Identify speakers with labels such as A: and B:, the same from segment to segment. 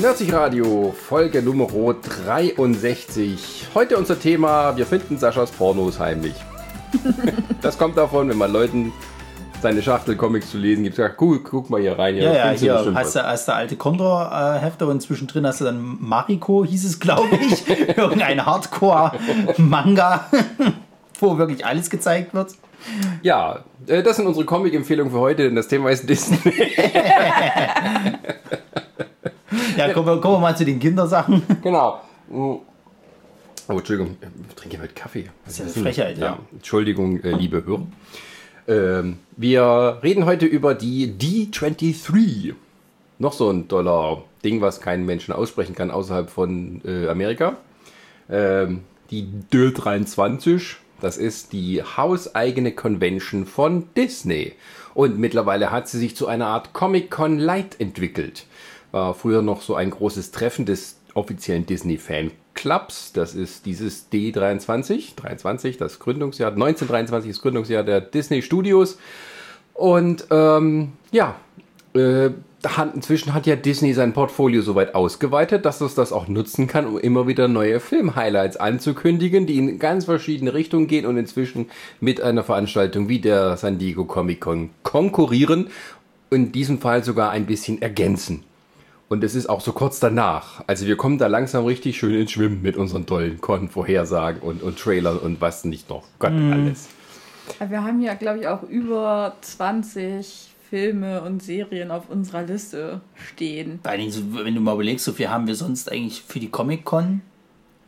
A: Nerdsich Radio, Folge Nummer 63. Heute unser Thema, wir finden Saschas Pornos heimlich. das kommt davon, wenn man Leuten seine Schachtel Comics zu lesen gibt, sagt, guck, guck mal hier rein.
B: Hier, ja, ja, hier hast du, hast du alte Condor-Hefte und zwischendrin hast du dann Mariko, hieß es, glaube ich. Irgendein Hardcore-Manga, wo wirklich alles gezeigt wird.
A: Ja, äh, das sind unsere Comic-Empfehlungen für heute, denn das Thema ist Disney.
B: ja, kommen wir, kommen wir mal zu den Kindersachen.
A: Genau. Oh, Entschuldigung, ich trinke mit Kaffee.
B: Das ist ja eine Frechheit, ja. ja.
A: Entschuldigung, äh, liebe Hörer. Ähm, wir reden heute über die D23. Noch so ein toller Ding, was kein Menschen aussprechen kann außerhalb von äh, Amerika. Ähm, die D23, das ist die hauseigene Convention von Disney. Und mittlerweile hat sie sich zu einer Art Comic-Con Light entwickelt. War früher noch so ein großes Treffen des offiziellen Disney-Fan-Clubs. Das ist dieses D23, 23, das Gründungsjahr, 1923, das Gründungsjahr der Disney Studios. Und ähm, ja, äh, inzwischen hat ja Disney sein Portfolio so weit ausgeweitet, dass es das auch nutzen kann, um immer wieder neue Film-Highlights anzukündigen, die in ganz verschiedene Richtungen gehen und inzwischen mit einer Veranstaltung wie der San Diego Comic Con konkurrieren. In diesem Fall sogar ein bisschen ergänzen. Und es ist auch so kurz danach. Also wir kommen da langsam richtig schön ins Schwimmen mit unseren tollen Con-Vorhersagen und, und Trailern und was nicht noch. Gott, mm. alles.
C: Wir haben ja, glaube ich, auch über 20 Filme und Serien auf unserer Liste stehen.
B: Wenn du mal überlegst, so viel haben wir sonst eigentlich für die Comic-Con?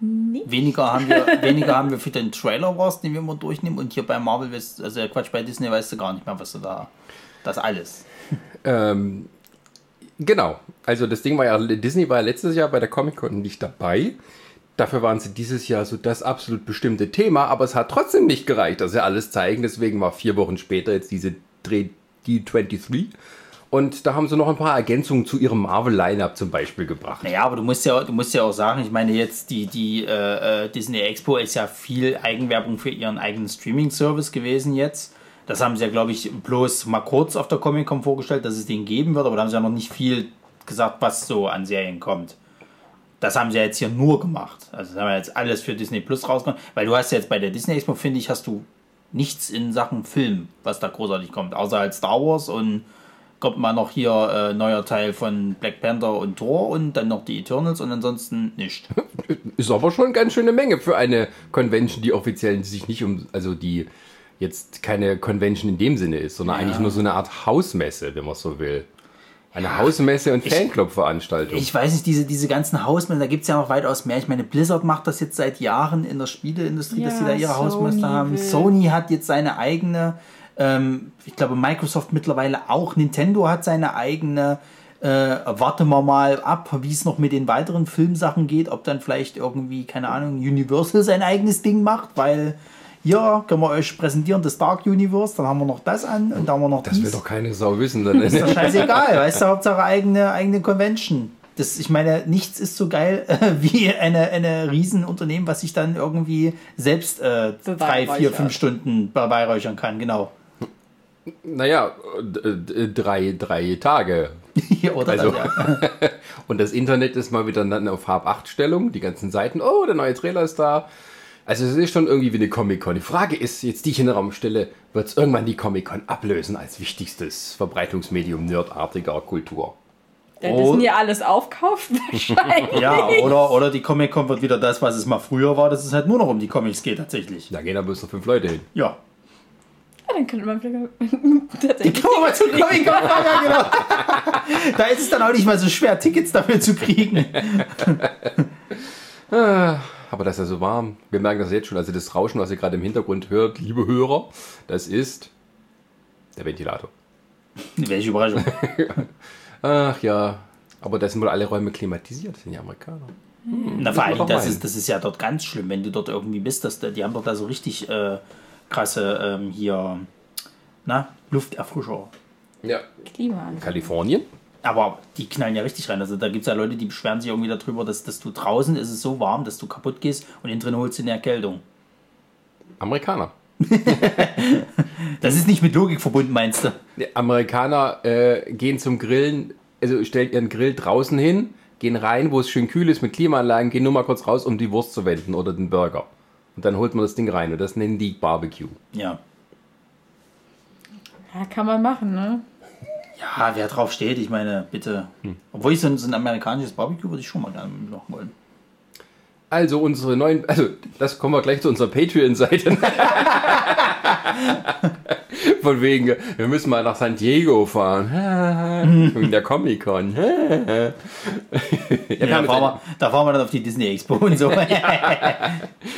B: Nicht. Weniger haben wir, weniger haben wir für den Trailer Wars, den wir immer durchnehmen. Und hier bei Marvel, also Quatsch, bei Disney weißt du gar nicht mehr, was du da. Das alles.
A: Ähm, Genau. Also das Ding war ja, Disney war ja letztes Jahr bei der Comic-Con nicht dabei. Dafür waren sie dieses Jahr so das absolut bestimmte Thema, aber es hat trotzdem nicht gereicht, dass sie alles zeigen. Deswegen war vier Wochen später jetzt diese Dreh D23. Und da haben sie noch ein paar Ergänzungen zu ihrem Marvel-Line-Up zum Beispiel gebracht.
B: Naja, aber du musst ja, du musst ja auch sagen, ich meine, jetzt die, die äh, äh Disney Expo ist ja viel Eigenwerbung für ihren eigenen Streaming-Service gewesen jetzt. Das haben sie ja, glaube ich, bloß mal kurz auf der Comic-Con vorgestellt, dass es den geben wird, aber da haben sie ja noch nicht viel gesagt, was so an Serien kommt. Das haben sie ja jetzt hier nur gemacht. Also das haben wir jetzt alles für Disney Plus rausgenommen, weil du hast ja jetzt bei der Disney Expo, finde ich, hast du nichts in Sachen Film, was da großartig kommt, außer halt Star Wars und kommt mal noch hier äh, neuer Teil von Black Panther und Thor und dann noch die Eternals und ansonsten nicht.
A: Ist aber schon eine ganz schöne Menge für eine Convention, die offiziell sich nicht um, also die jetzt keine Convention in dem Sinne ist, sondern ja. eigentlich nur so eine Art Hausmesse, wenn man so will. Eine ja, Hausmesse und Fanclub-Veranstaltung.
B: Ich, weiß nicht, diese, diese ganzen Hausmessen, da gibt es ja noch weitaus mehr. Ich meine, Blizzard macht das jetzt seit Jahren in der Spieleindustrie, ja, dass sie da ihre Hausmesse haben. Will. Sony hat jetzt seine eigene, ähm, ich glaube Microsoft mittlerweile auch, Nintendo hat seine eigene. Äh, warten wir mal ab, wie es noch mit den weiteren Filmsachen geht, ob dann vielleicht irgendwie, keine Ahnung, Universal sein eigenes Ding macht, weil hier können wir euch präsentieren, das Dark Universe, dann haben wir noch das an und dann haben wir noch
A: das. Das will doch keine Sau wissen. Dann
B: ist doch scheißegal, weißt du, Hauptsache eigene, eigene Convention. Das, ich meine, nichts ist so geil äh, wie eine, eine Riesenunternehmen, was sich dann irgendwie selbst äh, drei, vier, fünf Stunden beweihräuchern kann, genau.
A: Naja, drei, drei Tage.
B: Oder also, dann, ja.
A: und das Internet ist mal wieder dann auf Hab-8-Stellung, die ganzen Seiten, oh, der neue Trailer ist da, also es ist schon irgendwie wie eine Comic-Con. Die Frage ist jetzt, die ich in den Raum stelle, wird es irgendwann die Comic-Con ablösen als wichtigstes Verbreitungsmedium nerdartiger Kultur?
C: Der oh. Disney alles aufkauft wahrscheinlich.
B: ja, oder, oder die Comic-Con wird wieder das, was es mal früher war, dass es halt nur noch um die Comics geht tatsächlich.
A: Da gehen da bloß noch fünf Leute hin.
B: Ja.
C: Ja, dann könnte man vielleicht
B: tatsächlich. Die kommen mal zum Comic-Con genau. da ist es dann auch nicht mal so schwer, Tickets dafür zu kriegen.
A: Aber das ist ja so warm. Wir merken das jetzt schon. Also das Rauschen, was ihr gerade im Hintergrund hört, liebe Hörer, das ist der Ventilator.
B: Welche Überraschung.
A: Ach ja, aber da sind wohl alle Räume klimatisiert, das sind ja Amerikaner.
B: Hm, Na, vor allem, das ist, das ist ja dort ganz schlimm, wenn du dort irgendwie bist. Dass, die haben dort da so richtig äh, krasse ähm, hier na, Lufterfrischer.
A: Ja. Klima. Kalifornien?
B: Aber die knallen ja richtig rein. Also da gibt es ja Leute, die beschweren sich irgendwie darüber, dass, dass du draußen ist es so warm, dass du kaputt gehst und innen drin holst du eine Erkältung.
A: Amerikaner.
B: das ist nicht mit Logik verbunden, meinst du?
A: Die Amerikaner äh, gehen zum Grillen, also stellt ihren Grill draußen hin, gehen rein, wo es schön kühl ist mit Klimaanlagen, gehen nur mal kurz raus, um die Wurst zu wenden oder den Burger. Und dann holt man das Ding rein und das nennen die Barbecue.
B: Ja.
C: Ja, kann man machen, ne?
B: Ja, wer drauf steht, ich meine, bitte. Obwohl ich so ein, so ein amerikanisches Barbecue würde ich schon mal gerne machen wollen.
A: Also unsere neuen, also das kommen wir gleich zu unserer Patreon-Seite. Von wegen, wir müssen mal nach San Diego fahren. Wegen der Comic-Con. ja,
B: Ja, da, fahren wir, da fahren wir dann auf die Disney Expo und so.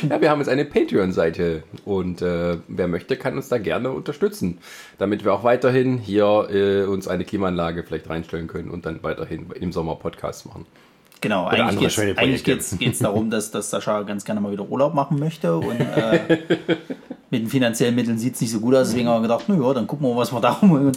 A: Ja, wir haben jetzt eine Patreon-Seite und äh, wer möchte, kann uns da gerne unterstützen, damit wir auch weiterhin hier äh, uns eine Klimaanlage vielleicht reinstellen können und dann weiterhin im Sommer Podcasts machen.
B: Genau,
A: andere
B: eigentlich eigentlich
A: Projekte.
B: geht's, darum, dass, dass Sascha ganz gerne mal wieder Urlaub machen möchte und äh, mit den finanziellen Mitteln sieht es nicht so gut aus, deswegen haben wir gedacht, naja, dann gucken wir mal, was wir da rumholen.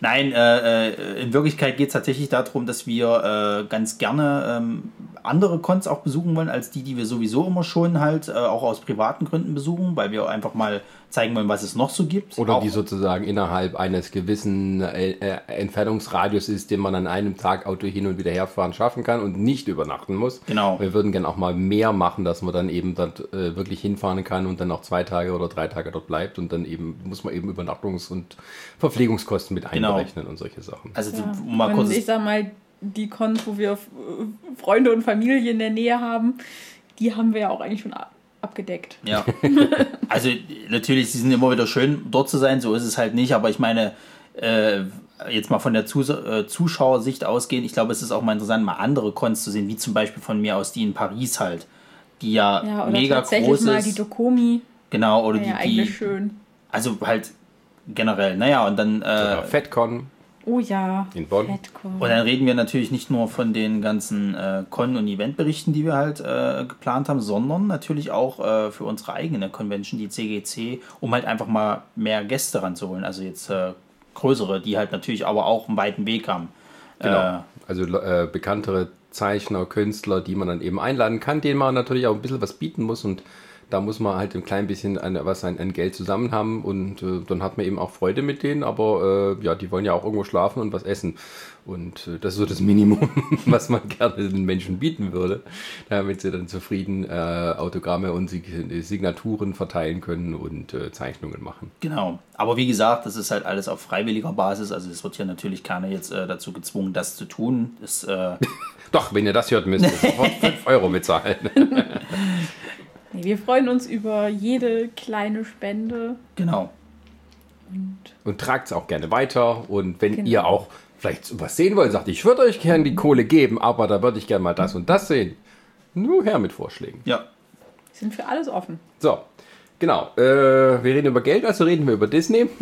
B: Nein, äh, äh, in Wirklichkeit geht es tatsächlich darum, dass wir äh, ganz gerne ähm, andere Cons auch besuchen wollen, als die, die wir sowieso immer schon halt äh, auch aus privaten Gründen besuchen, weil wir einfach mal zeigen wollen, was es noch so gibt.
A: Oder
B: auch,
A: die sozusagen innerhalb eines gewissen äh, äh, Entfernungsradius ist, den man an einem Tag Auto hin und wieder herfahren schaffen kann und nicht übernachten muss.
B: Genau.
A: Wir würden gerne auch mal mehr machen, dass man dann eben dort äh, wirklich hinfahren kann und dann auch zwei Tage oder drei Tage dort bleibt und dann eben muss man eben Übernachtungs- und Verpflegungskosten mit
B: Genau.
A: einberechnen und solche Sachen.
B: also
C: Ja.
B: mal kurz
C: ich sag mal, die Cons, wo wir äh, Freunde und Familie in der Nähe haben, die haben wir ja auch eigentlich schon ab- abgedeckt.
B: Ja. Also natürlich, sie sind immer wieder schön, dort zu sein, so ist es halt nicht, aber ich meine, äh, jetzt mal von der Zus äh, Zuschauersicht ausgehen, ich glaube, es ist auch mal interessant, mal andere Cons zu sehen, wie zum Beispiel von mir aus die in Paris halt, die ja,
C: Ja, oder
B: mega
C: tatsächlich
B: groß
C: mal
B: ist.
C: die Dokomi.
B: genau, oder
C: Ja, ja,
B: die,
C: eigentlich
B: die,
C: schön.
B: also halt generell, naja, und dann, äh,
A: FedCon
C: Oh ja.
A: in Bonn.
C: Fatcon.
B: und dann reden wir natürlich nicht nur von den ganzen äh, Con- und Eventberichten, die wir halt äh, geplant haben, sondern natürlich auch äh, für unsere eigene Convention, die CGC, um halt einfach mal mehr Gäste ranzuholen. Also jetzt äh, größere, die halt natürlich aber auch einen weiten Weg haben.
A: Genau.
B: Äh,
A: Also äh, bekanntere Zeichner, Künstler, die man dann eben einladen kann, denen man natürlich auch ein bisschen was bieten muss und da muss man halt ein klein bisschen an, was an, an Geld zusammen haben und äh, dann hat man eben auch Freude mit denen, aber äh, ja, die wollen ja auch irgendwo schlafen und was essen. Und äh, das ist so das Minimum, was man gerne den Menschen bieten würde, damit sie dann zufrieden äh, Autogramme und Sig Signaturen verteilen können und äh, Zeichnungen machen.
B: genau. Aber wie gesagt, das ist halt alles auf freiwilliger Basis. Also es wird hier natürlich keiner jetzt äh, dazu gezwungen, das zu tun. Das, äh,
A: Doch, wenn ihr das hört, müsst ihr sofort 5 Euro bezahlen.
C: Nee, wir freuen uns über jede kleine Spende.
B: genau.
A: und tragt es auch gerne weiter. Und wenn
C: Genau.
A: ihr auch vielleicht was sehen wollt, sagt, ich würde euch gerne die Kohle geben, aber da würde ich gerne mal das und das sehen. Nur her mit Vorschlägen.
B: Ja.
C: Sind für alles offen.
A: So, genau. Äh, wir reden über Geld, also reden wir über Disney.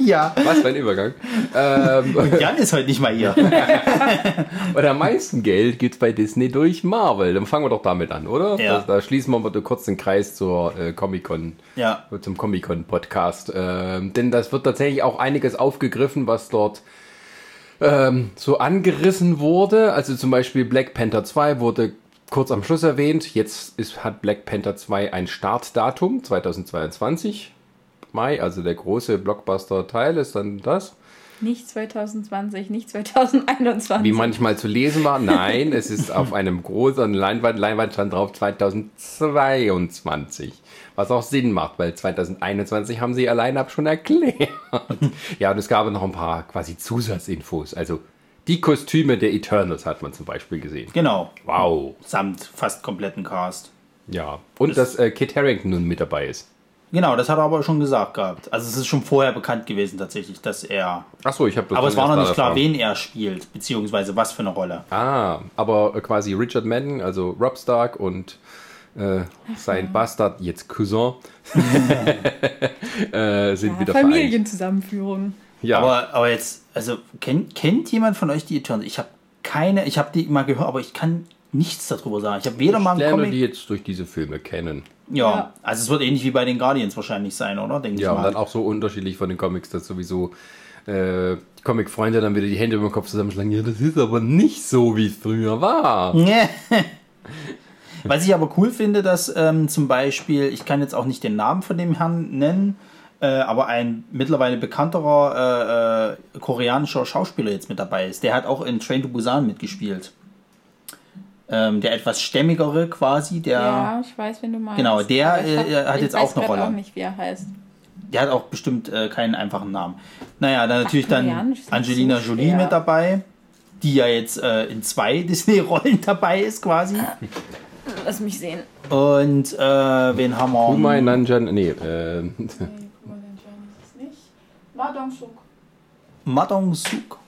B: Ja.
A: Was für ein Übergang. ähm,
B: Jan ist heute nicht mal hier.
A: und am meisten Geld gibt es bei Disney durch Marvel. Dann fangen wir doch damit an, oder?
B: Ja.
A: Da, da schließen wir mal kurz den Kreis zur äh, Comic-Con.
B: Ja.
A: zum Comic-Con-Podcast. Ähm, denn das wird tatsächlich auch einiges aufgegriffen, was dort ähm, so angerissen wurde. Also zum Beispiel Black Panther 2 wurde kurz am Schluss erwähnt. Jetzt ist, hat Black Panther 2 ein Startdatum, 2022. Mai, also der große Blockbuster-Teil ist dann das.
C: Nicht 2020, nicht 2021.
A: Wie manchmal zu lesen war. Nein, es ist auf einem großen Leinwand, Leinwand stand drauf 2022. Was auch Sinn macht, weil 2021 haben sie ihr Line-Up schon erklärt. Ja, und es gab noch ein paar quasi Zusatzinfos. Also die Kostüme der Eternals hat man zum Beispiel gesehen.
B: Genau.
A: Wow.
B: Samt fast kompletten Cast.
A: Ja. Und dass äh, Kit Harington nun mit dabei ist.
B: Genau, das hat er aber schon gesagt gehabt. Also es ist schon vorher bekannt gewesen tatsächlich, dass er.
A: Achso, ich habe
B: Aber es war noch nicht klar, wen er spielt, beziehungsweise was für eine Rolle.
A: Ah, aber äh, quasi Richard Madden, also Rob Stark und äh, sein Bastard, jetzt Cousin, äh, sind
C: ja,
A: wieder vereint.
C: Familienzusammenführung.
A: Ja,
B: Aber, aber jetzt, also kennt, kennt jemand von euch die Eternals? Ich habe keine, ich habe die mal gehört, aber ich kann nichts darüber sagen. Ich habe weder mal einen
A: lerne
B: Comic.
A: die jetzt durch diese Filme kennen.
B: Ja,
C: Ja.
B: also es wird ähnlich wie bei den Guardians wahrscheinlich sein, oder? Denke
A: Ja,
B: ich
A: und dann auch so unterschiedlich von den Comics, dass sowieso äh, die Comic-Freunde dann wieder die Hände über den Kopf zusammenschlagen. Ja, das ist aber nicht so, wie es früher war.
B: Was ich aber cool finde, dass ähm, zum Beispiel, ich kann jetzt auch nicht den Namen von dem Herrn nennen, äh, aber ein mittlerweile bekannterer äh, äh, koreanischer Schauspieler jetzt mit dabei ist. Der hat auch in Train to Busan mitgespielt. Ähm, der etwas stämmigere quasi, der,
C: Ja, ich weiß, wenn du meinst.
B: Genau, der,
C: ich hab-
B: äh, hat
C: ich
B: jetzt
C: weiß
B: auch eine Rolle.
C: auch nicht, wie er heißt.
B: der hat auch bestimmt äh, keinen einfachen Namen. Naja, dann natürlich dann
C: ist nicht
B: Angelina
C: so
B: Jolie mit dabei, die ja jetzt äh, in zwei Disney-Rollen dabei ist quasi.
C: Lass mich sehen.
B: Und äh, wen haben wir?
A: Kumai Nanjan, nee, äh,
C: Ma Dong-suk.
B: Madong Suk.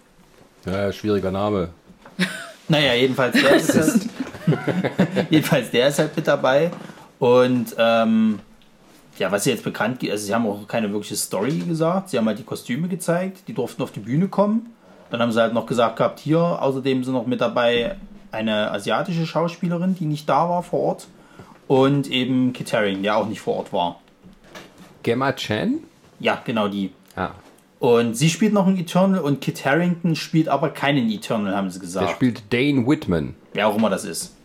A: ja, schwieriger Name.
B: Naja, jedenfalls der ist halt, jedenfalls der ist halt mit dabei. Und ähm, ja, was sie jetzt bekannt gibt, also sie haben auch keine wirkliche Story gesagt. Sie haben halt die Kostüme gezeigt, die durften auf die Bühne kommen. Dann haben sie halt noch gesagt gehabt, hier, außerdem sind noch mit dabei eine asiatische Schauspielerin, die nicht da war vor Ort. Und eben Kit Haring, der auch nicht vor Ort war.
A: Gemma Chan?
B: Ja, genau die.
A: Ah,
B: Und sie spielt noch einen Eternal und Kit Harington spielt aber keinen Eternal, haben sie
A: der
B: gesagt.
A: spielt Dane Whitman.
B: Wer auch immer das ist.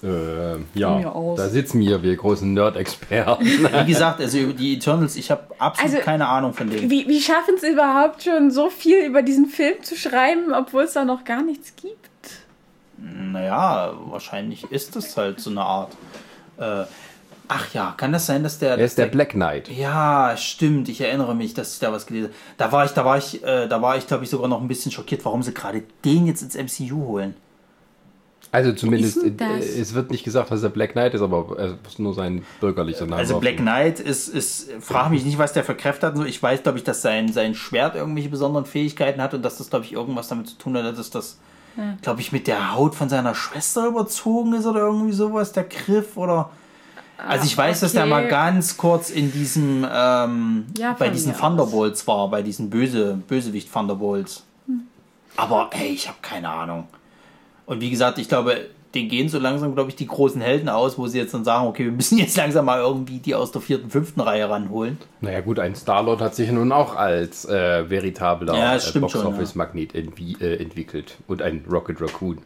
A: Äh, ja, da sitzen wir, wir großen Nerd-Experten.
B: Wie gesagt, also über die Eternals, ich habe absolut
C: Also,
B: keine Ahnung von denen.
C: Wie, wie schaffen es überhaupt schon, so viel über diesen Film zu schreiben, obwohl es da noch gar nichts gibt?
B: Naja, wahrscheinlich ist das halt so eine Art. Äh, ach ja, kann das sein, dass der.
A: er ist der Black Knight.
B: Ja, stimmt. Ich erinnere mich, dass ich da was gelesen habe. Da war ich, da war ich, äh, da war ich, glaube ich, sogar noch ein bisschen schockiert, warum sie gerade den jetzt ins MCU holen.
A: Also zumindest, äh, es wird nicht gesagt, dass er Black Knight ist, aber er ist nur sein bürgerlicher Name.
B: Also Black Knight ist, ist frage mich nicht, was der für Kräfte hat. ich weiß, glaube ich, dass sein, sein Schwert irgendwelche besonderen Fähigkeiten hat und dass das, glaube ich, irgendwas damit zu tun hat, dass das, glaube ich, mit der Haut von seiner Schwester überzogen ist oder irgendwie sowas, der Griff oder. Also ich weiß, dass der
C: okay.
B: mal ganz kurz in diesem ähm,
C: Ja,
B: bei diesen Thunderbolts war, bei diesen böse Bösewicht Thunderbolts. Aber ey, ich habe keine Ahnung. Und wie gesagt, ich glaube, den gehen so langsam, glaube ich, die großen Helden aus, wo sie jetzt dann sagen, okay, wir müssen jetzt langsam mal irgendwie die aus der vierten, fünften Reihe ranholen.
A: Naja gut, ein Star-Lord hat sich nun auch als äh, veritabler
B: Ja,
A: äh, Box-Office-Magnet entwi- äh, entwickelt. Und ein Rocket Raccoon.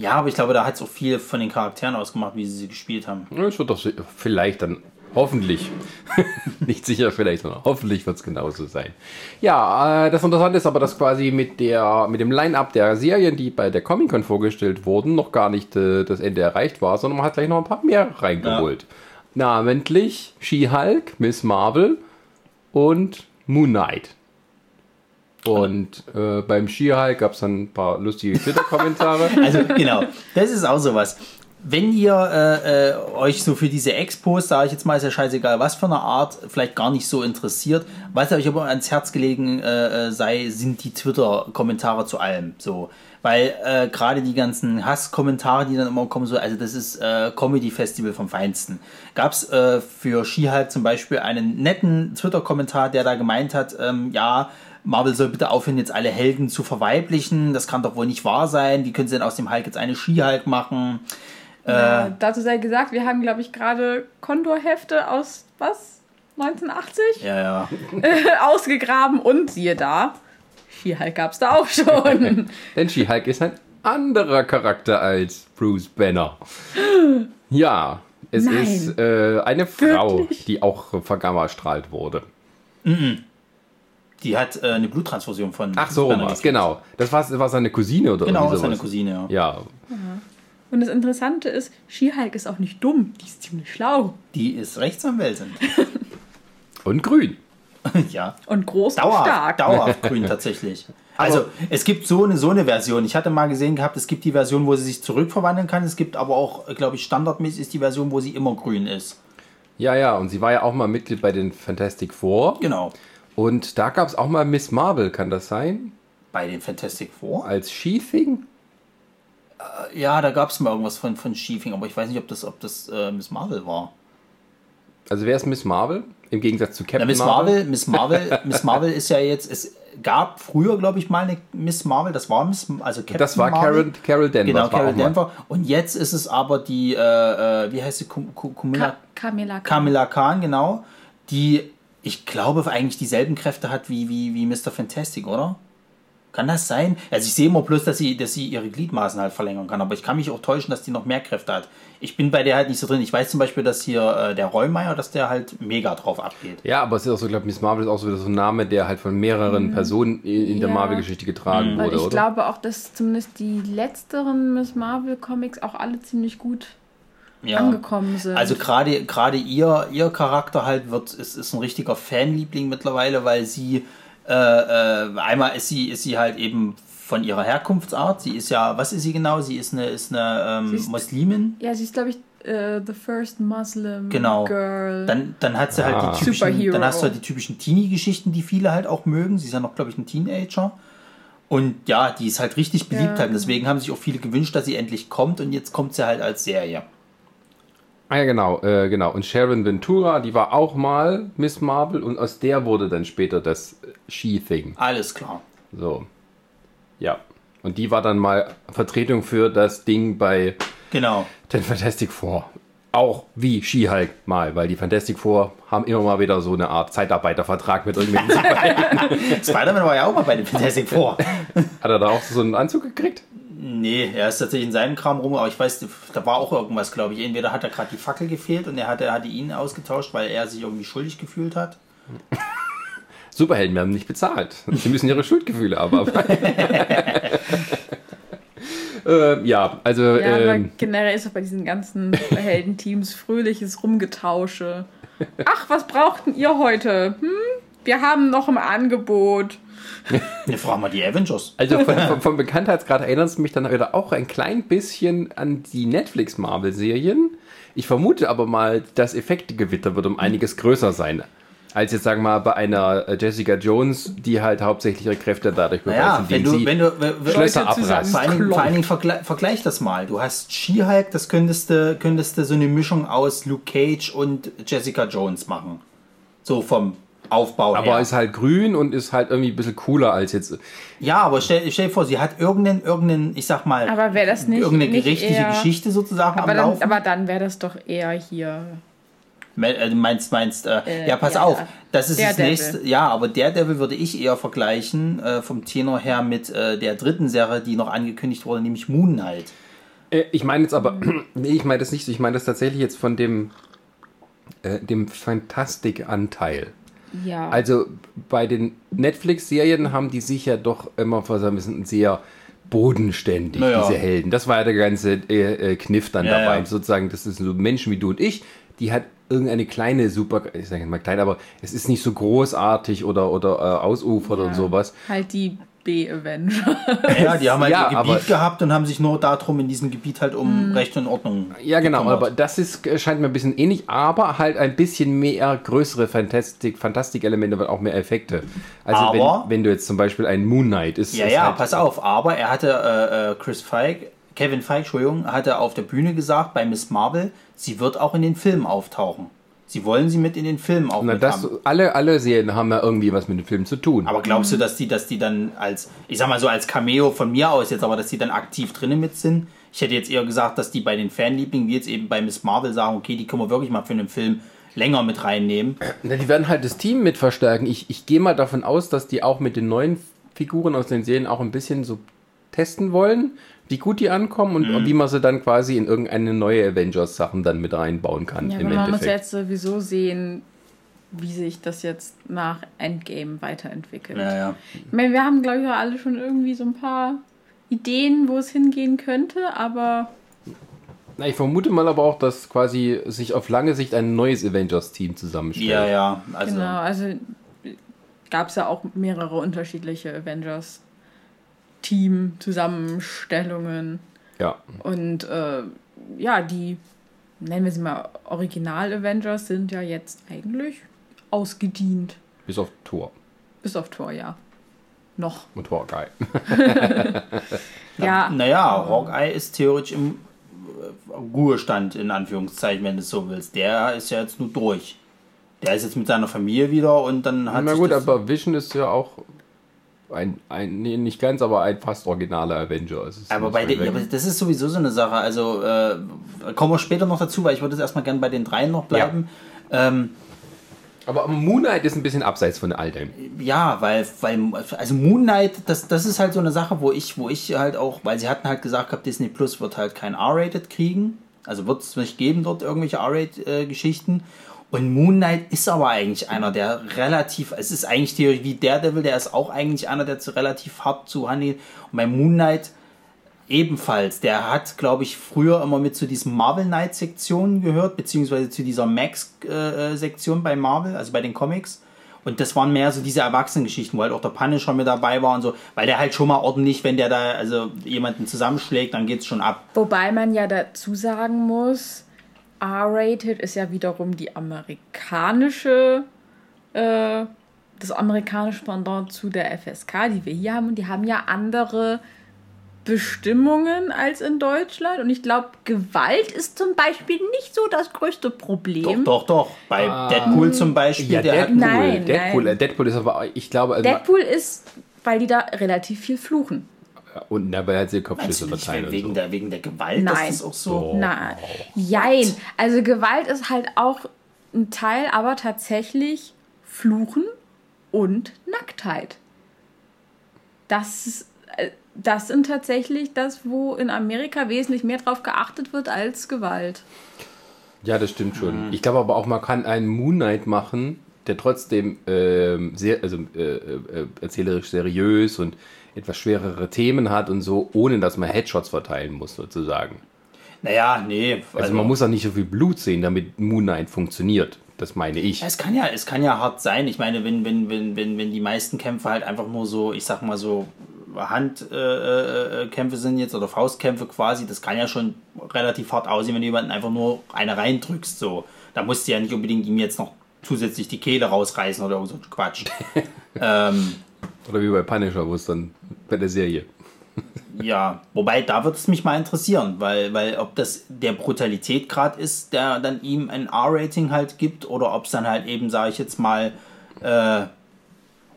B: Ja, aber ich glaube, da hat so viel von den Charakteren ausgemacht, wie sie sie gespielt haben.
A: Ja, Es wird doch vielleicht dann, hoffentlich, nicht sicher vielleicht, sondern hoffentlich wird es genauso sein. Ja, äh, das Interessante ist aber, dass quasi mit, der, mit dem Line-Up der Serien, die bei der Comic-Con vorgestellt wurden, noch gar nicht äh, das Ende erreicht war, sondern man hat gleich noch ein paar mehr reingeholt. Namentlich She-Hulk, Miss Marvel und Moon Knight. Und äh, beim She-Hulk gab es dann ein paar lustige Twitter-Kommentare.
B: Also genau, das ist auch sowas. Wenn ihr äh, äh, euch so für diese Expos, sage ich jetzt mal, ist ja scheißegal, was für eine Art, vielleicht gar nicht so interessiert, was euch aber ans Herz gelegen äh, äh, sei, sind die Twitter-Kommentare zu allem. So, weil äh, gerade die ganzen Hasskommentare, die dann immer kommen, so, also das ist äh, Comedy-Festival vom Feinsten. Gab es äh, für Skihulk zum Beispiel einen netten Twitter-Kommentar, der da gemeint hat, ähm, ja, Marvel soll bitte aufhören, jetzt alle Helden zu verweiblichen. Das kann doch wohl nicht wahr sein. Wie können sie denn aus dem Hulk jetzt eine Ski-Hulk machen?
C: Ja, dazu sei gesagt, wir haben, glaube ich, gerade Kondorhefte aus, was? 1980?
B: Ja, ja.
C: Ausgegraben und siehe da, She-Hulk gab es da auch schon.
A: Denn She-Hulk ist ein anderer Charakter als Bruce Banner. Ja, es
C: Nein.
A: ist äh, eine Frau,
C: Wirklich?
A: die auch vergammastrahlt wurde.
B: Die hat äh, eine Bluttransfusion von.
A: Ach so,
B: gekriegt.
A: genau. Das war, war seine Cousine oder
B: Genau, das ist seine. Cousine, ja.
A: Ja,
C: Und das Interessante ist, She-Hulk ist auch nicht dumm, die ist ziemlich schlau.
B: Die ist Rechtsanwältin.
A: und grün.
B: ja.
C: Und groß und
B: Dauerhaft,
C: stark.
B: dauerhaft grün tatsächlich. Also es gibt so eine, so eine Version. Ich hatte mal gesehen gehabt, es gibt die Version, wo sie sich zurückverwandeln kann. Es gibt aber auch, glaube ich, standardmäßig ist die Version, wo sie immer grün ist.
A: Ja, ja, und sie war ja auch mal Mitglied bei den Fantastic Four.
B: Genau.
A: Und da gab es auch mal Miss Marvel, kann das sein?
B: Bei den Fantastic Four.
A: Als She-Thing?
B: Ja, da gab es mal irgendwas von, von Schiefing, aber ich weiß nicht, ob das, ob das äh, Miss Marvel war.
A: Also wer ist Miss Marvel? Im Gegensatz zu Captain
B: Na, Miss Marvel, Miss Marvel, Miss Marvel ist ja jetzt, es gab früher, glaube ich, mal eine Miss Marvel, das war Miss, also Captain
A: Das war
B: Marvel.
A: Carol, Carol Danvers.
B: Genau,
A: war
B: Carol Danvers. Und jetzt ist es aber die, äh, äh, wie heißt sie, Kumila,
C: Ka Kamila Khan.
B: Kamila Khan, genau, die, ich glaube, eigentlich dieselben Kräfte hat wie, wie, wie Mr. Fantastic, oder? Kann das sein? Also ich sehe immer bloß, dass sie, dass sie ihre Gliedmaßen halt verlängern kann, aber ich kann mich auch täuschen, dass die noch mehr Kräfte hat. Ich bin bei der halt nicht so drin. Ich weiß zum Beispiel, dass hier äh, der Reumeier, dass der halt mega drauf abgeht.
A: Ja, aber es ist auch so, ich glaube, Miss Marvel ist auch so wieder so ein Name, der halt von mehreren Personen in, in der
C: Ja.
A: Marvel-Geschichte getragen
C: Weil
A: wurde,
C: ich
A: oder?
C: glaube auch, dass zumindest die letzteren Miss Marvel Comics auch alle ziemlich gut
B: Ja.
C: angekommen sind.
B: Also gerade gerade ihr ihr Charakter halt wird ist, ist ein richtiger Fanliebling mittlerweile, weil sie äh, äh, einmal ist sie ist sie halt eben von ihrer Herkunftsart. Sie ist ja was ist sie genau? Sie ist eine ist eine ähm,
C: Sie ist-
B: Muslimin.
C: ja, sie ist, glaube ich, äh, the first Muslim
B: Genau.
C: Girl.
B: Dann, dann hat sie halt
A: Ah.
B: die typischen,
C: Superhero.
B: dann hast du halt die typischen Teenie-Geschichten, die viele halt auch mögen. Sie ist ja noch, glaube ich, ein Teenager. Und ja, die ist halt richtig beliebt
C: Ja.
B: halt. Und deswegen haben sich auch viele gewünscht, dass sie endlich kommt. Und jetzt kommt sie halt als Serie.
A: Ah ja, genau, äh, genau. Und Sharon Ventura, die war auch mal Miss Marvel und aus der wurde dann später das äh, She-Thing.
B: Alles klar.
A: So. Ja. Und die war dann mal Vertretung für das Ding bei
B: Genau.
A: den Fantastic Four. Auch wie She-Hulk mal, weil die Fantastic Four haben immer mal wieder so eine Art Zeitarbeitervertrag mit irgendwelchen.
B: Spider-Man war ja auch mal bei den Fantastic Four.
A: Hat er da auch so einen Anzug gekriegt?
B: Nee, er ist tatsächlich in seinem Kram rum, aber ich weiß, da war auch irgendwas, glaube ich. Entweder hat er gerade die Fackel gefehlt und er hatte, er hatte ihn ausgetauscht, weil er sich irgendwie schuldig gefühlt hat.
A: Superhelden werden nicht bezahlt. Sie müssen ihre Schuldgefühle abarbeiten. äh, ja, also
C: ja, aber
A: ähm,
C: generell ist auch bei diesen ganzen Heldenteams fröhliches Rumgetausche. Ach, was brauchten ihr heute? Hm? Wir haben noch im Angebot.
B: Ne, fragen wir die Avengers.
A: Also von, von, vom Bekanntheitsgrad erinnert es mich dann wieder auch ein klein bisschen an die Netflix-Marvel-Serien. Ich vermute aber mal, das Effektegewitter wird um einiges größer sein. Als jetzt, sagen wir mal, bei einer äh, Jessica Jones, die halt hauptsächlich ihre Kräfte dadurch beweist,
B: Naja, wenn du,
A: sie
B: wenn du, wenn,
A: Schlösser abreißt.
B: Vor allen vor allen Dingen vergle vergleich das mal. Du hast She-Hulk, das könntest du, könntest du so eine Mischung aus Luke Cage und Jessica Jones machen. So vom Aufbau
A: Aber
B: her.
A: ist halt grün und ist halt irgendwie ein bisschen cooler als jetzt.
B: ja, aber stell, stell dir vor, sie hat irgendeinen, irgendeinen, ich sag mal,
C: Aber wäre das nicht,
B: irgendeine
C: nicht
B: gerichtliche
C: eher,
B: Geschichte sozusagen
C: Aber
B: am
C: dann,
B: Laufen.
C: aber dann wäre das doch eher hier.
B: Äh, Du meinst, meinst, äh,
C: Äh,
B: ja, pass
C: ja,
B: auf,
C: ja.
B: das ist das nächste. Ja, aber Daredevil würde ich eher vergleichen, äh, vom Tenor her, mit äh, der dritten Serie, die noch angekündigt wurde, nämlich Moon Knight.
A: Äh, ich meine jetzt aber, nee, ich meine das nicht so. Ich meine das tatsächlich jetzt von dem, äh, dem Fantastik-Anteil.
C: Ja.
A: Also bei den Netflix-Serien haben die sich ja doch immer so ein bisschen sehr bodenständig,
B: Naja.
A: diese Helden. Das war ja der ganze äh, äh, Kniff dann
B: Ja,
A: dabei.
B: ja.
A: Sozusagen, das sind so Menschen wie du und ich, die hat irgendeine kleine Super, ich sage jetzt mal klein, aber es ist nicht so großartig oder, oder äh, ausufert
C: Ja.
A: und sowas.
C: Halt die B-Avenger.
B: Ja, die haben halt
A: Ja,
B: ihr Gebiet gehabt und haben sich nur darum in diesem Gebiet halt um Recht und Ordnung.
A: Ja, genau,
B: gekümmert.
A: aber das ist, äh, scheint mir ein bisschen ähnlich, aber halt ein bisschen mehr größere Fantastik, Fantastik-Elemente und auch mehr Effekte. Also
B: Aber-
A: wenn, wenn du jetzt zum Beispiel ein Moon Knight ist.
B: Ja,
A: ist
B: ja,
A: halt,
B: pass auf, aber er hatte, äh, äh, Chris Feig, Kevin Feig, Entschuldigung, hatte auf der Bühne gesagt, bei Miss Marvel, sie wird auch in den Filmen auftauchen. Sie wollen sie mit in den Filmen auch
A: Na, das,
B: haben.
A: alle, alle Serien haben ja irgendwie was mit dem Film zu tun.
B: Aber glaubst du, dass die, dass die dann als, ich sag mal so als Cameo von mir aus jetzt, aber dass die dann aktiv drinnen mit sind? Ich hätte jetzt eher gesagt, dass die bei den Fanlieblingen, wie jetzt eben bei Miss Marvel, sagen, okay, die können wir wirklich mal für einen Film länger mit reinnehmen.
A: Na, die werden halt das Team mit verstärken. Ich, ich gehe mal davon aus, dass die auch mit den neuen Figuren aus den Serien auch ein bisschen so testen wollen, wie gut die ankommen und
B: Mhm.
A: wie man sie dann quasi in irgendeine neue Avengers-Sachen dann mit reinbauen kann.
C: Ja,
A: im
C: aber man muss jetzt sowieso sehen, wie sich das jetzt nach Endgame weiterentwickelt.
B: Ja, ja.
C: Ich meine, wir haben, glaube ich, alle schon irgendwie so ein paar Ideen, wo es hingehen könnte, aber
A: Na, ich vermute mal aber auch, dass quasi sich auf lange Sicht ein neues Avengers-Team zusammenstellt.
B: Ja, ja. Also,
C: genau, also gab es ja auch mehrere unterschiedliche Avengers Team Zusammenstellungen
A: Ja.
C: und äh, ja, die nennen wir sie mal Original Avengers sind ja jetzt eigentlich ausgedient,
A: Bis auf Thor
C: bis auf Thor, ja. Noch.
A: und Hawkeye.
C: Ja,
B: Naja, Hawkeye ist theoretisch im äh, Ruhestand, in Anführungszeichen, wenn du es so willst. Der ist ja jetzt nur durch. Der ist jetzt mit seiner Familie wieder und dann hat
A: Na
B: sich
A: gut,
B: das,
A: aber Vision ist ja auch ein, ein nee, nicht ganz, aber ein fast originaler Avenger. Es ist
B: Aber bei den, aber das ist sowieso so eine Sache. Also äh, kommen wir später noch dazu, weil ich würde jetzt erstmal gerne bei den dreien noch bleiben. Ähm,
A: Aber Moon Knight ist ein bisschen abseits von all dem.
B: Ja, weil, weil, also Moon Knight, das, das ist halt so eine Sache, wo ich, wo ich halt auch, weil sie hatten halt gesagt gehabt, Disney Plus wird halt kein R-Rated kriegen. Also wird es nicht geben dort irgendwelche R-Rated-Geschichten. Und Moon Knight ist aber eigentlich einer, der relativ, es ist eigentlich die, wie Daredevil, der ist auch eigentlich einer, der zu relativ hart zu handelt. Und bei Moon Knight ebenfalls, der hat, glaube ich, früher immer mit zu diesen Marvel Knight Sektionen gehört, beziehungsweise zu dieser Max äh, Sektion bei Marvel, also bei den Comics. Und das waren mehr so diese Erwachsenengeschichten, wo halt auch der Punisher mit dabei war und so, weil der halt schon mal ordentlich, wenn der da also jemanden zusammenschlägt, dann geht's schon ab.
C: Wobei man ja dazu sagen muss, R-rated ist ja wiederum die amerikanische, äh, das amerikanische Pendant zu der FSK, die wir hier haben. Und die haben ja andere Bestimmungen als in Deutschland. Und ich glaube, Gewalt ist zum Beispiel nicht so das größte Problem.
B: Doch, doch, doch. Bei
A: Ah.
B: Deadpool zum Beispiel,
A: Ja,
B: der
A: Deadpool.
B: hat.
C: Nein,
A: Deadpool,
C: nein.
A: Deadpool ist aber, ich glaube, also,
C: Deadpool ist, weil die da relativ viel fluchen.
A: Und dabei hat sie Kopfschüsse und
B: wegen,
A: so.
B: der, wegen der Gewalt,
C: Nein.
B: dass das auch so.
C: Na, jein. Also Gewalt ist halt auch ein Teil, aber tatsächlich Fluchen und Nacktheit. Das, ist, äh, das sind tatsächlich das, wo in Amerika wesentlich mehr drauf geachtet wird als Gewalt.
A: Ja, das stimmt schon.
B: Mhm.
A: Ich glaube aber auch, man kann einen Moon Knight machen, der trotzdem ähm, sehr, also äh, äh, erzählerisch seriös und etwas schwerere Themen hat und so, ohne dass man Headshots verteilen muss, sozusagen.
B: Naja, nee.
A: Also, man muss auch nicht so viel Blut sehen, damit Moon Knight funktioniert. Das meine ich.
B: Es kann ja, es kann ja hart sein. Ich meine, wenn, wenn, wenn, wenn, wenn die meisten Kämpfe halt einfach nur so, ich sag mal so, Handkämpfe äh, äh, Kämpfe sind jetzt oder Faustkämpfe quasi, das kann ja schon relativ hart aussehen, wenn du jemanden einfach nur eine reindrückst. So. Da musst du ja nicht unbedingt ihm jetzt noch zusätzlich die Kehle rausreißen oder so Quatsch. ähm,
A: Oder wie bei Punisher, wo es dann bei der Serie.
B: Ja, wobei da würde es mich mal interessieren, weil, weil ob das der Brutalität gerade ist, der dann ihm ein R-Rating halt gibt, oder ob es dann halt eben, sage ich jetzt mal, äh,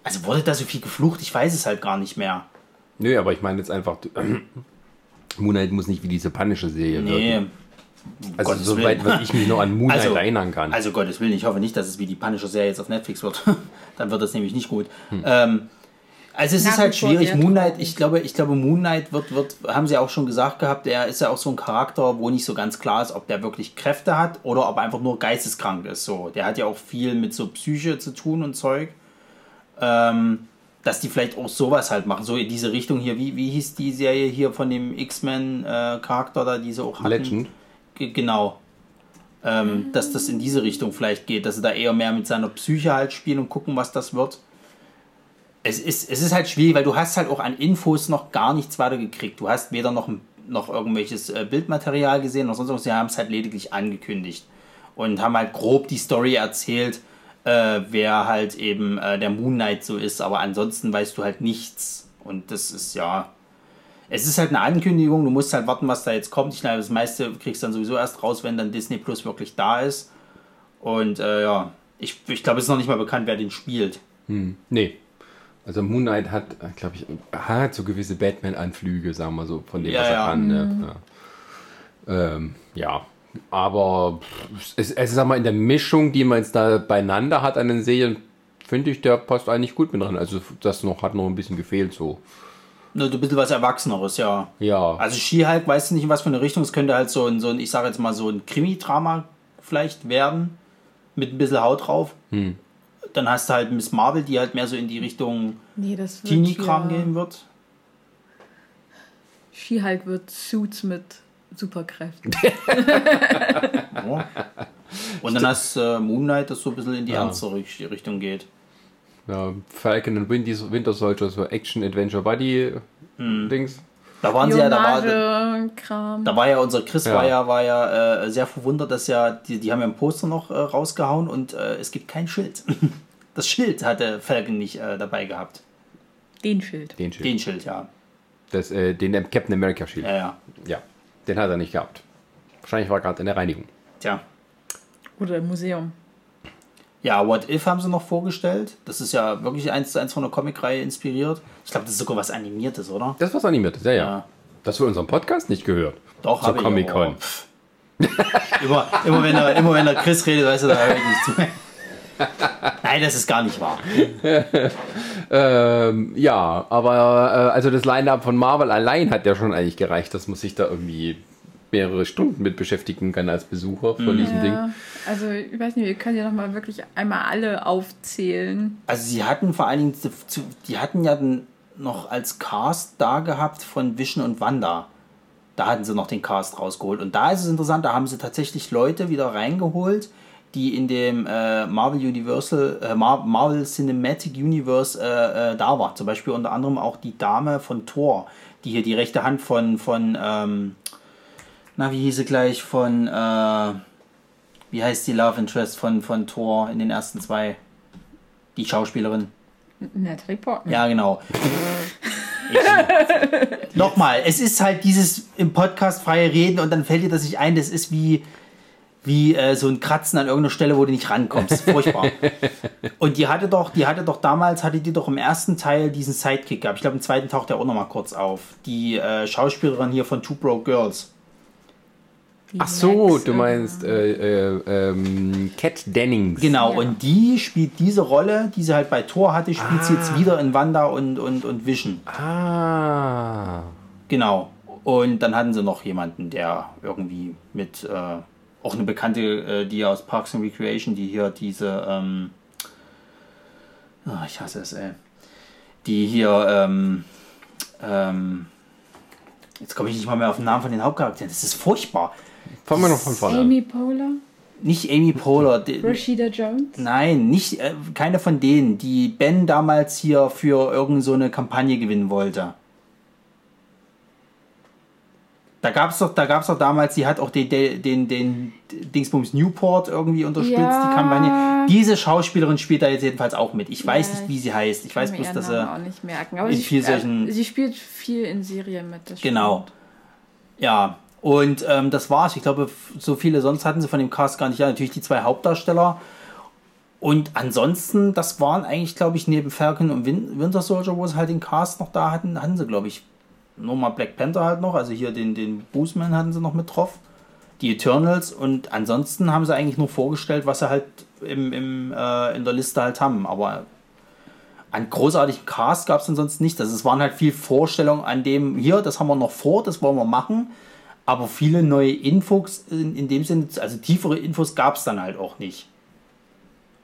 B: also wurde da so viel geflucht, ich weiß es halt gar nicht mehr.
A: Nö, aber ich meine jetzt einfach, Moon Knight muss nicht wie diese Punisher-Serie
B: Nee.
A: wirken. Also
B: Gottes
A: soweit, wie ich mich noch an Moon Knight
B: Also-
A: erinnern kann.
B: Also Gottes Willen, ich hoffe nicht, dass es wie die Punisher-Serie jetzt auf Netflix wird. dann wird das nämlich nicht gut.
A: Hm.
B: Ähm, also es ist halt schwierig.
C: sehr
B: Moon Knight,
C: traurig.
B: ich glaube, ich glaube, Moon Knight wird, wird, haben sie auch schon gesagt gehabt, er ist ja auch so ein Charakter, wo nicht so ganz klar ist, ob der wirklich Kräfte hat oder ob er einfach nur geisteskrank ist. So, der hat ja auch viel mit so Psyche zu tun und Zeug. Ähm, dass die vielleicht auch sowas halt machen, so in diese Richtung hier. Wie, wie hieß die Serie hier von dem X-Men-Charakter da, die sie auch hatten?
A: Legend.
B: Ge- Genau. Ähm, dass das in diese Richtung vielleicht geht, dass sie da eher mehr mit seiner Psyche halt spielen und gucken, was das wird. Es ist, es ist halt schwierig, weil du hast halt auch an Infos noch gar nichts weiter gekriegt. Du hast weder noch, noch irgendwelches äh, Bildmaterial gesehen noch sonst was. Sie haben es halt lediglich angekündigt und haben halt grob die Story erzählt, äh, wer halt eben äh, der Moon Knight so ist. Aber ansonsten weißt du halt nichts. Und das ist ja, es ist halt eine Ankündigung, du musst halt warten, was da jetzt kommt. Ich glaube, das meiste kriegst du dann sowieso erst raus, wenn dann Disney Plus wirklich da ist. Und äh, ja, ich, ich glaube, es ist noch nicht mal bekannt, wer den spielt.
A: Nee. Also Moon Knight hat, glaube ich, hat so gewisse Batman-Anflüge, sagen wir so, von dem,
B: Ja,
A: was er
B: ja.
A: kann. Ne? Ja. Ähm, ja. Aber es, es ist, sag mal, in der Mischung, die man jetzt da beieinander hat an den Serien, finde ich, der passt eigentlich gut mit dran. Also das noch hat noch ein bisschen gefehlt so.
B: Nur ein bisschen was Erwachseneres, ja.
A: Ja.
B: Also She-Hulk, weißt du nicht, in was für eine Richtung. Es könnte halt so ein, so ein ich sage jetzt mal, so ein Krimi-Drama vielleicht werden. Mit ein bisschen Haut drauf. Dann hast du halt Miss Marvel, die halt mehr so in die Richtung
C: Nee,
B: Teenie-Kram
C: hier-
B: gehen wird.
C: She-Hulk wird Suits mit Superkräften.
B: Ja. Und dann hast äh, Moon Knight, das so ein bisschen in die
A: Ja.
B: ernstere Richt- Richtung geht.
A: ja Falcon und Winter, Soldier, so Action, Adventure, Buddy Dings.
B: Da waren sie ja, da war,
C: Spionage-Kram.
B: da war ja unser Chris
A: Ja.
B: war ja, war ja äh, sehr verwundert, dass ja, die, die haben ja ein Poster noch äh, rausgehauen und äh, es gibt kein Schild. Das Schild hatte Falcon nicht äh, dabei gehabt.
C: Den Schild.
A: Den Schild.
B: Den Schild, ja.
A: Das, äh, den Captain America Schild.
B: Ja, ja.
A: Ja. Den hat er nicht gehabt. Wahrscheinlich war er gerade in der Reinigung.
B: Tja.
C: Oder im Museum.
B: Ja, What If haben sie noch vorgestellt. Das ist ja wirklich eins zu eins von der Comicreihe inspiriert. Ich glaube, das ist sogar was Animiertes, oder?
A: Das was animiert ist, ja, ja.
B: Ja.
A: Das für unseren Podcast nicht gehört.
B: Doch,
A: Zur. Comic-Con.
B: immer, immer, wenn er, immer wenn der Chris redet, weißt du, da höre ich nicht zu. Nein, das ist gar nicht wahr.
A: ähm, ja, aber äh, also das Line-Up von Marvel allein hat ja schon eigentlich gereicht, dass man sich da irgendwie mehrere Stunden mit beschäftigen kann als Besucher von diesem Ding.
C: Also ich weiß nicht, wir können ja noch mal wirklich einmal alle aufzählen.
B: Also sie hatten vor allen Dingen, die hatten ja dann noch als Cast da gehabt von Vision und Wanda. Da hatten sie noch den Cast rausgeholt. Und da ist es interessant, da haben sie tatsächlich Leute wieder reingeholt, die in dem äh, Marvel Universal, äh, Mar Marvel Cinematic Universe äh, äh, da war. Zum Beispiel unter anderem auch die Dame von Thor, die hier die rechte Hand von, von ähm, na, wie hieß sie gleich, von, äh, wie heißt die Love Interest von, von Thor in den ersten zwei? Die Schauspielerin.
C: Natalie Portman.
B: Ja, genau. Nochmal, es ist halt dieses im Podcast freie Reden und dann fällt dir das nicht ein, das ist wie, wie äh, so ein Kratzen an irgendeiner Stelle, wo du nicht rankommst. Furchtbar. und die hatte doch, die hatte doch damals, hatte die doch im ersten Teil diesen Sidekick gehabt. Ich glaube, im zweiten taucht er auch nochmal kurz auf. Die äh, Schauspielerin hier von Two Broke Girls.
A: Ach so,
C: Max,
A: du meinst äh, äh, ähm, Cat Dennings.
B: Genau,
C: Ja.
B: und die spielt diese Rolle, die sie halt bei Thor hatte, spielt sie jetzt wieder in Wanda und, und, und Vision.
A: Ah.
B: Genau. Und dann hatten sie noch jemanden, der irgendwie mit, äh, auch eine Bekannte, äh, die aus Parks and Recreation, die hier diese, ähm, ah, ich hasse es, ey, die hier, ähm, ähm, jetzt komme ich nicht mal mehr auf den Namen von den Hauptcharakteren, das ist furchtbar.
A: Fangen wir noch von vorne an.
C: Amy Poehler,
B: Nicht Amy Poehler,
C: Rashida Jones.
B: nein, nicht, äh, keine von denen, die Ben damals hier für irgend so eine Kampagne gewinnen wollte. Da gab es doch, da gab's doch damals, die hat auch den, den, den, Dingsbums Newport irgendwie unterstützt,
C: Ja.
B: die Kampagne. Diese Schauspielerin spielt da jetzt jedenfalls auch mit. Ich weiß
C: Ja,
B: nicht, wie sie heißt. Ich weiß bloß, dass sie.
C: auch nicht merken. Aber
B: in
C: sie,
B: viel
C: sp- äh,
B: solchen-
C: sie spielt viel in Serien mit. Das
B: Genau.
C: stimmt.
B: Ja, und ähm, das war's. Ich glaube, so viele sonst hatten sie von dem Cast gar nicht. Ja, natürlich die zwei Hauptdarsteller. Und ansonsten, das waren eigentlich, glaube ich, neben Falcon und Win Winter Soldier, wo sie halt den Cast noch da hatten, hatten sie, glaube ich, nur mal Black Panther halt noch. Also hier den, den Boosman hatten sie noch mit drauf. Die Eternals. Und ansonsten haben sie eigentlich nur vorgestellt, was sie halt im, im, äh, in der Liste halt haben. Aber an großartigen Cast gab es ansonsten nicht. Also es waren halt viel Vorstellungen an dem, hier, das haben wir noch vor, das wollen wir machen. Aber viele neue Infos in, in dem Sinne, also tiefere Infos gab es dann halt auch nicht.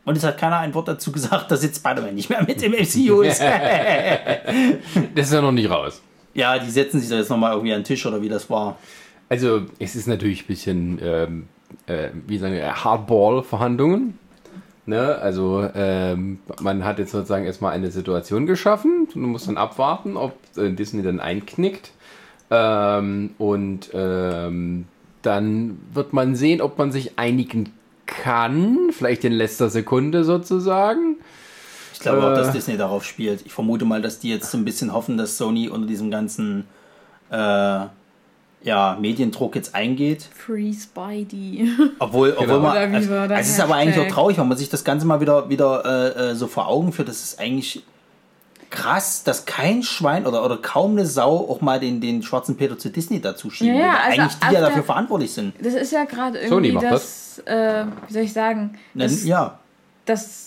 B: Und es hat keiner ein Wort dazu gesagt, dass jetzt Spider-Man nicht mehr mit im MCU ist.
A: Das ist ja noch nicht raus.
B: ja, die setzen sich da jetzt nochmal irgendwie an den Tisch oder wie das war.
A: Also, es ist natürlich ein bisschen, ähm, äh, wie sagen wir, Hardball-Verhandlungen. Ne? Also, ähm, man hat jetzt sozusagen erstmal eine Situation geschaffen und man muss dann abwarten, ob äh, Disney dann einknickt. Ähm, und ähm, dann wird man sehen, ob man sich einigen kann, vielleicht in letzter Sekunde sozusagen.
B: Ich glaube auch,
A: Äh.
B: dass Disney darauf spielt. Ich vermute mal, dass die jetzt so ein bisschen hoffen, dass Sony unter diesem ganzen äh, ja, Mediendruck jetzt eingeht.
C: Free Spidey.
B: Obwohl, obwohl
A: Genau.
B: man. Also, es ist aber eigentlich auch traurig, wenn man sich das Ganze mal wieder, wieder äh, äh, so vor Augen führt. Das ist eigentlich krass, dass kein Schwein oder, oder kaum eine Sau auch mal den, den schwarzen Peter zu Disney dazu schieben.
C: Ja, ja,
B: weil
C: also
B: eigentlich die ja
C: der-
B: dafür verantwortlich sind.
C: Das ist ja gerade
A: Sony
C: irgendwie
A: macht
C: das, äh, wie soll ich sagen, das,
B: ja.
C: das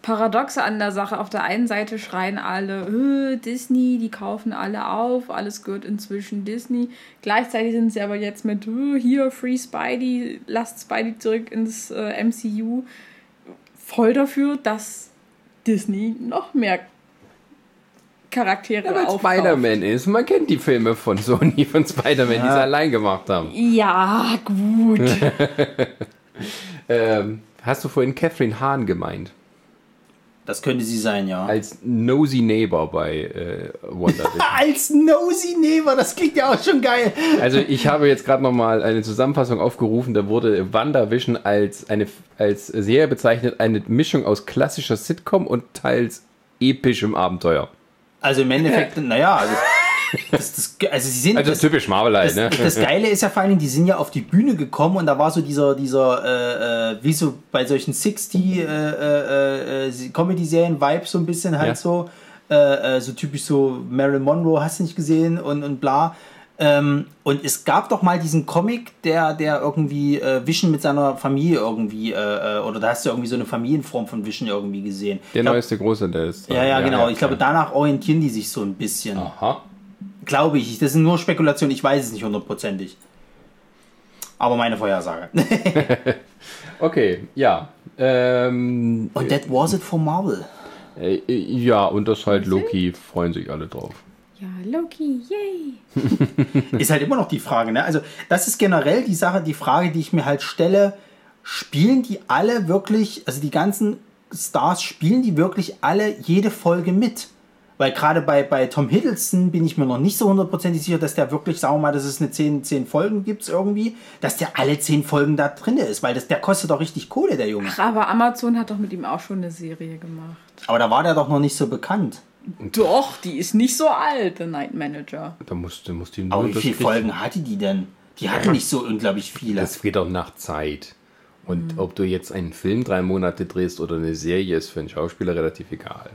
C: Paradoxe an der Sache. Auf der einen Seite schreien alle, "Äh, Disney, die kaufen alle auf, alles gehört inzwischen Disney. Gleichzeitig sind sie aber jetzt mit, "Äh, hier, Free Spidey, lasst Spidey zurück ins äh, MCU, voll dafür, dass Disney noch mehr Charaktere
A: Ja, weil
C: aufkauft.
A: Spider-Man ist. Man kennt die Filme von Sony, von Spider-Man, die
B: Ja.
A: sie allein gemacht haben.
C: Ja, gut.
A: Ähm, hast du vorhin Catherine Hahn gemeint?
B: Das könnte sie sein, ja.
A: Als Nosy Neighbor bei äh, WandaVision.
B: Als Nosy Neighbor, das klingt ja auch schon geil.
A: Also ich habe jetzt gerade nochmal eine Zusammenfassung aufgerufen, da wurde WandaVision als eine als Serie bezeichnet, eine Mischung aus klassischer Sitcom und teils epischem Abenteuer.
B: Also im Endeffekt, naja, also, das, das, also sie sind.
A: Also
B: das,
A: typisch Marvel halt,
B: das,
A: ne?
B: das Geile ist ja vor allen Dingen, die sind ja auf die Bühne gekommen und da war so dieser, dieser, äh, äh, wie so bei solchen 60 äh, äh, äh, Comedy-Serien-Vibe so ein bisschen halt
A: Ja.
B: so, äh, äh, so typisch so Marilyn Monroe, hast du nicht gesehen und, und bla. Ähm, und es gab doch mal diesen Comic, der, der irgendwie äh, Vision mit seiner Familie irgendwie, äh, äh, oder da hast du irgendwie so eine Familienform von Vision irgendwie gesehen.
A: Der
B: glaub-
A: neueste Große, der ist.
B: Ja, ja, genau. ich glaube, danach orientieren die sich so ein bisschen.
A: Aha.
B: Glaube ich. Das sind nur Spekulationen, ich weiß es nicht hundertprozentig. Aber meine Vorhersage.
A: Okay, ja. Ähm,
B: Und that was it for Marvel.
A: äh, ja, und das halt Loki freuen sich alle drauf.
C: Ja, Loki, yay.
B: Ist halt immer noch die Frage, ne? Also, das ist generell die Sache, die Frage, die ich mir halt stelle. Spielen die alle wirklich, also die ganzen Stars, spielen die wirklich alle jede Folge mit? Weil gerade bei, bei Tom Hiddleston bin ich mir noch nicht so hundertprozentig sicher, dass der wirklich, sagen wir mal, dass es eine 10, 10 Folgen gibt irgendwie, dass der alle 10 Folgen da drin ist, weil das, der kostet doch richtig Kohle, der Junge.
C: Ach, aber Amazon hat doch mit ihm auch schon eine Serie gemacht.
B: Aber da war der doch noch nicht so bekannt.
C: Doch, die ist nicht so alt, The Night Manager.
A: Da musst du musst die
B: Aber
A: nur
B: wie
A: das
B: viele Folgen hatte die denn? Die hatten nicht so unglaublich viele.
A: Das geht auch nach Zeit. Und
B: Mhm.
A: ob du jetzt einen Film drei Monate drehst oder eine Serie, ist für einen Schauspieler relativ egal.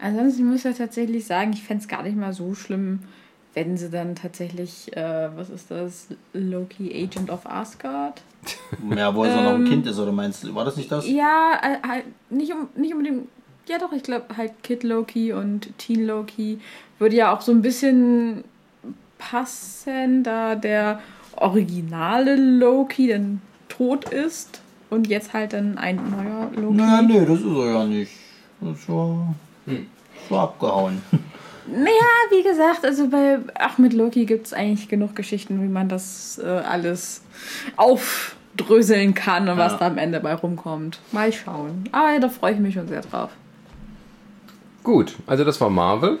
C: Ansonsten muss ich ja tatsächlich sagen, ich fände es gar nicht mal so schlimm, wenn sie dann tatsächlich, äh, was ist das, Loki Agent of Asgard?
B: Ja, wo er so noch ein Kind ist, oder meinst du? War das nicht das?
C: Ja, äh, halt nicht, um, nicht unbedingt, ja doch, ich glaube halt Kid Loki und Teen Loki würde ja auch so ein bisschen passen, da der originale Loki dann tot ist und jetzt halt dann ein neuer Loki.
B: Naja, nee, das ist er ja nicht. Das ist ja so abgehauen.
C: Naja, wie gesagt, also bei Ach mit Loki gibt es eigentlich genug Geschichten, wie man das äh, alles aufdröseln kann und was
B: Ja.
C: da am Ende bei rumkommt. Mal schauen. Aber da freue ich mich schon sehr drauf.
A: Gut, also das war Marvel.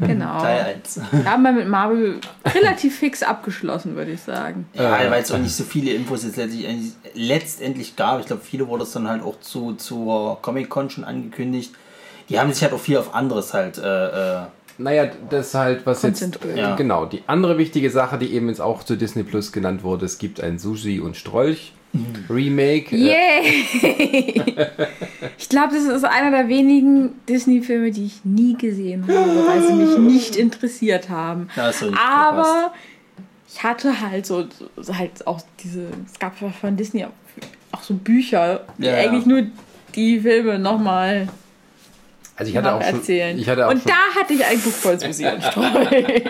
C: Genau.
B: Teil 1.
C: Wir haben wir mit Marvel relativ fix abgeschlossen, würde ich sagen.
B: Ja, weil es auch nicht so viele Infos jetzt letztendlich, letztendlich gab. Ich glaube, viele wurde es dann halt auch zu, zur Comic-Con schon angekündigt. Die haben sich halt auch viel auf anderes halt. Äh, äh,
A: Naja, das ist halt, was jetzt.
B: Ja.
A: Genau, die andere wichtige Sache, die eben jetzt auch zu Disney Plus genannt wurde, es gibt ein Sushi und Strolch Remake. Äh,
C: Yay! ich glaube, das ist einer der wenigen Disney-Filme, die ich nie gesehen habe, weil sie mich nicht interessiert haben.
B: Nicht.
C: Aber ich hatte halt so, halt auch diese, es gab von Disney auch, so Bücher, die
B: Ja, ja.
C: eigentlich nur die Filme nochmal
A: Also ich hatte auch schon,
C: erzählen.
A: ich hatte auch
C: Und
A: schon,
C: da hatte ich ein Buch voll Susi und Strolch.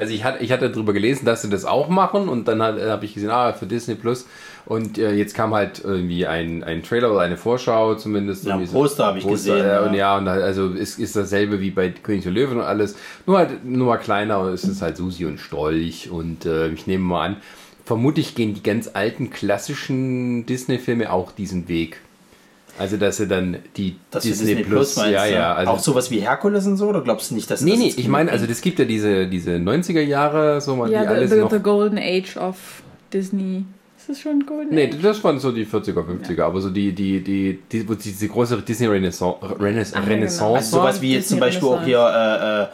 A: also ich hatte, ich hatte darüber gelesen, dass sie das auch machen und dann habe ich gesehen, ah, für Disney Plus und äh, jetzt kam halt irgendwie ein, ein Trailer oder eine Vorschau zumindest.
B: Ja, ein Poster habe ich gesehen,
A: Äh,
B: ja.
A: Und ja, und also es ist dasselbe wie bei König der Löwen und alles, nur halt nur mal kleiner und es ist halt Susi und Strolch und äh, ich nehme mal an, vermutlich gehen die ganz alten klassischen Disney-Filme auch diesen Weg. Also dass sie dann die
B: das für Disney Plus meinst
A: ja,
B: du?
A: ja, also
B: auch sowas wie Herkules und so? Oder glaubst du nicht, dass
A: Nee,
B: das
A: nee, ich meine, also das gibt ja diese, diese 90er Jahre, so mal, die
C: ja, the,
A: alles
C: the,
A: noch.
C: the Golden Age of Disney. Ist das schon Golden
A: Nee, das waren so die 40er, 50er, aber so die, die, die, die, wo diese große Disney Renaissance, Renaissance,
C: Ach, ja, genau.
A: Renaissance
B: Also sowas wie jetzt zum Beispiel auch hier, äh, äh,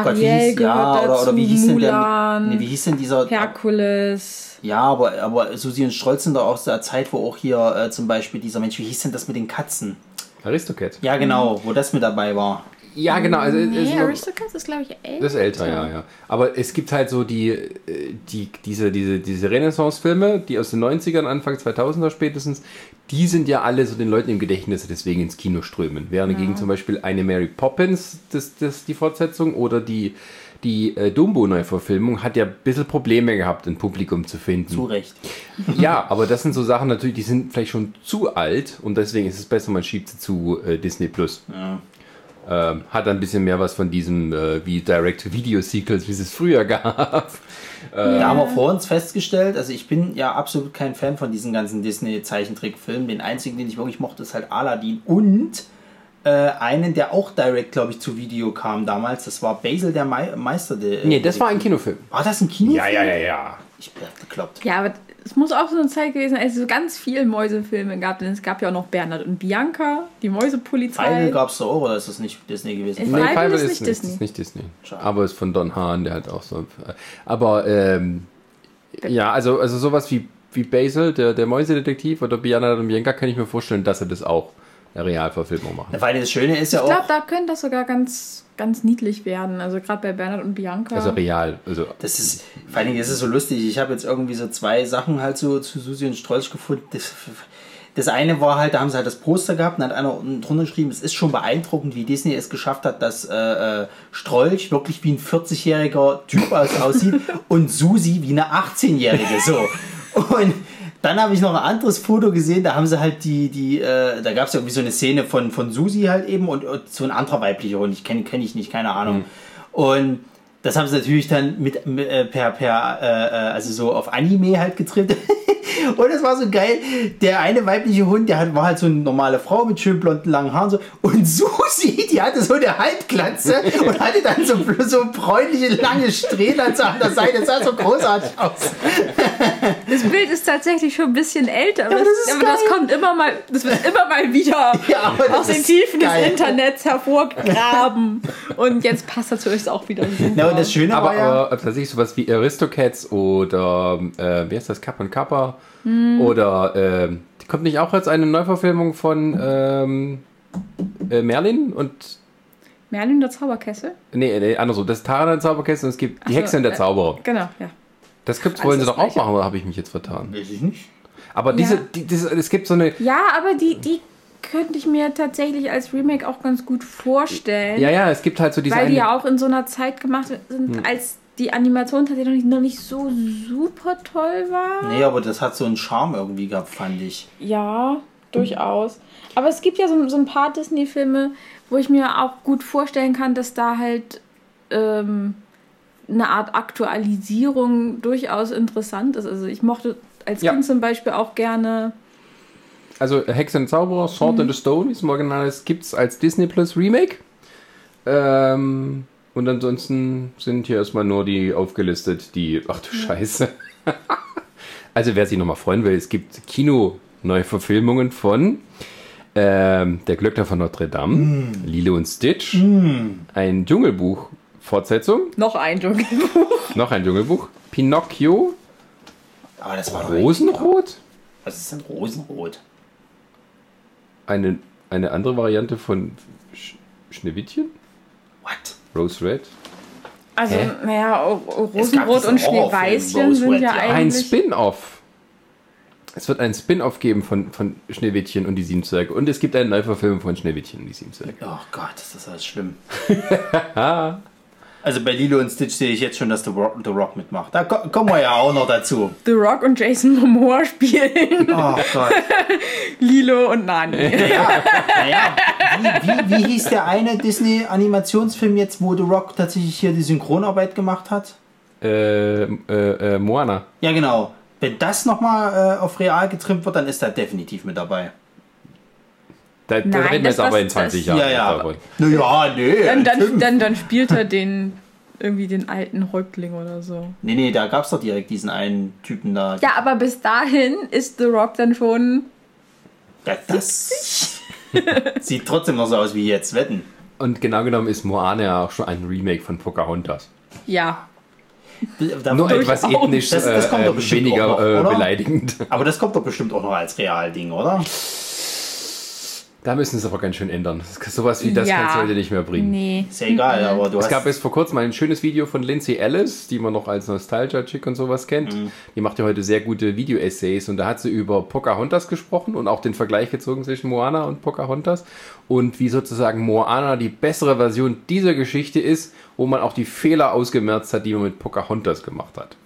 B: oh Gott, wie
C: Ariel
B: hieß, ja, oder, oder wie hieß denn der, nee, wie hieß denn dieser,
C: Herkules.
B: ja, aber, aber Susi und Strolz sind doch aus der Zeit, wo auch hier äh, zum Beispiel dieser Mensch, wie hieß denn das mit den Katzen?
A: Aristocat.
B: Ja, genau, wo das mit dabei war.
A: Ja, genau. Also,
C: Nee,
A: ist-
C: Aristocats ist, glaube ich, älter.
A: Das ist älter, ja, ja. Aber es gibt halt so die, äh, die diese, diese, diese Renaissance-Filme, die aus den 90ern, Anfang 2000er spätestens, die sind ja alle so den Leuten im Gedächtnis, die deswegen ins Kino strömen. Während gegen zum Beispiel eine Mary Poppins, das, das die Fortsetzung, oder die, die äh, Dumbo-Neuverfilmung hat ja ein bisschen Probleme gehabt, ein Publikum zu finden.
B: Zu Recht.
A: Ja, aber das sind so Sachen natürlich, die sind vielleicht schon zu alt und deswegen ist es besser, man schiebt sie zu äh, Disney Plus.
B: Ja.
A: Ähm, hat ein bisschen mehr was von diesem äh, wie Direct-to-Video-Sequels, wie es es früher gab.
B: Da haben wir vor uns festgestellt, also ich bin ja absolut kein Fan von diesen ganzen Disney-Zeichentrickfilmen. Den einzigen, den ich wirklich mochte, ist halt Aladdin und äh, einen, der auch direkt, glaube ich, zu Video kam damals. Das war Basil, der Mei Meister. Der,
A: Nee, das war ein Kinofilm.
B: War das ein Kinofilm?
A: Ja, ja, ja, ja.
B: Ich bin bekloppt.
C: Ja, aber es muss auch so eine Zeit gewesen sein, als es so ganz viele Mäusefilme gab. Denn es gab ja auch noch Bernhard und Bianca, die Mäusepolizei.
B: Feigl gab es doch auch, oder ist das nicht Disney gewesen?
C: Es-
A: Nee,
C: Fievel
A: Fievel
C: ist
A: ist,
C: nicht Disney.
A: ist nicht Disney.
B: Schade.
A: Aber ist von Don Hahn, der hat auch so. Aber ähm, ja, also, also sowas wie, wie Basil, der, der Mäusedetektiv oder Biana und Bianca, kann ich mir vorstellen, dass sie das auch eine Realverfilmung machen.
B: Weil das Schöne ist ja
C: Ich glaube,
B: auch,
C: da könnte das sogar ganz, ganz niedlich werden. Also gerade bei Bernhard und Bianca.
A: Also real. Also
B: das ist, vor allen Dingen ist es so lustig. Ich habe jetzt irgendwie so zwei Sachen halt so zu Susi und Strolch gefunden. Das, das eine war halt, da haben sie halt das Poster gehabt und hat einer unten drunter geschrieben, es ist schon beeindruckend, wie Disney es geschafft hat, dass äh, äh, Strolch wirklich wie ein 40-jähriger Typ aus, aussieht und Susi wie eine 18-jährige. So. Und dann habe ich noch ein anderes Foto gesehen, da haben sie halt die, die, äh, da gab es irgendwie so eine Szene von, von Susi halt eben und, und so ein anderer weiblicher Hund, ich kenne kenn ich nicht, keine Ahnung. Und das haben sie natürlich dann mit, mit äh, per, per, äh, äh, also so auf Anime halt getrimmt. Und es war so geil. Der eine weibliche Hund, der hat, war halt so eine normale Frau mit schön blonden langen Haaren. So. Und Susi, die hatte so eine Halbglatze und hatte dann so, so bräunliche lange Strähnen so an der Seite. Das sah so großartig aus.
C: Das Bild ist tatsächlich schon ein bisschen älter, aber,
B: aber
C: das,
B: das
C: aber das kommt immer mal, das wird immer mal wieder
B: Ja, das
C: aus den Tiefen
B: geil.
C: des Internets hervorgraben. Und jetzt passt dazu ist auch wieder.
B: Ja, und das Schöne
A: aber,
B: war ja,
A: aber tatsächlich sowas wie Aristocats oder äh, wie heißt das, Kappa und Kappa oder äh, die kommt nicht auch als eine Neuverfilmung von ähm, äh, Merlin und
C: Merlin der Zauberkessel?
A: nee, nee, andersrum, das ist Taran der Zauberkessel und es gibt die
C: Ach so,
A: Hexe und der
C: äh,
A: Zauberer.
C: Genau, ja.
A: Das Skript wollen sie doch auch machen, oder habe ich mich jetzt vertan?
B: weiß ich nicht.
A: Aber diese,
C: Ja.
A: die, diese, es gibt so eine,
C: Ja, aber die, die könnte ich mir tatsächlich als Remake auch ganz gut vorstellen.
A: ja, ja, es gibt halt so diese
C: weil die ja auch in so einer Zeit gemacht sind, als die Animation tatsächlich noch nicht, noch nicht so super toll war.
B: Nee, aber das hat so einen Charme irgendwie gehabt, fand ich.
C: Ja, durchaus. Aber es gibt ja so, so ein paar Disney-Filme, wo ich mir auch gut vorstellen kann, dass da halt ähm, eine Art Aktualisierung durchaus interessant ist. Also ich mochte als
A: Ja.
C: Kind zum Beispiel auch gerne.
A: Also Hexe und Zauberer, Sword in the Stone, wie es im Original ist, gibt es als Disney Plus Remake. Ähm, und ansonsten sind hier erstmal nur die aufgelistet, die. Ach du Scheiße. also wer sich nochmal freuen will, es gibt Kino-Neuverfilmungen von ähm, Der Glöckner von Notre Dame, Lilo und Stitch, ein Dschungelbuch-Fortsetzung,
C: Noch ein Dschungelbuch.
A: noch ein Dschungelbuch, Pinocchio,
B: Aber das war
A: Rosenrot,
B: Was ist denn Rosenrot?
A: Eine, eine andere Variante von Sch Schneewittchen,
B: What?
A: Rose Red.
C: Also, naja, Rosenrot und Schneeweißchen sind
B: Red,
C: ja
B: ja.
A: Ein. Spin-off. Es wird ein Spin-off geben von, von Schneewittchen und die sieben Zwerge. Und es gibt eine Neuverfilmung von Schneewittchen und die sieben Zwerge.
B: Oh Gott, ist das alles schlimm. also bei Lilo und Stitch sehe ich jetzt schon, dass The Rock, The Rock mitmacht. Da ko kommen wir ja auch noch dazu.
C: The Rock und Jason Momoa spielen
B: Oh Gott.
C: Lilo und Nani.
B: Ja, naja, wie, wie, wie hieß der eine Disney-Animationsfilm jetzt, wo The Rock tatsächlich hier die Synchronarbeit gemacht hat?
A: Äh, äh, äh, Moana.
B: Ja, genau. Wenn das nochmal äh, auf real getrimmt wird, dann ist er definitiv mit dabei.
A: Da, da
C: Nein,
A: reden wir
C: das-
A: jetzt aber
C: das-
A: in 20
C: das-
A: Jahren
B: Ja, ja.
A: davon.
B: Naja, nee.
C: Dann, dann, dann, dann spielt er den irgendwie den alten Häuptling oder so.
B: Nee, nee, da gab es doch direkt diesen einen Typen da.
C: Ja, aber bis dahin ist The Rock dann schon.
B: Ja, das sieht trotzdem noch so aus wie jetzt, wetten.
A: Und genau genommen ist Moana ja auch schon ein Remake von Pocahontas.
C: Ja.
B: Da-
A: Nur etwas ethnisch
B: Das- das kommt doch
A: äh,
B: bestimmt
A: weniger
B: auch noch,
A: äh, beleidigend.
B: Aber das kommt doch bestimmt auch noch als Realding, oder?
A: Da müssen sie aber ganz schön ändern. Sowas wie das
C: Ja.
A: kannst du heute nicht mehr bringen.
C: Nee.
B: Ist ja egal, aber du
A: Es
B: hast.
A: gab jetzt vor kurzem mal ein schönes Video von Lindsay Ellis, die man noch als Nostalgia-Chick und sowas kennt.
B: Mhm.
A: Die macht ja heute sehr gute Video-Essays und da hat sie über Pocahontas gesprochen und auch den Vergleich gezogen zwischen Moana und Pocahontas und wie sozusagen Moana die bessere Version dieser Geschichte ist, wo man auch die Fehler ausgemerzt hat, die man mit Pocahontas gemacht hat.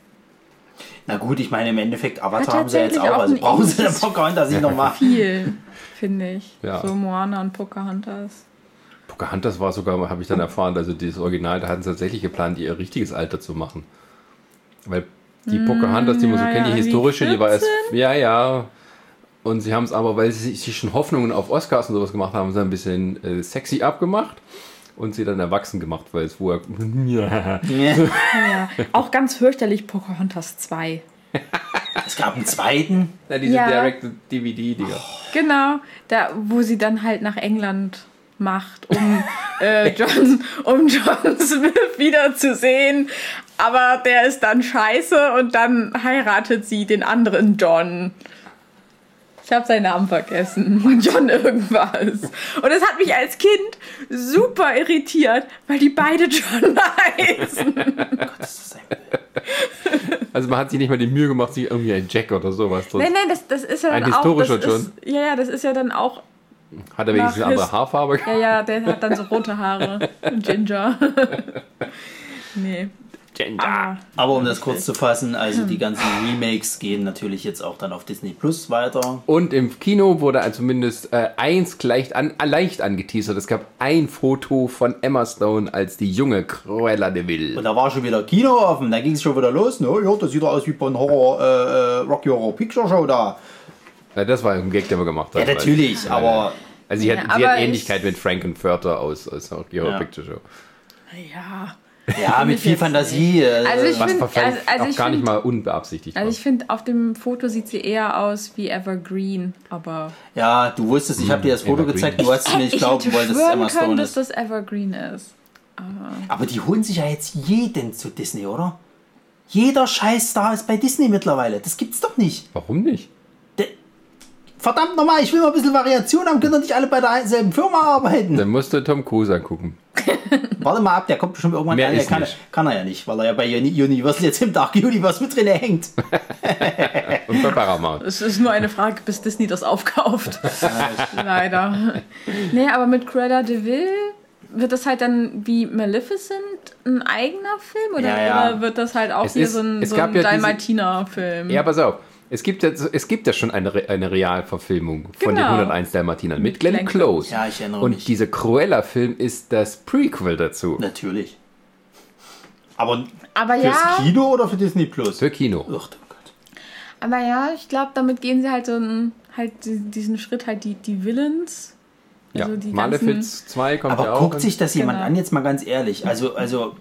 B: Na gut, ich meine, im Endeffekt, Avatar haben sie jetzt auch.
C: auch
B: Also brauchen sie den Pocahontas nicht nochmal.
C: Viel, finde ich.
A: Ja.
C: So Moana und Pocahontas.
A: Pocahontas war sogar, habe ich dann erfahren, also dieses Original, da hatten sie tatsächlich geplant, ihr richtiges Alter zu machen. Weil die Pocahontas, die man so
C: ja,
A: kennt, die historische, die war erst.
C: 14?
A: Ja, ja. Und sie haben es aber, weil sie sich schon Hoffnungen auf Oscars und sowas gemacht haben, sie ein bisschen äh, sexy abgemacht und sie dann erwachsen gemacht, weil es vorher. Ja.
C: Ja. Auch ganz fürchterlich Pocahontas 2.
B: Es gab einen zweiten.
A: Na, diese
C: Ja.
A: Direct-DVD-Dinger.
C: Genau, da, wo sie dann halt nach England macht, um, äh, John, um John Smith wiederzusehen. Aber der ist dann scheiße und dann heiratet sie den anderen John. Ich habe seinen Namen vergessen. John irgendwas. Und das hat mich als Kind super irritiert, weil die beide John heißen.
B: Das ist ein
A: Also man hat sich nicht mal die Mühe gemacht, sich irgendwie ein Jack oder sowas drin.
C: Nein, nein, das, das ist ja dann
A: Ein
C: auch.
A: historischer
C: das ist, Ja, ja, das ist ja dann auch.
A: Hat er wenigstens eine andere Haarfarbe?
C: Ja, ja, der hat dann so rote Haare. Ginger. nee. Ah,
B: Aber um das kurz zu fassen, also die ganzen Remakes gehen natürlich jetzt auch dann auf Disney Plus weiter.
A: Und im Kino wurde also zumindest äh, eins leicht, an, äh, leicht angeteasert. Es gab ein Foto von Emma Stone als die junge Cruella de Vil.
B: Und da war schon wieder Kino offen, da ging es schon wieder los. Ne? Ja, das sieht doch aus wie bei einer Horror, äh, äh, Rocky Horror Picture Show da.
A: Ja, das war ein Gag, den wir gemacht haben.
B: Ja, natürlich, aber
A: Also sie hat,
C: Ja,
A: sie hat Ähnlichkeit
C: ich-
A: mit Frankenfurter aus, aus Rocky Horror
B: Ja.
A: Picture Show.
C: ja.
B: Ja, mit viel Fantasie. äh,
C: Also ich
A: Was
C: find-
A: verfällt
C: also- also
A: auch
C: ich
A: gar nicht
C: find-
A: mal unbeabsichtigt
C: Also
A: war.
C: ich finde, auf dem Foto sieht sie eher aus wie Evergreen, aber.
B: ja, du wusstest, ich habe dir das Foto
A: Evergreen.
B: gezeigt, du hast mir nicht glauben wollen, dass es Emma
C: können,
B: Stone
C: dass
B: ist.
C: das Evergreen ist.
B: Aber die holen sich ja jetzt jeden zu Disney, oder? Jeder Scheißstar ist bei Disney mittlerweile. Das gibt's doch nicht.
A: Warum nicht?
B: Verdammt nochmal, ich will mal ein bisschen Variation haben. Können doch nicht alle bei derselben Firma arbeiten.
A: Dann musst du Tom Cruise angucken.
B: Warte mal ab, der kommt bestimmt irgendwann
A: Mehr
B: rein. Der
A: ist
B: kann,
A: nicht.
B: kann er ja nicht, weil er ja bei Uni- Universal jetzt im Dark Universe mit drin hängt.
A: Und bei Paramount.
C: Es ist nur eine Frage, bis Disney das aufkauft. Leider. Nee, aber mit Cruella de Vil wird das halt dann wie Maleficent ein eigener Film? Oder,
B: Ja, ja.
C: oder wird das halt auch
A: Es
C: hier
A: ist-
C: so ein, so ein
A: ja
C: Dalmatiner-Film?
A: Ja, pass auf. Es gibt ja, es gibt ja schon eine, Re- eine Realverfilmung von den
C: Genau.
A: 101 Dalmatinern mit Glenn,
C: Glenn
A: Close.
B: Ja, ich erinnere
A: Und
B: mich.
A: dieser Cruella-Film ist das Prequel dazu.
B: Natürlich. Aber
C: aber
B: fürs
C: ja,
B: Kino oder für Disney Plus?
A: Für Kino.
B: Ach, du Gott.
C: aber ja, ich glaube, damit gehen sie halt so einen, halt di- diesen Schritt halt die, die Villains.
A: Ja,
C: Also die
A: Malefiz 2 kommt
B: Aber
A: ja auch.
B: guckt sich das jemand
C: Genau.
B: an, jetzt mal ganz ehrlich. Also, also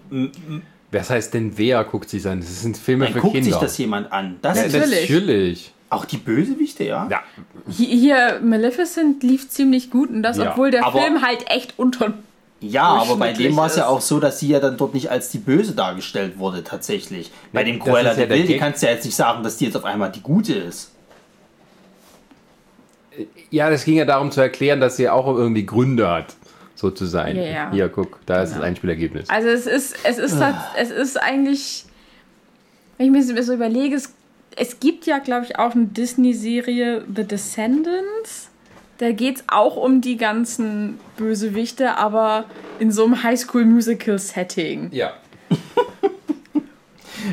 A: Was heißt denn wer guckt sich an? Das sind Filme
B: dann
A: für
B: guckt
A: Kinder.
B: sich das jemand an. Das
A: ja,
B: ist
C: Natürlich.
A: natürlich.
B: auch die Bösewichte, ja?
A: Ja,
C: Hier, hier Maleficent lief ziemlich gut und das,
A: Ja,
C: obwohl der
B: aber-
C: Film halt echt unter.
B: Ja, aber bei dem war es ja auch so, dass sie ja dann dort nicht als die Böse dargestellt wurde, tatsächlich. Bei
A: Ja,
B: dem Cruella
A: ja
B: de
A: der
B: Vil,
A: Gag.
B: kannst du ja jetzt nicht sagen, dass die jetzt auf einmal die Gute ist.
A: ja, das ging ja darum zu erklären, dass sie auch irgendwie Gründe hat, so zu sein.
C: Ja, ja.
A: Hier, guck, da ist
C: Genau.
A: das Einspielergebnis.
C: Also es ist, es ist, tats- es ist eigentlich, wenn ich mir so überlege, es, es gibt ja, glaube ich, auch eine Disney-Serie The Descendants. Da geht es auch um die ganzen Bösewichte, aber in so einem Highschool-Musical-Setting.
A: Ja.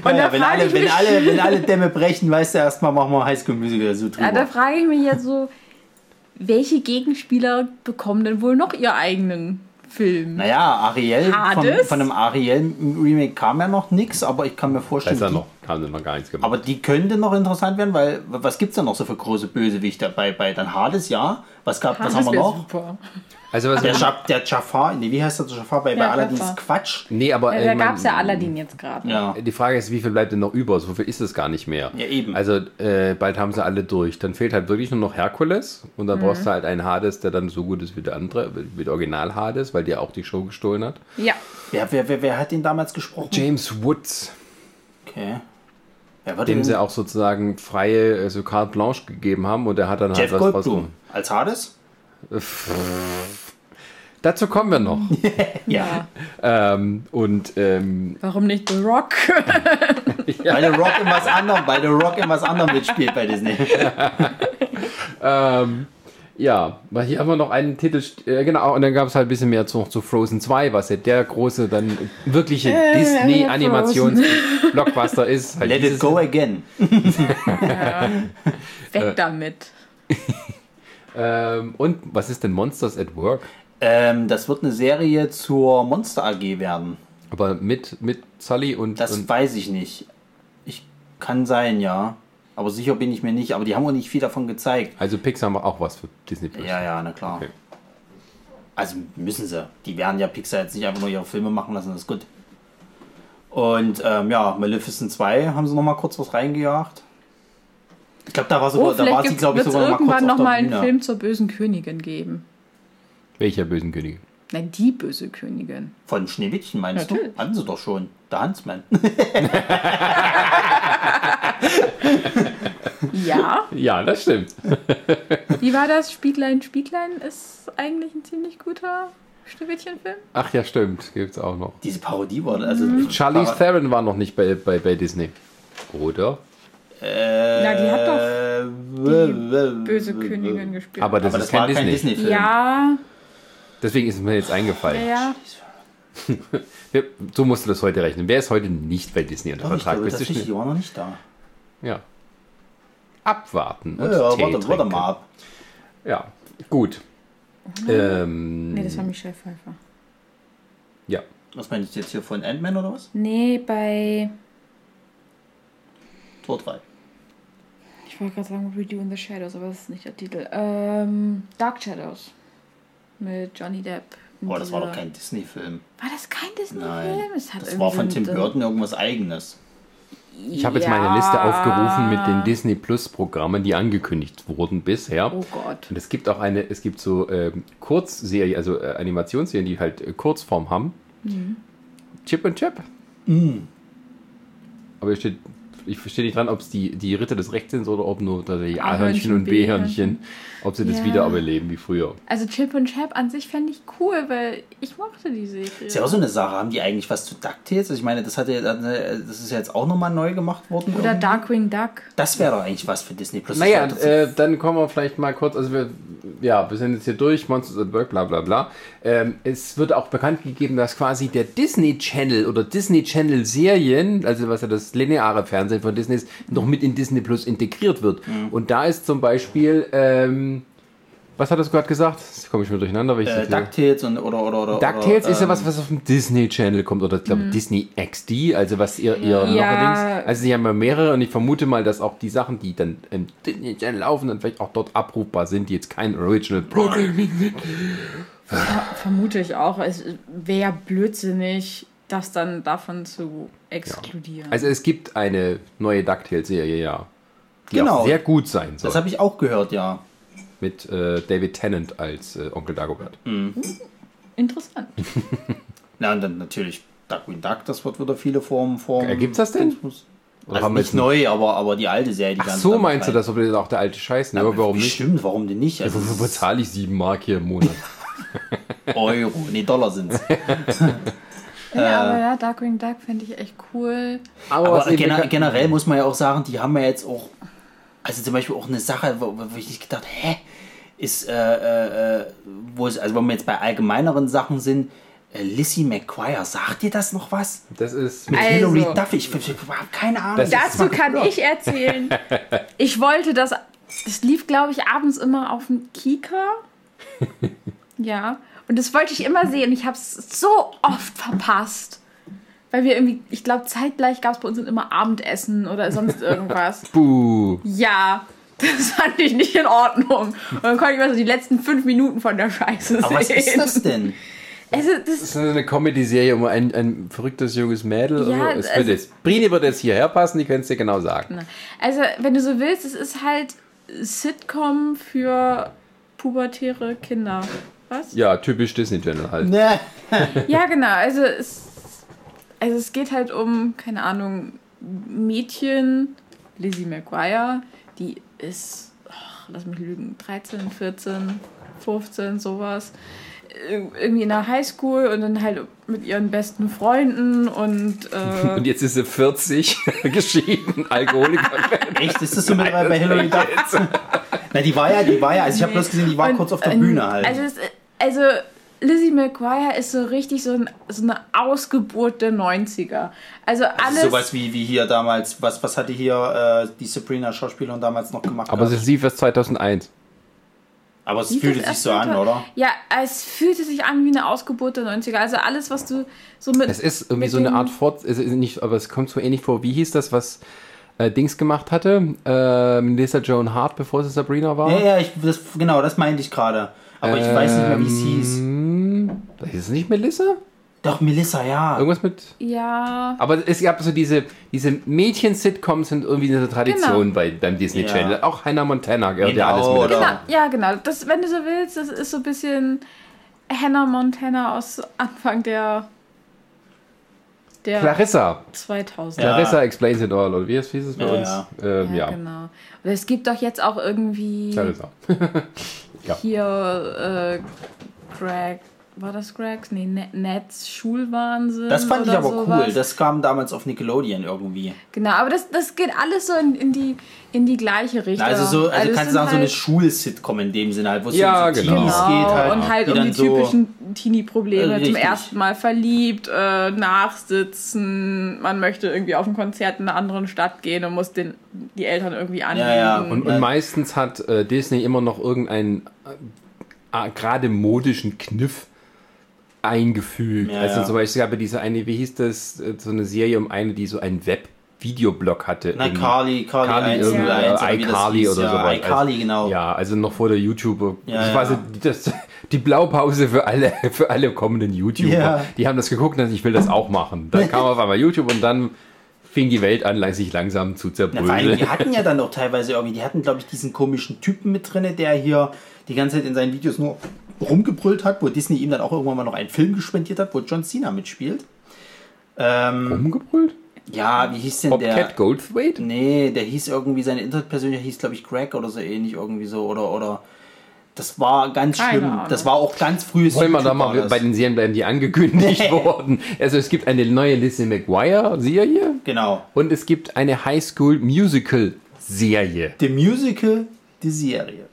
C: Und
B: ja,
C: da
B: wenn, alle, wenn, alle, wenn alle Dämme brechen, weißt du erstmal, machen wir Highschool Musical so drüber.
C: Ja, da frage ich mich jetzt so, welche Gegenspieler bekommen denn wohl noch ihr eigenen Film?
B: naja, Ariel, von,
C: Hades?
B: von einem Ariel-Remake kam ja noch nichts, aber ich kann mir
A: Da
B: vorstellen,
A: ist ja noch, haben sie noch gar nichts gemacht.
B: aber die könnte noch interessant werden, weil was gibt es da noch so für große Bösewichte bei, bei dann Hades, ja? Was, gab, was
C: Das
B: haben wir noch?
C: Super.
A: Also was
B: Der, Jaf- der Jafar, nee, wie heißt der Jafar bei, bei
C: Ja,
B: Aladdin?
C: Jafar.
B: ist Quatsch.
A: Nee, aber
C: Ja, da
A: mein,
C: gab es ja Aladdin jetzt gerade.
B: Ja.
A: Die Frage ist, wie viel bleibt denn noch über? So viel ist es gar nicht mehr.
B: Ja, eben.
A: Also äh, bald haben sie alle durch. Dann fehlt halt wirklich nur noch Herkules und dann brauchst du halt einen Hades, der dann so gut ist wie der andere, wie der Original Hades, weil der auch die Show gestohlen hat.
C: Ja.
B: Wer, wer, wer, wer hat den damals gesprochen?
A: James Woods,
B: Okay. Wer
A: dem sie auch sozusagen freie, also carte blanche gegeben haben und der hat dann
B: Jeff
A: halt was
B: Goldblum.
A: rausgenommen.
B: Als Hades?
A: Dazu kommen wir noch.
B: Ja.
A: ähm, und ähm,
C: Warum nicht The Rock?
B: Weil der Rock in was anderem, weil der Rock in was anderem mitspielt bei Disney.
A: ähm, ja, weil hier haben wir noch einen Titel, äh, genau, und dann gab es halt ein bisschen mehr zu, zu Frozen 2, was ja der große, dann wirkliche
C: Äh,
A: Disney-Animations-Blockbuster ist. Halt
B: Let it go again.
C: Weg damit.
A: Ähm, und was ist denn Monsters at Work?
B: Ähm, das wird eine Serie zur Monster AG werden.
A: Aber mit, mit Sully und,
B: Das
A: und
B: weiß ich nicht. Ich kann sein, ja. Aber sicher bin ich mir nicht. Aber die haben auch nicht viel davon gezeigt.
A: also Pixar macht auch was für Disney Plus.
B: Ja, ja, na klar.
A: Okay.
B: Also müssen sie. Die werden ja Pixar jetzt nicht einfach nur ihre Filme machen lassen, das ist gut. Und ähm, ja, Maleficent 2 haben sie noch mal kurz was reingejagt. Ich glaube, da war sogar,
C: Oh,
B: da war sie, glaube ich, sogar noch mal kurz
C: irgendwann
B: auf
C: noch
B: der
C: mal einen
B: Bühne.
C: Film zur bösen Königin geben.
A: Welcher bösen König?
C: Nein, die böse Königin.
B: Von Schneewittchen meinst
C: Natürlich.
B: du? Hatten sie doch schon. Der Huntsman.
C: Ja.
A: Ja, das stimmt.
C: Wie war das? Spieglein, Spieglein ist eigentlich ein ziemlich guter Schneewittchenfilm.
A: Ach ja, stimmt. Gibt's auch noch.
B: Diese Parodie war also.
A: Charlize
B: Para-
A: Theron war noch nicht bei, bei, bei Disney. Oder?
B: Äh,
C: Na, die hat doch
B: die
C: Böse Königin gespielt.
A: Aber das
B: Aber
A: ist
B: das war
A: kein
B: kein
A: Disney.
B: Disney-Film.
C: ja,
A: Deswegen ist es mir jetzt eingefallen.
C: ja.
A: So musst du das heute rechnen. Wer ist heute nicht bei Disney unter
B: Doch, ich
A: Vertrag?
B: glaube,
A: Bist du
B: tatsächlich, die
A: schnell?
B: war noch nicht da.
A: Ja. Abwarten
B: Ja,
A: und
B: ja,
A: Tee
B: warte, warte mal ab.
A: Ja, gut. Ähm,
C: Nee, das war Michelle Pfeiffer.
A: ja.
B: Was meinst du jetzt hier von Ant-Man oder was?
C: Nee, bei.
B: Tor 3.
C: Ich wollte gerade sagen Redo in the Shadows, aber das ist nicht der Titel. Ähm, Dark Shadows. Mit Johnny Depp.
B: Boah, das war doch kein Disney-Film.
C: War das kein. Disney-Film?
B: Das
C: irgendwie
B: war von Tim Burton irgendwas eigenes.
A: Ich habe jetzt meine Liste aufgerufen mit den Disney Plus Programmen, die angekündigt wurden bisher.
C: Oh Gott.
A: Und es gibt auch eine, es gibt so ähm, Kurzserien, also äh, Animationsserien, die halt äh, Kurzform haben. Chip und Chap. Aber hier steht, ich verstehe nicht dran, ob es die, die Ritter des Rechts sind oder ob nur tatsächlich A-Hörnchen und B-Hörnchen, ob sie das
C: Ja.
A: wieder überleben wie früher.
C: Also Chip und Chap an sich fände ich cool, weil ich mochte die Serie.
B: Ist ja auch so eine Sache. Haben die eigentlich was zu DuckTales? Also ich meine, das, hat ja, das ist ja jetzt auch nochmal neu gemacht worden.
C: Oder
B: irgendwie.
C: Darkwing Duck.
B: Das wäre doch eigentlich was für Disney Plus.
A: Naja, äh, dann kommen wir vielleicht mal kurz, also wir, ja, wir sind jetzt hier durch, Monsters at Work, bla bla bla. Ähm, es wird auch bekannt gegeben, dass quasi der Disney Channel oder Disney Channel Serien, also was ja das lineare Fernsehen von Disney ist, noch mit in Disney Plus integriert wird. Und da ist zum Beispiel, ähm, was hat das gerade gesagt? Jetzt komme ich mir durcheinander, weil ich
B: äh, DuckTales und oder oder oder.
A: DuckTales
B: oder,
A: ist ja
B: ähm,
A: was, was auf dem Disney Channel kommt, oder ich glaube Disney XD, also was ihr, ihr
C: Ja.
A: Dings. Also sie haben ja mehrere und ich vermute mal, dass auch die Sachen, die dann im Disney Channel laufen, dann vielleicht auch dort abrufbar sind, die jetzt kein Original Programming sind.
C: Ja, vermute ich auch. Es wäre blödsinnig, das dann davon zu exkludieren.
A: Also es gibt eine neue DuckTales-Serie, ja. Die
B: Genau.
A: auch sehr gut sein soll.
B: Das habe ich auch gehört, ja.
A: Mit äh, David Tennant als äh, Onkel Dagobert.
C: Interessant.
B: Na und dann natürlich Duckwing Duck, das wird wieder viele Formen Formen.
A: Äh, gibt's das denn?
B: Also
A: haben
B: nicht neu, aber, aber die alte Serie, die
A: Ach
B: ganz
A: so meinst du das, ob das auch der alte Scheiß? Ne? Aber warum nicht?
B: Stimmt, warum denn nicht? Also,
A: Wofür bezahle ich sieben Mark hier im Monat?
B: Euro, nee, Dollar sind's.
C: Ja, aber ja, Darkwing Duck fände ich echt cool.
A: Aber,
B: Aber gener generell muss man ja auch sagen, die haben ja jetzt auch, also zum Beispiel auch eine Sache, wo, wo ich nicht gedacht, hä, ist, äh, äh, äh, wo es, also wenn wir jetzt bei allgemeineren Sachen sind, äh, Lizzie McGuire, sagt dir das noch was?
A: das ist
B: Mit
C: Also-
B: Hilary Duff, ich, ich, ich habe keine Ahnung.
A: Das-
C: Dazu kann ich erzählen. Ich wollte das. Das lief, glaube ich, abends immer auf dem Kika. Ja. Und das wollte ich immer sehen. Ich habe es so oft verpasst. Weil wir irgendwie, ich glaube, zeitgleich gab es bei uns immer Abendessen oder sonst irgendwas.
A: Buh.
C: Ja. Das fand ich nicht in Ordnung. Und dann konnte ich mal so die letzten fünf Minuten von der Scheiße
B: Aber was
C: sehen.
B: ist das denn?
C: Also, das
A: Das ist eine Comedy-Serie um ein, ein verrücktes junges Mädel.
C: Ja,
A: also, es wird
C: also-
A: jetzt, Brini wird jetzt hierher passen, die können es dir genau sagen.
C: Also, wenn du so willst, es ist halt Sitcom für pubertäre Kinder. Was?
A: Ja, typisch Disney Channel halt.
C: Ja, genau. Also es, also es geht halt um, keine Ahnung, Mädchen, Lizzie McGuire, die ist, ach, lass mich lügen, 13, 14, 15, sowas. Ir- Irgendwie in der Highschool und dann halt mit ihren besten Freunden und äh,
A: Und jetzt ist sie 40, geschieden, Alkoholiker.
B: Echt? Ist das so mit bei bei Hilary Duff? Na, die war ja, die war ja, also ich habe bloß gesehen, die war
C: Und,
B: kurz auf der
C: ähm,
B: Bühne halt.
C: Also, es, also Lizzie McGuire ist so richtig so, ein, so eine Ausgeburt der 90er. Also alles.
B: Sowas wie, wie hier damals, was, was hatte hier äh, die Sabrina-Schauspielerin damals noch gemacht?
A: Aber sie lief erst 2001.
B: Aber es fühlte sich so an, oder?
C: Ja, es fühlte sich an wie eine Ausgeburt der 90er. Also alles, was du so mit.
A: Es ist irgendwie so eine Art Fort, es ist nicht, aber es kommt so ähnlich vor. Wie hieß das, was äh, Dings gemacht hatte? Äh, Melissa Joan Hart, bevor sie Sabrina war?
B: Ja, ja, ich, das, genau, das meinte ich gerade. Aber ich weiß nicht mehr, wie es hieß.
A: Ist es nicht Melissa?
B: Doch, Melissa, ja.
A: Irgendwas mit.
C: Ja.
A: Aber es gab so diese, diese Mädchen-Sitcoms sind irgendwie eine Tradition
C: Genau.
A: bei, beim Disney
B: Ja.
A: Channel. Auch Hannah Montana gehört ja
B: Genau,
A: alles mit
B: oder?
A: dazu.
C: Genau, ja, genau. Das, wenn du so willst, das ist so ein bisschen Hannah Montana aus Anfang der der
A: Clarissa.
C: 2000.
B: Ja.
A: Clarissa explains it all, oder wie hieß es bei
B: Ja,
A: uns?
B: ja.
A: Ähm, ja,
C: genau. Aber es gibt doch jetzt auch irgendwie
A: Clarissa. Ja.
C: hier äh, Greg, war das Gregs? Nee, Ne- Nets Schulwahnsinn.
B: Das fand ich aber
C: sowas.
B: cool. Das kam damals auf Nickelodeon irgendwie.
C: Genau, aber das, das geht alles so in, in, die, in die gleiche Richtung.
B: Also so, also
C: es
B: kannst du sagen, so eine
C: halt-
B: Schul-Sitcom in dem Sinne halt, wo es
A: Ja,
B: so um
A: genau.
B: Teenies
C: Genau,
B: geht halt.
C: und halt
B: die
C: um die
B: dann so-
C: typischen Teenie-Probleme.
B: Äh,
C: Zum ersten Mal verliebt, äh, nachsitzen, man möchte irgendwie auf ein Konzert in einer anderen Stadt gehen und muss den, die Eltern irgendwie anlügen.
B: ja.
A: Und, und meistens hat äh, Disney immer noch irgendeinen äh, äh, gerade modischen Kniff eingefügt.
B: Ja,
A: also
B: ja.
A: zum Beispiel es gab ja diese eine, wie hieß das, so eine Serie um eine, die so einen Web-Videoblog hatte.
B: Na, Carly, Carly,
A: Carly
B: 1
A: irgendwie,
B: oder 1
A: äh,
B: oder wie das
A: iCarly oder
B: ja,
A: sowas.
B: iCarly, genau.
A: Ja, also noch vor der YouTuber.
B: Ja,
A: ich
B: ja.
A: weiß nicht, das, die Blaupause für alle, für alle kommenden YouTuber.
B: Ja.
A: Die haben das geguckt und dann, ich will das auch machen. Dann kam auf einmal YouTube und dann fing die Welt an, sich langsam zu zerbröseln.
B: die hatten ja dann auch teilweise irgendwie, die hatten, glaube ich, diesen komischen Typen mit drin, der hier die ganze Zeit in seinen Videos nur rumgebrüllt hat, wo Disney ihm dann auch irgendwann mal noch einen Film gespendiert hat, wo John Cena mitspielt. Ähm,
A: Rumgebrüllt?
B: ja, wie hieß denn der?
A: Bobcat Goldthwait?
B: Nee, der hieß irgendwie, seine Internetpersönlichkeit hieß, glaube ich, Greg oder so ähnlich, irgendwie so, oder, oder. Das war ganz
C: Keine
B: schlimm.
C: Ahnung.
B: Das war auch ganz frühes
A: Wollen wir da mal bei den Serien bleiben, die angekündigt wurden. Also es gibt eine neue Lizzie McGuire-Serie
B: Genau.
A: und es gibt eine High School Musical-Serie.
B: The Musical, die Serie.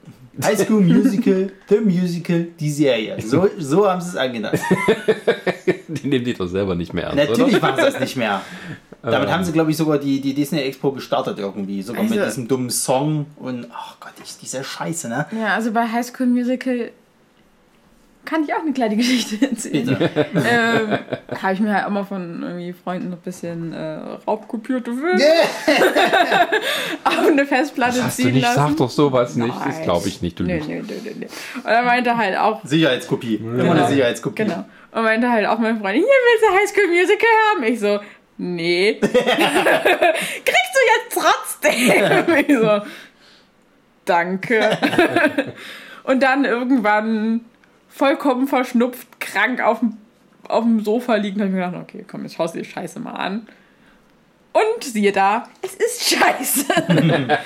B: High School Musical, The Musical, die Serie. So, so haben sie es angedacht.
A: Die nehmen die doch selber nicht mehr ernst,
B: Natürlich
A: oder?
B: machen sie das nicht mehr. Damit haben sie, glaube ich, sogar die, die Disney Expo gestartet irgendwie. Sogar mit
C: Also-
B: diesem dummen Song und, ach Gott, ich, diese Scheiße, ne?
C: Ja, also bei High School Musical kann ich auch eine kleine Geschichte erzählen. Ähm, habe ich mir halt immer von irgendwie Freunden ein bisschen äh, raubkopierte Filme auf eine Festplatte
A: Hast du
C: ziehen
A: nicht,
C: lassen.
A: sag doch sowas nicht. Das
C: Nein.
A: glaube ich nicht, du
C: nee, nee, nee, nee. Und er meinte halt auch,
B: Sicherheitskopie. Immer eine Sicherheitskopie.
C: genau. Und meinte halt auch mein Freund, hier willst du High School Musical haben? Ich so, nee. Kriegst du jetzt trotzdem? ich so, danke. Und dann irgendwann vollkommen verschnupft, krank auf dem, auf dem Sofa liegen, habe ich mir gedacht, okay, komm, jetzt schaust du die Scheiße mal an. Und siehe da, es ist scheiße.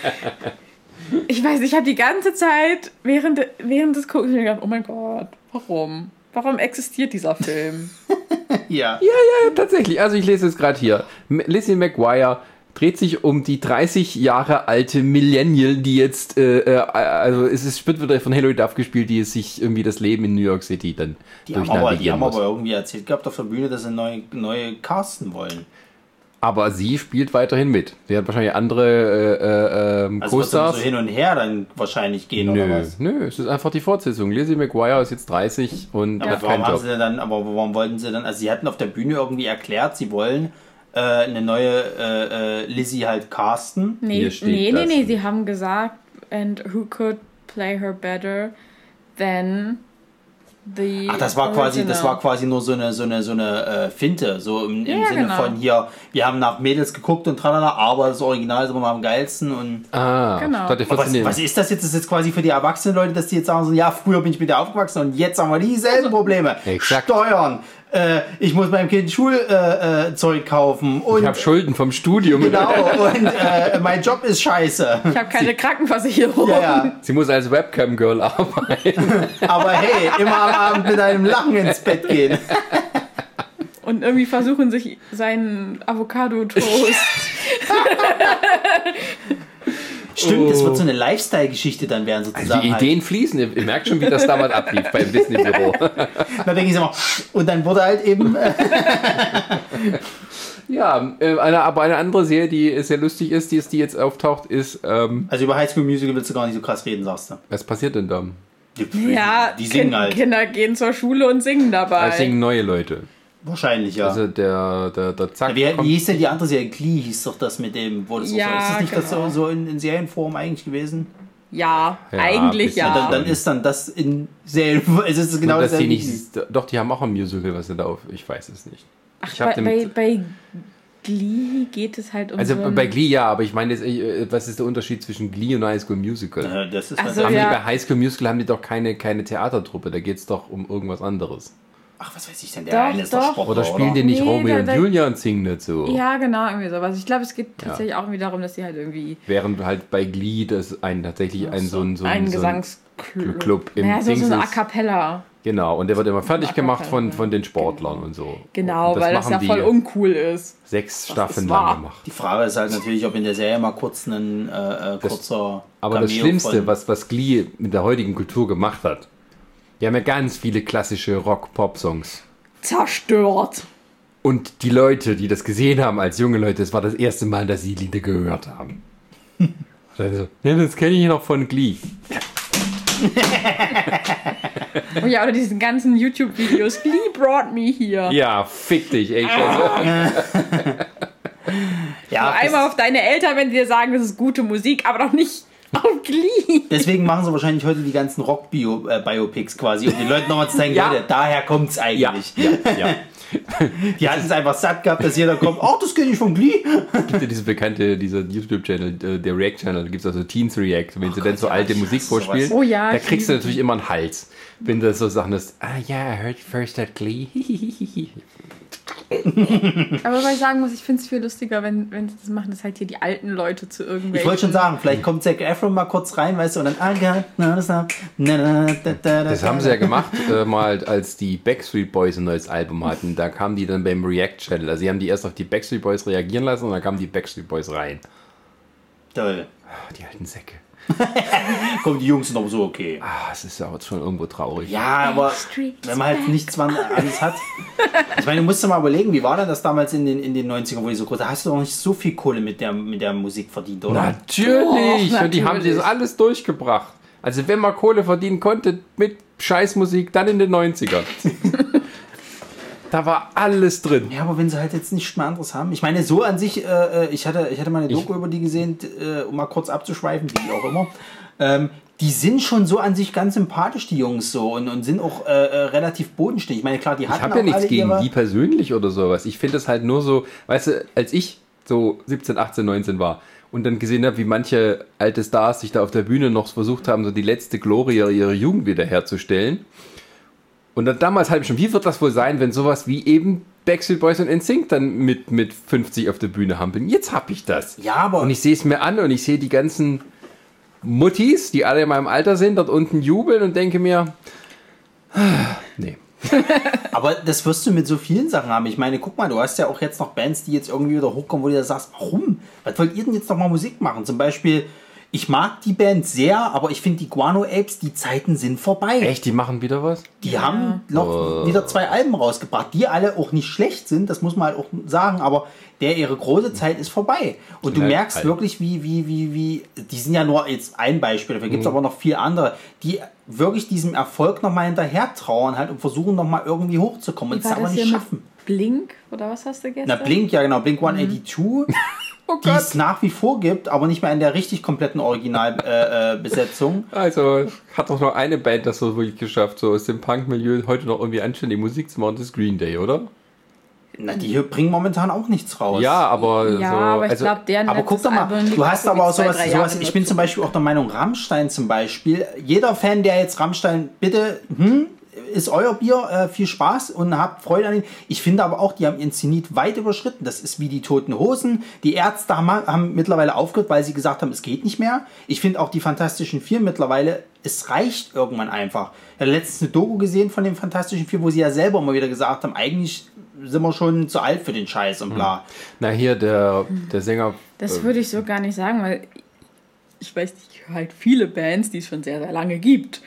C: ich weiß, ich habe die ganze Zeit während, während des Guckens mir gedacht, oh mein Gott, warum? Warum existiert dieser Film?
B: Ja.
A: Ja, ja, tatsächlich. Also ich lese es gerade hier. Lizzie McGuire dreht sich um die 30 Jahre alte Millennial, die jetzt, äh, äh, also es ist wird wieder von Hilary Duff gespielt, die sich irgendwie das Leben in New York City dann
B: Die haben, aber, die haben
A: muss.
B: aber irgendwie erzählt gehabt auf der Bühne, dass sie neue, neue casten wollen.
A: Aber sie spielt weiterhin mit. Sie hat wahrscheinlich andere äh, äh, ähm,
B: Also
A: Co-Stars.
B: so hin und her dann wahrscheinlich gehen oder
A: Nö,
B: was?
A: nö, es ist einfach die Fortsetzung. Lizzie McGuire ist jetzt 30 und
B: Aber
A: hat
B: warum
A: keinen
B: haben
A: Job.
B: sie denn dann, aber warum wollten sie dann, also sie hatten auf der Bühne irgendwie erklärt, sie wollen äh, eine neue äh, äh, Lizzie halt casten.
C: Nee,
A: Hier steht
C: nee, nee, nee, sie haben gesagt, and who could play her better than the
B: Ach, das war quasi, das war quasi nur so eine, so eine, so eine äh, Finte, so im, im
C: Ja,
B: Sinne
C: genau.
B: von hier, wir haben nach Mädels geguckt und tralala, aber das Original ist immer am geilsten und
A: Ah,
C: Genau.
B: was,
A: 14
B: was ist das jetzt? Das ist jetzt quasi für die erwachsenen Leute, dass die jetzt sagen so, ja, früher bin ich mit der aufgewachsen und jetzt haben wir dieselben Probleme.
A: Exakt.
B: Steuern, äh, ich muss meinem Kind Schulzeug äh, Zeug kaufen und
A: Ich habe Schulden vom Studium.
B: genau und äh, mein Job ist scheiße.
C: Ich habe keine Krankenversicherung.
B: Ja, ja.
A: Sie muss als Webcam-Girl arbeiten.
B: Aber hey, immer am Abend mit einem Lachen ins Bett gehen.
C: Und irgendwie versuchen sich seinen Avocado-Toast.
B: Stimmt, das wird so eine Lifestyle-Geschichte dann werden sozusagen.
A: Also Die
B: halt.
A: Ideen fließen. Ihr, ihr merkt schon, wie das damals ablief beim Disney-Büro.
B: Da denke ich immer, und dann wurde halt eben. Äh,
A: ja, äh, eine, aber eine andere Serie, die sehr lustig ist, die, ist, die jetzt auftaucht, ist, ähm,
B: also über High School Musical willst du gar nicht so krass reden, sagst du.
A: was passiert denn da?
B: Die,
C: Ja,
B: die singen
C: Kin-
B: halt.
C: Kinder gehen zur Schule und singen dabei.
A: Da singen neue Leute.
B: Wahrscheinlich, ja.
A: Also der, der, der Zack
B: wie,
A: kommt-
B: wie hieß denn die andere Serie? Glee hieß doch das mit dem. Wo das auch
C: Ja,
B: so, ist das nicht das so,
C: genau.
B: so in, in Serienform eigentlich gewesen?
C: ja,
A: Ja,
C: eigentlich ja.
B: Dann, dann ist dann das in Serienform. Es ist genau
A: Nur,
B: das
A: die nicht, doch, die haben auch ein Musical, was sie da auf. Ich weiß es nicht.
C: Ach, bei,
A: dem-
C: bei, bei Glee geht es halt um
A: Also
C: so
A: bei Glee ja, aber ich meine, äh, was ist der Unterschied zwischen Glee und High School Musical?
B: Ja, das ist
C: Also
A: Haben
C: ja.
A: die bei High School Musical haben die doch keine, keine Theatertruppe, da geht es doch um irgendwas anderes.
B: Ach, was weiß ich denn, der
C: Doch,
B: eine ist
C: doch.
B: Sportler,
A: Oder spielen die nicht
C: Nee,
A: Romeo und Julia und singen dazu?
C: Ja, genau, irgendwie sowas. Ich glaube, es geht tatsächlich auch irgendwie darum, dass sie halt irgendwie
A: Während halt bei Glee das ein tatsächlich ein so ein so ein, so ein
C: Gesangsclub
A: Club im
C: naja, so, so eine A Cappella.
A: Genau, und der wird immer fertig
C: Ach,
A: gemacht von, von den Sportlern und so.
C: Genau,
A: und
C: weil das ja voll uncool ist.
A: sechs Staffeln lang gemacht.
B: Die Frage ist halt natürlich, ob in der Serie mal kurz ein äh, äh, kurzer
A: Aber das
B: Cameo
A: Schlimmste,
B: von-
A: was, was Glee mit der heutigen Kultur gemacht hat, die haben ja ganz viele klassische Rock-Pop-Songs.
C: Zerstört.
A: Und die Leute, die das gesehen haben als junge Leute, das war das erste Mal, dass sie die Lieder gehört haben. Also, ja, das kenne ich noch von Glee.
C: Oh ja, oder diesen ganzen YouTube-Videos. Glee brought me here.
A: Ja, fick dich, ey.
B: Ja,
C: Einmal auf deine Eltern, wenn die dir sagen, das ist gute Musik, aber doch nicht auf Glee.
B: Deswegen machen sie wahrscheinlich heute die ganzen Rock-Biopics quasi, um den Leuten nochmal zu zeigen,
A: Ja.
B: Leute, daher kommt's
A: Ja,
B: eigentlich.
A: ja, ja.
B: Die hatten es einfach satt gehabt, dass jeder kommt, ach, das kenne ich von Glee.
A: gibt ja diese bekannte, dieser YouTube-Channel, äh, der React-Channel, da gibt es also Teens React, wenn sie dann so
B: ja,
A: alte Musik vorspielen.
C: Oh ja,
A: da kriegst du natürlich immer einen Hals, wenn du so Sachen hast, ah ja, I heard first at Glee.
C: Aber was ich sagen muss, ich finde es viel lustiger, wenn, wenn sie das machen, dass halt hier die alten Leute zu irgendwelchen...
B: Ich wollte schon sagen, vielleicht kommt Zac Efron mal kurz rein, weißt du, und dann, das,
A: haben sie ja gemacht, äh, mal als die Backstreet Boys ein neues Album hatten. Da kamen die dann beim React-Channel. Also sie haben die erst auf die Backstreet Boys reagieren lassen und dann kamen die Backstreet Boys rein.
B: Toll.
A: Ah, die alten Säcke.
B: Kommen die Jungs noch so, okay.
A: Ah, es ist aber schon irgendwo traurig.
B: Ja, aber wenn man halt nichts wann alles hat. Ich meine, du musst dir mal überlegen, wie war denn das damals in den, in den 90ern, wo die so groß Da hast du doch nicht so viel Kohle mit der, mit der Musik verdient, oder?
A: Natürlich!
C: Doch,
A: Und die haben
C: natürlich.
A: das alles durchgebracht. Also wenn man Kohle verdienen konnte mit Scheißmusik, dann in den 90ern. da war alles drin.
B: Ja, aber wenn sie halt jetzt nichts mehr anderes haben. Ich meine, so an sich, äh, ich, hatte, ich hatte mal eine Doku über die gesehen, äh, um mal kurz abzuschweifen, wie auch immer. Ähm, die sind schon so an sich ganz sympathisch, die Jungs so, und, und sind auch äh, äh, relativ bodenständig. Ich meine, klar, die hatten
A: Ich habe ja nichts gegen die persönlich oder sowas. Ich finde es halt nur so, weißt du, als ich so 17, 18, 19 war und dann gesehen habe, wie manche alte Stars sich da auf der Bühne noch versucht haben, so die letzte Glorie ihrer Jugend wiederherzustellen. Und dann damals halt schon, wie wird das wohl sein, wenn sowas wie eben Backstreet Boys und NSYNC dann mit, mit 50 auf der Bühne hampeln? Jetzt hab ich das.
B: Ja, aber
A: Und ich sehe es mir an und ich sehe die ganzen Muttis, die alle in meinem Alter sind, dort unten jubeln und denke mir, nee.
B: Aber das wirst du mit so vielen Sachen haben. Ich meine, guck mal, du hast ja auch jetzt noch Bands, die jetzt irgendwie wieder hochkommen, wo du da sagst, warum? Was wollt ihr denn jetzt noch mal Musik machen? Zum Beispiel, ich mag die Band sehr, aber ich finde die Guano Apes, die Zeiten sind vorbei.
A: Echt, die machen wieder was?
B: Die haben noch wieder zwei Alben rausgebracht, die alle auch nicht schlecht sind, das muss man halt auch sagen, aber der ihre große Zeit ist vorbei. Und du
A: halt
B: merkst
A: alt.
B: wirklich, wie, wie, wie, wie, die sind ja nur jetzt ein Beispiel, dafür
A: Mhm.
B: gibt es aber noch viele andere, die wirklich diesem Erfolg nochmal hinterher trauern halt und versuchen nochmal irgendwie hochzukommen und es aber nicht schaffen.
C: Blink? Oder was hast du gestern?
B: Na, Blink, ja genau, Blink 182,
A: Oh
B: die es nach wie vor gibt, aber nicht mehr in der richtig kompletten Originalbesetzung. Äh, äh.
A: Also, hat doch noch eine Band das so wirklich geschafft, so aus dem Punk-Milieu heute noch irgendwie anständige Musik zu machen, das ist Green Day, oder?
B: Na, die hier bringen momentan auch nichts raus.
A: Ja, aber
C: Ja,
A: so.
C: aber ich
A: also,
C: glaube, deren
B: Aber guck doch mal, du hast aber auch sowas, sowas ich bin zum Beispiel auch der Meinung, Rammstein zum Beispiel, jeder Fan, der jetzt Rammstein, bitte, hm, ist euer Bier, äh, viel Spaß und habt Freude an ihn. Ich finde aber auch, die haben ihren Zenit weit überschritten. Das ist wie die Toten Hosen. Die Ärzte haben, haben mittlerweile aufgehört, weil sie gesagt haben, es geht nicht mehr. Ich finde auch die Fantastischen Vier mittlerweile, es reicht irgendwann einfach. Ich habe letztens eine Doku gesehen von den Fantastischen Vier, wo sie ja selber mal wieder gesagt haben, eigentlich sind wir schon zu alt für den Scheiß und bla.
A: na, hier der, der Sänger.
C: Das
A: äh,
C: würde ich so gar nicht sagen, weil ich weiß nicht, ich höre halt viele Bands, die es schon sehr, sehr lange gibt,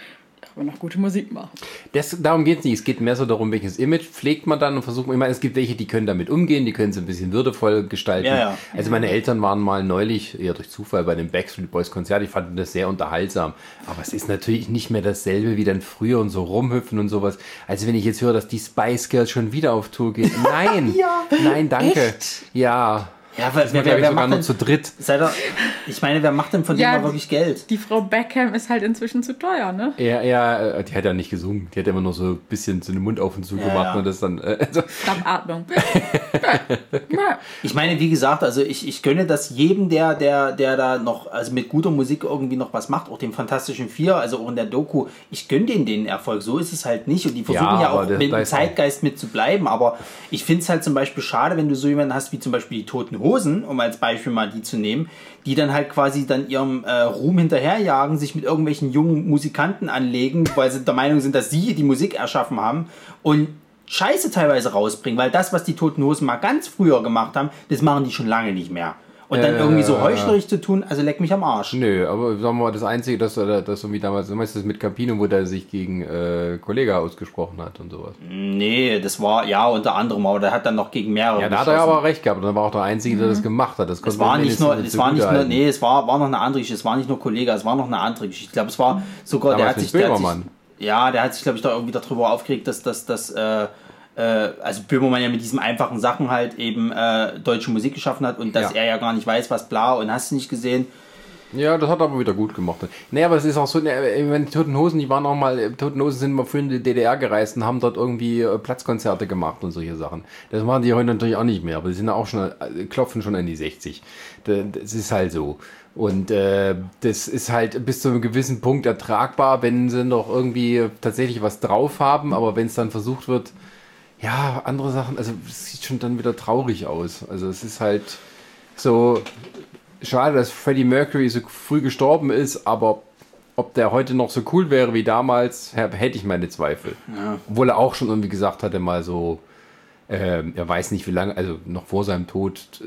C: die aber noch gute Musik machen.
A: Das, darum geht es nicht. Es geht mehr so darum, welches Image pflegt man dann und versucht man. Ich meine, es gibt welche, die können damit umgehen, die können es ein bisschen würdevoll gestalten.
B: Ja, ja.
A: Also meine Eltern waren mal neulich, eher durch Zufall, bei dem Backstreet Boys Konzert. Ich fand das sehr unterhaltsam. Aber es ist natürlich nicht mehr dasselbe wie dann früher und so rumhüpfen und sowas. Also wenn ich jetzt höre, dass die Spice Girls schon wieder auf Tour gehen. Nein!
B: Ja.
A: Nein, danke.
C: Echt?
A: Ja.
B: Ja,
A: Das
B: wer,
A: sogar
B: macht
A: noch
B: denn,
A: zu dritt.
B: seid ihr, ich meine, wer macht denn von
C: Ja,
B: dem mal wirklich Geld?
C: Die Frau Beckham ist halt inzwischen zu teuer, ne?
A: Ja, ja, äh, die hat ja nicht gesungen. Die hat immer nur so ein bisschen so den Mund auf und zu
B: Ja,
A: gemacht
B: ja.
A: und das dann. Äh, also,
C: Schnappatmung. ja.
B: Ich meine, wie gesagt, also ich, ich gönne das jedem, der, der, der da noch, also mit guter Musik irgendwie noch was macht, auch dem Fantastischen Vier, also auch in der Doku, ich gönne denen den Erfolg, so ist es halt nicht und die versuchen
A: Ja,
B: ja, auch mit dem
A: auch-
B: Zeitgeist mit zu bleiben, aber ich finde es halt zum Beispiel schade, wenn du so jemanden hast wie zum Beispiel die Toten Hosen, um als Beispiel mal die zu nehmen, die dann halt quasi dann ihrem äh, Ruhm hinterherjagen, sich mit irgendwelchen jungen Musikanten anlegen, weil sie der Meinung sind, dass sie die Musik erschaffen haben und Scheiße teilweise rausbringen, weil das, was die Toten Hosen mal ganz früher gemacht haben, das machen die schon lange nicht mehr. Und dann
A: Äh,
B: irgendwie so heuchlerisch zu tun, also leck mich am Arsch.
A: nö, aber sagen wir mal, das Einzige, dass er das irgendwie damals, du meinst das mit Campino, wo der sich gegen äh, Kollega ausgesprochen hat und sowas.
B: Nee, das war, ja, unter anderem, aber der hat dann noch gegen mehrere.
A: Ja, da hat er aber recht gehabt und dann war auch der Einzige, der das gemacht hat. Das
B: Es war nicht nur, es war nicht nur, nee, es war, war noch eine andere Geschichte. Es war nicht nur Kollege, es war noch eine andere Geschichte. Ich glaube, es war sogar, der
A: Damals
B: hat
A: mit
B: sich, der hat sich, ja, der hat sich, glaube ich, da irgendwie darüber aufgeregt, dass, dass, dass, äh, äh, also Böhmermann ja mit diesen einfachen Sachen halt eben äh, deutsche Musik geschaffen hat und dass
A: Ja.
B: er ja gar nicht weiß, was bla und hast du nicht gesehen.
A: Ja, das hat er aber wieder gut gemacht. Nee, aber es ist auch so, ne, wenn die Toten Hosen, die waren auch mal, äh, Toten Hosen sind mal früher in die DDR gereist und haben dort irgendwie äh, Platzkonzerte gemacht und solche Sachen. Das machen die heute natürlich auch nicht mehr, aber die sind auch schon, äh, klopfen schon an die 60. Da- Das ist halt so. Und äh, das ist halt bis zu einem gewissen Punkt ertragbar, wenn sie noch irgendwie tatsächlich was drauf haben, aber wenn es dann versucht wird, ja, andere Sachen, also es sieht schon dann wieder traurig aus. Also es ist halt so schade, dass Freddie Mercury so früh gestorben ist, aber ob der heute noch so cool wäre wie damals, hä- hätte ich meine Zweifel. Obwohl er auch schon irgendwie gesagt hatte, mal so, ähm, er weiß nicht wie lange, also noch vor seinem Tod, äh,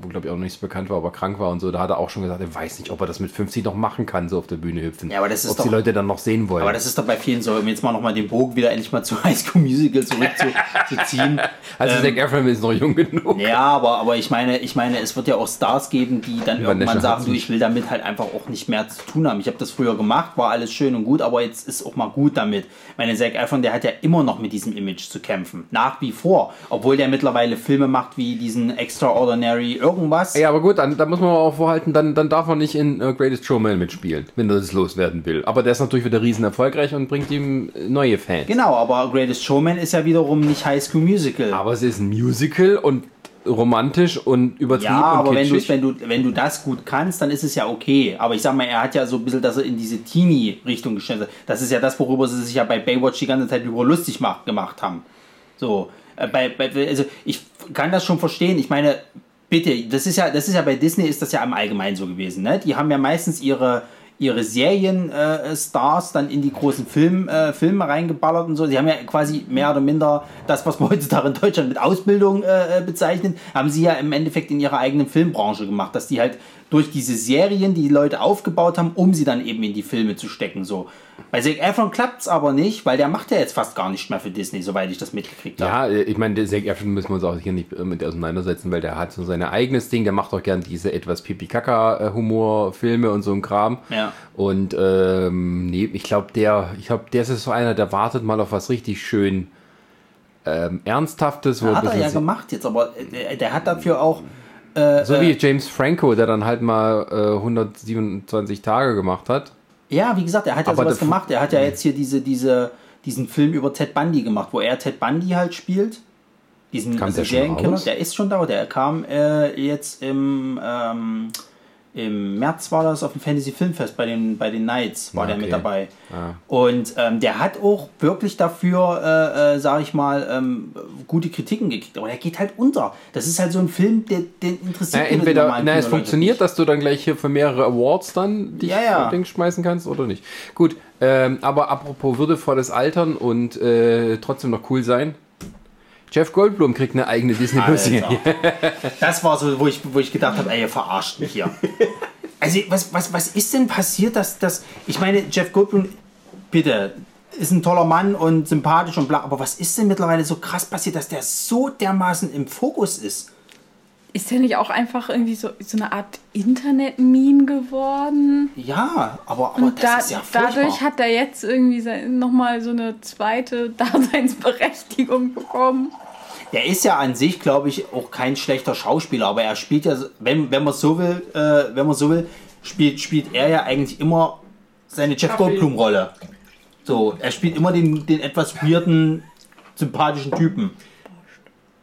A: wo glaube ich auch noch nichts bekannt war, aber krank war und so, da hat er auch schon gesagt, er weiß nicht, ob er das mit 50 noch machen kann, so auf der Bühne hüpfen.
B: Ja, aber das ist
A: ob die
B: doch-
A: Leute dann noch sehen wollen.
B: Aber das ist doch bei vielen so, um jetzt mal nochmal den Bogen wieder endlich mal zu High School Musical zurückzuziehen.
A: also
B: ähm,
A: Zac Efron ist noch jung genug.
B: Ja, aber, aber ich meine, ich meine, es wird ja auch Stars geben, die dann irgendwann
A: Vanessa
B: sagen, du, ich will damit halt einfach auch nicht mehr zu tun haben. Ich habe das früher gemacht, war alles schön und gut, aber jetzt ist auch mal gut damit. Meine Zac Efron, der hat ja immer noch mit diesem Image zu kämpfen. Nach wie vor. Obwohl der mittlerweile Filme macht wie diesen Extraordinary irgendwas.
A: Ja, aber gut, dann, da muss man auch vorhalten, dann, dann darf man nicht in äh, Greatest Showman mitspielen, wenn er das loswerden will. Aber der ist natürlich wieder riesen erfolgreich und bringt ihm neue Fans.
B: Genau, aber Greatest Showman ist ja wiederum nicht High School Musical.
A: Aber es ist ein Musical und romantisch und übertrieben
B: Ja, aber wenn, wenn, du, wenn du das gut kannst, dann ist es ja okay. Aber ich sag mal, er hat ja so ein bisschen, dass er in diese Teenie-Richtung gestellt hat. Das ist ja das, worüber sie sich ja bei Baywatch die ganze Zeit über lustig macht, gemacht haben. So, äh, bei, bei, also ich kann das schon verstehen. Ich meine, bitte, das ist ja, das ist ja bei Disney ist das ja im Allgemeinen so gewesen. Ne? Die haben ja meistens ihre ihre Serienstars äh, dann in die großen Film, äh, Filme reingeballert und so. Sie haben ja quasi mehr oder minder das, was man heutzutage in Deutschland mit Ausbildung äh, äh, bezeichnet, haben sie ja im Endeffekt in ihrer eigenen Filmbranche gemacht, dass die halt durch diese Serien die Leute aufgebaut haben, um sie dann eben in die Filme zu stecken. So. Bei Zac Efron klappt es aber nicht, weil der macht ja jetzt fast gar nicht mehr für Disney, soweit ich das mitgekriegt habe.
A: Ja, äh, ich meine, Zac Efron müssen wir uns auch hier nicht äh, mit auseinandersetzen, weil der hat so sein eigenes Ding, der macht auch gern diese etwas Pipi-Kaka-Humor-Filme und so ein Kram.
B: Ja.
A: Und ähm, nee, ich glaube, der, ich glaube, der ist so einer, der wartet mal auf was richtig schön ähm, Ernsthaftes. Wo
B: Hat er ja gemacht jetzt, aber der, der hat dafür auch äh,
A: so wie James Franco, der dann halt mal äh, 127 Tage gemacht hat.
B: Ja, wie gesagt, er hat ja
A: Aber
B: sowas
A: der-
B: gemacht. Er hat ja jetzt hier diese, diese, diesen Film über Ted Bundy gemacht, wo er Ted Bundy halt spielt. Diesen
A: der
B: Serienkiller.
A: raus?
B: Der ist schon da. Der kam äh, jetzt im, ähm, im März war das auf dem Fantasy Filmfest bei den, bei den Knights, war der
A: Okay.
B: mit dabei.
A: Ah.
B: Und ähm, der hat auch wirklich dafür, äh, äh, sag ich mal, ähm, gute Kritiken gekriegt. Aber der geht halt unter. Das ist halt so ein Film, der, den interessiert
A: Na,
B: den
A: entweder, na, es
B: Kinoleute
A: funktioniert, dass du dann gleich hier für mehrere Awards dann dich
B: Ja, ja.
A: Ding schmeißen kannst oder nicht. Gut, ähm, aber apropos würdevolles Altern und äh, trotzdem noch cool sein. Jeff Goldblum kriegt eine eigene Disney-Serie.
B: Alter. Das war so, wo ich, wo ich gedacht habe, ey, ihr verarscht mich hier. Also, was, was, was ist denn passiert, dass das. Ich meine, Jeff Goldblum, bitte, ist ein toller Mann und sympathisch und bla, aber was ist denn mittlerweile so krass passiert, dass der so dermaßen im Fokus ist?
C: Ist der nicht auch einfach irgendwie so, so eine Art Internet-Meme geworden?
B: Ja, aber, aber
C: Und
B: das
C: da,
B: ist ja furchtbar.
C: dadurch hat er jetzt irgendwie nochmal so eine zweite Daseinsberechtigung bekommen.
B: der ist ja an sich, glaube ich, auch kein schlechter Schauspieler, aber er spielt ja, wenn, wenn man so will, äh, wenn man so will, spielt, spielt er ja eigentlich immer seine Jeff. Goldblum-Rolle. So, er spielt immer den, den etwas weirden, sympathischen Typen.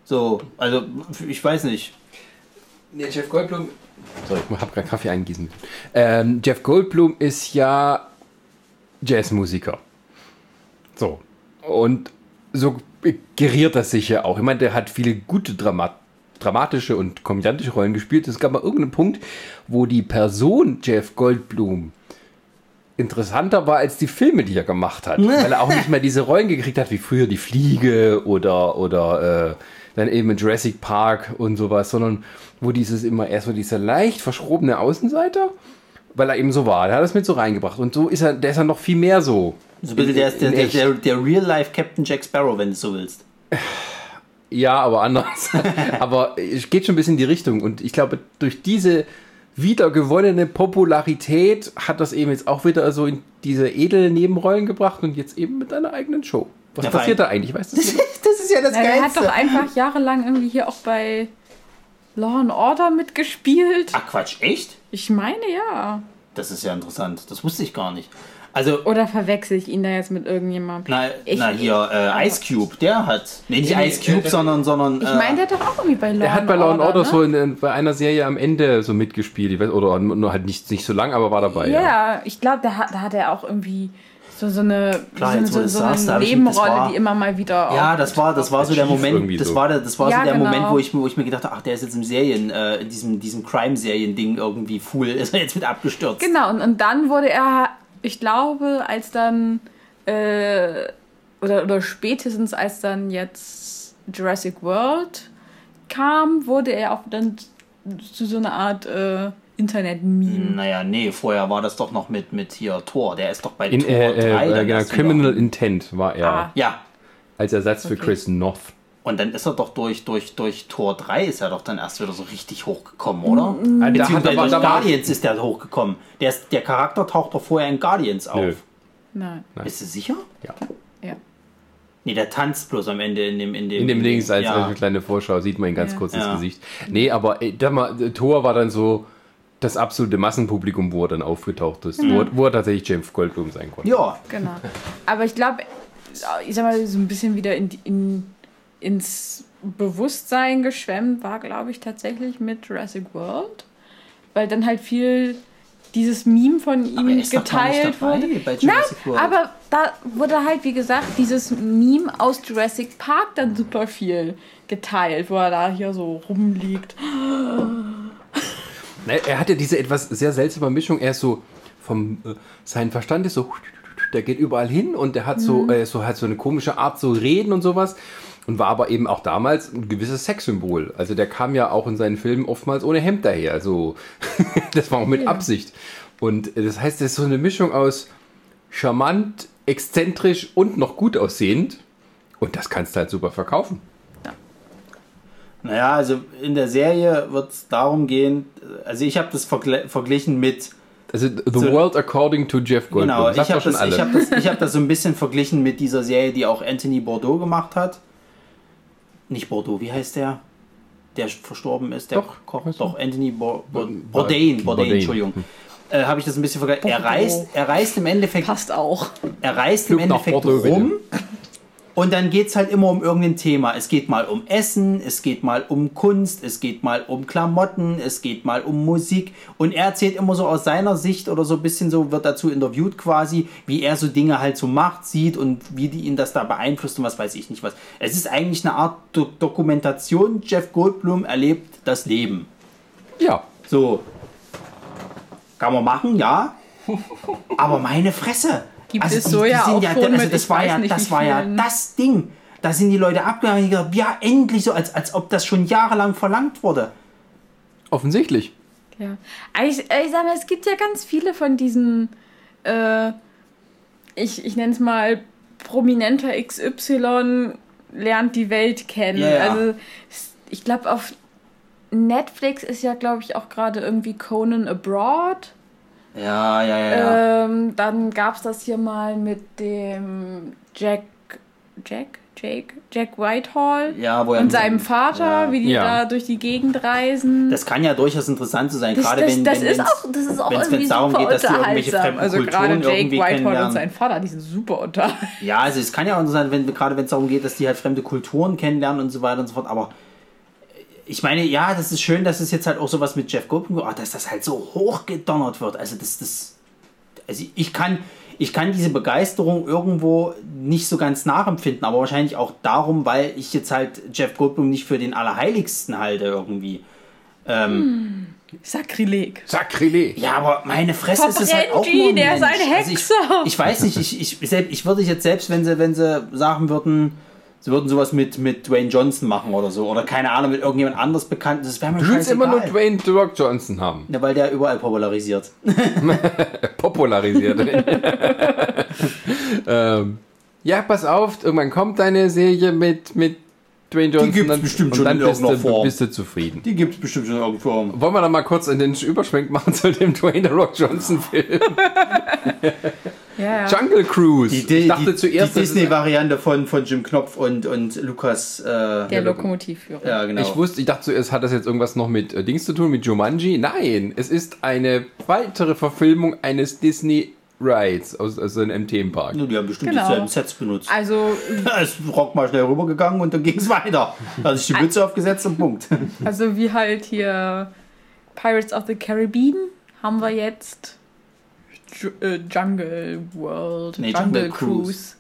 B: So, also ich weiß nicht.
A: Nee, Jeff Goldblum. Sorry, ich habe gerade Kaffee eingießen. Ähm, Jeff Goldblum ist ja Jazzmusiker. So. Und so geriert das sich ja auch. Ich meine, der hat viele gute Dramat dramatische und komödiantische Rollen gespielt. Es gab mal irgendeinen Punkt, wo die Person Jeff Goldblum interessanter war als die Filme, die er gemacht hat. weil er auch nicht mehr diese Rollen gekriegt hat, wie früher die Fliege oder, oder äh, dann eben in Jurassic Park und sowas, sondern wo dieses immer erst so dieser leicht verschrobene Außenseiter, weil er eben so war. Der hat das mit so reingebracht. Und so ist er, der ist er noch viel mehr so.
B: So ein bisschen der, der, der, der, der Real-Life Captain Jack Sparrow, wenn du so willst.
A: Ja, aber anders. aber es geht schon ein bisschen in die Richtung. Und ich glaube, durch diese wiedergewonnene Popularität hat das eben jetzt auch wieder so in diese edlen Nebenrollen gebracht und jetzt eben mit einer eigenen Show. Was
B: Ja,
A: passiert da eigentlich? Weißt du das?
B: Das ist ja das
C: Ja, er hat doch einfach jahrelang irgendwie hier auch bei Law and Order mitgespielt.
B: Ach Quatsch, echt?
C: Ich meine ja.
B: Das ist ja interessant. Das wusste ich gar nicht. Also,
C: Oder verwechsel ich ihn da jetzt mit irgendjemandem?
B: na,
C: Ich-
B: na hier, äh, Ice Cube, der hat. Nee, nicht Ice Cube,
A: der-
B: sondern, sondern.
C: Ich
B: äh,
C: meine, der hat doch auch irgendwie bei Law
A: Er hat bei Law and Order
C: ne?
A: so in, in, bei einer Serie am Ende so mitgespielt. Ich weiß, oder nur halt nicht, nicht so lang, aber war dabei.
C: Ja,
A: Ja.
C: ich glaube, da hat, da hat er auch irgendwie so, so eine,
B: Klar,
C: so, so, so
B: sagst,
C: eine Nebenrolle,
B: war-
C: die immer mal wieder.
B: Ja, das war, das war so der Moment, das
A: so.
B: war der, das war
C: Ja,
B: so der
C: genau.
B: Moment, wo ich, wo ich mir gedacht habe, ach, der ist jetzt im Serien, äh, in diesem, diesem Crime-Serien-Ding irgendwie full, ist er jetzt mit abgestürzt.
C: Genau, und, und dann wurde er, ich glaube, als dann, äh, oder, oder spätestens als dann jetzt Jurassic World kam, wurde er auch dann zu so einer Art äh, Internet-Meme.
B: Naja, nee, vorher war das doch noch mit, mit hier Thor, der ist doch bei
A: In
B: Thor
A: äh,
B: 3
A: äh, genau, Criminal
B: wieder-
A: Intent war er
C: Ah.
B: Ja,
A: als Ersatz für
C: Okay.
A: Chris Noth.
B: und dann ist er doch durch, durch, durch Tor 3 ist er doch dann erst wieder so richtig hochgekommen, oder?
A: Da hat
B: Beziehungsweise
A: aber-
B: durch Guardians ist der hochgekommen. Der, ist, der Charakter taucht doch vorher in Guardians auf.
A: Nö.
C: Nein.
B: Bist du sicher?
A: Ja.
C: Ja.
B: Nee, der tanzt bloß am Ende in dem in dem
A: In dem Dings als,
B: ja.
A: als eine kleine Vorschau sieht man ihn ganz
C: Ja.
A: kurz ins
B: Ja.
A: Gesicht. Nee, aber ey, da mal, Thor war dann so das absolute Massenpublikum, wo er dann aufgetaucht ist. Wo, er- wo er tatsächlich James Goldblum sein konnte.
B: Ja,
C: Genau. Aber ich glaube, ich sag mal, so ein bisschen wieder in, in, ins Bewusstsein geschwemmt war, glaube ich, tatsächlich mit Jurassic World. Weil dann halt viel dieses Meme von
B: Aber er
C: ihm
B: ist doch gar nicht
C: geteilt
B: dabei
C: wurde.
B: bei
C: Nein,
B: Jurassic World.
C: aber da wurde halt, wie gesagt, dieses Meme aus Jurassic Park dann super viel geteilt, wo er da hier so rumliegt.
A: Er hatte diese etwas sehr seltsame Mischung. Er ist so vom äh, sein Verstand ist so, der geht überall hin und der hat so, äh, so hat so eine komische Art so reden und sowas und war aber eben auch damals ein gewisses Sexsymbol. Also der kam ja auch in seinen Filmen oftmals ohne Hemd daher. Also das war auch mit
C: Ja.
A: Absicht. Und äh, das heißt, das ist so eine Mischung aus charmant, exzentrisch und noch gut aussehend. Und das kannst du halt super verkaufen.
B: Naja, also in der Serie wird es darum gehen, also ich habe das vergle verglichen mit,
A: Also The
B: So-
A: World According to Jeff Goldblum.
B: genau, ich habe das, ich hab das, ich hab das so ein bisschen verglichen mit dieser Serie, die auch Anthony Bordeaux gemacht hat. Nicht Bordeaux, wie heißt der? Der verstorben ist, der
A: Doch,
B: Koch. Doch, Anthony Bo Bo
A: Bo-
B: Bourdain, Bourdain,
A: Bourdain.
B: Entschuldigung. Äh, habe ich das ein bisschen verglichen. Er reist, er reist im Endeffekt
C: Passt auch.
B: er reist im
A: Flug nach
B: Endeffekt
A: Bordeaux, bitte.
B: Und dann geht es halt immer um irgendein Thema. Es geht mal um Essen, es geht mal um Kunst, es geht mal um Klamotten, es geht mal um Musik und er erzählt immer so aus seiner Sicht oder so ein bisschen so, wird dazu interviewt quasi, wie er so Dinge halt so macht, sieht und wie die ihn das da beeinflusst und was weiß ich nicht was. Es ist eigentlich eine Art Do Dokumentation, Jeff Goldblum erlebt das Leben.
A: ja.
B: So. Kann man machen, ja. Aber meine Fresse.
C: Gibt es so ja auch schon mit,
B: das war ja,
C: nicht,
B: das war ja das Ding. Da sind die Leute abgegangen und gesagt, ja, endlich so, als, als ob das schon jahrelang verlangt wurde.
A: Offensichtlich.
C: Ja. Ich, ich sag mal, es gibt ja ganz viele von diesen, äh, ich, ich nenne es mal, prominenter XY lernt die Welt kennen.
B: Ja, ja.
C: Also ich glaube, auf Netflix ist ja, glaube ich, auch gerade irgendwie Conan Abroad.
B: Ja, ja, ja. ja.
C: Ähm, dann gab es das hier mal mit dem Jack Jack, Jake, Jack Whitehall
B: Ja, wo er
C: und seinem Vater,
B: ja.
C: wie die
A: Ja.
C: da durch die Gegend reisen.
B: Das kann ja durchaus interessant so sein,
C: Das,
B: gerade
C: das,
B: wenn,
C: das,
B: wenn
C: ist auch, das ist auch
B: wenn's-
C: irgendwie
B: wenn's darum geht, dass die irgendwelche fremden
C: Also
B: Kulturen
C: gerade Jake
B: irgendwie
C: Whitehall und
B: kennenlernen.
C: sein Vater, die sind super unterhaltsam.
B: Ja, also es kann ja auch sein, wenn, gerade wenn es darum geht, dass die halt fremde Kulturen kennenlernen und so weiter und so fort, aber ich meine, ja, das ist schön, dass es jetzt halt auch sowas mit Jeff Goldblum, oh, dass das halt so hochgedonnert wird. Also das, das, also ich kann, ich kann diese Begeisterung irgendwo nicht so ganz nachempfinden, aber wahrscheinlich auch darum, weil ich jetzt halt Jeff Goldblum nicht für den Allerheiligsten halte irgendwie.
C: Sakrileg.
A: Sakrileg.
B: Ja, aber meine Fresse ist es halt auch nur ein
C: der
B: Mensch.
C: ist ein
B: Also
C: Hexer.
B: ich, ich weiß nicht, ich, ich, selbst, ich würde jetzt selbst, wenn sie, wenn sie sagen würden, sie würden sowas mit, mit Dwayne Johnson machen oder so, oder keine Ahnung, mit irgendjemand anders bekannt, das wäre mir
A: Du willst immer nur. Dwayne The Rock Johnson haben.
B: Ja, weil der überall popularisiert.
A: Popularisiert. ähm, ja, pass auf, irgendwann kommt deine Serie mit, mit Dwayne Johnson.
B: gibt's
A: dann-
B: bestimmt
A: und
B: schon in
A: bist du,
B: irgendeiner Form.
A: bist du zufrieden.
B: Die gibt es bestimmt schon irgendwo.
A: Wollen wir dann mal kurz in den Überschwenk machen zu dem Dwayne The Rock Johnson Film?
C: Ja, ja.
A: Jungle Cruise.
B: Die, die,
A: ich dachte
B: die,
A: zuerst,
B: die
A: das ist-
B: Disney-Variante von, von Jim Knopf und, und Lukas. Äh,
C: Der Lokomotivführer.
B: ja, genau.
A: Ich wusste, ich dachte zuerst, hat das jetzt irgendwas noch mit äh, Dings zu tun, mit Jumanji? Nein, es ist eine weitere Verfilmung eines Disney Rides aus, aus einem Themenpark.
B: Die haben bestimmt
C: Genau.
B: dieselben Sets benutzt.
C: Also,
B: Da ist Rock mal schnell rübergegangen und dann ging es weiter. Da hat sich die Mütze aufgesetzt und Punkt.
C: also wie halt hier Pirates of the Caribbean haben wir jetzt Jungle World,
B: Nee,
C: Jungle,
B: Jungle
C: Cruise.
B: Cruise.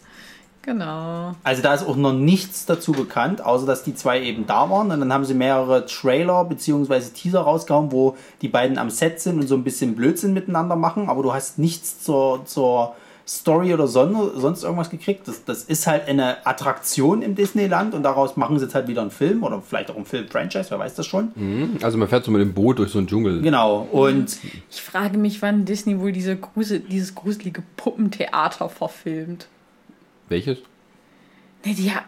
C: Genau.
B: Also da ist auch noch nichts dazu bekannt, außer dass die zwei eben da waren. Und dann haben sie mehrere Trailer bzw. Teaser rausgehauen, wo die beiden am Set sind und so ein bisschen Blödsinn miteinander machen. Aber du hast nichts zur, zur Story oder son sonst irgendwas gekriegt. Das, das ist halt eine Attraktion im Disneyland und daraus machen sie jetzt halt wieder einen Film oder vielleicht auch einen Film-Franchise, wer weiß das schon.
A: Also man fährt so mit dem Boot durch so einen Dschungel.
B: Genau. Und
C: Ich frage mich, wann Disney wohl diese Grusel dieses gruselige Puppentheater verfilmt.
A: Welches?
C: Nee, die ha-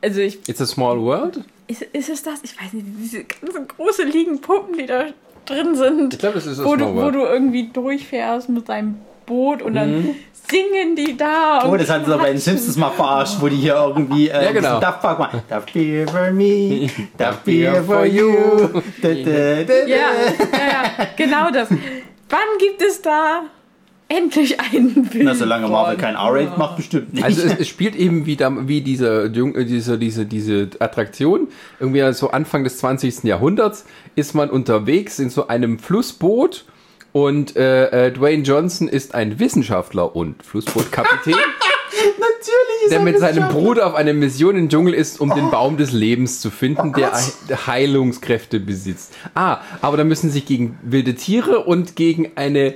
C: also ich
A: It's a Small World?
C: ist, ist es das? Ich weiß nicht, diese ganzen gruseligen Puppen, die da drin sind.
A: Ich glaube, es ist a
C: wo
A: Small
C: du, wo du irgendwie durchfährst mit deinem Boot und dann singen die da.
B: Oh, das hatten sie doch bei den Simpsons mal verarscht, wo die hier irgendwie äh,
A: Ja, genau.
B: Daft Punk machen. Daft Beer for me, Daft Beer for you. Da, da, da,
C: Ja, ja, ja, genau das. Wann gibt es da endlich einen Film?
B: Na, solange Marvel kein R-Rated macht, bestimmt nicht.
A: Also es, es spielt eben wieder wie diese, äh, diese, diese, diese Attraktion. Irgendwie so Anfang des 20. Jahrhunderts ist man unterwegs in so einem Flussboot und äh, äh, Dwayne Johnson ist ein Wissenschaftler und Flussbootkapitän,
B: Natürlich ist
A: der
B: er
A: mit seinem. Bruder auf einer Mission im Dschungel ist, um den Baum des Lebens zu finden, der He- Heilungskräfte besitzt. Ah, aber da müssen sich gegen wilde Tiere und gegen eine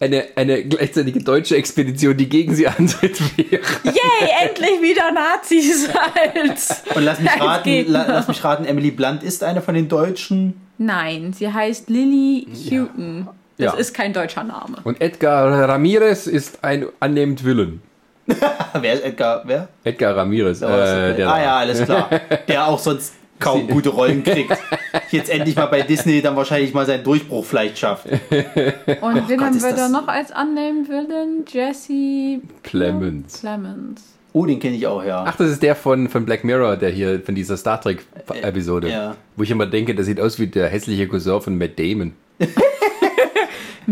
A: eine, eine gleichzeitige deutsche Expedition, die gegen sie antritt, wäre.
C: Yay, endlich wieder Nazis als.
B: Und lass mich
C: als
B: raten, la, lass mich raten, Emily Blunt ist eine von den Deutschen.
C: Nein, sie heißt Lily Houghton. Das
A: Ja.
C: ist kein deutscher Name.
A: Und Edgar Ramirez ist ein annehmend Villain.
B: Wer ist Edgar? Wer?
A: Edgar Ramirez. Äh, der
B: ah
A: da.
B: ja, alles klar. Der auch sonst kaum gute Rollen kriegt. Jetzt endlich mal bei Disney dann wahrscheinlich mal seinen Durchbruch vielleicht schafft.
C: Und wen
B: Oh Gott,
C: haben wir da noch als Unnamed Villain? Jesse
A: Plemons.
C: Clemens.
B: Oh, den kenne ich auch, ja.
A: Ach, das ist der von, von Black Mirror, der hier von dieser Star Trek-Episode.
B: Ja.
A: Wo ich immer denke, der sieht aus wie der hässliche Cousin von Matt Damon.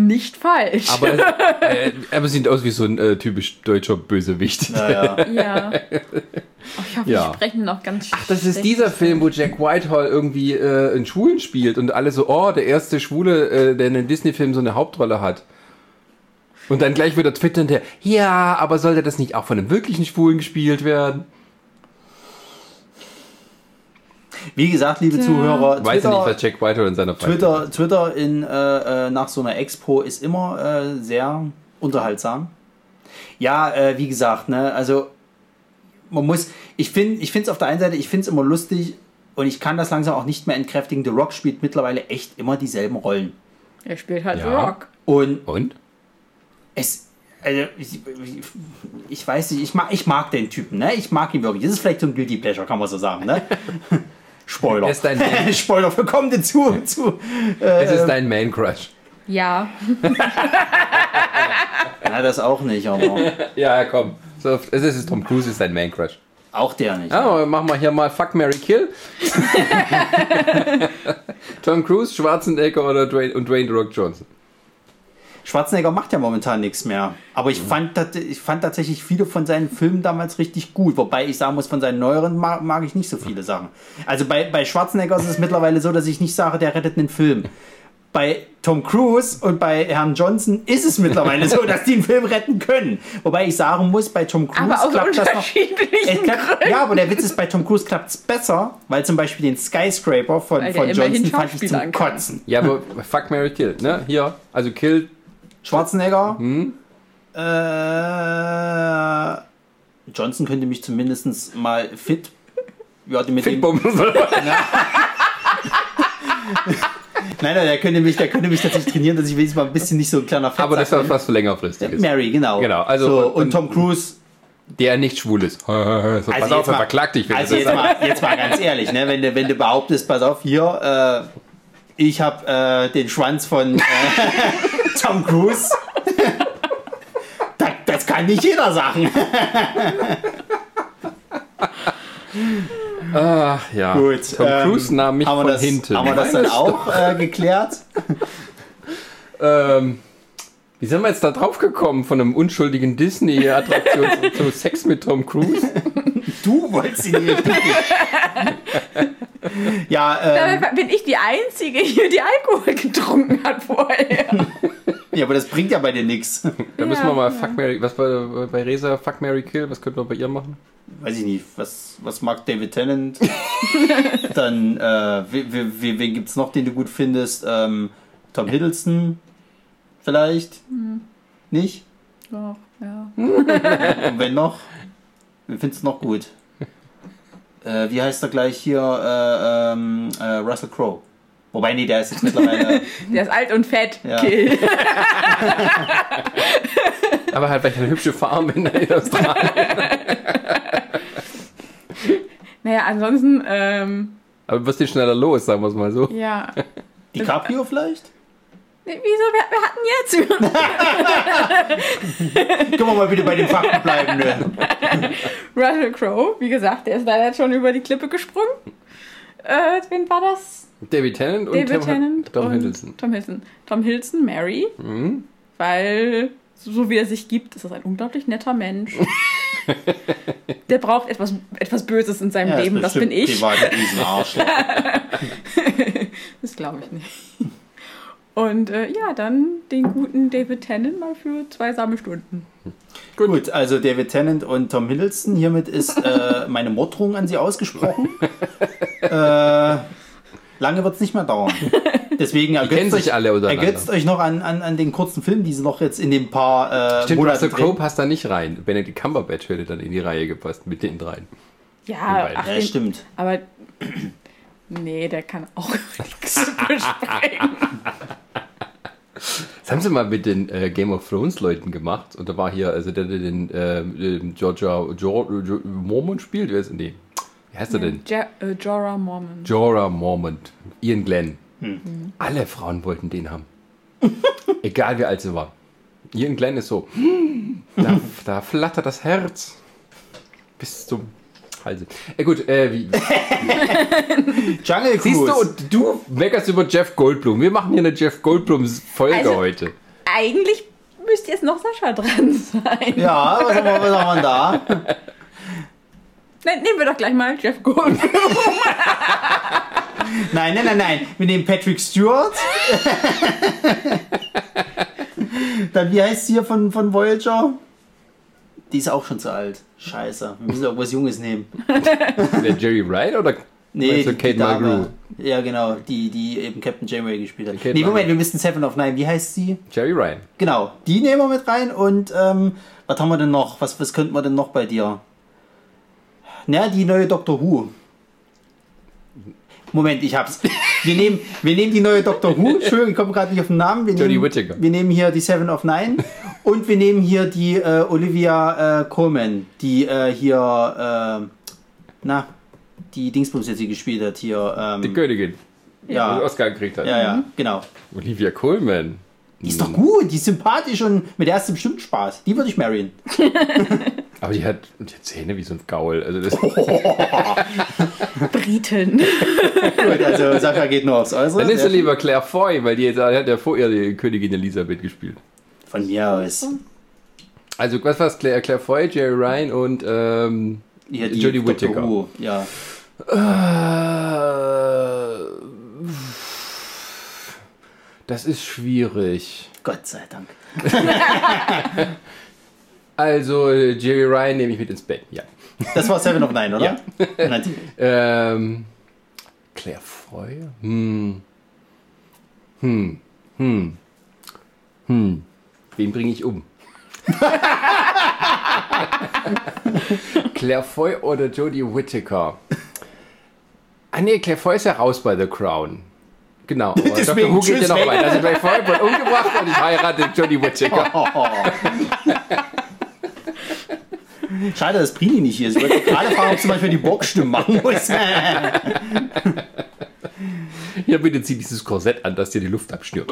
C: Nicht falsch.
A: Aber, äh, aber sieht aus wie so ein äh, typisch deutscher Bösewicht.
B: Naja.
C: ja. Oh, ich hoffe,
A: Ja.
C: wir sprechen noch ganz
A: Ach, das ist dieser Film, wo Jack Whitehall irgendwie äh, in Schwulen spielt und alle so, oh, der erste Schwule, äh, der in einem Disney-Film so eine Hauptrolle hat. Und dann gleich wieder twittern der, ja, aber sollte das nicht auch von einem wirklichen Schwulen gespielt werden?
B: Wie gesagt, liebe
C: Tja.
B: Zuhörer,
A: Weiß ja nicht,
B: Twitter,
A: was Jack Whitehall in seiner
B: Twitter, Twitter in, äh, äh, nach so einer Expo ist immer äh, sehr unterhaltsam. Ja, äh, wie gesagt, ne, also man muss, ich finde ich es auf der einen Seite, ich finde es immer lustig und ich kann das langsam auch nicht mehr entkräftigen. The Rock spielt mittlerweile echt immer dieselben Rollen.
C: Er spielt halt
A: Ja.
C: The Rock.
B: Und
A: Und?
B: es, also, ich, ich weiß nicht, ich mag, ich mag den Typen, ne? Ich mag ihn wirklich. Das ist vielleicht so ein Guilty Pleasure, kann man so sagen, ne? Spoiler.
A: Er ist dein Man-
B: Spoiler für kommende zu. zu äh,
A: Es ist dein Man-Crush.
C: Ja.
B: ja, das auch nicht, aber.
A: Ja, komm. So, es ist Tom Cruise, ist dein Man-Crush.
B: Auch der nicht.
A: Ja, aber machen wir hier mal Fuck, Mary Kill. Tom Cruise, Schwarzenegger oder Dwayne, und Dwayne The Rock Johnson.
B: Schwarzenegger macht ja momentan nichts mehr. Aber ich, fand, tat- ich fand tatsächlich viele von seinen Filmen damals richtig gut. Wobei ich sagen muss, von seinen neueren mag, mag ich nicht so viele Sachen. Also bei, bei Schwarzenegger ist es mittlerweile so, dass ich nicht sage, der rettet einen Film. Bei Tom Cruise und bei Herrn Johnson ist es mittlerweile so, dass die einen Film retten können. Wobei ich sagen muss, bei Tom Cruise
C: Aber aus
B: klappt das noch. klappt, ja, aber der Witz ist, bei Tom Cruise klappt es besser, weil zum Beispiel den Skyscraper von,
C: Weil
B: von Johnson fand ich zum. Kotzen.
A: Ja, aber Fuck, Mary Kill, ne? Hier, also Kill.
B: Schwarzenegger.
A: Hm?
B: Äh, Johnson könnte mich zumindest mal fit. Ja, mit dem, nein, nein, der könnte mich, der könnte mich tatsächlich trainieren, dass ich wenigstens mal ein bisschen nicht so ein kleiner Fett
A: aber das war was für längerfristiges.
B: Mary, genau.
A: Genau, also
B: so,
A: und-
B: und, Tom Cruise.
A: Der nicht schwul ist. so, pass
B: Also
A: auf,
B: jetzt
A: er
B: mal-
A: verklagt dich.
B: Also jetzt mal, jetzt mal ganz ehrlich, ne, wenn du, wenn du behauptest, pass auf, hier, äh, ich habe äh, den Schwanz von äh, Tom Cruise. das, das kann nicht jeder sagen.
A: Ach ja.
B: Gut,
A: Tom
B: ähm,
A: Cruise nahm mich
B: haben
A: von
B: das,
A: hinten.
B: Haben wir das dann auch äh, geklärt?
A: Ähm, wie sind wir jetzt da drauf gekommen von einem unschuldigen Disney-Attraktion zu Sex mit Tom Cruise?
B: Du wolltest ihn nicht. ja, ähm,
C: Dabei bin ich die Einzige hier, die Alkohol getrunken hat vorher.
B: ja, aber das bringt ja bei dir nichts.
A: Da müssen wir mal Fuck Mary, was bei, bei Resa Fuck Mary Kill, was könnten wir bei ihr machen?
B: Weiß ich nicht, was, was mag David Tennant? dann, äh, wen, wen, wen gibt's noch, den du gut findest? Ähm, Tom Hiddleston? Vielleicht? Nicht?
C: Doch, ja.
B: Und wenn noch? Wen findest du noch gut? Äh, wie heißt er gleich hier? Äh, ähm, äh, Russell Crowe. Wobei, nee, der ist jetzt mittlerweile.
C: Der ist alt und fett.
B: Ja.
C: Kill.
A: Aber halt, weil ich eine hübsche Farm in in Australien.
C: Naja, ansonsten, ähm,
A: Aber du wirst nicht schneller los, sagen wir es mal so.
C: ja.
B: DiCaprio vielleicht?
C: Wieso? Wir, wir hatten jetzt
B: Können wir mal bitte bei den Fakten bleiben, ne?
C: Russell Crowe, wie gesagt, der ist leider schon über die Klippe gesprungen. Äh, wen war das?
A: David Tennant und
C: David
A: Tom,
C: Tennant
A: Tom
C: und
A: Hiddleston.
C: Tom Hiddleston. Tom Hiddleston, Mary,
A: Mhm.
C: weil so wie er sich gibt, ist das ein unglaublich netter Mensch. Der braucht etwas, etwas Böses in seinem Leben, das bin ich.
B: Privat ein Riesenarschloch.
C: Das glaube ich nicht. Und äh, ja, dann den guten David Tennant mal für zwei same Stunden.
B: Gut, also David Tennant und Tom Hiddleston. Hiermit ist äh, meine Morddrohung an Sie ausgesprochen. äh, lange wird es nicht mehr dauern. Deswegen ergötzt
A: sich
B: euch, ergötzt euch noch an, an, an den kurzen Film, die sie noch jetzt in den paar äh,
A: Stimmt,
B: Monaten
A: Russell Crowe passt da nicht rein. Benedict Cumberbatch hätte dann in die Reihe gepasst mit den dreien.
C: Ja, ach,
B: Ja,
C: den,
B: stimmt.
C: aber nee, der kann auch nichts besprechen.
A: Das haben sie mal mit den äh, Game of Thrones Leuten gemacht. Und da war hier, also der, der den ähm, Georgia jo, jo, Mormont spielt. Wer ist nee. Wie heißt er denn?
C: Ja, äh, Jorah Mormon.
A: Jorah Mormont. Ian Glenn. Alle Frauen wollten den haben. Egal wie alt sie war. Ian Glenn ist so. Da, da flattert das Herz. Bis zum Halse. Äh, gut, äh, wie,
B: Jungle Cruise.
A: siehst du, und du meckerst über Jeff Goldblum. Wir machen hier eine Jeff Goldblum-Folge
C: Also-
A: heute.
C: Eigentlich müsste jetzt noch Sascha dran sein.
B: ja, was haben wir, was haben wir da?
C: Nein, nehmen wir doch gleich mal Jeff Goldblum.
B: Nein, nein, nein, nein. Wir nehmen Patrick Stewart. Dann, wie heißt sie hier von, von Voyager? Die ist auch schon zu alt. Scheiße. Wir müssen irgendwas Junges nehmen.
A: Der Jerry Wright oder
B: Nee, die,
A: Kate
B: die Dame. Ja, genau. Die, die eben Captain Janeway gespielt hat.
A: Kate
B: nee, Moment, wir müssten Seven of Nine. Wie heißt sie?
A: Jerry Ryan.
B: Genau. Die nehmen wir mit rein. Und ähm, was haben wir denn noch? Was, was könnten wir denn noch bei dir? Na, die neue Doctor Who. Moment, ich hab's. Wir nehmen, wir nehmen die neue Doctor Who. Entschuldigung, ich komme gerade nicht auf den Namen. Wir
A: Jodie
B: nehmen,
A: Whittaker.
B: wir nehmen hier die Seven of Nine. und wir nehmen hier die äh, Olivia äh, Coleman, die äh, hier, äh, na, die Dingsbums jetzt hier gespielt hat. Hier, ähm,
A: Die Königin. Die
B: ja,
A: den Oscar gekriegt hat.
B: ja, ja, genau.
A: Olivia Colman.
B: Die ist doch gut, die ist sympathisch und mit der hast du bestimmt Spaß. Die würde ich marryen.
A: Aber die hat die Zähne wie so ein Gaul. Also das,
C: Briten.
B: Gut, also Sascha geht nur aufs Äußere.
A: dann ist sie lieber Claire Foy, weil die da hat ja vor ihr die Königin Elisabeth gespielt.
B: Von mir aus.
A: Also was war's? Claire, Claire Foy, Jerry Ryan und ähm,
B: die
A: Jodie. Whittaker.
B: Ja.
A: Äh, Das ist schwierig.
B: Gott sei Dank.
A: Also Jerry Ryan nehme ich mit ins Bett. Ja.
B: Das war Seven of Nine, oder? Natürlich.
A: Ähm, Claire Foy? Hm. Hm. Hm. Hm. Wen bringe ich um? Claire Foy oder Jodie Whittaker? Ah nee, Claire Foy ist ja raus bei The Crown. Genau. Aber Dr.
B: Deswegen
A: Who geht ja noch weiter. Also Foy wird umgebracht und ich heirate Jodie Whittaker.
B: Schade, dass Prini nicht hier ist. Ich wollte gerade fragen, ob sie mal für die Boxstimmen machen muss.
A: Ja, bitte zieh dieses Korsett an, das dir die Luft abschnürt.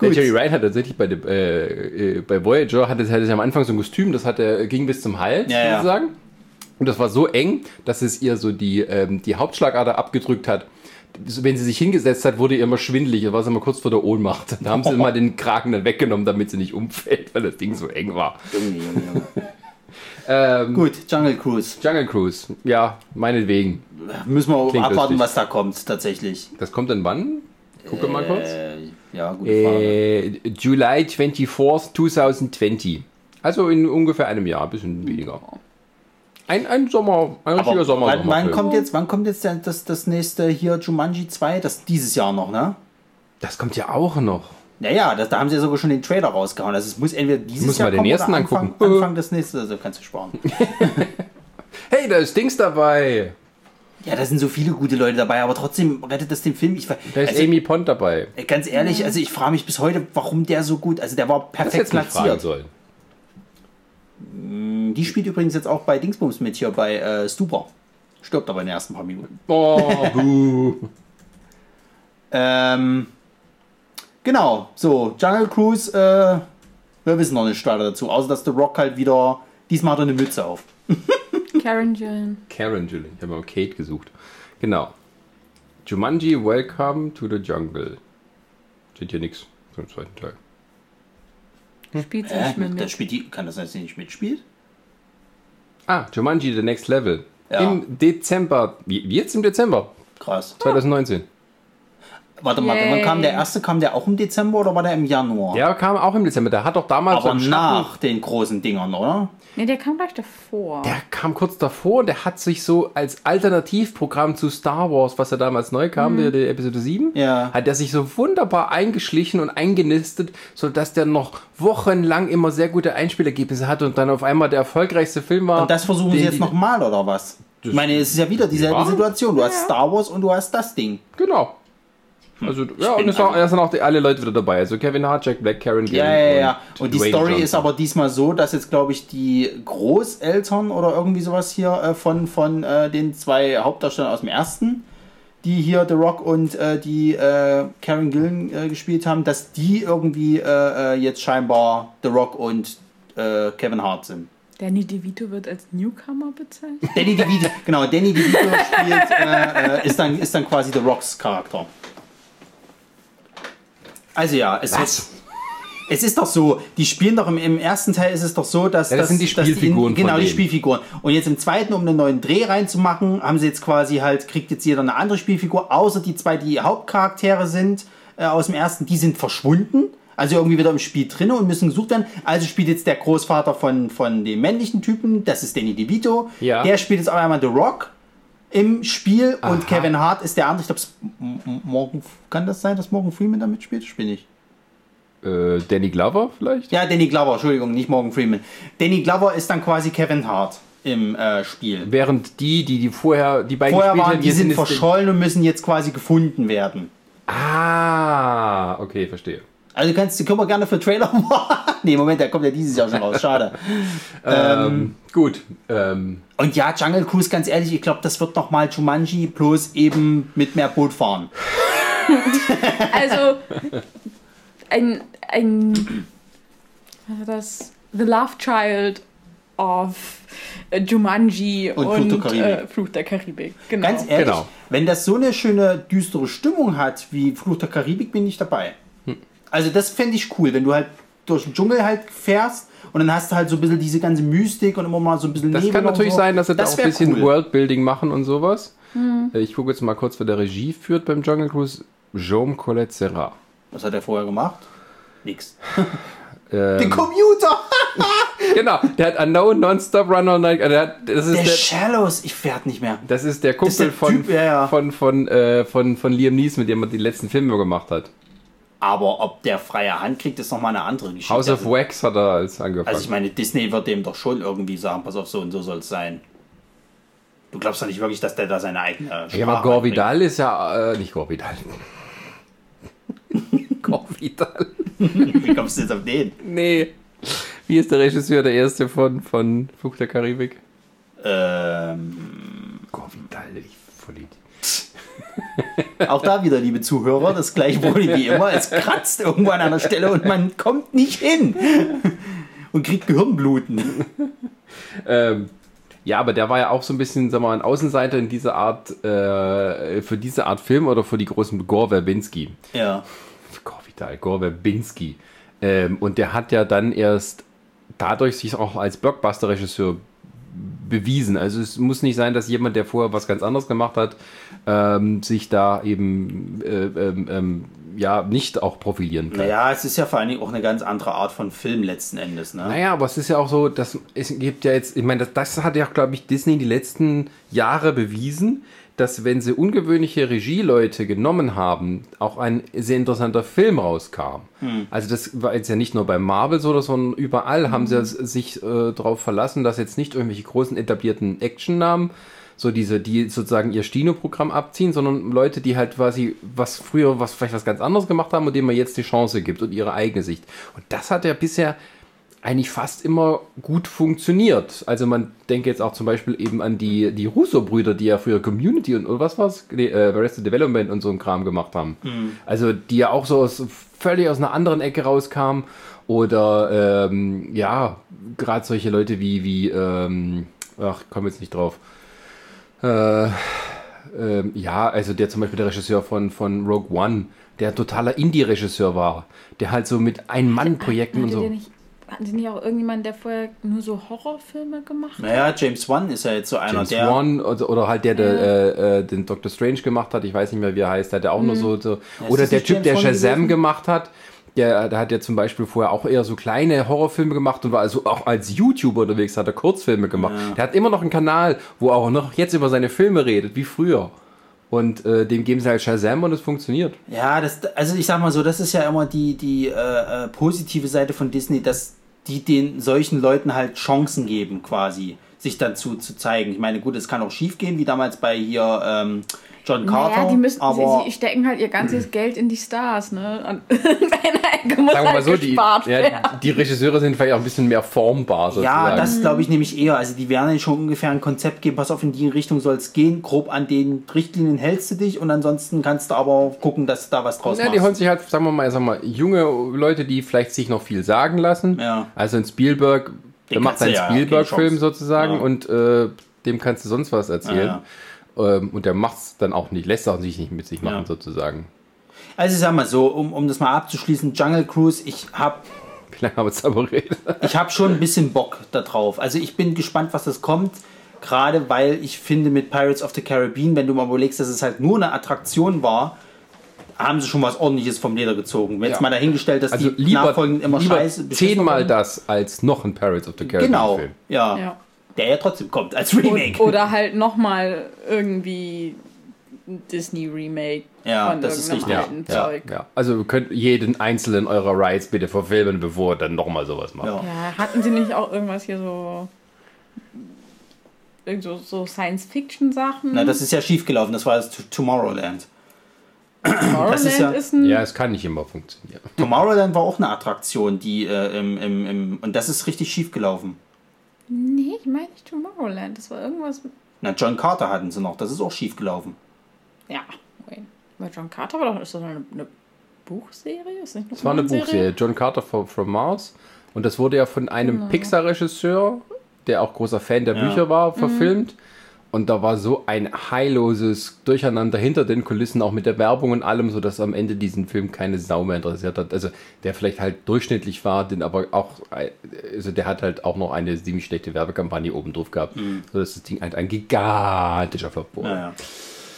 A: Der Jerry Ryan hat tatsächlich bei, dem, äh, äh, bei Voyager hatte, hatte am Anfang so ein Kostüm, das hatte, ging bis zum Hals,
B: Ja, ja.
A: sozusagen. Und das war so eng, dass es ihr so die, ähm, die Hauptschlagader abgedrückt hat. Wenn sie sich hingesetzt hat, wurde ihr immer schwindelig. Da war sie immer kurz vor der Ohnmacht. Da haben sie immer den Kragen dann weggenommen, damit sie nicht umfällt, weil das Ding so eng war. Ähm,
B: Gut, Jungle Cruise.
A: Jungle Cruise, ja, meinetwegen.
B: Müssen wir
A: Klingt
B: abwarten,
A: lustig.
B: was da kommt, tatsächlich.
A: Das kommt dann wann? Gucke mal kurz.
B: Äh, ja, gute Frage.
A: Äh, July 24th, 2020. Also in ungefähr einem Jahr, ein bisschen weniger. Ein, ein Sommer, ein richtiger Sommer.
B: wann, wann kommt jetzt, wann kommt jetzt das, das nächste hier Jumanji 2? Das dieses Jahr noch, ne?
A: Das kommt ja auch noch.
B: Naja, das, da haben sie ja sogar schon den Trailer rausgehauen. Also es muss entweder dieses
A: Muss
B: Jahr
A: mal den
B: kommen
A: ersten
B: oder Anfang,
A: angucken.
B: Anfang des nächsten, also kannst du sparen.
A: Hey, da ist Dings dabei.
B: ja, da sind so viele gute Leute dabei, aber trotzdem rettet das den Film. Ich,
A: Da ist
B: also,
A: Amy Pond dabei.
B: äh, Ganz ehrlich, also ich frage mich bis heute, warum der so gut, also der war
A: Das
B: perfekt
A: jetzt nicht fragen
B: platziert.
A: sollen.
B: Die spielt übrigens jetzt auch bei Dingsbums mit hier, bei äh, Stuber. Stirbt aber in den ersten paar Minuten.
A: Oh, buh.
B: Ähm, genau, so, Jungle Cruise, äh, wir wissen noch nicht weiter dazu, außer dass The Rock halt wieder, diesmal hat er eine Mütze auf.
C: Karen Gillen.
A: Karen Gillen. Ich habe mal Kate gesucht. Genau. Jumanji, Welcome to the Jungle. Steht hier nichts zum zweiten Teil.
C: Spielt sie
B: Äh,
C: nicht mehr
B: das
C: mit.
B: spielt die, kann das sein, dass sie nicht mitspielt?
A: Ah, Jumanji, The Next Level.
B: Ja.
A: Im Dezember. Jetzt im Dezember?
B: Krass.
A: 2019.
B: Warte mal, wann kam der erste? Kam der auch im Dezember oder war der im Januar?
A: Der kam auch im Dezember. Der hat doch damals
B: aber
A: so
B: nach den großen Dingern, oder?
C: Ne, der kam gleich davor.
A: Der kam kurz davor und der hat sich so als Alternativprogramm zu Star Wars, was ja damals neu kam, der, der Episode 7,
B: Ja.
A: hat der sich so wunderbar eingeschlichen und eingenistet, sodass der noch wochenlang immer sehr gute Einspielergebnisse hatte und dann auf einmal der erfolgreichste Film war.
B: Und das versuchen sie jetzt nochmal, oder was? Ich meine, es ist ja wieder dieselbe
A: Ja.
B: Situation. Du hast Star Wars und du hast das Ding.
A: Genau. Also, ja, und es
B: also-
A: sind auch die, alle Leute wieder dabei. Also Kevin Hart, Jack Black, Karen Gillan
B: Ja, ja, ja. Und die
A: Dwayne
B: Story
A: Johnson.
B: ist aber diesmal so, dass jetzt, glaube ich, die Großeltern oder irgendwie sowas hier äh, von, von äh, den zwei Hauptdarstellern aus dem ersten, die hier The Rock und äh, die äh, Karen Gillan äh, gespielt haben, dass die irgendwie äh, jetzt scheinbar The Rock und äh, Kevin Hart sind.
C: Danny DeVito wird als Newcomer bezeichnet.
B: Danny DeVito, genau, Danny DeVito spielt, ist, dann, ist dann quasi The Rocks Charakter. Also ja, es,
A: Was?
B: es ist doch so, die spielen doch im, im ersten Teil ist es doch so, dass
A: Ja, das
B: dass-
A: sind die Spielfiguren
B: genau
A: von
B: die
A: denen.
B: Spielfiguren. Und jetzt im zweiten, um einen neuen Dreh reinzumachen, haben sie jetzt quasi halt kriegt jetzt jeder eine andere Spielfigur, außer die zwei, die Hauptcharaktere sind äh, aus dem ersten, die sind verschwunden. Also irgendwie wieder im Spiel drin und müssen gesucht werden. Also spielt jetzt der Großvater von, von dem männlichen Typen, das ist Danny DeVito.
A: Ja.
B: Der spielt jetzt auf einmal The Rock im Spiel
A: Aha.
B: und Kevin Hart ist der andere. Ich glaube, Morgan, kann das sein, dass Morgan Freeman da mitspielt? Ich bin nicht.
A: Äh, Danny Glover vielleicht?
B: Ja, Danny Glover, Entschuldigung, nicht Morgan Freeman. Danny Glover ist dann quasi Kevin Hart im äh, Spiel.
A: Während die, die, die vorher, die beiden
B: Vorher waren
A: haben,
B: die sind verschollen und müssen jetzt quasi gefunden werden.
A: Ah, okay, verstehe.
B: Also kannst, können wir gerne für Trailer machen. nee, Moment, der kommt ja dieses Jahr schon raus. Schade.
A: Ähm, gut. Ähm,
B: Und ja, Jungle Cruise, ganz ehrlich, ich glaube, das wird nochmal Jumanji, bloß eben mit mehr Boot fahren.
C: Also, ein, ein, was war das? the Love Child of Jumanji
B: Und
C: und,
B: Fluch der Karibik.
C: Äh, Fluch der Karibik. Genau.
B: Ganz ehrlich,
A: Genau.
B: wenn das so eine schöne düstere Stimmung hat wie Fluch der Karibik, bin ich dabei. Also das fände ich cool, wenn du halt durch den Dschungel halt fährst und dann hast du halt so ein bisschen diese ganze Mystik und immer mal so ein bisschen
A: Das
B: Nebel
A: kann natürlich
B: so.
A: sein, dass sie da auch ein bisschen
B: cool.
A: Worldbuilding machen und sowas. Äh, Ich gucke jetzt mal kurz, wer der Regie führt beim Jungle Cruise. Jaume Colette Serra.
B: Was hat er vorher gemacht? Nix.
A: Ähm,
B: Den Computer!
A: genau, der hat Unknown Nonstop Run All Night. äh, Der hat, das, ist
B: Der
A: der,
B: Shallows, ich werd nicht mehr.
A: das ist der Kumpel
B: ist der
A: von,
B: Typ, ja, ja.
A: von, von, äh, von, von Liam Neeson, mit dem er die letzten Filme gemacht hat.
B: Aber ob der freie Hand kriegt, ist nochmal eine andere Geschichte.
A: House of Wax hat er als angefangen.
B: Also ich meine, Disney wird dem doch schon irgendwie sagen, pass auf, so und so soll es sein. Du glaubst doch nicht wirklich, dass der da seine eigene
A: ja, aber
B: Sprache
A: Gore
B: einbringt.
A: Vidal ist ja, äh, nicht Gore Vidal. Gore Vidal.
B: Wie kommst du jetzt auf den?
A: Nee. Wie ist der Regisseur, der erste von, von Fluch der Karibik?
B: Ähm,
A: Gore Vidal, ich Vollidiot.
B: Auch da wieder, liebe Zuhörer, das gleiche Problem wie immer. Es kratzt irgendwo an einer Stelle und man kommt nicht hin. Und kriegt Gehirnbluten.
A: Ähm, ja, aber der war ja auch so ein bisschen, sagen wir mal, ein Außenseiter in dieser Art, äh, für diese Art Film oder für die großen Gore Verbinski.
B: Ja.
A: Gore Vidal, Gore Verbinski. Ähm, und der hat ja dann erst dadurch sich auch als Blockbuster-Regisseur bewiesen. Also es muss nicht sein, dass jemand, der vorher was ganz anderes gemacht hat, ähm, sich da eben äh, ähm, ähm, ja nicht auch profilieren kann.
B: Naja, es ist ja vor allen Dingen auch eine ganz andere Art von Film letzten Endes. Ne?
A: Naja, aber es ist ja auch so, dass es gibt ja jetzt, ich meine, das, das hat ja, glaube ich, Disney die letzten Jahre bewiesen, dass wenn sie ungewöhnliche Regieleute genommen haben, auch ein sehr interessanter Film rauskam. Also das war jetzt ja nicht nur bei Marvel so, sondern überall haben sie es- sich äh, darauf verlassen, dass jetzt nicht irgendwelche großen etablierten Actionnamen so diese, die sozusagen ihr Stino-Programm abziehen, sondern Leute, die halt quasi was früher, was vielleicht was ganz anderes gemacht haben und denen man jetzt die Chance gibt und ihre eigene Sicht. Und das hat ja bisher eigentlich fast immer gut funktioniert. Also man denke jetzt auch zum Beispiel eben an die, die Russo-Brüder, die ja früher Community und oder was war's? Nee, äh, Arrested Development und so ein Kram gemacht haben. Also die ja auch so aus, völlig aus einer anderen Ecke rauskamen. Oder ähm, ja, gerade solche Leute wie, wie ähm, ach, ich komme jetzt nicht drauf. Äh, ähm, ja, also der zum Beispiel der Regisseur von, von Rogue One, der totaler Indie-Regisseur war, der halt so mit Ein-Mann-Projekten und so.
C: der nicht, hatten nicht auch irgendjemand, der vorher nur so Horrorfilme gemacht hat?
B: Naja, James Wan ist ja jetzt so einer
A: James
B: der.
A: Wan oder, oder halt der, der äh, äh, den Doctor Strange gemacht hat, ich weiß nicht mehr, wie er heißt, der hat ja auch nur so, so oder der Typ, der
B: James
A: Shazam
B: gewesen?
A: gemacht hat, der, der hat ja zum Beispiel vorher auch eher so kleine Horrorfilme gemacht und war also auch als YouTuber unterwegs, hat er Kurzfilme gemacht. Der hat immer noch einen Kanal, wo er auch noch jetzt über seine Filme redet, wie früher. Und äh, dem geben sie halt Shazam und es funktioniert.
B: Ja, das, also ich sag mal so, das ist ja immer die, die äh, äh, positive Seite von Disney, dass die den solchen Leuten halt Chancen geben, quasi, sich dazu zu zeigen. Ich meine, gut, es kann auch schief gehen, wie damals bei hier ähm, John Carter.
C: Naja, die müssen,
B: aber
C: sie, sie stecken halt ihr ganzes Geld in die Stars, ne? Ecke muss
A: Sagen wir mal
C: halt
A: so, die, ja, die Regisseure sind vielleicht auch ein bisschen mehr formbar sozusagen.
B: ja, das glaube ich nämlich eher. Also die werden ja schon ungefähr ein Konzept geben, pass auf, in die Richtung soll es gehen. Grob an den Richtlinien hältst du dich und ansonsten kannst du aber gucken, dass du da was draus
A: Ja, die
B: machst.
A: holen sich halt, sagen wir mal, sagen wir mal, junge Leute, die vielleicht sich noch viel sagen lassen.
B: Ja.
A: Also ein Spielberg,
B: Den
A: macht seinen
B: ja,
A: Spielberg-Film sozusagen
B: Ja.
A: und äh, dem kannst du sonst was erzählen. Ähm, und der macht's dann auch nicht, lässt auch sich nicht mit sich machen
B: Ja.
A: sozusagen.
B: Also ich sag mal so, um, um das mal abzuschließen, Jungle Cruise, ich habe
A: Wie lange haben wir jetzt aber reden?
B: ich habe schon ein bisschen Bock da drauf. Also ich bin gespannt, was das kommt. Gerade weil ich finde, mit Pirates of the Caribbean, wenn du mal überlegst, dass es halt nur eine Attraktion war, haben sie schon was ordentliches vom Leder gezogen. Wenn jetzt
A: Ja.
B: mal dahingestellt, dass
A: Also
B: die
A: lieber,
B: Nachfolgenden immer
A: lieber
B: scheiße
A: zehnmal das als noch ein Pirates of the Caribbean
B: Genau,
A: Film.
B: ja.
C: Ja.
B: Der ja trotzdem kommt als Remake.
C: Und, oder halt nochmal irgendwie ein Disney-Remake
B: Ja,
C: von
B: das ist richtig.
C: alten
A: Ja,
C: Zeug.
A: ja. Also ihr könnt jeden einzelnen eurer Rides bitte verfilmen, bevor ihr dann nochmal sowas macht.
B: Ja.
C: Ja, hatten Sie nicht auch irgendwas hier so. irgend So, so Science-Fiction-Sachen?
B: Na, das ist ja schief gelaufen. Das war das Tomorrowland.
C: Tomorrowland
B: das ist ja-
C: ist ein.
A: Ja, es kann nicht immer funktionieren.
B: Tomorrowland war auch eine Attraktion, die äh, im, im, im, und das ist richtig schief gelaufen.
C: Nee, ich meine nicht Tomorrowland. Das war irgendwas.
B: Na, John Carter hatten sie noch. Das ist auch schief gelaufen.
C: Ja. Bei John Carter war doch. Ist das eine, eine Buchserie? Ist nicht
A: Es war eine Buchserie. John Carter from, from Mars Und das wurde ja von einem Pixar-Regisseur, der auch großer Fan der
B: Ja.
A: Bücher war, verfilmt. Und da war so ein heilloses Durcheinander hinter den Kulissen, auch mit der Werbung und allem, sodass am Ende diesen Film keine Sau mehr interessiert hat. Also der vielleicht halt durchschnittlich war, den aber auch, also der hat halt auch noch eine ziemlich schlechte Werbekampagne oben drauf gehabt, sodass das Ding halt ein gigantischer Flop wurde.
B: Naja.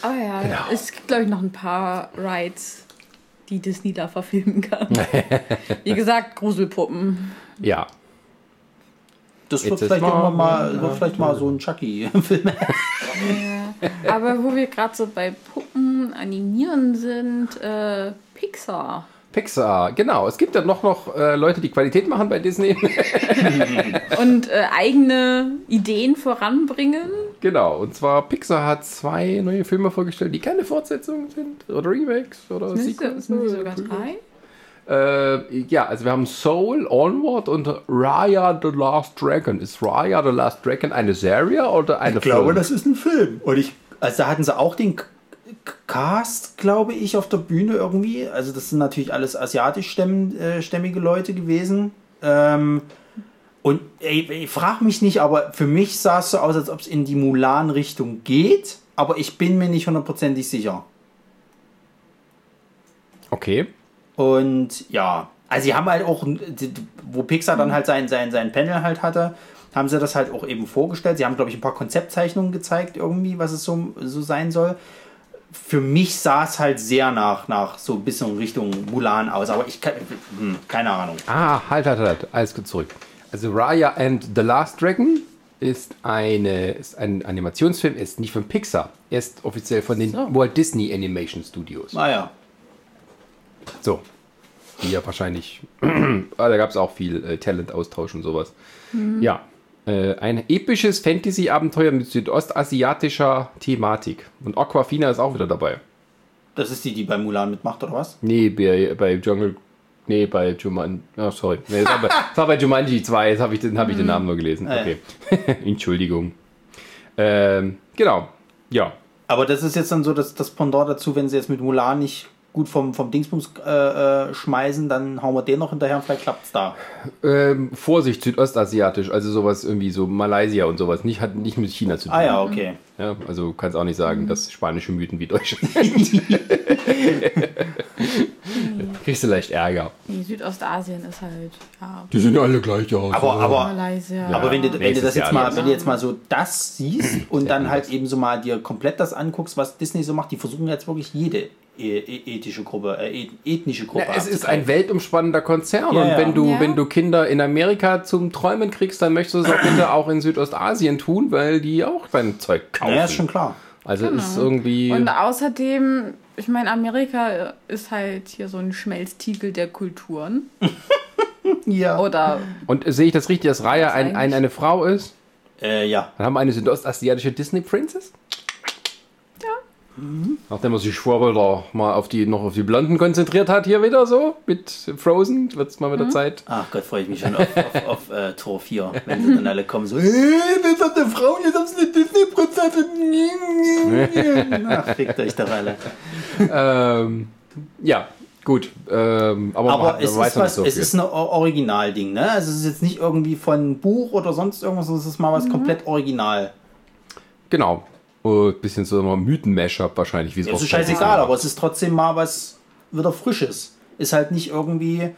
C: Ah ja,
A: Genau.
C: es gibt, glaube ich, noch ein paar Rides, die Disney da verfilmen kann. Wie gesagt, Gruselpuppen.
A: Ja,
B: Das wird vielleicht
A: mal-
B: irgendwann mal, wird vielleicht mal so ein Chucky-Film.
C: Aber wo wir gerade so bei Puppen animieren sind, äh, Pixar.
A: Pixar, genau. Es gibt ja noch, noch äh, Leute, die Qualität machen bei Disney.
C: Und äh, eigene Ideen voranbringen.
A: genau. Und zwar Pixar hat zwei neue Filme vorgestellt, die keine Fortsetzungen sind oder Remakes oder Sequels.
C: sind die sogar drei?
A: Äh, ja, also wir haben Soul, Onward und Raya the Last Dragon. Ist Raya the Last Dragon eine Serie oder eine
B: Ich glaube,
A: Film?
B: das ist ein Film. Und ich, also da hatten sie auch den Cast, glaube ich, auf der Bühne irgendwie. Also das sind natürlich alles asiatischstämmige Leute gewesen. Ähm, und ey, ich frage mich nicht, aber für mich sah es so aus, als ob es in die Mulan-Richtung geht. Aber ich bin mir nicht hundertprozentig sicher.
A: Okay.
B: Und ja, also sie haben halt auch, wo Pixar dann halt sein, sein, sein Panel halt hatte, haben sie das halt auch eben vorgestellt. Sie haben, glaube ich, ein paar Konzeptzeichnungen gezeigt, irgendwie, was es so, so sein soll. Für mich sah es halt sehr nach, nach so ein bisschen Richtung Mulan aus, aber ich kann, hm, keine Ahnung.
A: Ah, halt, halt, halt. Alles gut zurück. Also Raya and the Last Dragon ist, eine, ist ein Animationsfilm, ist nicht von Pixar. Er ist offiziell von den
C: So.
A: Walt Disney Animation Studios.
B: Naja,
A: So. Die ja wahrscheinlich. ah, da gab es auch viel äh, Talent-Austausch und sowas. Ja. Äh, ein episches Fantasy-Abenteuer mit südostasiatischer Thematik. Und Aquafina ist auch wieder dabei.
B: das ist die, die bei Mulan mitmacht, oder was?
A: Nee, bei, bei Jungle. Nee, bei Jumanji. Oh, sorry. Nee, das, war bei, das war bei Jumanji 2. Jetzt habe ich, den- hab ich den Namen nur gelesen.
B: Ah.
A: Okay. Entschuldigung. Ähm, genau. Ja.
B: Aber das ist jetzt dann so das, das Pendant dazu, wenn sie jetzt mit Mulan nicht gut vom, vom Dingsbums äh, äh, schmeißen, dann hauen wir den noch hinterher und vielleicht klappt es da.
A: Ähm, Vorsicht, südostasiatisch. Also sowas irgendwie so Malaysia und sowas. Nicht, hat nicht mit China zu tun.
B: Ah ja, okay.
A: Ja, also du kannst auch nicht sagen, dass spanische Mythen wie deutsche. Kriegst du leicht Ärger.
C: Nee, Südostasien ist halt, ja,
A: Die sehen alle gleich aus.
B: Aber, aber,
C: Malaysia.
B: aber wenn du, wenn du das jetzt mal, wenn du jetzt mal so das siehst und dann halt eben so mal dir komplett das anguckst, was Disney so macht, die versuchen jetzt wirklich jede ethische Gruppe, äh, et- ethnische Gruppe
A: Ja, es ist ein weltumspannender Konzern
B: Ja,
A: und
B: ja.
A: wenn du,
C: Ja.
A: wenn du Kinder in Amerika zum Träumen kriegst, dann möchtest du es auch bitte auch in Südostasien tun, weil die auch dein Zeug kaufen.
B: Ja, ist schon klar.
A: Also ist irgendwie.
C: Und außerdem, ich meine, Amerika ist halt hier so ein Schmelztiegel der Kulturen.
B: Ja.
C: Oder
A: Und sehe ich das richtig, dass Raya ein, ein, eine Frau ist?
B: Äh, ja.
A: Dann haben wir eine südostasiatische Disney Princess? Ja. Nachdem er sich vorher wieder mal auf die, noch auf die Blonden konzentriert hat, hier wieder so mit Frozen, wird es mal wieder Zeit.
B: Ach Gott, freue ich mich schon auf, auf, auf äh, Tor 4, wenn sie dann alle kommen so, hey, das hat eine Frau, jetzt haben sie eine Disney-Prinzessin. Ach, fickt euch doch alle.
A: ähm, ja, gut. Ähm, aber
B: Aber
A: man,
B: es, ist, was,
A: so
B: es ist ein Originalding, ne? Also es ist jetzt nicht irgendwie von Buch oder sonst irgendwas, sondern es ist mal was komplett original.
A: Genau. Ein bisschen so ein Mythen-Mashup wahrscheinlich, wie es
B: Es ist
A: oft
B: scheißegal, aber es ist trotzdem mal was wieder Frisches. Ist halt nicht irgendwie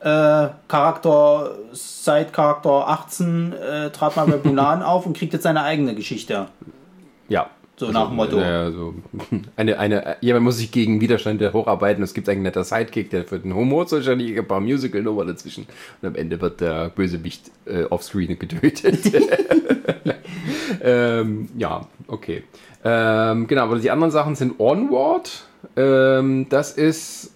B: äh, Charakter, seit Charakter 18 äh, trat mal bei Mulan auf und kriegt jetzt seine eigene Geschichte.
A: Ja.
B: So nach dem Motto.
A: Ja, so eine, eine, jemand muss sich gegen Widerstände hocharbeiten. Es gibt einen netter Sidekick, der für den Humor zuständig ein paar Musical-Nummer dazwischen. Und am Ende wird der Bösewicht äh, offscreen getötet. ähm, ja, okay. Ähm, genau, aber die anderen Sachen sind Onward. Ähm, das ist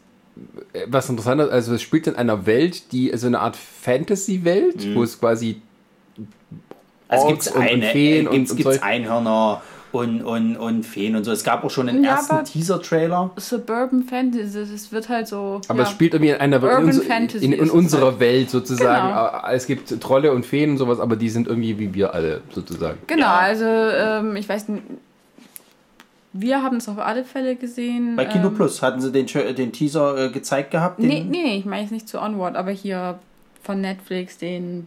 A: äh, was interessantes. Also es spielt in einer Welt, die so eine Art Fantasy-Welt,
B: Mhm.
A: wo es quasi
B: Also gibt es eine,
A: Feen
B: äh,
A: und-
B: gibt's,
A: und
B: gibt's. Einhörner und, und, und Feen und so. Es gab auch schon den
C: Ja,
B: ersten Teaser-Trailer.
C: Suburban Fantasy, es wird halt so.
A: Aber
C: ja.
A: es spielt irgendwie in einer
C: Urban
A: in,
C: Fantasy
A: in, in
C: es
A: unserer
C: halt.
A: Welt sozusagen.
C: Genau.
A: Äh, Es gibt Trolle und Feen und sowas, aber die sind irgendwie wie wir alle sozusagen.
C: Genau,
B: Ja.
C: also ähm, ich weiß nicht. Wir haben es auf alle Fälle gesehen.
B: Bei Kino
C: ähm,
B: Plus hatten sie den, den Teaser äh, gezeigt gehabt. Den,
C: Nee, nee, ich meine jetzt nicht zu Onward, aber hier von Netflix, den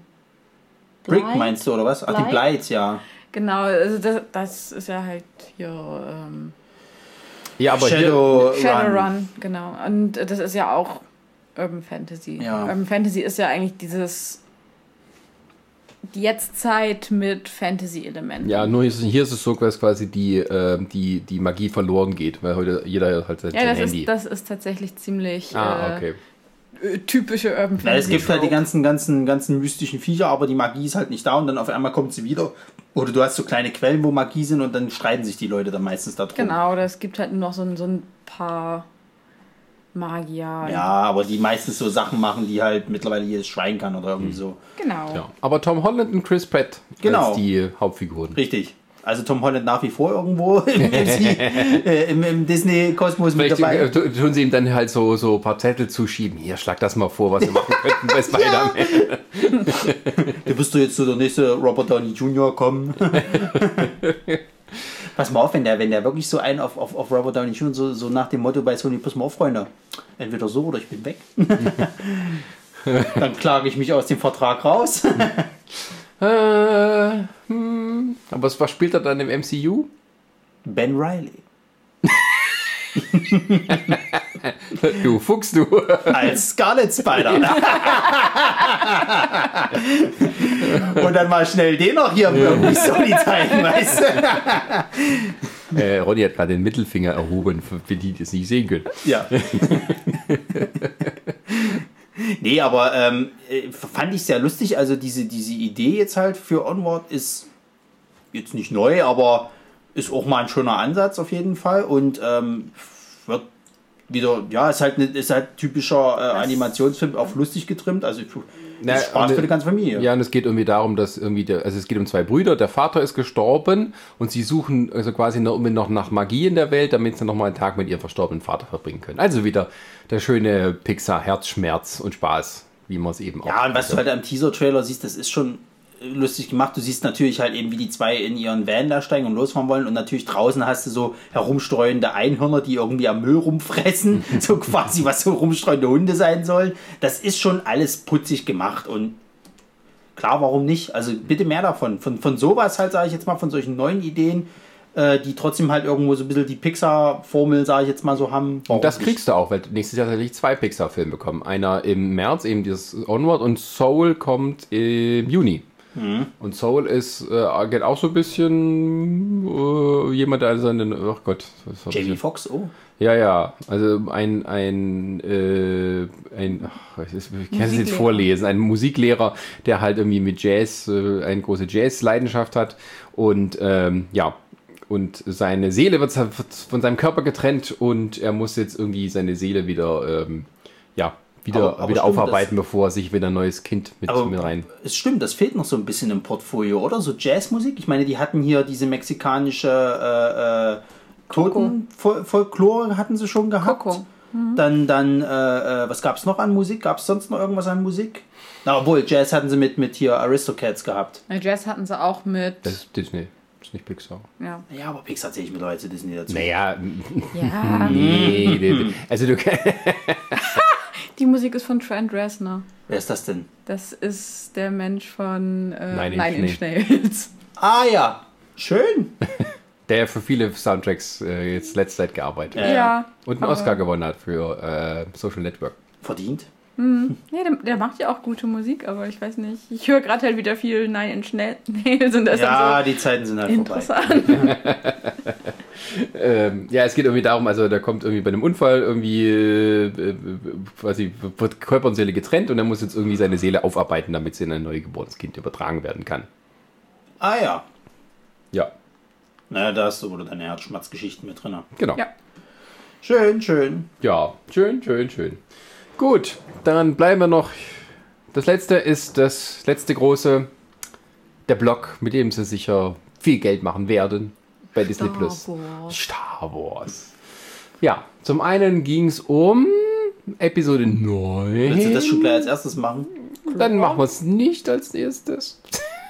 B: Brick
C: Blight?
B: meinst du, oder was? Ach, die
C: Blight?
B: Blights, ja.
C: Genau, also das, das ist ja halt hier ähm,
A: Ja, aber hier,
B: Shadow
C: Shadowrun, genau. Und das ist ja auch Urban Fantasy.
B: Ja.
C: Urban Fantasy ist ja eigentlich dieses die Jetztzeit mit Fantasy-Elementen.
A: ja, nur hier ist, hier ist es so, dass quasi die, äh, die, die Magie verloren geht, weil heute jeder halt sein
C: Ja, das
A: Handy.
C: ist, das ist tatsächlich ziemlich
A: ah, okay.
C: Typische Urban Fantasy.
B: Ja, es gibt halt die ganzen, ganzen, ganzen mystischen Viecher, aber die Magie ist halt nicht da und dann auf einmal kommt sie wieder. Oder du hast so kleine Quellen, wo Magie sind und dann streiten sich die Leute dann meistens darum.
C: Genau, oder es gibt halt nur noch so ein, so ein paar Magier.
B: Ja, aber die meistens so Sachen machen, die halt mittlerweile jedes Schwein kann oder irgendwie so.
C: Genau.
A: Ja. Aber Tom Holland und Chris Pratt
B: Genau.
A: als die Hauptfiguren.
B: Richtig. Also Tom Holland nach wie vor irgendwo im, äh, im, im Disney-Kosmos mit dabei.
A: äh, tu- tun sie ihm dann halt so, so ein paar Zettel zuschieben. Hier, schlag das mal vor, was wir machen könnten bei Spider-Man.
B: Du bist du jetzt so der nächste Robert Downey Jr. kommen. pass mal auf, wenn der, wenn der wirklich so einen auf, auf, auf Robert Downey Jr. So, so nach dem Motto bei Sony, pass mal auf, Freunde, entweder so oder ich bin weg. Dann klage ich mich aus dem Vertrag raus.
A: Äh, hm. Aber was, spielt er dann im MCU?
B: Ben Riley.
A: Du Fuchs, du.
B: Als Scarlet Spider. Und dann mal schnell den noch hier irgendwie Sony zeigen, weißt du?
A: äh, Ronny hat gerade den Mittelfinger erhoben, für für die, die es nicht sehen können.
B: Ja. nee, aber ähm, äh, fand ich sehr lustig. Also diese, diese Idee jetzt halt für Onward ist jetzt nicht neu, aber ist auch mal ein schöner Ansatz auf jeden Fall und ähm, wird wieder, ja, ist halt, ne, ist halt typischer äh, Animationsfilm, auf lustig getrimmt. Also
A: Na,
B: Spaß für die ganze Familie.
A: Ja, und es geht irgendwie darum, dass irgendwie, der, also es geht um zwei Brüder, der Vater ist gestorben und sie suchen also quasi noch, noch nach Magie in der Welt, damit sie noch mal einen Tag mit ihrem verstorbenen Vater verbringen können. Also wieder der schöne Pixar Herzschmerz und Spaß, wie man es eben auch.
B: Ja, und was du halt am Teaser-Trailer siehst, das ist schon lustig gemacht. Du siehst natürlich halt eben, wie die zwei in ihren Van da steigen und losfahren wollen. Und natürlich draußen hast du so herumstreuende Einhörner, die irgendwie am Müll rumfressen. so quasi, was so rumstreuende Hunde sein sollen. Das ist schon alles putzig gemacht und klar, warum nicht? Also bitte mehr davon. Von, von sowas halt, sage ich jetzt mal, von solchen neuen Ideen, äh, die trotzdem halt irgendwo so ein bisschen die Pixar-Formel, sage ich jetzt mal so haben. Warum
A: Und das kriegst du auch, weil nächstes Jahr tatsächlich zwei Pixar-Filme bekommen. Einer im März, eben dieses Onward, und Soul kommt im Juni.
B: Mhm.
A: Und Soul ist, äh, geht auch so ein bisschen äh, jemand, der also einen, oh Gott,
B: Jamie? Foxx, oh.
A: Ja, ja, also ein, ein, äh, ein ach, ich kann es jetzt
C: Musiklehrer.
A: vorlesen, ein Musiklehrer, der halt irgendwie mit Jazz, äh, eine große Jazz-Leidenschaft hat und ähm, ja, und seine Seele wird wird von seinem Körper getrennt und er muss jetzt irgendwie seine Seele wieder, ähm, ja, wieder,
B: Aber- aber
A: wieder
B: stimmt,
A: aufarbeiten, bevor er sich wieder ein neues Kind mit,
B: Aber
A: mit rein.
B: es stimmt, das fehlt noch so ein bisschen im Portfolio, oder? So Jazzmusik. Ich meine, die hatten hier diese mexikanische äh, äh, Totenfolklore hatten sie schon gehabt.
C: Coco.
B: Dann, dann, äh, äh, was gab es noch an Musik? Gab es sonst noch irgendwas an Musik? Na, obwohl, Jazz hatten sie mit, mit hier Aristocats gehabt.
C: Na, Jazz hatten sie auch mit.
A: Das ist Disney, das ist nicht Pixar.
C: ja.
B: Ja, aber Pixar zähle ich mittlerweile zu Disney dazu.
A: Naja,
C: ja.
A: nee, nee, also du
C: Die Musik ist von Trent Reznor.
B: Wer ist das denn?
C: Das ist der Mensch von äh,
A: Nine
C: Nine,
A: Inch
C: Inch Nails.
B: Ah ja, schön.
A: der für viele Soundtracks äh, jetzt letzte Zeit gearbeitet hat.
B: Ja.
A: Und einen Oscar gewonnen hat für äh, Social Network.
B: Verdient.
C: Nee, der, der macht ja auch gute Musik, aber ich weiß nicht. Ich höre gerade halt wieder viel Nine Inch Nails und das
B: Ja,
C: ist
B: die Zeiten sind halt
C: so interessant.
A: Ähm, ja, es geht irgendwie darum, also da kommt irgendwie bei einem Unfall irgendwie äh, äh, quasi wird Körper und Seele getrennt und er muss jetzt irgendwie seine Seele aufarbeiten, damit sie in ein neugeborenes Kind übertragen werden kann.
B: Ah ja.
A: Ja,
B: Naja, da hast du wohl deine Herzschmerzgeschichten mit drin.
A: genau.
C: Ja.
B: Schön, schön.
A: Ja, schön, schön, schön. Gut, dann bleiben wir noch. Das letzte ist das letzte große, der Block, mit dem sie sicher viel Geld machen werden bei Disney
C: Star
A: Plus.
C: Wars.
A: Star Wars. Ja, zum einen ging es um Episode 9.
B: Willst du das schon gleich als erstes machen?
A: Dann machen wir es nicht als erstes.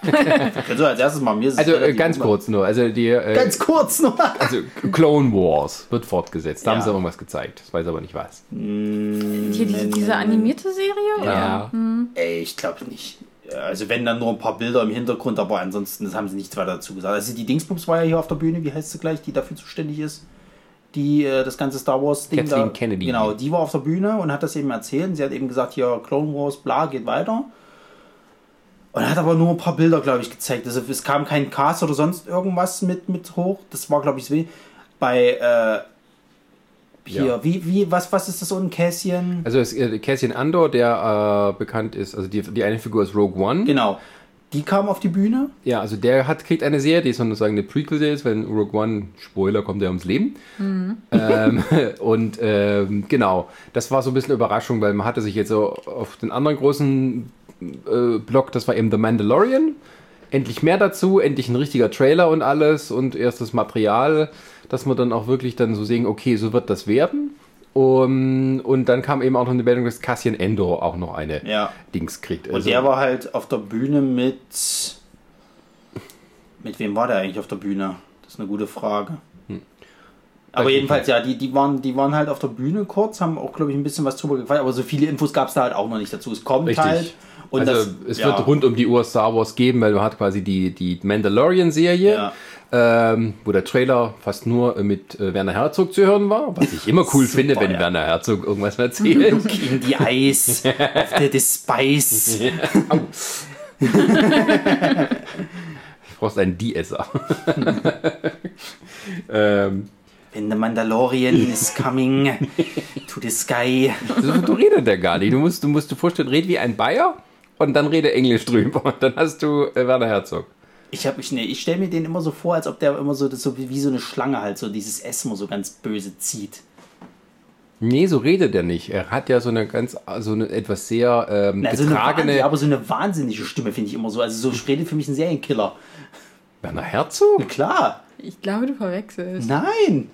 B: Also als erstes mal mir ist
A: Also äh, ganz kurz nur. Also die äh,
B: Ganz kurz nur.
A: also Clone Wars wird fortgesetzt. Da haben
B: Ja.
A: sie irgendwas gezeigt. Ich weiß aber nicht was.
C: Hier diese, diese animierte Serie?
A: Ja.
B: Ey, ich glaube nicht. Also wenn dann nur ein paar Bilder im Hintergrund, aber ansonsten das haben sie nichts weiter dazu gesagt. Also die Dingsbums war ja hier auf der Bühne, wie heißt sie gleich, die dafür zuständig ist? Die äh, das ganze Star Wars Ding
A: Kathleen
B: da.
A: Kennedy.
B: Genau, die war auf der Bühne und hat das eben erzählt. Sie hat eben gesagt, hier Clone Wars, bla, geht weiter. Und hat aber nur ein paar Bilder, glaube ich, gezeigt. Also es kam kein Cast oder sonst irgendwas mit, mit hoch. Das war, glaube ich, so wie bei äh, hier,
A: Ja.
B: wie, wie, was, was ist das unten, Käschen?
A: Also es, äh, Cassian Andor, der äh, bekannt ist, also die, die eine Figur ist Rogue One.
B: Genau. Die kam auf die Bühne.
A: Ja, also der hat, kriegt eine Serie, die ist sozusagen eine Prequel-Serie, wenn Rogue One, Spoiler, kommt er ums Leben. Ähm, und ähm, genau, das war so ein bisschen Überraschung, weil man hatte sich jetzt so auf den anderen großen äh, Block, das war eben The Mandalorian. Endlich mehr dazu, endlich ein richtiger Trailer und alles und erstes Material, dass wir dann auch wirklich dann so sehen, okay, so wird das werden. Um, und dann kam eben auch noch eine Meldung, dass Cassian Endor auch noch eine
B: Ja.
A: Dings kriegt.
B: Und
A: Also-
B: der war halt auf der Bühne mit. Mit wem war der eigentlich auf der Bühne? Das ist eine gute Frage.
A: Hm.
B: Aber jedenfalls, ja, die, die, waren, die waren halt auf der Bühne kurz, haben auch, glaube ich, ein bisschen was drüber gequatscht, aber so viele Infos gab es da halt auch noch nicht dazu. Es kommt
A: Richtig.
B: halt. Und
A: also
B: das,
A: es
B: ja,
A: wird rund um die Uhr Star Wars geben, weil du hast quasi die, die Mandalorian-Serie,
B: Ja.
A: ähm, wo der Trailer fast nur äh, mit äh, Werner Herzog zu hören war, was ich immer cool
B: Super,
A: finde, wenn
B: ja.
A: Werner Herzog irgendwas erzählt.
B: Look in the eyes of the despise.
A: Du brauchst einen De-Esser. ähm,
B: When the Mandalorian is coming to the sky.
A: so, du redet der gar nicht. Du musst, du musst dir vorstellen, red wie ein Bayer und dann rede Englisch drüber und dann hast du äh, Werner Herzog.
B: Ich, hab- ich, nee, ich stelle mir den immer so vor, als ob der immer so, das so wie, so eine Schlange halt so dieses immer so ganz böse zieht.
A: Nee, so redet er nicht. Er hat ja so eine ganz, so eine etwas sehr ähm,
B: Na, so eine
A: getragene.
B: Aber so eine wahnsinnige Stimme finde ich immer so. Also so redet für mich ein Serienkiller.
A: Werner Herzog?
B: Klar.
C: Ich glaube, du verwechselst.
B: Nein.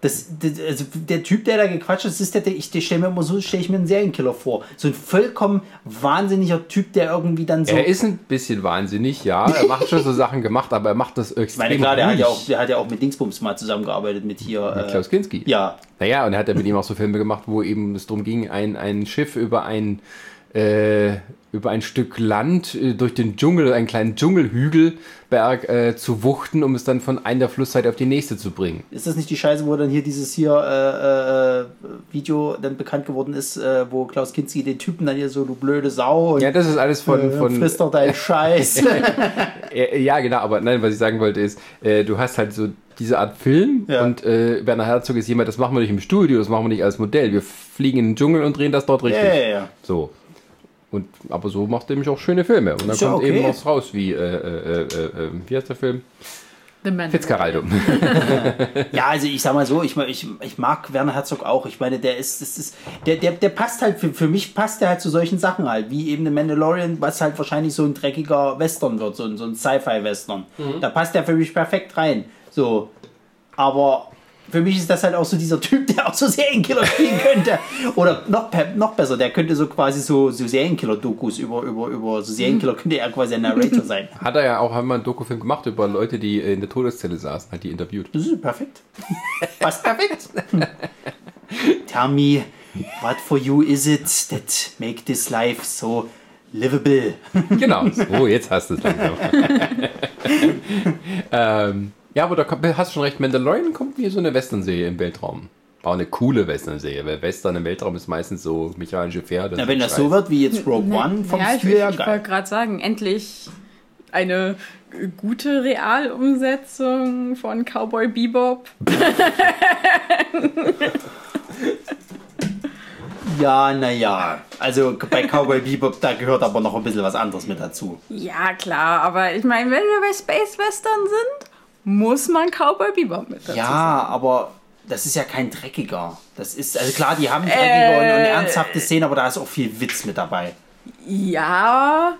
B: Das, das, also der Typ, der da gequatscht hat, ist der, der ich stelle mir immer so, stelle ich mir einen Serienkiller vor. So ein vollkommen wahnsinniger Typ, der irgendwie dann so.
A: Er ist ein bisschen wahnsinnig, ja. Er macht schon so Sachen gemacht, aber er macht das extrem
B: ich meine, klar, der hat, ja auch, der hat ja auch mit Dingsbums mal zusammengearbeitet, mit hier.
A: Mit
B: äh,
A: Klaus Kinski.
B: Ja,
A: Naja, und er hat ja mit ihm auch so Filme gemacht, wo eben es darum ging, ein, ein Schiff über ein, äh, über ein Stück Land äh, durch den Dschungel, einen kleinen Dschungelhügelberg äh, zu wuchten, um es dann von einer Flussseite auf die nächste zu bringen.
B: Ist das nicht die Scheiße, wo dann hier dieses hier äh, Video dann bekannt geworden ist, wo Klaus Kinski den Typen dann hier so, du blöde Sau und
A: Ja, das ist alles von. von
B: frisst doch deinen Scheiß.
A: ja, genau, aber nein, was ich sagen wollte ist, du hast halt so diese Art Film
B: Ja.
A: und äh, Werner Herzog ist jemand, das machen wir nicht im Studio, das machen wir nicht als Modell. Wir fliegen in den Dschungel und drehen das dort richtig.
B: ja, ja, ja.
A: So. Und, aber so macht er nämlich auch schöne Filme. Und dann
B: Ist ja
A: kommt
B: okay.
A: eben was raus, wie, äh, äh, äh, äh, wie heißt der Film?
C: The Man.
A: Fitzcarraldo.
B: Ja, also ich sag mal so, ich, ich, ich mag Werner Herzog auch. Ich meine, der ist, das ist der, der, der passt halt, für, für mich passt der halt zu solchen Sachen halt, wie eben The Mandalorian, was halt wahrscheinlich so ein dreckiger Western wird, so ein, so ein Sci-Fi-Western. Da passt der für mich perfekt rein. So. Aber für mich ist das halt auch so dieser Typ, der auch so Serienkiller spielen könnte. Oder noch, noch besser, der könnte so quasi so, so Serienkiller-Dokus über, über, über so Serienkiller, könnte er quasi ein Narrator sein.
A: Hat er ja auch einmal einen Dokufilm gemacht über Leute, die in der Todeszelle saßen, hat die interviewt.
B: Das ist perfekt. Passt perfekt. Tell me, what for you is it that make this life so livable?
A: Genau. So, jetzt hast du es langsam. ähm, ja, aber da hast du schon recht, Mandalorian kommt wie so eine Western-Serie im Weltraum. Auch eine coole Western-Serie, weil Western im Weltraum ist meistens so mechanische Pferde.
B: Na, wenn das so wird wie jetzt Rogue One vom
C: ja, ich,
B: Stil her,
C: ich wollte gerade sagen, endlich eine gute Realumsetzung von Cowboy Bebop.
B: Ja, naja. Also bei Cowboy Bebop, da gehört aber noch ein bisschen was anderes mit dazu.
C: Ja, klar, aber ich meine, wenn wir bei Space Western sind, muss man Cowboy Bebop mit dazu
B: Ja,
C: sagen.
B: aber das ist ja kein dreckiger. Das ist, also klar, die haben dreckige und, und ernsthafte Szenen, aber da ist auch viel Witz mit dabei.
C: Ja,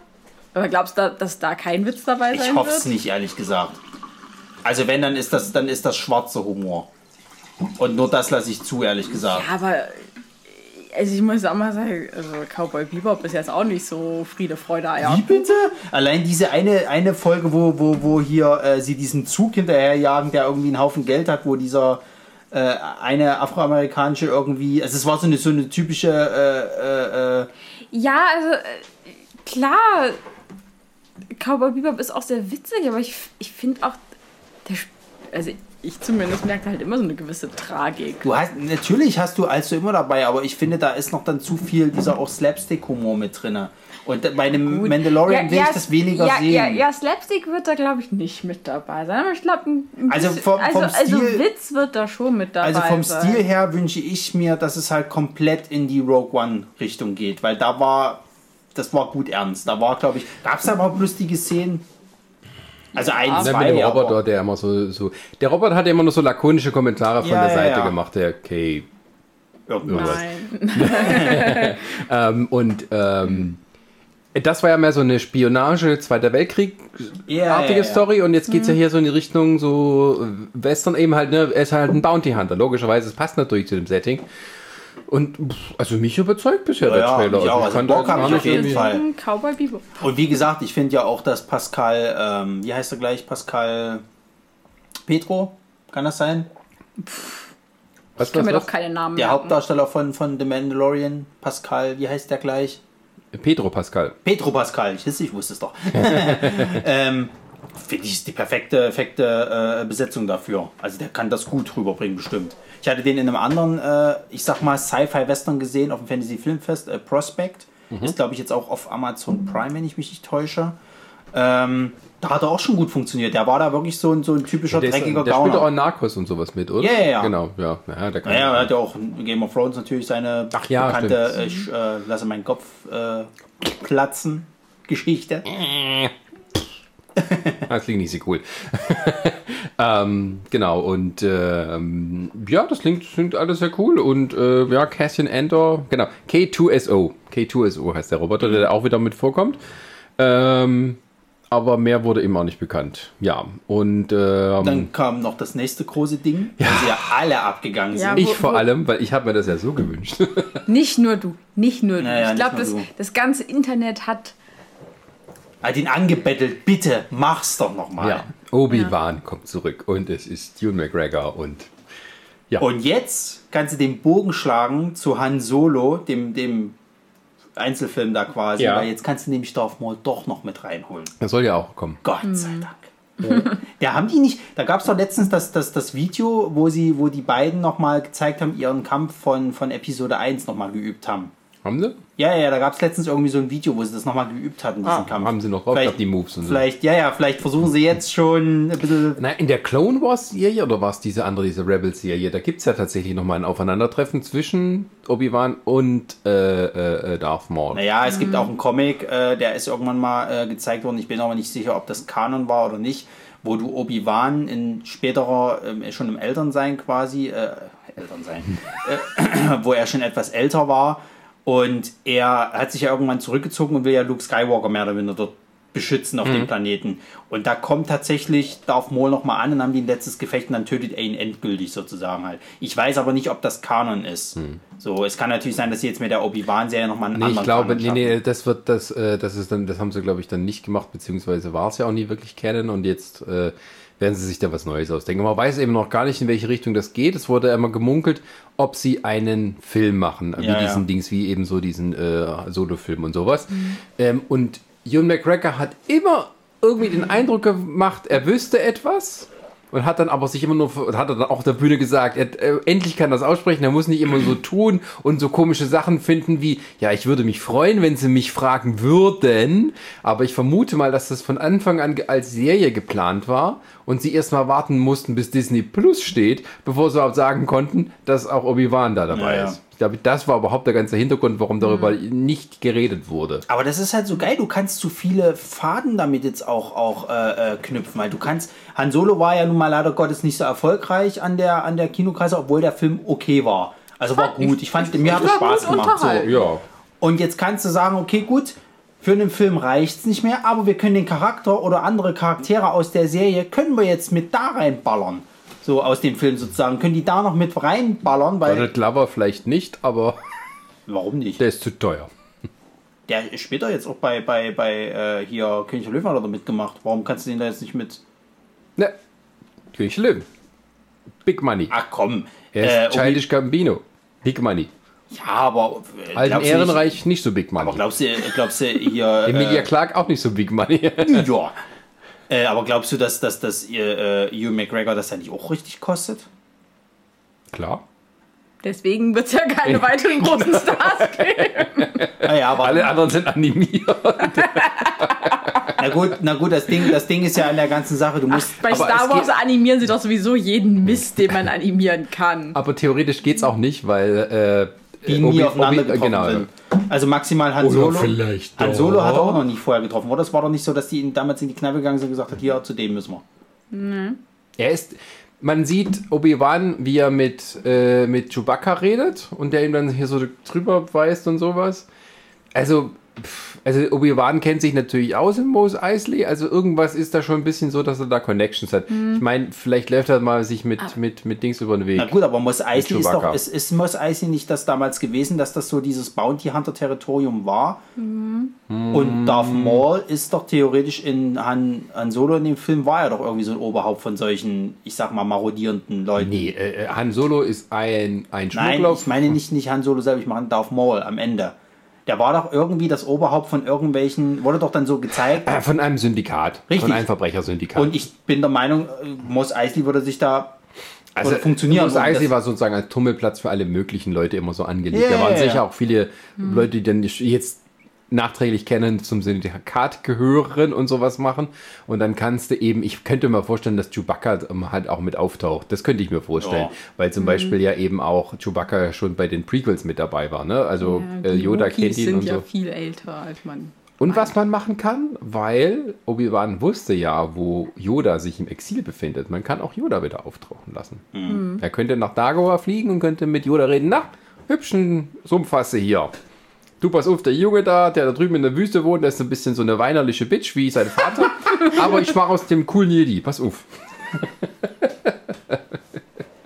C: aber glaubst du, dass da kein Witz dabei sein
B: Ich hoffe es nicht, ehrlich gesagt. Also wenn, dann ist das, dann ist das schwarzer Humor. Und nur das lasse ich zu, ehrlich gesagt.
C: Ja, aber Also ich muss auch mal sagen, also Cowboy Bebop ist jetzt auch nicht so Friede, Freude, Eier.
B: Wie bitte? Allein diese eine, eine Folge, wo, wo, wo hier äh, sie diesen Zug hinterherjagen, der irgendwie einen Haufen Geld hat, wo dieser äh, eine afroamerikanische irgendwie, also es war so eine, so eine typische äh, äh, äh,
C: Ja, also äh, klar, Cowboy Bebop ist auch sehr witzig, aber ich, ich finde auch, der, also ich zumindest merke halt immer so eine gewisse Tragik.
B: Du hast, natürlich hast du also immer dabei, aber ich finde, da ist noch dann zu viel dieser auch Slapstick-Humor mit drin. Und bei einem Mandalorian will ich das weniger
C: ja,
B: sehen.
C: Ja, ja, Slapstick wird da, glaube ich, nicht mit dabei sein. Aber ich glaube, ein, ein
B: Also
C: bisschen-
B: vom- vom
C: also, also
B: Stil-
C: Witz wird da schon mit dabei
B: Also vom
C: sein.
B: Stil her wünsche ich mir, dass es halt komplett in die Rogue One Richtung geht, weil da war, das war gut ernst. Da war, glaube ich, gab es aber auch lustige Szenen. Also ein,
A: Ja, mit
B: zwei,
A: dem
B: ja,
A: Roboter,
B: aber-
A: der immer so, so. Der Roboter hat ja immer nur so lakonische Kommentare von
B: Ja,
A: der
B: ja,
A: Seite
B: ja.
A: gemacht, der K.
B: irgendwas.
C: Nein.
A: Ähm, und ähm, das war ja mehr so eine Spionage, Zweiter Weltkrieg-artige
B: Ja, ja, ja.
A: Story und jetzt geht's ja hier so in die Richtung so Western eben halt, ne? Er ist halt ein Bounty Hunter. Logischerweise, es passt natürlich zu dem Setting. Und pff, also mich überzeugt bisher
B: Ja,
A: der
B: ja,
A: Trailer.
B: mich auch.
A: ich
B: Also
A: kann
B: Bock
A: da
B: hab
A: gar
B: ich auf jeden Fall.
C: Cowboy Bebop.
B: Und wie gesagt, ich finde ja auch, dass Pascal, ähm, wie heißt er gleich? Pascal Petro, kann das sein?
A: Was,
C: Ich kann mir
A: was?
C: doch keine Namen
B: Der
C: merken.
B: Hauptdarsteller von, von The Mandalorian, Pascal, wie heißt der gleich?
A: Pedro Pascal.
B: Petro Pascal, ich, ich wusste es doch. ähm, Finde ich die perfekte, perfekte äh, Besetzung dafür. Also der kann das gut rüberbringen, bestimmt. Ich hatte den in einem anderen, äh, ich sag mal, Sci-Fi-Western gesehen auf dem Fantasy Filmfest, äh, Prospect. Ist, glaube ich, jetzt auch auf Amazon Prime, wenn ich mich nicht täusche. Ähm, da hat er auch schon gut funktioniert. Der war da wirklich so ein, so ein typischer
A: Der, ist,
B: dreckiger
A: der spielt auch
B: Gauner.
A: Narcos und sowas mit, oder?
B: Ja, ja, ja.
A: Genau, ja. ja der kann
B: Naja, er hat ja auch in Game of Thrones natürlich seine
A: Ach ja,
B: bekannte
A: stimmt.
B: Ich äh, lasse meinen Kopf äh, platzen Geschichte.
A: Das klingt nicht so cool. ähm, genau, und ähm, ja, das klingt, klingt alles sehr cool. Und äh, ja, Cassian Andor, genau, K2SO. K2SO heißt der Roboter, der auch wieder mit vorkommt. Ähm, aber mehr wurde ihm auch nicht bekannt. Ja, und ähm,
B: Dann kam noch das nächste große Ding, weil sie ja alle abgegangen
C: Ja,
B: sind.
A: ich
C: wo-
A: vor
C: wo-
A: allem, weil ich habe mir das ja so gewünscht.
C: Nicht nur du, nicht nur du.
B: Naja,
C: ich glaube, das,
B: du.
C: das ganze Internet hat
B: Hat ihn angebettelt, bitte mach's doch nochmal.
A: ja, Obi-Wan kommt zurück und es ist Ewan McGregor und
B: Und jetzt kannst du den Bogen schlagen zu Han Solo, dem, dem Einzelfilm da quasi,
A: Ja.
B: weil jetzt kannst du nämlich Darth Maul doch noch mit reinholen.
A: das soll ja auch kommen.
B: Gott sei Dank. Ja, haben die nicht. Da gab es doch letztens das, das, das Video, wo sie, wo die beiden nochmal gezeigt haben, ihren Kampf von, von Episode 1 nochmal geübt haben.
A: Haben sie?
B: Ja, ja, da gab es letztens irgendwie so ein Video, wo sie das nochmal geübt hatten, diesen
A: Ah,
B: Kampf.
A: haben sie noch drauf
B: Vielleicht-
A: gehabt, die Moves und so.
B: Vielleicht, ja, ja, vielleicht versuchen sie jetzt schon ein bisschen.
A: Na, in der Clone Wars Serie oder war es diese andere, diese Rebel Serie? Da gibt es ja tatsächlich nochmal ein Aufeinandertreffen zwischen Obi-Wan und äh, äh, äh, Darth Maul.
B: Naja, es gibt auch einen Comic, äh, der ist irgendwann mal äh, gezeigt worden. Ich bin aber nicht sicher, ob das Kanon war oder nicht, wo du Obi-Wan in späterer, ähm, schon im Elternsein quasi, äh, Elternsein, äh, wo er schon etwas älter war und er hat sich ja irgendwann zurückgezogen und will ja Luke Skywalker mehr oder weniger dort beschützen auf dem Planeten. Und da kommt tatsächlich Darth Maul nochmal an und haben die ein letztes Gefecht und dann tötet er ihn endgültig sozusagen halt. Ich weiß aber nicht, ob das Kanon ist. So, es kann natürlich sein, dass sie jetzt mit der Obi-Wan-Serie nochmal einen
A: Nee, ich
B: anderen
A: glaube,
B: Kanon
A: nee, nee, das wird das, äh, das ist dann, das haben sie, glaube ich, dann nicht gemacht, beziehungsweise war es ja auch nie wirklich Canon und jetzt äh, werden sie sich da was Neues ausdenken. Man weiß eben noch gar nicht, in welche Richtung das geht. Es wurde immer gemunkelt, ob sie einen Film machen, wie
B: Ja, ja.
A: diesen Dings, wie eben so diesen äh, Solo-Film und sowas. Ähm, und Ewan McGregor hat immer irgendwie den Eindruck gemacht, er wüsste etwas und hat dann aber sich immer nur, hat er dann auch auf der Bühne gesagt, er, äh, endlich kann das aussprechen, er muss nicht immer so tun und so komische Sachen finden wie, ja, ich würde mich freuen, wenn sie mich fragen würden, aber ich vermute mal, dass das von Anfang an als Serie geplant war und sie erst mal warten mussten, bis Disney Plus steht, bevor sie überhaupt sagen konnten, dass auch Obi-Wan da dabei
B: Ja, ja.
A: Ist. Ich glaube, das war überhaupt der ganze Hintergrund, warum darüber nicht geredet wurde.
B: Aber das ist halt so geil, du kannst zu viele Faden damit jetzt auch, auch äh, äh, knüpfen, weil du kannst, Han Solo war ja nun mal leider Gottes nicht so erfolgreich an der, an der Kinokrasse, obwohl der Film okay war. Also war gut, ich fand, mir hat es Spaß gemacht. So.
A: Ja,
B: Und jetzt kannst du sagen, okay, gut, für einen Film reicht es nicht mehr, aber wir können den Charakter oder andere Charaktere aus der Serie, können wir jetzt mit da reinballern. So aus dem Film sozusagen, können die da noch mit reinballern, weil
A: Donald Glover vielleicht nicht, aber
B: Warum nicht?
A: Der ist zu teuer.
B: Der ist später jetzt auch bei, bei, bei äh, hier König der Löwen er da mitgemacht. Warum kannst du den da jetzt nicht mit.
A: Ne, König der Löwen. Big Money.
B: Ach komm.
A: Er ist
B: äh,
A: Childish Gambino. Big Money.
B: Ja, aber. Äh,
A: Alten
B: du nicht-
A: Ehrenreich nicht so Big Money.
B: Aber glaubst du, glaubst du hier.
A: Emilia
B: äh,
A: Clark auch nicht so Big Money.
B: ja. Äh, aber glaubst du, dass, dass, dass ihr, äh, Ewan McGregor das ja nicht auch richtig kostet?
A: Klar.
C: Deswegen wird es ja keine weiteren großen Stars geben.
B: Naja, aber.
A: Alle anderen sind animiert.
B: Na gut, na gut das, Ding, das Ding ist ja an der ganzen Sache, du musst.
C: Bei
A: Aber
C: Star
A: es
C: Wars
A: geht-
C: animieren sie doch sowieso jeden Mist, den man animieren kann.
A: Aber theoretisch geht's auch nicht, weil äh,
B: die
A: Obi-
B: nie aufeinander
A: Obi-
B: getroffen
A: genau.
B: sind. Also maximal Han
A: Oder
B: Solo.
A: vielleicht
B: Han
A: doch.
B: Solo hat er auch noch nie vorher getroffen, oder? Das war doch nicht so, dass die ihn damals in die Kneipe gegangen sind und gesagt hat, hier, zu dem müssen wir.
A: Er ist. Man sieht Obi-Wan, wie er mit, äh, mit Chewbacca redet und der ihm dann hier so drüber weist und sowas. Also, also Obi-Wan kennt sich natürlich aus in Mos Eisley, also irgendwas ist da schon ein bisschen so, dass er da Connections hat. Ich meine, vielleicht läuft er mal sich mit, mit, mit Dings über den Weg.
B: Na gut, aber Mos Eisley ist doch, ist, ist Mos Eisley nicht das damals gewesen, dass das so dieses Bounty Hunter Territorium war? Und Darth Maul ist doch theoretisch in Han, Han Solo in dem Film war er doch irgendwie so ein Oberhaupt von solchen, ich sag mal, marodierenden Leuten.
A: Nee, äh, äh, Han Solo ist ein, ein
B: Nein,
A: Schmuggler.
B: ich meine nicht, nicht Han Solo selber, ich meine Darth Maul am Ende. Der war doch irgendwie das Oberhaupt von irgendwelchen, wurde doch dann so gezeigt.
A: Äh, Von einem Syndikat.
B: Richtig.
A: Von einem Verbrechersyndikat.
B: Und ich bin der Meinung, äh, Mos Eisley würde sich da
A: also
B: funktionieren.
A: Mos
B: Und
A: Eisley war sozusagen als Tummelplatz für alle möglichen Leute immer so angelegt.
B: Ja,
A: da waren
B: ja,
A: sicher
B: ja.
A: auch viele Leute, die dann jetzt nachträglich kennen, zum Syndikat gehören und sowas machen. Und dann kannst du eben, ich könnte mir vorstellen, dass Chewbacca ähm, halt auch mit auftaucht. Das könnte ich mir vorstellen.
B: Ja.
A: Weil zum Beispiel ja eben auch Chewbacca schon bei den Prequels mit dabei war. Ne? Also äh,
C: Die
A: Yoda
C: Wookiees
A: kennt ihn
C: sind
A: und
C: ja
A: so.
C: viel älter als man.
A: Und was man machen kann, weil Obi-Wan wusste ja, wo Yoda sich im Exil befindet. Man kann auch Yoda wieder auftauchen lassen. Er könnte nach Dagoa fliegen und könnte mit Yoda reden. Na, hübschen Sumpfasse hier. Du pass auf, der Junge da, der da drüben in der Wüste wohnt, der ist ein bisschen so eine weinerliche Bitch wie sein Vater. aber ich mache aus dem coolen Jedi. Pass auf.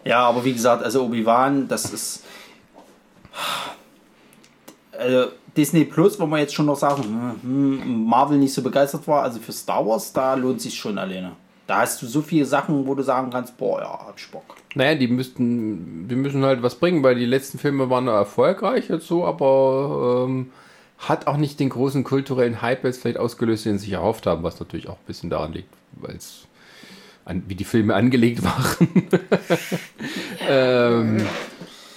B: Ja, aber wie gesagt, also Obi-Wan, das ist. Also Disney Plus, wo man jetzt schon noch sagen, hm, hm, Marvel nicht so begeistert war, also für Star Wars, da lohnt sich schon alleine. Da hast du so viele Sachen, wo du sagen kannst, boah, ja, hab ich Bock.
A: Naja, die müssten, die müssen halt was bringen, weil die letzten Filme waren erfolgreich jetzt so, aber ähm, hat auch nicht den großen kulturellen Hype jetzt vielleicht ausgelöst, den sie sich erhofft haben, was natürlich auch ein bisschen daran liegt, weil es wie die Filme angelegt waren. ähm,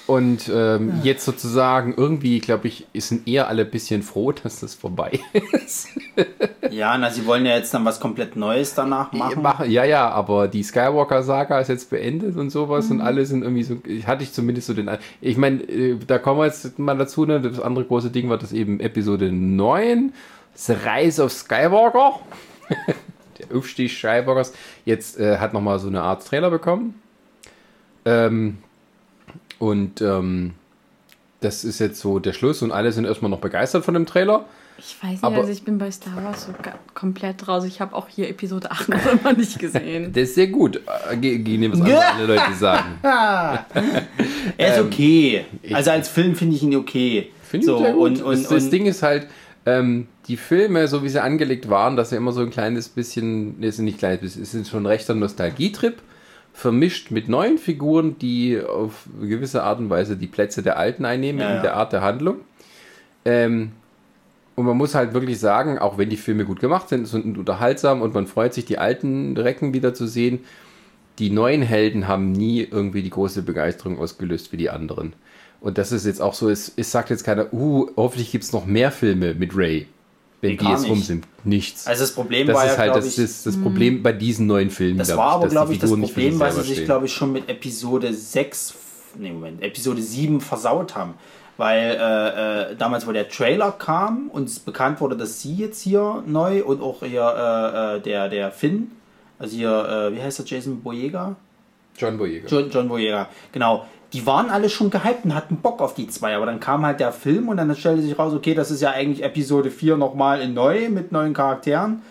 A: und ähm, jetzt sozusagen irgendwie, glaube ich, sind eher alle ein bisschen froh, dass das vorbei ist.
B: Ja, na, sie wollen ja jetzt dann was komplett Neues danach machen.
A: Machen, ja, ja, aber die Skywalker-Saga ist jetzt beendet und sowas und alle sind irgendwie so, ich hatte ich zumindest so den, Ein- ich meine, äh, da kommen wir jetzt mal dazu, ne, das andere große Ding war das eben Episode 9, The Rise of Skywalker, der Aufstieg Skywalkers, jetzt äh, hat nochmal so eine Art Trailer bekommen. Ähm, und ähm, das ist jetzt so der Schluss und alle sind erstmal noch begeistert von dem Trailer.
C: Ich weiß nicht,
A: Aber-
C: also ich bin bei Star Wars so komplett raus. Ich habe auch hier Episode 8 noch immer nicht gesehen.
A: Der ist sehr gut, äh, ge- gegen dem was andere alle Leute sagen.
B: er ist okay. Also als Film finde ich ihn okay.
A: Ähm, Finde ich
B: so,
A: sehr gut.
B: Und, und,
A: das, das
B: und,
A: Ding ist halt, ähm, die Filme, so wie sie angelegt waren, dass sie immer so ein kleines bisschen, ne, es sind nicht kleines bisschen, es ist schon ein rechter Nostalgietrip, vermischt mit neuen Figuren, die auf gewisse Art und Weise die Plätze der Alten einnehmen
B: Ja,
A: in
B: ja.
A: der Art der Handlung. Ähm, und man muss halt wirklich sagen, auch wenn die Filme gut gemacht sind und unterhaltsam und man freut sich, die alten Recken wieder zu sehen, die neuen Helden haben nie irgendwie die große Begeisterung ausgelöst wie die anderen. Und das ist jetzt auch so, es, es sagt jetzt keiner, uh, hoffentlich gibt es noch mehr Filme mit Ray, wenn
B: Nee,
A: die jetzt rum sind. Nichts.
B: also das Problem
A: das
B: war
A: ist
B: ja,
A: halt das,
B: ich,
A: das, das Problem bei diesen neuen Filmen.
B: Das war aber, glaube ich, das Problem, weil sie sich, glaube ich, schon mit Episode 6, nee, Moment, Episode 7 versaut haben. Weil äh, äh, damals, wo der Trailer kam und es bekannt wurde, dass sie jetzt hier neu und auch hier äh, äh, der, der Finn, also hier, äh, wie heißt der, Jason Boyega?
A: John Boyega.
B: John, John Boyega, genau. Die waren alle schon gehypt und hatten Bock auf die zwei, aber dann kam halt der Film und dann stellte sich raus, okay, das ist ja eigentlich Episode 4 nochmal in neu mit neuen Charakteren.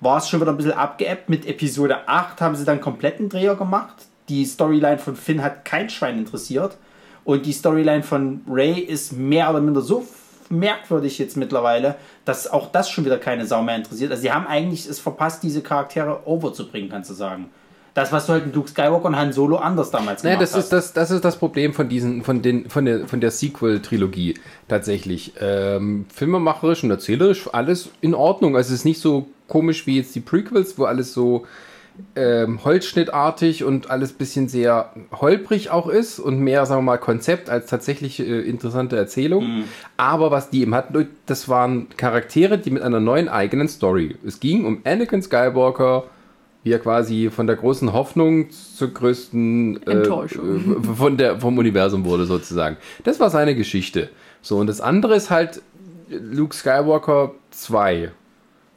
B: War es schon wieder ein bisschen abgeebbt. Mit Episode 8 haben sie dann kompletten Dreher gemacht. Die Storyline von Finn hat kein Schwein interessiert. Und die Storyline von Ray ist mehr oder minder so merkwürdig jetzt mittlerweile, dass auch das schon wieder keine Sau mehr interessiert. Also sie haben eigentlich es verpasst, diese Charaktere overzubringen, kannst du sagen. Das, was du halt Luke Skywalker und Han Solo anders damals
A: Naja,
B: gemacht
A: das ist das, das ist das Problem von diesen, von den, von der, von der Sequel-Trilogie tatsächlich. Ähm, filmemacherisch und erzählerisch alles in Ordnung. Also es ist nicht so komisch wie jetzt die Prequels, wo alles so ähm, holzschnittartig und alles bisschen sehr holprig auch ist und mehr, sagen wir mal, Konzept als tatsächlich äh, interessante Erzählung. Aber was die eben hatten, das waren Charaktere, die mit einer neuen eigenen Story. Es ging um Anakin Skywalker, wie er quasi von der großen Hoffnung zur größten äh,
C: Enttäuschung.
A: äh, von der, vom Universum wurde sozusagen. Das war seine Geschichte. So, und das andere ist halt Luke Skywalker 2.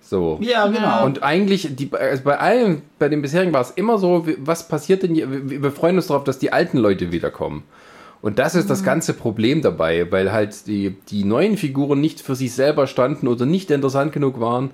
A: So.
B: Ja, genau.
A: Und eigentlich, die, also bei allen, bei den bisherigen war es immer so, was passiert denn hier? Wir wir freuen uns darauf, dass die alten Leute wiederkommen. Und das ist das ganze Problem dabei, weil halt die, die neuen Figuren nicht für sich selber standen oder nicht interessant genug waren,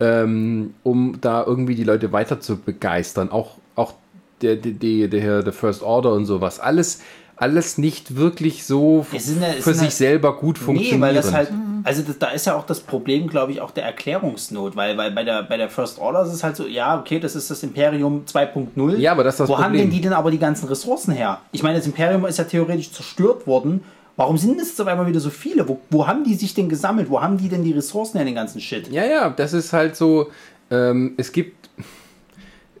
A: ähm, um da irgendwie die Leute weiter zu begeistern. Auch, auch der, der, der, der, First Order und sowas. Alles, alles nicht wirklich so
B: ja-
A: für sich
B: halt-
A: selber gut funktionieren.
B: Nee, weil das halt, also das, da ist ja auch das Problem, glaube ich, auch der Erklärungsnot, weil, weil bei der, bei der First Order ist es halt so, ja, okay, das ist das Imperium 2.0.
A: Ja, aber das ist das
B: Wo haben
A: Problem.
B: denn die denn aber die ganzen Ressourcen her? Ich meine, das Imperium ist ja theoretisch zerstört worden. Warum sind es jetzt auf einmal wieder so viele? Wo, wo haben die sich denn gesammelt? Wo haben die denn die Ressourcen her, den ganzen Shit?
A: Ja, ja, das ist halt so, ähm, es gibt,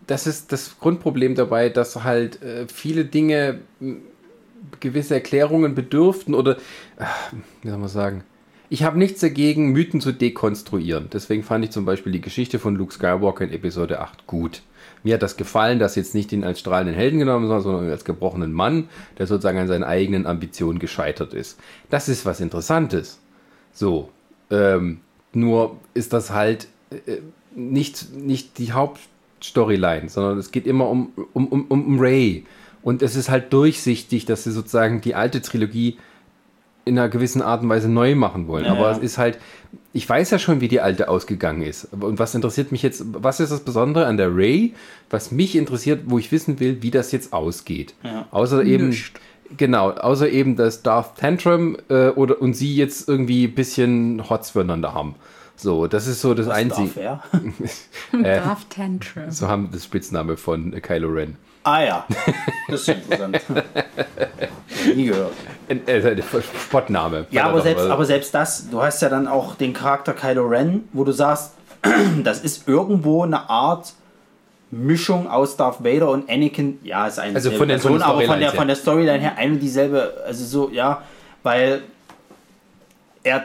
A: das ist das Grundproblem dabei, dass halt äh, viele Dinge gewisse Erklärungen bedürften oder, äh, wie soll man sagen, ich habe nichts dagegen, Mythen zu dekonstruieren. Deswegen fand ich zum Beispiel die Geschichte von Luke Skywalker in Episode 8 gut. Mir hat das gefallen, dass jetzt nicht ihn als strahlenden Helden genommen haben, sondern als gebrochenen Mann, der sozusagen an seinen eigenen Ambitionen gescheitert ist. Das ist was Interessantes. So. Ähm, nur ist das halt äh, nicht, nicht die Hauptstoryline, sondern es geht immer um, um, um, um Ray. Und es ist halt durchsichtig, dass sie sozusagen die alte Trilogie in einer gewissen Art und Weise neu machen wollen.
B: Ja,
A: Aber
B: ja.
A: es ist halt, ich weiß ja schon, wie die alte ausgegangen ist. Und was interessiert mich jetzt, was ist das Besondere an der Ray, was mich interessiert, wo ich wissen will, wie das jetzt ausgeht.
B: Ja.
A: Außer eben,
C: Nischt.
A: genau, außer eben, dass Darth Tantrum äh, oder, und sie jetzt irgendwie ein bisschen Hots füreinander haben. So, das ist so das
B: Was
A: Einzige.
B: darf er?
C: Darf Tantrum.
A: So haben das Spitzname von äh, Kylo Ren.
B: Ah ja, das ist interessant. Nie gehört.
A: Äh, äh, der Spottname.
B: Ja, aber selbst,
A: weil-
B: aber selbst das, du hast ja dann auch den Charakter Kylo Ren, wo du sagst, das ist irgendwo eine Art Mischung aus Darth Vader und Anakin. Ja, ist eine
A: Also von von den
B: aber von der, von der Storyline her eine und dieselbe, also so, ja, weil er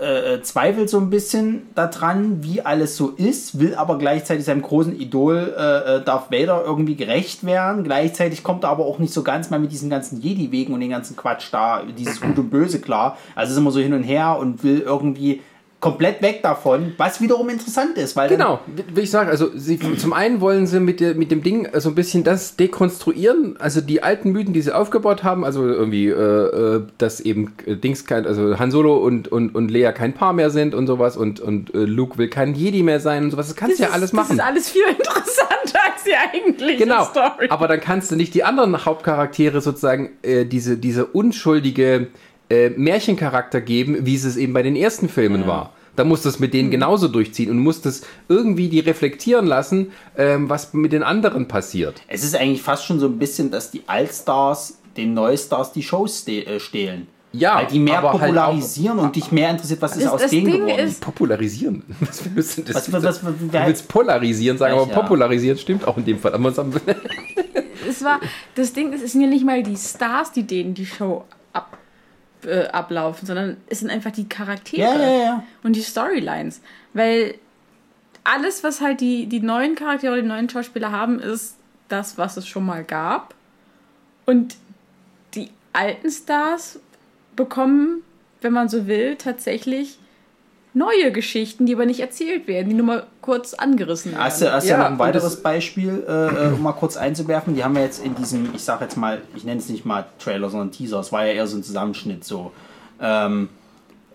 B: äh, zweifelt so ein bisschen daran, wie alles so ist, will aber gleichzeitig seinem großen Idol äh, äh, Darth Vader irgendwie gerecht werden. Gleichzeitig kommt er aber auch nicht so ganz mal mit diesen ganzen Jedi-Wegen und den ganzen Quatsch da, dieses Gut und Böse klar. Also ist immer so hin und her und will irgendwie komplett weg davon, was wiederum interessant ist, weil
A: Genau, wie ich sage, also sie, zum einen wollen sie mit, der, mit dem Ding so ein bisschen das dekonstruieren, also die alten Mythen, die sie aufgebaut haben, also irgendwie, äh, äh, dass eben äh, Dings kein, also Han Solo und, und, und Leia kein Paar mehr sind und sowas und, und äh, Luke will kein Jedi mehr sein und sowas, das kannst du ja
C: ist-
A: alles machen.
C: Das ist alles viel interessanter als die eigentliche
A: Genau,
C: Story.
A: aber dann kannst du nicht die anderen Hauptcharaktere sozusagen äh, diese, diese unschuldige äh, Märchencharakter geben, wie es es eben bei den ersten Filmen war. Da musst du es mit denen genauso durchziehen und musst es irgendwie die reflektieren lassen, ähm, was mit den anderen passiert.
B: es ist eigentlich fast schon so ein bisschen, dass die Altstars den Neustars die Shows äh, stehlen.
A: Ja,
B: Weil die mehr
A: halt
B: popularisieren und dich mehr interessiert, was ist
C: Das-
B: aus
C: das
B: denen
C: Ding
B: geworden.
C: ist-
A: Popularisieren. Was willst du das?
B: Was- was- was-
A: du willst polarisieren sagen, aber
B: Ja.
A: popularisieren stimmt auch in dem Fall. Aber es
C: war, das Ding ist, es sind ja nicht mal die Stars, die denen die Show äh, ablaufen, sondern es sind einfach die Charaktere
B: Ja, ja, ja.
C: und die Storylines. Weil alles, was halt die, die neuen Charaktere oder die neuen Schauspieler haben, ist das, was es schon mal gab. Und die alten Stars bekommen, wenn man so will, tatsächlich neue Geschichten, die aber nicht erzählt werden, die nur mal kurz angerissen werden.
B: Hast du, hast ja,
A: Ja,
B: noch ein weiteres Beispiel, äh, äh, um mal kurz einzuwerfen. Die haben ja jetzt in diesem, ich sag jetzt mal, ich nenne es nicht mal Trailer, sondern Teaser, es war ja eher so ein Zusammenschnitt so, ähm,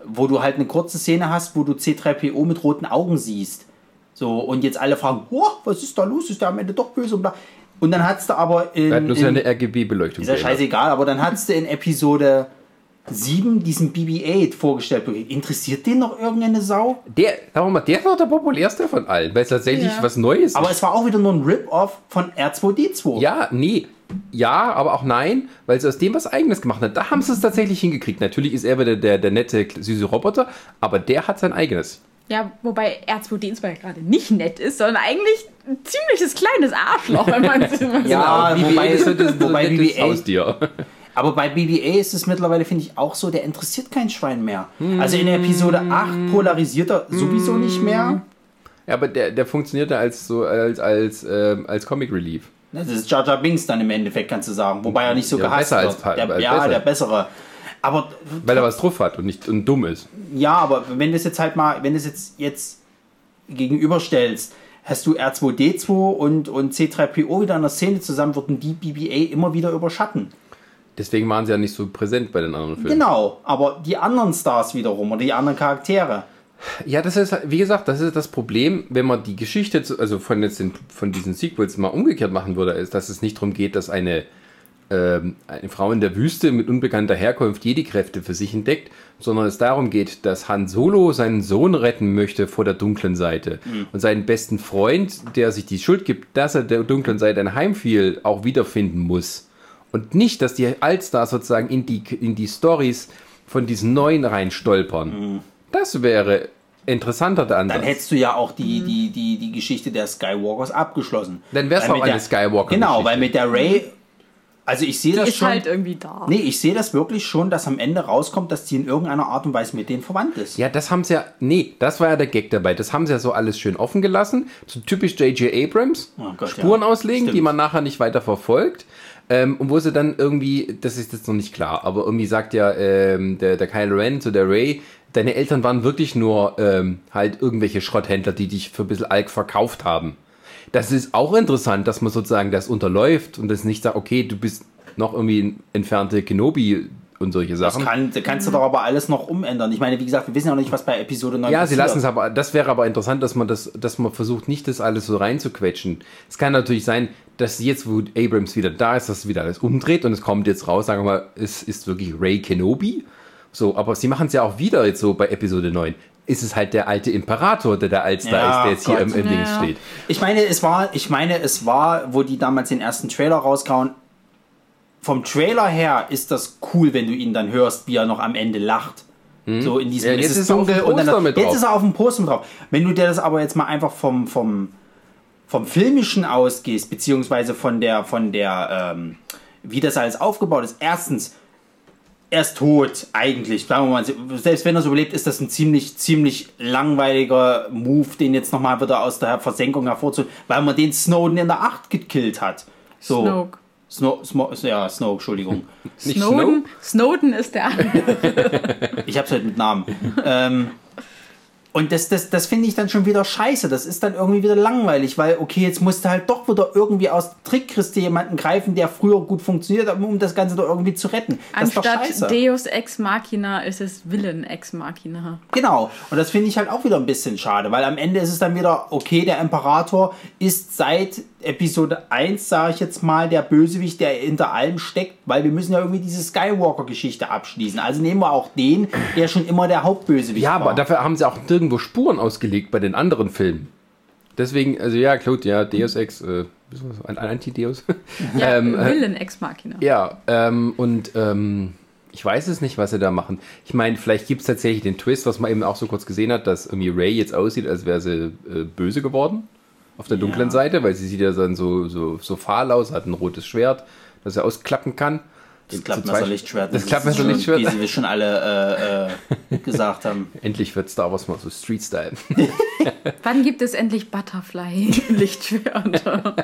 B: wo du halt eine kurze Szene hast, wo du C3PO mit roten Augen siehst. So, und jetzt alle fragen, oh, was ist da los? Ist der am Ende doch böse? Und bla. Und dann hattest du aber in.
A: Er hat nur
B: in
A: seine RGB-Beleuchtung.
B: ist ja
A: geändert.
B: scheißegal, aber dann hattest du in Episode 7 diesen BB-8 vorgestellt. Interessiert den noch irgendeine Sau?
A: Der, sagen wir mal, der doch der populärste von allen, weil es tatsächlich
C: Ja.
A: was Neues
B: Aber
A: ist.
B: es war auch wieder nur ein Rip-Off von R2D2.
A: Ja, nee. Ja, aber auch nein, weil sie aus dem was Eigenes gemacht hat. Da haben sie es tatsächlich hingekriegt. Natürlich ist er wieder der, der nette, süße Roboter, aber der hat sein eigenes.
C: Ja, wobei R2D2 ja gerade nicht nett ist, sondern eigentlich ein ziemliches kleines Arschloch, wenn man es immer
B: Ja,
A: BB-8
B: wobei-
A: ist so das, das
B: wobei
A: nettes
B: BB-8
A: Haustier.
B: Aber bei BB-8 ist es mittlerweile, finde ich, auch so, der interessiert kein Schwein mehr. Also in Episode 8 polarisiert er sowieso nicht mehr.
A: Ja, aber der, der funktioniert da als so als als ähm, als Comic Relief.
B: Das ist Jar Jar Binks dann im Endeffekt, kannst du sagen. Wobei er nicht so
A: Ja,
B: gehasst
A: besser als
B: wird.
A: Pa-
B: Der,
A: als
B: ja,
A: besser.
B: der bessere. Aber
A: Weil er was drauf hat und nicht und dumm ist.
B: ja, aber wenn du es jetzt halt mal, wenn du es jetzt, jetzt gegenüberstellst, hast du R2D2 und, und C3PO wieder in der Szene zusammen, würden die BBA immer wieder überschatten.
A: Deswegen waren sie ja nicht so präsent bei den anderen Filmen.
B: Genau, aber die anderen Stars wiederum oder die anderen Charaktere.
A: Ja, das ist, wie gesagt, das ist das Problem, wenn man die Geschichte, also von, jetzt den, von diesen Sequels mal umgekehrt machen würde, ist, dass es nicht darum geht, dass eine, ähm, eine Frau in der Wüste mit unbekannter Herkunft Jedi-Kräfte für sich entdeckt, sondern es darum geht, dass Han Solo seinen Sohn retten möchte vor der dunklen Seite und seinen besten Freund, der sich die Schuld gibt, dass er der dunklen Seite ein Heimfiel, auch wiederfinden muss. Und nicht, dass die Allstars sozusagen in die, in die Stories von diesen Neuen reinstolpern. Das wäre interessanter der Ansatz.
B: Dann hättest du ja auch die, die, die, die Geschichte der Skywalkers abgeschlossen.
A: Dann wär's
B: Weil
A: auch
B: mit
A: eine
B: der-
A: Skywalker-Geschichte.
B: Genau, weil mit der Ray, also ich sehe
C: Die
B: das
C: ist
B: schon.
C: halt irgendwie da.
B: Nee, ich sehe das wirklich schon, dass am Ende rauskommt, dass die in irgendeiner Art und Weise mit denen verwandt ist.
A: Ja, das haben sie ja. Nee, das war ja der Gag dabei. Das haben sie ja so alles schön offen gelassen. So typisch J.J. Abrams.
B: Oh Gott,
A: Spuren
B: ja.
A: auslegen, die
B: Stimmt.
A: man nachher nicht weiter verfolgt. Ähm, und wo sie dann irgendwie, das ist jetzt noch nicht klar, aber irgendwie sagt ja ähm, der, der Kylo Ren zu der Ray, deine Eltern waren wirklich nur ähm, halt irgendwelche Schrotthändler, die dich für ein bisschen Alk verkauft haben. Das ist auch interessant, dass man sozusagen das unterläuft und das nicht sagt, okay, du bist noch irgendwie ein entfernte Kenobi und solche
B: Das
A: Sachen.
B: kann, das kannst du doch aber alles noch umändern. Ich meine, wie gesagt, wir wissen ja noch nicht, was bei Episode 9
A: Ja, sie
B: passiert.
A: lassen es aber, das wäre aber interessant, dass man das, dass man versucht, nicht das alles so reinzuquetschen. Es kann natürlich sein, dass jetzt, wo Abrams wieder da ist, dass wieder alles umdreht und es kommt jetzt raus, sagen wir mal, es ist wirklich Ray Kenobi. So, aber sie machen es ja auch wieder jetzt so bei Episode 9. Ist es halt der alte Imperator, der da als da
B: Ja,
A: ist, der jetzt hier
B: Gott.
A: im, im Dings
C: Ja.
A: steht.
B: Ich meine, es war, ich meine, es war, wo die damals den ersten Trailer rauskauen. Vom Trailer her ist das cool, wenn du ihn dann hörst, wie er noch am Ende lacht. So in diesem,
A: Hm? Ja, jetzt
B: es ist
A: ist er auf dem
B: dunkel und dann,
A: mit
B: jetzt
A: drauf.
B: ist er auf dem Poster mit drauf. Wenn du dir das aber jetzt mal einfach vom, vom, vom Filmischen ausgehst, beziehungsweise von der, von der, ähm, wie das alles aufgebaut ist. Erstens, er ist tot, eigentlich. Sagen wir mal, selbst wenn er so überlebt, ist das ein ziemlich, ziemlich langweiliger Move, den jetzt nochmal wieder aus der Versenkung hervorzuholen, weil man den Snowden in der 8 gekillt hat. So.
C: Snoke.
B: Snow, Smo, ja, Snoke, Entschuldigung.
A: Nicht
C: Snowden, Snowden ist der andere.
B: Ich hab's halt mit Namen. ähm, und das, das, das finde ich dann schon wieder scheiße. Das ist dann irgendwie wieder langweilig, weil, okay, jetzt musst du halt doch wieder irgendwie aus Trickkiste jemanden greifen, der früher gut funktioniert hat, um das Ganze doch irgendwie zu retten. Das ist doch scheiße.
C: Anstatt Deus Ex Machina ist es Villain Ex Machina.
B: Genau. Und das finde ich halt auch wieder ein bisschen schade, weil am Ende ist es dann wieder, okay, der Imperator ist seit Episode 1, sage ich jetzt mal, der Bösewicht, der hinter allem steckt, weil wir müssen ja irgendwie diese Skywalker-Geschichte abschließen. Also nehmen wir auch den, der schon immer der Hauptbösewicht
A: Ja,
B: war.
A: aber dafür haben sie auch nirgendwo Spuren ausgelegt bei den anderen Filmen. Deswegen, also ja, Claude, ja, Deus Ex, äh, ein Anti-Deus.
C: Ja,
A: Ähm, äh,
C: Villain Ex Machina.
A: Ja, ähm, und ähm, ich weiß es nicht, was sie da machen. Ich meine, vielleicht gibt es tatsächlich den Twist, was man eben auch so kurz gesehen hat, dass irgendwie Ray jetzt aussieht, als wäre sie äh, böse geworden auf der dunklen
B: Ja.
A: Seite, weil sie sieht ja dann so, so, so fahl aus, hat ein rotes Schwert, das er ausklappen kann.
B: Das
A: Zu
B: Klappmesser
A: zwei-
B: Lichtschwert.
A: Das
B: ist
A: Klappmesser
B: schon,
A: Lichtschwert.
B: Wie sie schon alle äh, äh, gesagt haben.
A: Endlich wird Star Wars mal so Street-Style.
C: Wann gibt es endlich Butterfly Lichtschwerter?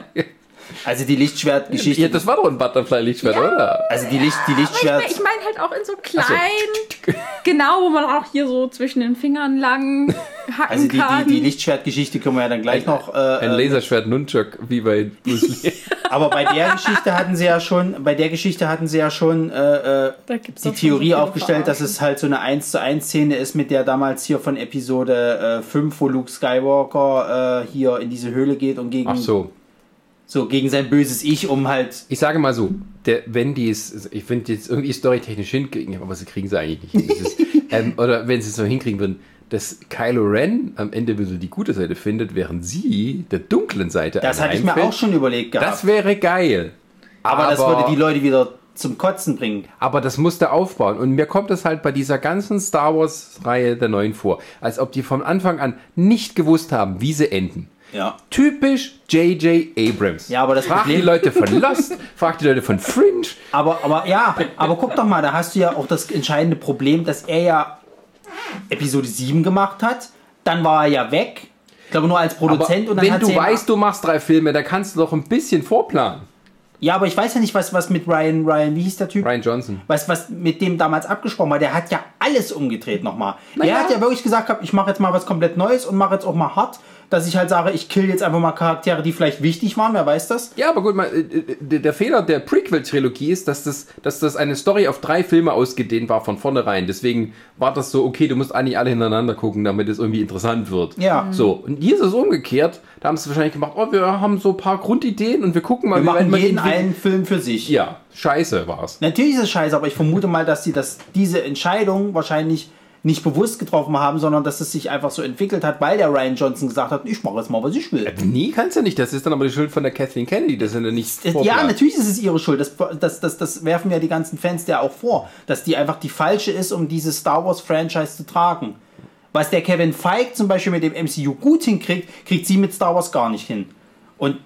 B: Also die Lichtschwertgeschichte.
A: ja, das war doch ein Butterfly-Lichtschwert, oder?
B: also die, Licht, die
C: ich
B: Lichtschwert.
C: meine ich mein halt auch in so klein, genau, wo man auch hier so zwischen den Fingern lang hacken
B: Also die,
C: kann.
B: die, die Lichtschwertgeschchte können wir ja dann gleich noch. Äh,
A: Ein
B: äh,
A: Laserschwert Nunchuk, wie bei Bruce Lee.
B: Aber bei der Geschichte hatten sie ja schon, bei der Geschichte hatten sie ja schon äh, äh, die
C: so
B: Theorie
C: viele
B: aufgestellt, dass es halt so eine 1 zu 1 Szene ist mit der damals hier von Episode äh, 5, wo Luke Skywalker äh, hier in diese Höhle geht und gegen
A: Ach so.
B: So gegen sein böses Ich, um halt.
A: Ich sage mal so, der, wenn die es, ich finde jetzt irgendwie storytechnisch hinkriegen, aber sie kriegen sie eigentlich nicht ist, ähm, oder wenn sie es so hinkriegen würden, dass Kylo Ren am Ende wieder die gute Seite findet, während sie der dunklen Seite
B: Das hatte ich mir auch schon überlegt gehabt.
A: Das wäre geil.
B: aber, das würde die Leute wieder zum Kotzen bringen.
A: Aber das musste aufbauen. Und mir kommt es halt bei dieser ganzen Star Wars-Reihe der neuen vor, als ob die von Anfang an nicht gewusst haben, wie sie enden.
B: Ja.
A: Typisch J.J. Abrams.
B: Ja, aber das
A: frag
B: Problem-
A: die Leute von Lost, frag die Leute von Fringe.
B: Aber, aber ja, aber guck doch mal, da hast du ja auch das entscheidende Problem, dass er ja Episode 7 gemacht hat. Dann war er ja weg. Ich glaube nur als
A: Aber
B: Produzent und dann
A: wenn du weißt, du machst drei Filme, dann kannst du doch ein bisschen vorplanen.
B: Ja, aber ich weiß ja nicht, was, was mit Ryan, Ryan, wie hieß der Typ?
A: Ryan Johnson.
B: Was, was mit dem damals abgesprochen war, der hat ja alles umgedreht nochmal.
A: Na
B: Der hat ja wirklich gesagt, ich mache jetzt mal was komplett Neues und mache jetzt auch mal hart, dass ich halt sage, ich kill jetzt einfach mal Charaktere, die vielleicht wichtig waren, wer weiß das?
A: Ja, aber gut, mal, äh, äh, der Fehler der Prequel-Trilogie ist, dass das, dass das eine Story auf drei Filme ausgedehnt war von vornherein. Deswegen war das so, okay, du musst eigentlich alle hintereinander gucken, damit es irgendwie interessant wird.
B: Ja.
A: So, und hier ist es umgekehrt. Da haben sie wahrscheinlich gemacht, oh, wir haben so ein paar Grundideen und wir gucken mal,
B: Wir machen jeden einen Film für sich.
A: Ja, scheiße war's.
B: Natürlich ist es scheiße, aber ich vermute mal, dass sie das, diese Entscheidung wahrscheinlich nicht bewusst getroffen haben, sondern dass es sich einfach so entwickelt hat, weil der Ryan Johnson gesagt hat, ich mache jetzt mal, was ich will.
A: Nee, kannst du nicht. Das ist dann aber die Schuld von der Kathleen Kennedy. Das sind ja nicht
B: Ja, natürlich ist es ihre Schuld. Das, das, das, das werfen ja die ganzen Fans ja auch vor, dass die einfach die falsche ist, um dieses Star Wars Franchise zu tragen. Was der Kevin Feige zum Beispiel mit dem MCU gut hinkriegt, kriegt sie mit Star Wars gar nicht hin. Und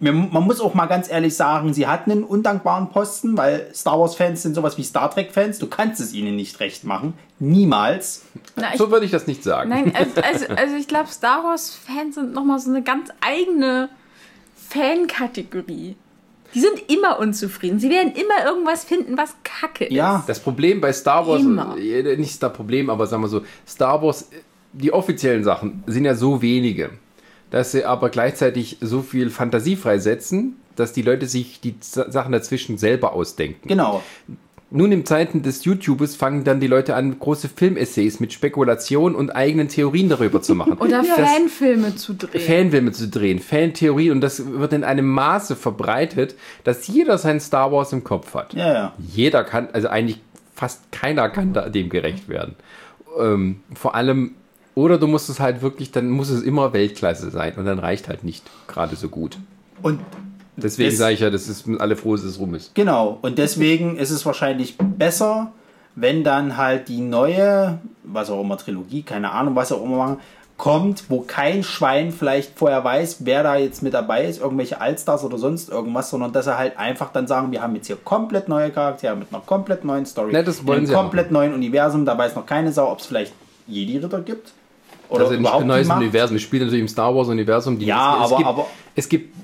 B: man muss auch mal ganz ehrlich sagen, sie hat einen undankbaren Posten, weil Star Wars-Fans sind sowas wie Star Trek-Fans. Du kannst es ihnen nicht recht machen. Niemals.
C: Na, ich,
A: So würde ich das nicht sagen.
C: nein, also, also, also ich glaube, Star Wars-Fans sind nochmal so eine ganz eigene Fankategorie. Die sind immer unzufrieden. Sie werden immer irgendwas finden, was kacke ist.
B: Ja.
A: Das Problem bei Star Wars,
C: Immer.
A: nicht das Problem, aber sagen wir so, Star Wars, die offiziellen Sachen sind ja so wenige, dass sie aber gleichzeitig so viel Fantasie freisetzen, dass die Leute sich die Sachen dazwischen selber ausdenken.
B: Genau.
A: Nun im Zeiten des YouTubes fangen dann die Leute an, große Filmessays mit Spekulation und eigenen Theorien darüber zu machen.
C: Oder Fanfilme zu drehen.
A: Fanfilme zu drehen, Fantheorien und das wird in einem Maße verbreitet, dass jeder sein Star Wars im Kopf hat.
B: Ja, ja.
A: Jeder kann, also eigentlich fast keiner kann da dem gerecht werden. Ähm, vor allem, oder du musst es halt wirklich, dann muss es immer Weltklasse sein und dann reicht halt nicht gerade so gut.
B: Und
A: Deswegen sage ich ja, das ist alle froh, dass es rum ist.
B: Genau, und deswegen ist es wahrscheinlich besser, wenn dann halt die neue, was auch immer, Trilogie, keine Ahnung, was auch immer machen, kommt, wo kein Schwein vielleicht vorher weiß, wer da jetzt mit dabei ist, irgendwelche Allstars oder sonst irgendwas, sondern dass er halt einfach dann sagen, wir haben jetzt hier komplett neue Charaktere mit einer komplett neuen Story,
A: Ne, das wollen
B: einem
A: sie ja
B: komplett neuen Universum, da weiß noch keine Sau, ob es vielleicht Jedi-Ritter gibt. Oder
A: also
B: überhaupt
A: ein neues
B: die Macht.
A: Universum. Ich spiele natürlich im Star Wars Universum. Die
B: Ja,
A: es, es
B: aber-
A: gibt,
B: aber-
A: es gibt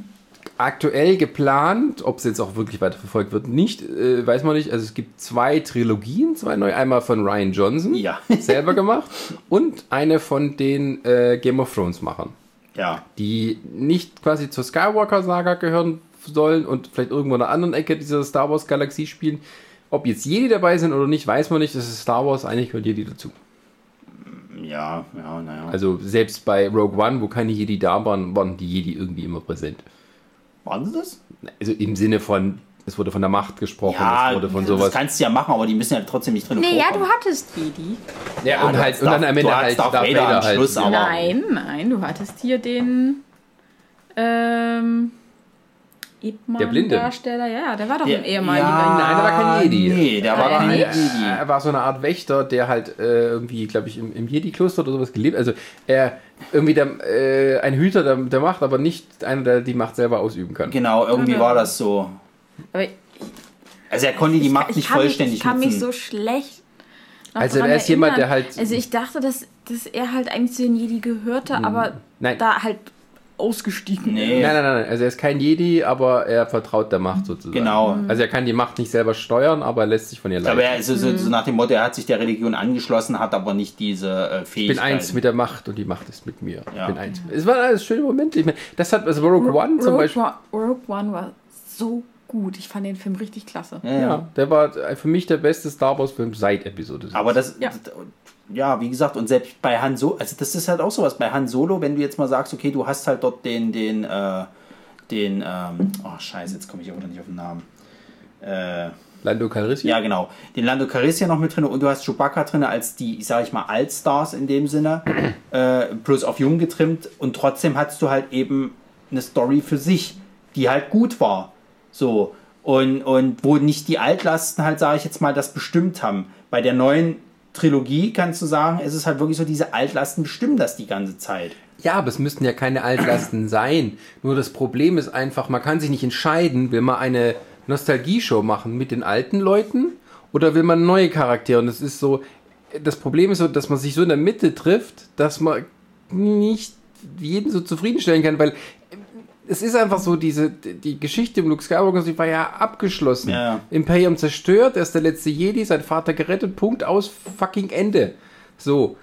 A: aktuell geplant, ob es jetzt auch wirklich weiterverfolgt wird, nicht, äh, weiß man nicht. Also es gibt zwei Trilogien, zwei neue, einmal von Ryan Johnson,
B: Ja.
A: selber gemacht, und eine von den äh, Game of Thrones Machern,
B: Ja,
A: die nicht quasi zur Skywalker-Saga gehören sollen und vielleicht irgendwo in einer anderen Ecke dieser Star Wars Galaxie spielen. Ob jetzt Jedi dabei sind oder nicht, weiß man nicht. Das ist Star Wars, eigentlich gehört Jedi dazu.
B: Ja, ja, naja.
A: Also selbst bei Rogue One, wo keine Jedi da waren, waren die Jedi irgendwie immer präsent.
B: Waren sie das?
A: Also im Sinne von, es wurde von der Macht gesprochen,
B: Ja,
A: es wurde von
B: das
A: sowas.
B: kannst du ja machen, aber die müssen ja trotzdem nicht drin
C: Nee, ja,
B: vorkommen.
C: du hattest Jedi.
A: Ja, und,
B: du
A: halt, und dann am Ende halt
B: Darth Vader
A: Vader
B: am
A: halt.
B: Schluss, aber-
C: Nein, nein, du hattest hier den ähm,
A: Der Blinde.
C: Darsteller, ja, der war doch
B: Der-
C: ein ehemaliger.
B: ja,
A: Nein, der war kein Jedi.
B: Nee, der war
C: Nein,
B: kein
C: nicht?
B: Jedi.
A: Er war so eine Art Wächter, der halt äh, irgendwie, glaube ich, im, im Jedi-Kloster oder sowas gelebt. Also er irgendwie der, äh, ein Hüter der, der Macht, aber nicht einer, der die Macht selber ausüben kann.
B: Genau, irgendwie
C: Genau.
B: war das so.
C: Aber ich,
B: Also er konnte die Macht
C: ich
B: nicht
C: mich,
B: vollständig
C: ich kann mich
B: nutzen.
C: so schlecht. noch
A: Also
C: dran
A: er ist jemand, der
C: erinnern.
A: halt-
C: Also ich dachte, dass, dass er halt eigentlich zu den Jedi gehörte, aber
A: Hm. Nein.
C: da halt ausgestiegen
B: Nee.
A: Nein, nein, nein, also er ist kein Jedi, aber er vertraut der Macht sozusagen.
B: Genau.
A: Also er kann die Macht nicht selber steuern, aber er lässt sich von ihr leiten.
B: aber er ist so,
C: Mhm.
B: so, nach dem Motto, er hat sich der Religion angeschlossen, hat aber nicht diese äh,
A: Ich
B: Fähigkeit.
A: bin eins mit der Macht und die Macht ist mit mir.
B: Ja.
A: Ich bin eins. Es waren alles schöne Momente. Ich meine, das hat also Rogue One zum
C: Rogue,
A: Beispiel.
C: Rogue One war so gut. Ich fand den Film richtig klasse.
B: Ja, ja.
A: Ja, der war für mich der beste Star Wars Film seit Episode 7.
B: Aber das,
C: Ja.
B: Ja. wie gesagt, und selbst bei Han Solo, also das ist halt auch sowas, bei Han Solo, wenn du jetzt mal sagst, okay, du hast halt dort den, den, äh, den, ähm, oh scheiße, jetzt komme ich aber nicht auf den Namen. Äh,
A: Lando Calrissian?
B: ja, genau. Den Lando Calrissian noch mit drin und du hast Chewbacca drin als die, sag ich mal, Altstars in dem Sinne, äh, plus auf jung getrimmt und trotzdem hattest du halt eben eine Story für sich, die halt gut war. So. Und, und wo nicht die Altlasten halt, sage ich jetzt mal, das bestimmt haben. Bei der neuen Trilogie kannst du sagen, ist es halt wirklich so, diese Altlasten bestimmen das die ganze Zeit.
A: Ja, aber es müssten ja keine Altlasten sein. Nur das Problem ist einfach, man kann sich nicht entscheiden, will man eine Nostalgie-Show machen mit den alten Leuten oder will man neue Charaktere? Und es ist so, das Problem ist so, dass man sich so in der Mitte trifft, dass man nicht jeden so zufriedenstellen kann, weil es ist einfach so, diese, die Geschichte um Luke Skywalker, sie war ja abgeschlossen.
B: Ja.
A: Imperium zerstört, er ist der letzte Jedi, sein Vater gerettet, Punkt aus, fucking Ende. So.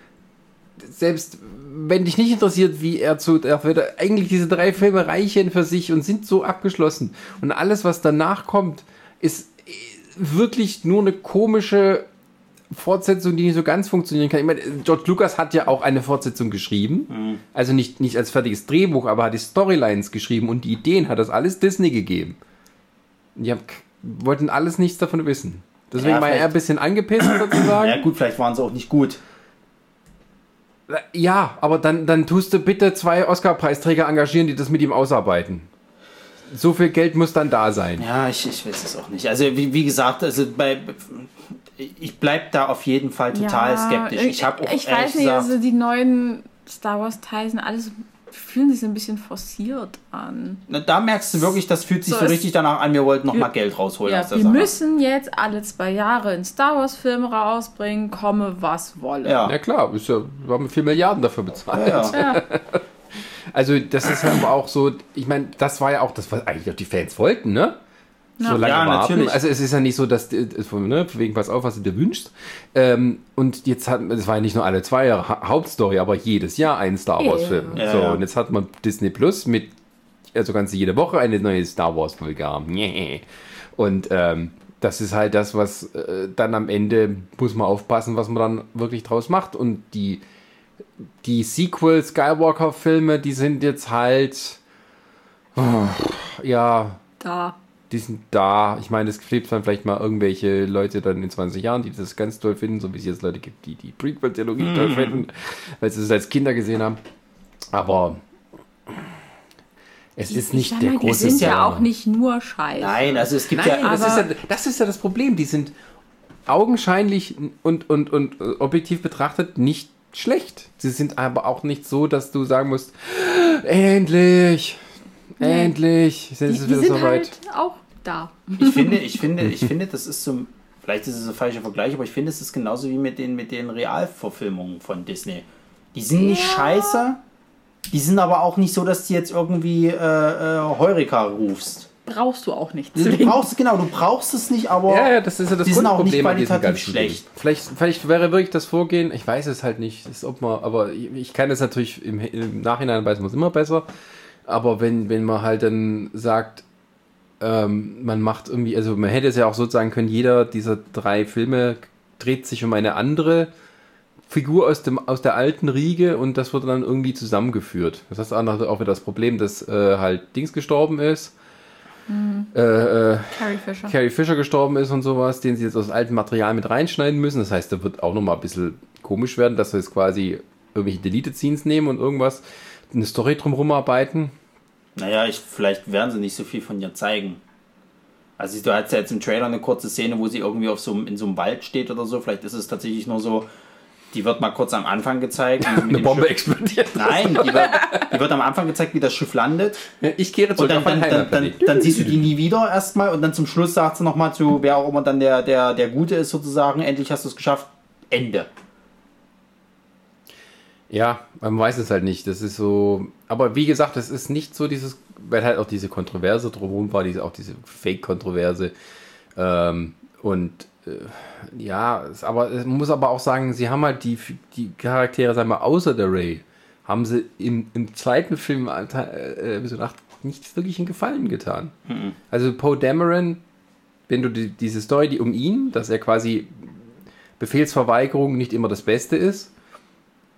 A: Selbst wenn dich nicht interessiert, wie er zu, er wird eigentlich diese drei Filme reichen für sich und sind so abgeschlossen. Und alles, was danach kommt, ist wirklich nur eine komische Fortsetzung, die nicht so ganz funktionieren kann. Ich meine, George Lucas hat ja auch eine Fortsetzung geschrieben. Also nicht, nicht als fertiges Drehbuch, aber hat die Storylines geschrieben und die Ideen hat das alles Disney gegeben. Die haben, wollten alles nichts davon wissen. Deswegen
B: Ja,
A: war er ein bisschen angepisst sozusagen.
B: Ja, gut, vielleicht waren sie auch nicht gut.
A: Ja, aber dann, dann tust du bitte zwei Oscar-Preisträger engagieren, die das mit ihm ausarbeiten. So viel Geld muss dann da sein.
B: Ja, ich, ich weiß es auch nicht. Also, wie, wie gesagt, also bei. Ich bleib da auf jeden Fall total
C: Ja,
B: skeptisch. Ich habe auch
C: ich weiß nicht,
B: gesagt,
C: also die neuen Star Wars Teile sind alles fühlen sich so ein bisschen forciert an.
B: na, da merkst du wirklich, das fühlt sich
C: So,
B: so, richtig danach an, wir wollten noch
C: Wir-
B: mal Geld rausholen
C: Ja,
B: aus der
C: wir
B: Sache.
C: müssen jetzt alle zwei Jahre einen Star Wars Film rausbringen, komme was wolle.
B: ja.
A: Ja klar, ist ja, wir haben vier Milliarden dafür bezahlt.
B: Ja, ja.
C: Ja.
A: Also das ist aber auch so, ich meine, das war ja auch das, was eigentlich auch die Fans wollten, ne?
C: Ja.
A: So lange
B: Ja,
A: warten.
B: natürlich.
A: Also es ist ja nicht so, dass, äh, ne, wegen pass auf, was du dir wünschst. Ähm, und jetzt hat, es war ja nicht nur alle zwei Jahre Ha- Hauptstory, aber jedes Jahr ein Star Wars Film.
B: Ja,
A: so,
B: ja.
A: und jetzt hat man Disney Plus mit, also kannst du jede Woche eine neue Star Wars Folge haben. Und ähm, das ist halt das, was äh, dann am Ende muss man aufpassen, was man dann wirklich draus macht. Und die, die Sequel Skywalker Filme, die sind jetzt halt, oh, ja,
C: Da.
A: Die sind da. Ich meine, es gibt dann vielleicht mal irgendwelche Leute dann in 20 Jahren, die das ganz toll finden, so wie es jetzt Leute gibt, die die Prequel-Theologie toll finden, weil sie es als Kinder gesehen haben. Aber es ist
C: Ich
A: nicht der
C: mal, die
A: große
C: sind ja auch nicht nur Scheiße.
B: Nein, also es gibt
A: Nein,
B: ja.
A: das, ist ja, das ist ja das Problem. Die sind augenscheinlich und, und, und äh, objektiv betrachtet nicht schlecht. Sie sind aber auch nicht so, dass du sagen musst, endlich,
C: Nee.
A: endlich, sind
C: die,
A: es
C: die
A: wieder
C: sind
A: soweit.
C: halt auch da.
B: Ich finde, ich finde, ich finde, das ist so. Vielleicht ist es ein falscher Vergleich, aber ich finde, es ist genauso wie mit den, mit den Realverfilmungen von Disney. Die sind nicht
C: Ja.
B: scheiße, die sind aber auch nicht so, dass du jetzt irgendwie äh, äh, Heureka rufst.
C: Brauchst du auch nicht.
B: Du
C: zwingend.
B: brauchst, genau, du brauchst es nicht, aber
A: Ja, ja, das ist ja das
B: die sind auch nicht qualitativ schlecht.
A: Ding. Vielleicht, vielleicht wäre wirklich das Vorgehen, ich weiß es halt nicht, ist, ob man, aber ich, ich kann es natürlich im, im Nachhinein weiß man es immer besser. Aber wenn, wenn man halt dann sagt, ähm, man macht irgendwie, also man hätte es ja auch so sagen können, jeder dieser drei Filme dreht sich um eine andere Figur aus, dem, aus der alten Riege und das wird dann irgendwie zusammengeführt. Das heißt auch wieder das Problem, dass äh, halt Dings gestorben ist. Äh, äh,
C: Carrie Fisher.
A: Carrie Fisher gestorben ist und sowas, den sie jetzt aus altem Material mit reinschneiden müssen. Das heißt, da wird auch nochmal ein bisschen komisch werden, dass wir jetzt quasi irgendwelche Deleted Scenes nehmen und irgendwas, eine Story drumherum arbeiten.
B: Naja, ich, vielleicht werden sie nicht so viel von ihr zeigen. Also du hast ja jetzt im Trailer eine kurze Szene, wo sie irgendwie auf so, einem- in so einem Wald steht oder so. Vielleicht ist es tatsächlich nur so, die wird mal kurz am Anfang gezeigt.
A: Eine Bombe
B: Schiff-
A: explodiert.
B: Nein, die wird, die wird am Anfang gezeigt, wie das Schiff landet.
A: Ich kehre
B: Und
A: zurück mein
B: dann, dann, dann, dann siehst du die nie wieder erstmal und dann zum Schluss sagt sie nochmal zu, wer auch immer dann der, der, der Gute ist sozusagen, endlich hast du es geschafft, Ende.
A: Ja, man weiß es halt nicht. Das ist so. Aber wie gesagt, es ist nicht so dieses, weil halt auch diese Kontroverse drumherum war, diese, auch diese Fake-Kontroverse. Ähm, und äh, ja, es, aber es muss aber auch sagen, sie haben halt die, die Charaktere, sagen wir, außer der Ray, haben sie im, im zweiten Film äh, Episode 8 nicht wirklich einen Gefallen getan. Also Poe Dameron, wenn du die, diese Story, die um ihn, dass er quasi Befehlsverweigerung nicht immer das Beste ist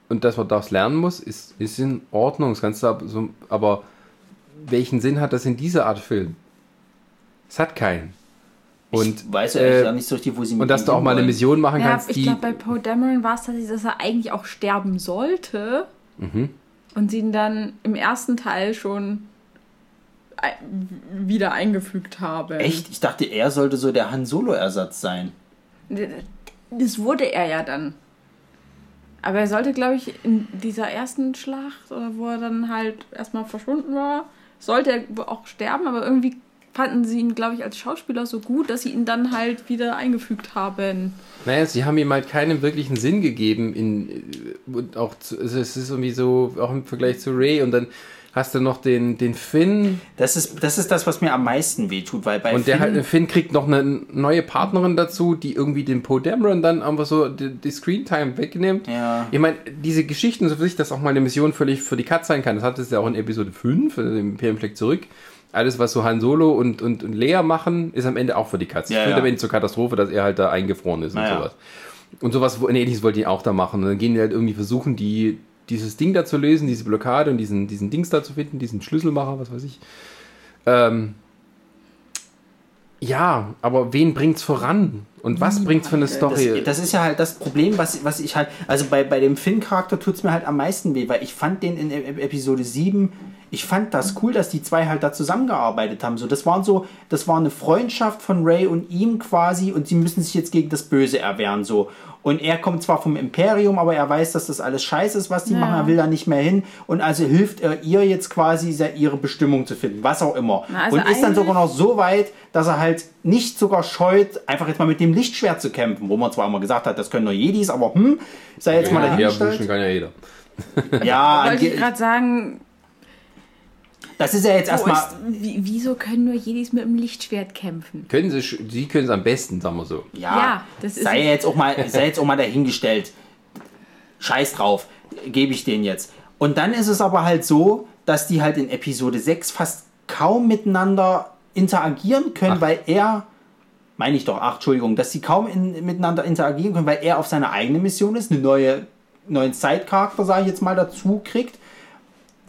A: und dass man daraus lernen muss, ist, ist in Ordnung. Das Ganze aber, so, aber welchen Sinn hat das in dieser Art Film? Es hat keinen. Und,
B: ich weiß ja äh,
A: ja
B: nicht so richtig, wo sie mit
A: Und dass du auch mal eine Mission machen
C: ja,
A: kannst,
C: ich glaube, bei Poe Dameron war es tatsächlich, dass er eigentlich auch sterben sollte.
A: Mhm.
C: Und sie ihn dann im ersten Teil schon wieder eingefügt haben.
B: Echt? Ich dachte, er sollte so der Han Solo-Ersatz sein.
C: Das wurde er ja dann. Aber er sollte, glaube ich, in dieser ersten Schlacht, oder wo er dann halt erstmal verschwunden war, sollte er auch sterben, aber irgendwie fanden sie ihn, glaube ich, als Schauspieler so gut, dass sie ihn dann halt wieder eingefügt haben.
A: Naja, sie haben ihm halt keinen wirklichen Sinn gegeben. In, und auch zu, es ist irgendwie so, auch im Vergleich zu Ray und dann hast du noch den, den Finn.
B: Das ist, das ist das, was mir am meisten wehtut, weil bei
A: Und der Finn, halt, Finn kriegt noch eine neue Partnerin dazu, die irgendwie den Poe Dameron dann einfach so die, die Screentime wegnimmt.
B: Ja.
A: Ich meine, diese Geschichten, so für sich, dass auch mal eine Mission völlig für die Katz sein kann, das hat es ja auch in Episode 5, äh, im Imperium Fleck zurück. Alles, was so Han Solo und, und, und Lea machen, ist am Ende auch für die Katz.
B: Ja,
A: Führt
B: ja.
A: am Ende zur Katastrophe, dass er halt da eingefroren ist und
B: Naja.
A: sowas. Und sowas, ähnliches wollte ich auch da machen. Und dann gehen die halt irgendwie versuchen, die, dieses Ding da zu lösen, diese Blockade und diesen, diesen Dings da zu finden, diesen Schlüsselmacher, was weiß ich. Ähm, ja, aber wen bringt's voran? Und was bringt's für eine Story?
B: Das, das ist ja halt das Problem, was, was ich halt, also bei, bei dem Finn-Charakter tut es mir halt am meisten weh, weil ich fand den in E- Episode 7, ich fand das cool, dass die zwei halt da zusammengearbeitet haben. So, das waren so, das war eine Freundschaft von Ray und ihm quasi und sie müssen sich jetzt gegen das Böse erwehren, so. Und er kommt zwar vom Imperium, aber er weiß, dass das alles scheiße ist, was die
C: Ja.
B: machen, er will da nicht mehr hin und also hilft er ihr jetzt quasi, ihre Bestimmung zu finden, was auch immer.
C: Na, also
B: und ist dann sogar noch so weit, dass er halt nicht sogar scheut, einfach jetzt mal mit dem Lichtschwert zu kämpfen, wo man zwar immer gesagt hat, das können nur Jedis, aber hm, sei jetzt mal
A: ja,
B: dahingestellt.
A: buschen kann ja jeder.
B: Ja,
C: Wollte ich gerade sagen,
B: das ist ja jetzt erstmal.
C: wieso können nur Jedis mit dem Lichtschwert kämpfen?
A: Können sie, sie können es am besten, sagen wir so.
B: Ja,
C: Ja, das ist
B: sei
C: es.
B: jetzt auch mal, sei jetzt auch mal dahingestellt. Scheiß drauf, gebe ich den jetzt. Und dann ist es aber halt so, dass die halt in Episode 6 fast kaum miteinander interagieren können,
A: Ach.
B: weil er, meine ich doch, ach, Entschuldigung, dass sie kaum in, miteinander interagieren können, weil er auf seiner eigenen Mission ist, eine neue, neuen Side-Charakter, sage ich jetzt mal, dazu kriegt,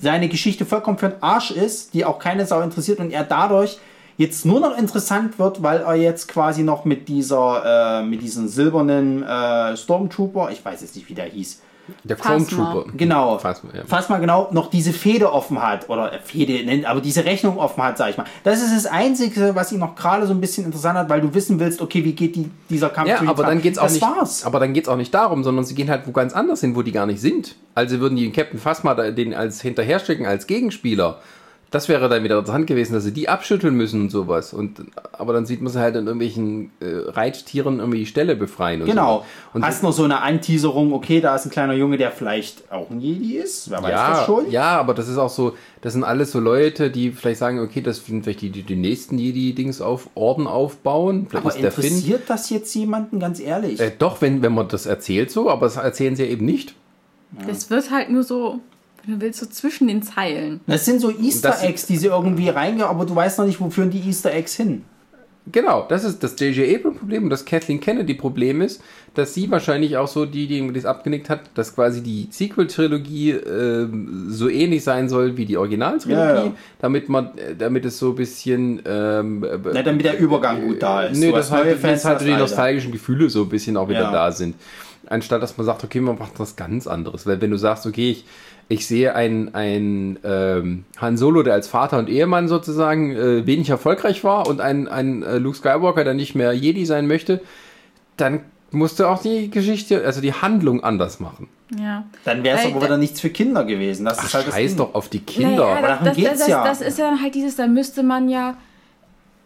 B: seine Geschichte vollkommen für den Arsch ist, die auch keine Sau interessiert und er dadurch jetzt nur noch interessant wird, weil er jetzt quasi noch mit dieser, äh, mit diesem silbernen äh, Stormtrooper, ich weiß jetzt nicht, wie der hieß,
A: Der. Chrome Trooper.
B: genau,
A: Phasma, ja.
B: Phasma genau, noch diese Fehde offen hat, oder äh, Fehde, nennt, aber diese Rechnung offen hat, sag ich mal. Das ist das Einzige, was ihn noch gerade so ein bisschen interessant hat, weil du wissen willst, okay, wie geht die, dieser Kampf
A: Ja, aber dann geht's auch
B: das
A: nicht.
B: war's.
A: Aber dann geht's auch nicht darum, sondern sie gehen halt wo ganz anders hin, wo die gar nicht sind. Also würden die den Captain Phasma den als hinterherstecken als Gegenspieler. Das wäre dann wieder interessant gewesen, dass sie die abschütteln müssen und sowas. Und aber dann sieht man sie halt in irgendwelchen äh, Reittieren irgendwie die Stelle befreien. Und
B: Genau.
A: So. Und
B: Hast noch so eine Anteaserung, okay, da ist ein kleiner Junge, der vielleicht auch ein Jedi ist. Wer weiß
A: ja,
B: das schon?
A: ja, aber das ist auch so, das sind alles so Leute, die vielleicht sagen, okay, das sind vielleicht die, die die nächsten Jedi-Dings auf Orden aufbauen. Vielleicht
B: Aber
A: ist der Finn.
B: interessiert das jetzt jemanden, ganz ehrlich?
A: Äh, doch, wenn, wenn man das erzählt so, aber das erzählen sie ja eben nicht.
C: Das wird halt nur so, wenn du willst, so zwischen den Zeilen.
B: das sind so Easter
A: Das-
B: Eggs, die sie irgendwie reingehen, aber du weißt noch nicht, wo führen die Easter Eggs hin.
A: Genau, das ist das J.J. Abrams-Problem und das Kathleen Kennedy-Problem ist, dass sie wahrscheinlich auch so die, die das abgenickt hat, dass quasi die Sequel-Trilogie ähm, so ähnlich sein soll wie die Originaltrilogie,
B: Ja, ja.
A: damit man, äh, damit es so ein bisschen ähm, äh,
B: Na, damit der Übergang gut da ist.
A: Nee,
B: Du
A: das
B: hast neue
A: halt,
B: Fans,
A: dass halt die nostalgischen Gefühle so ein bisschen auch wieder
B: Ja.
A: da sind. Anstatt dass man sagt, okay, man macht was ganz anderes. Weil wenn du sagst, okay, ich, ich sehe einen, einen ähm, Han Solo, der als Vater und Ehemann sozusagen äh, wenig erfolgreich war und einen, einen äh, Luke Skywalker, der nicht mehr Jedi sein möchte, dann musst du auch die Geschichte, also die Handlung anders machen.
C: Ja.
B: Dann wäre es aber wieder nichts für Kinder gewesen. Das
A: Ach,
B: ist halt
A: scheiß doch auf die Kinder.
C: Naja,
B: darum
C: das, das,
B: geht's
C: das,
B: ja.
C: das ist ja dann halt dieses, da müsste man ja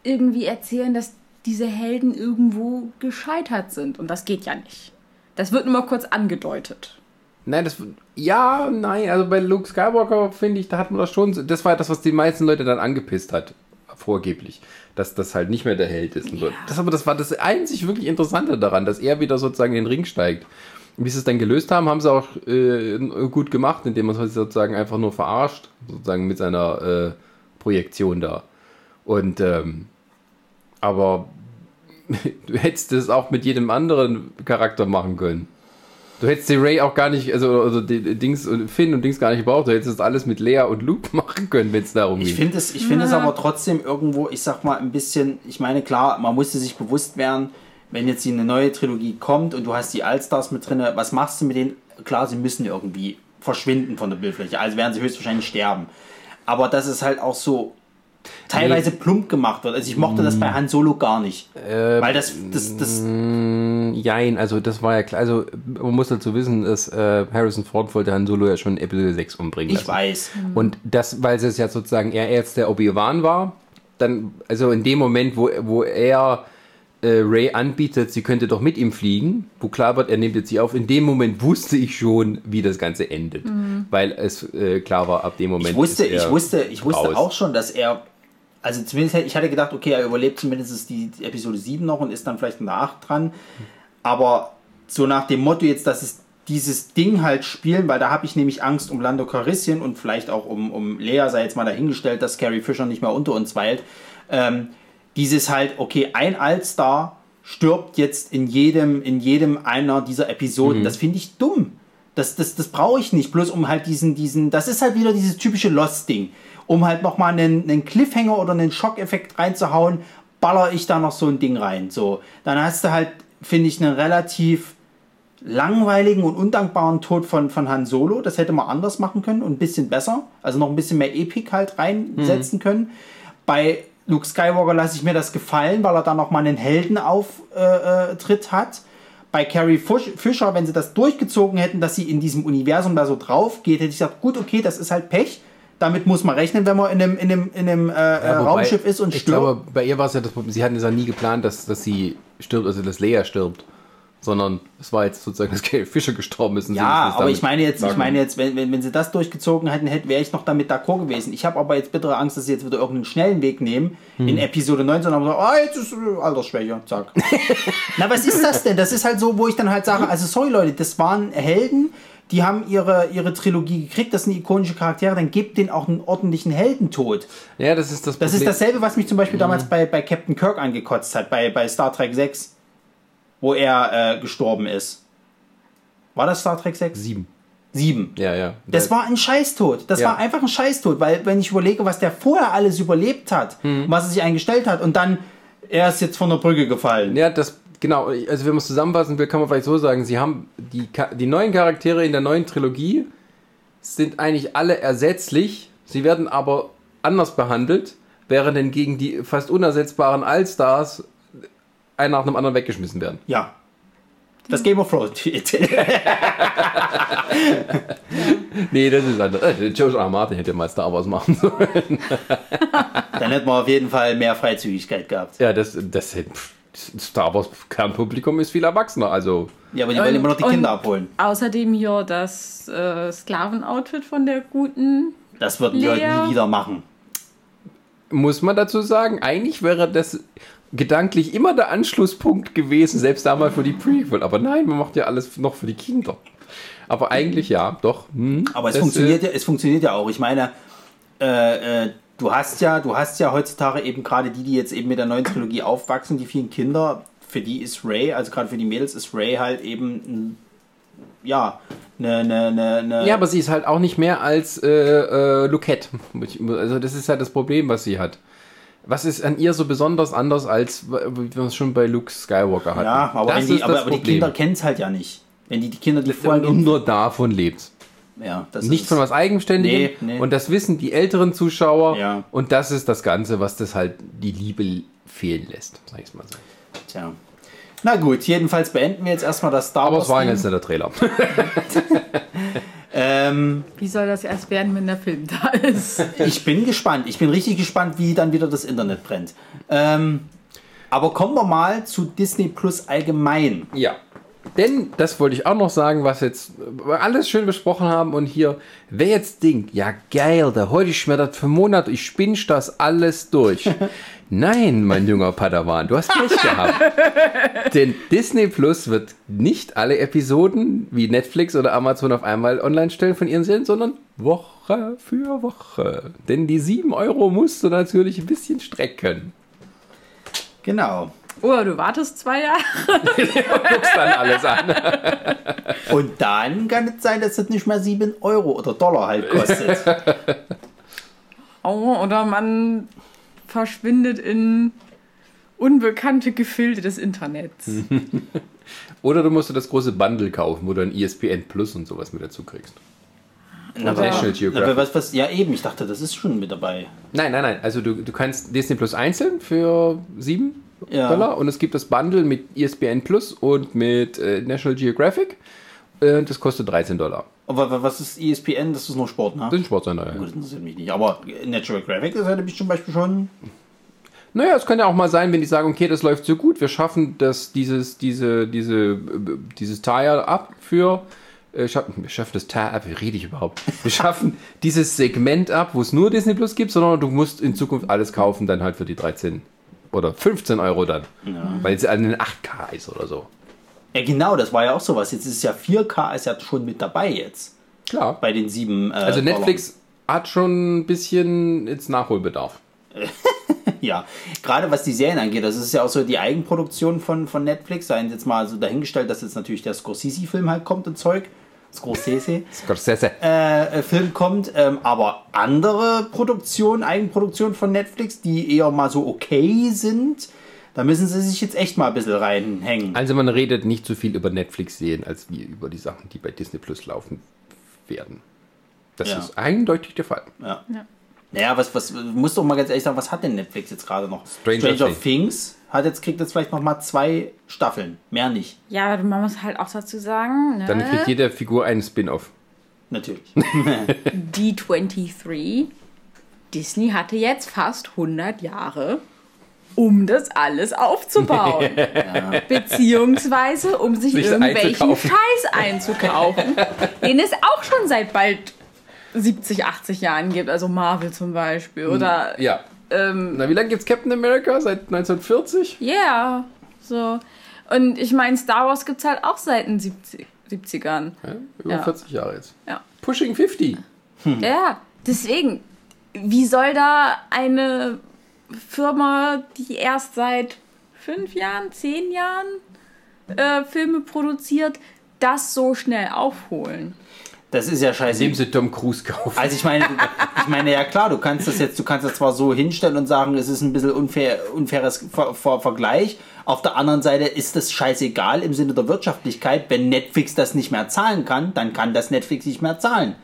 C: irgendwie erzählen, dass diese Helden irgendwo gescheitert sind. Und das geht ja nicht. Das wird nur mal kurz angedeutet.
A: Nein, das ja, nein, also bei Luke Skywalker finde ich, da hat man das schon, das war das, was die meisten Leute dann angepisst hat, vorgeblich, dass das halt nicht mehr der Held ist und so. Das aber das war das einzig wirklich Interessante daran, dass er wieder sozusagen in den Ring steigt. Und wie sie es dann gelöst haben, haben sie auch äh, gut gemacht, indem man es sozusagen einfach nur verarscht, sozusagen mit seiner äh, Projektion da. Und ähm, aber du hättest es auch mit jedem anderen Charakter machen können. Du hättest die Ray auch gar nicht, also, also die Dings und Finn und Dings gar nicht gebraucht. Du hättest das alles mit Lea und Luke machen können, wenn es darum
B: Ich
A: geht.
B: finde es, ich finde es aber trotzdem irgendwo, ich sag mal, ein bisschen, ich meine, klar, man musste sich bewusst werden, wenn jetzt eine neue Trilogie kommt und du hast die Allstars mit drin, was machst du mit denen? Klar, sie müssen irgendwie verschwinden von der Bildfläche, also werden sie höchstwahrscheinlich sterben. Aber das ist halt auch so teilweise plump gemacht wird. Also ich mochte das bei Han Solo gar nicht. weil das, das, das,
A: Jein, also das war ja klar. Also man muss dazu wissen, dass äh, Harrison Ford wollte Han Solo ja schon in Episode 6 umbringen
B: ich
A: lassen.
B: weiß.
A: Und das, weil es ja sozusagen er jetzt der Obi-Wan war, dann, also in dem Moment, wo, wo er äh, Ray anbietet, sie könnte doch mit ihm fliegen, wo klar wird, er nimmt jetzt sie auf, in dem Moment wusste ich schon, wie das Ganze endet. Weil es äh, klar war, ab dem Moment.
B: Ich wusste,
A: ist er
B: ich wusste, ich wusste
A: raus.
B: auch schon, dass er, also zumindest, ich hatte gedacht, okay, er überlebt zumindest die, Episode 7 noch und ist dann vielleicht in der 8 dran. Aber so nach dem Motto jetzt, dass es dieses Ding halt spielen, weil da habe ich nämlich Angst um Lando Calrissian und vielleicht auch um, um Lea, sei jetzt mal dahingestellt, dass Carrie Fisher nicht mehr unter uns weilt. Ähm, dieses halt, okay, ein Allstar stirbt jetzt in jedem, in jedem einer dieser Episoden. Das finde ich dumm. Das, das, das brauche ich nicht, bloß um halt diesen, diesen, das ist halt wieder dieses typische Lost-Ding. Um halt nochmal einen, einen Cliffhanger oder einen Schockeffekt reinzuhauen, baller ich da noch so ein Ding rein. So, dann hast du halt, finde ich, einen relativ langweiligen und undankbaren Tod von, von Han Solo. Das hätte man anders machen können und ein bisschen besser. Also noch ein bisschen mehr Epik halt reinsetzen können. Bei Luke Skywalker lasse ich mir das gefallen, weil er da nochmal einen Heldenauftritt äh, Tritt hat. Bei Carrie Fisher, wenn sie das durchgezogen hätten, dass sie in diesem Universum da so drauf geht, hätte ich gesagt, gut, okay, das ist halt Pech. Damit muss man rechnen, wenn man in einem, in einem, in einem äh,
A: Ja,
B: Raumschiff ist und
A: ich
B: stirbt.
A: glaube, bei ihr war es ja das Problem, sie hatten es ja nie geplant, dass, dass sie stirbt, also dass Leia stirbt. Sondern es war jetzt sozusagen, dass Carrie Fisher gestorben ist. und
B: Ja, aber ich meine jetzt, ich meine jetzt, wenn, wenn, wenn sie das durchgezogen hätten, hätte, wäre ich noch damit d'accord gewesen. Ich habe aber jetzt bittere Angst, dass sie jetzt wieder irgendeinen schnellen Weg nehmen.
A: Hm.
B: In Episode 19 haben sie gesagt, ah, jetzt ist äh, Altersschwäche, zack. Na, was ist das denn? Das ist halt so, wo ich dann halt sage, also sorry Leute, das waren Helden, die haben ihre, ihre Trilogie gekriegt, das sind ikonische Charaktere, dann gebt denen auch einen ordentlichen Heldentod.
A: Ja, das ist das
B: Das
A: Problem.
B: ist dasselbe, was mich zum Beispiel
A: Mhm.
B: damals bei, bei Captain Kirk angekotzt hat, bei, bei Star Trek 6, wo er äh, gestorben ist. War das Star Trek 6?
A: Sieben.
B: 7.
A: Ja, ja.
B: Das war ein Scheißtod. Das
A: Ja.
B: war einfach ein Scheißtod, weil wenn ich überlege, was der vorher alles überlebt hat,
A: Mhm.
B: was er sich eingestellt hat und dann er ist jetzt von der Brücke gefallen.
A: Ja, das, genau, also wenn man es zusammenfassen will, kann man vielleicht so sagen, sie haben die, die neuen Charaktere in der neuen Trilogie sind eigentlich alle ersetzlich, sie werden aber anders behandelt, während hingegen die fast unersetzbaren Allstars einer nach dem anderen weggeschmissen werden.
B: Ja. Das Game of Thrones.
A: Nee, das ist anders. Äh, George R. Martin hätte mal Star Wars machen sollen.
B: dann hätten wir auf jeden Fall mehr Freizügigkeit gehabt.
A: Ja, das, das hätte- Star Wars Kernpublikum ist viel erwachsener, also
B: Ja, aber die wollen
C: Und-
B: immer noch die Kinder abholen.
C: Außerdem hier das äh, Sklavenoutfit von der guten.
B: Das würden die heute
C: Lea.
B: nie wieder machen.
A: muss man dazu sagen, eigentlich wäre das gedanklich immer der Anschlusspunkt gewesen, selbst damals für die Prequel. Aber nein, man macht ja alles noch für die Kinder. Aber eigentlich ja, doch. Hm,
B: Aber es
A: das,
B: funktioniert,
A: äh,
B: ja, es funktioniert ja auch. Ich meine, äh, äh, du hast ja, du hast ja heutzutage eben gerade die, die jetzt eben mit der neuen Trilogie aufwachsen, die vielen Kinder, für die ist Ray, also gerade für die Mädels ist Ray halt eben ein, ja, eine, eine, eine, eine
A: Ja, aber sie ist halt auch nicht mehr als äh, äh, Luquette. Also das ist halt das Problem, was sie hat. Was ist an ihr so besonders anders, als wie wir es schon bei Luke Skywalker hatten?
B: ja, aber, die, aber, aber die. Kinder kennen es halt ja nicht. Wenn die, die Kinder, die vorher
A: und nur davon lebt.
B: Ja, das
A: Nicht
B: ist,
A: von was Eigenständigem.
B: Nee, nee.
A: Und das wissen die älteren Zuschauer.
B: Ja.
A: Und das ist das Ganze, was das halt die Liebe fehlen lässt, sag ich mal so.
B: Tja. Na gut, jedenfalls beenden wir jetzt erstmal das Star
A: Aber
B: Wars.
A: es war ein
B: Ding.
A: ganz netter Trailer.
B: ähm,
C: Wie soll das erst werden, wenn der Film da ist?
B: Ich bin gespannt. Ich bin richtig gespannt, wie dann wieder das Internet brennt. Ähm, aber kommen wir mal zu Disney Plus allgemein.
A: ja. Denn, das wollte ich auch noch sagen, was jetzt wir alles schön besprochen haben und hier, wer jetzt denkt, ja geil, da heute ich mir das für einen Monat, ich spinsch das alles durch. Nein, mein junger Padawan, du hast Pech gehabt. Denn Disney Plus wird nicht alle Episoden wie Netflix oder Amazon auf einmal online stellen von ihren Serien, sondern Woche für Woche. Denn die 7 Euro musst du natürlich ein bisschen strecken.
B: Genau.
C: Oder du wartest zwei Jahre.
A: Guckst dann alles an.
B: Und dann kann es sein, dass das nicht mehr 7 Euro oder Dollar halt kostet.
C: Oh, oder man verschwindet in unbekannte Gefilde des Internets.
A: Oder du musst dir das große Bundle kaufen, wo du ein ESPN Plus und sowas mit dazu kriegst.
B: aber,
A: National Geographic.
B: aber was, was, ja eben, ich dachte, das ist schon mit dabei.
A: Nein, nein, nein. Also du, du kannst Disney Plus einzeln für 7
B: Ja.
A: Dollar und es gibt das Bundle mit ESPN Plus und mit äh, National Geographic. Äh, das kostet 13 Dollar.
B: Aber wa- was ist ESPN? Das ist nur Sport, ne?
A: Das ist ein Sportsender. Ja.
B: Gut, das interessiert mich nicht. Aber Natural Graphic, das hätte mich zum Beispiel schon.
A: Naja, es kann ja auch mal sein, wenn die sagen, okay, das läuft so gut, wir schaffen das, dieses, diese, diese, äh, dieses Tire ab für. Äh, schaffen, wir schaffen das Tire ab, wie rede ich überhaupt? Wir schaffen dieses Segment ab, wo es nur Disney Plus gibt, sondern du musst in Zukunft alles kaufen, dann halt für die 13 oder 15 Euro dann. Weil es an den 8K ist oder so.
B: Ja, genau, das war ja auch sowas. Jetzt ist ja 4K ist ja schon mit dabei jetzt.
A: Klar.
B: Bei den sieben. Äh,
A: Also Netflix hat schon ein bisschen jetzt Nachholbedarf.
B: Ja, gerade was die Serien angeht, das ist ja auch so die Eigenproduktion von, von Netflix. Seien jetzt mal so dahingestellt, dass jetzt natürlich der Scorsese-Film halt kommt und Zeug. Scorsese.
A: Scorsese.
B: äh, Film kommt, ähm, aber andere Produktionen, Eigenproduktionen von Netflix, die eher mal so okay sind, da müssen sie sich jetzt echt mal ein bisschen reinhängen.
A: Also man redet nicht so viel über Netflix-Serien, als wie über die Sachen, die bei Disney Plus laufen werden. Das
B: Ja.
A: ist eindeutig der Fall.
B: Ja.
C: Ja.
B: Naja, was, was, muss doch mal ganz ehrlich sagen, was hat denn Netflix jetzt gerade noch?
A: Stranger
B: Things. Things hat jetzt, kriegt jetzt vielleicht noch mal zwei Staffeln, mehr nicht.
C: Ja, aber man muss halt auch dazu sagen, ne?
A: Dann kriegt jede Figur einen Spin-off.
B: Natürlich.
C: D23, Disney hatte jetzt fast 100 Jahre, um das alles aufzubauen. Beziehungsweise, um sich
A: Sich
C: irgendwelchen. Scheiß einzukaufen, den es auch schon seit bald 70, 80 Jahren gibt. Also Marvel zum Beispiel. Oder,
A: Ja.
C: Ähm,
A: Na, wie lange gibt's Captain America? Seit 1940?
C: yeah, so. Und ich meine, Star Wars gibt es halt auch seit den 70, 70ern.
A: Ja, über
C: Ja.
A: 40 Jahre jetzt.
C: Ja.
A: Pushing 50.
C: Ja, deswegen, wie soll da eine Firma, die erst seit fünf Jahren, zehn Jahren äh, Filme produziert, das so schnell aufholen?
B: Das ist ja scheiße.
A: Indem sie Tom Cruise kaufen.
B: Also ich meine, ich meine ja klar, du kannst das jetzt, du kannst das zwar so hinstellen und sagen, es ist ein bisschen unfair, unfaires Ver Ver Vergleich. Auf der anderen Seite ist das scheißegal im Sinne der Wirtschaftlichkeit. Wenn Netflix das nicht mehr zahlen kann, dann kann das Netflix nicht mehr zahlen.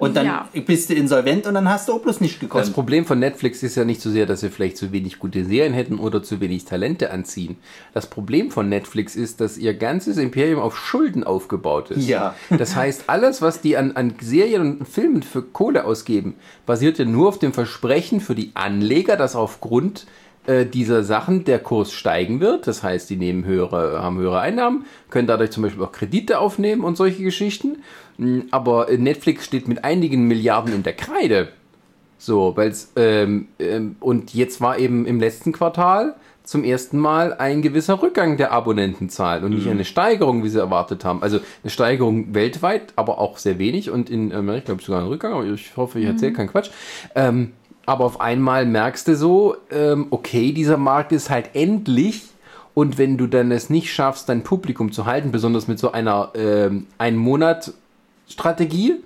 B: Und dann
C: Ja.
B: bist du insolvent und dann hast du bloß nicht
A: Das
B: gekonnt.
A: Problem von Netflix ist ja nicht so sehr, dass sie vielleicht zu wenig gute Serien hätten oder zu wenig Talente anziehen. Das Problem von Netflix ist, dass ihr ganzes Imperium auf Schulden aufgebaut ist.
B: Ja.
A: Das heißt, alles, was die an, an Serien und Filmen für Kohle ausgeben, basiert ja nur auf dem Versprechen für die Anleger, dass aufgrund äh, dieser Sachen der Kurs steigen wird. Das heißt, die nehmen höhere, haben höhere Einnahmen, können dadurch zum Beispiel auch Kredite aufnehmen und solche Geschichten. Mm, Aber äh, Netflix steht mit einigen Milliarden in der Kreide. So, weil's, ähm, ähm, und jetzt war eben im letzten Quartal zum ersten Mal ein gewisser Rückgang der Abonnentenzahlen und nicht eine Steigerung, wie sie erwartet haben. Also eine Steigerung weltweit, aber auch sehr wenig und in Amerika glaube ich sogar einen Rückgang, aber ich hoffe, ich erzähle keinen Quatsch. Ähm, aber auf einmal merkst du so, ähm, okay, dieser Markt ist halt endlich und wenn du dann es nicht schaffst, dein Publikum zu halten, besonders mit so einer ähm, ein Monat Strategie,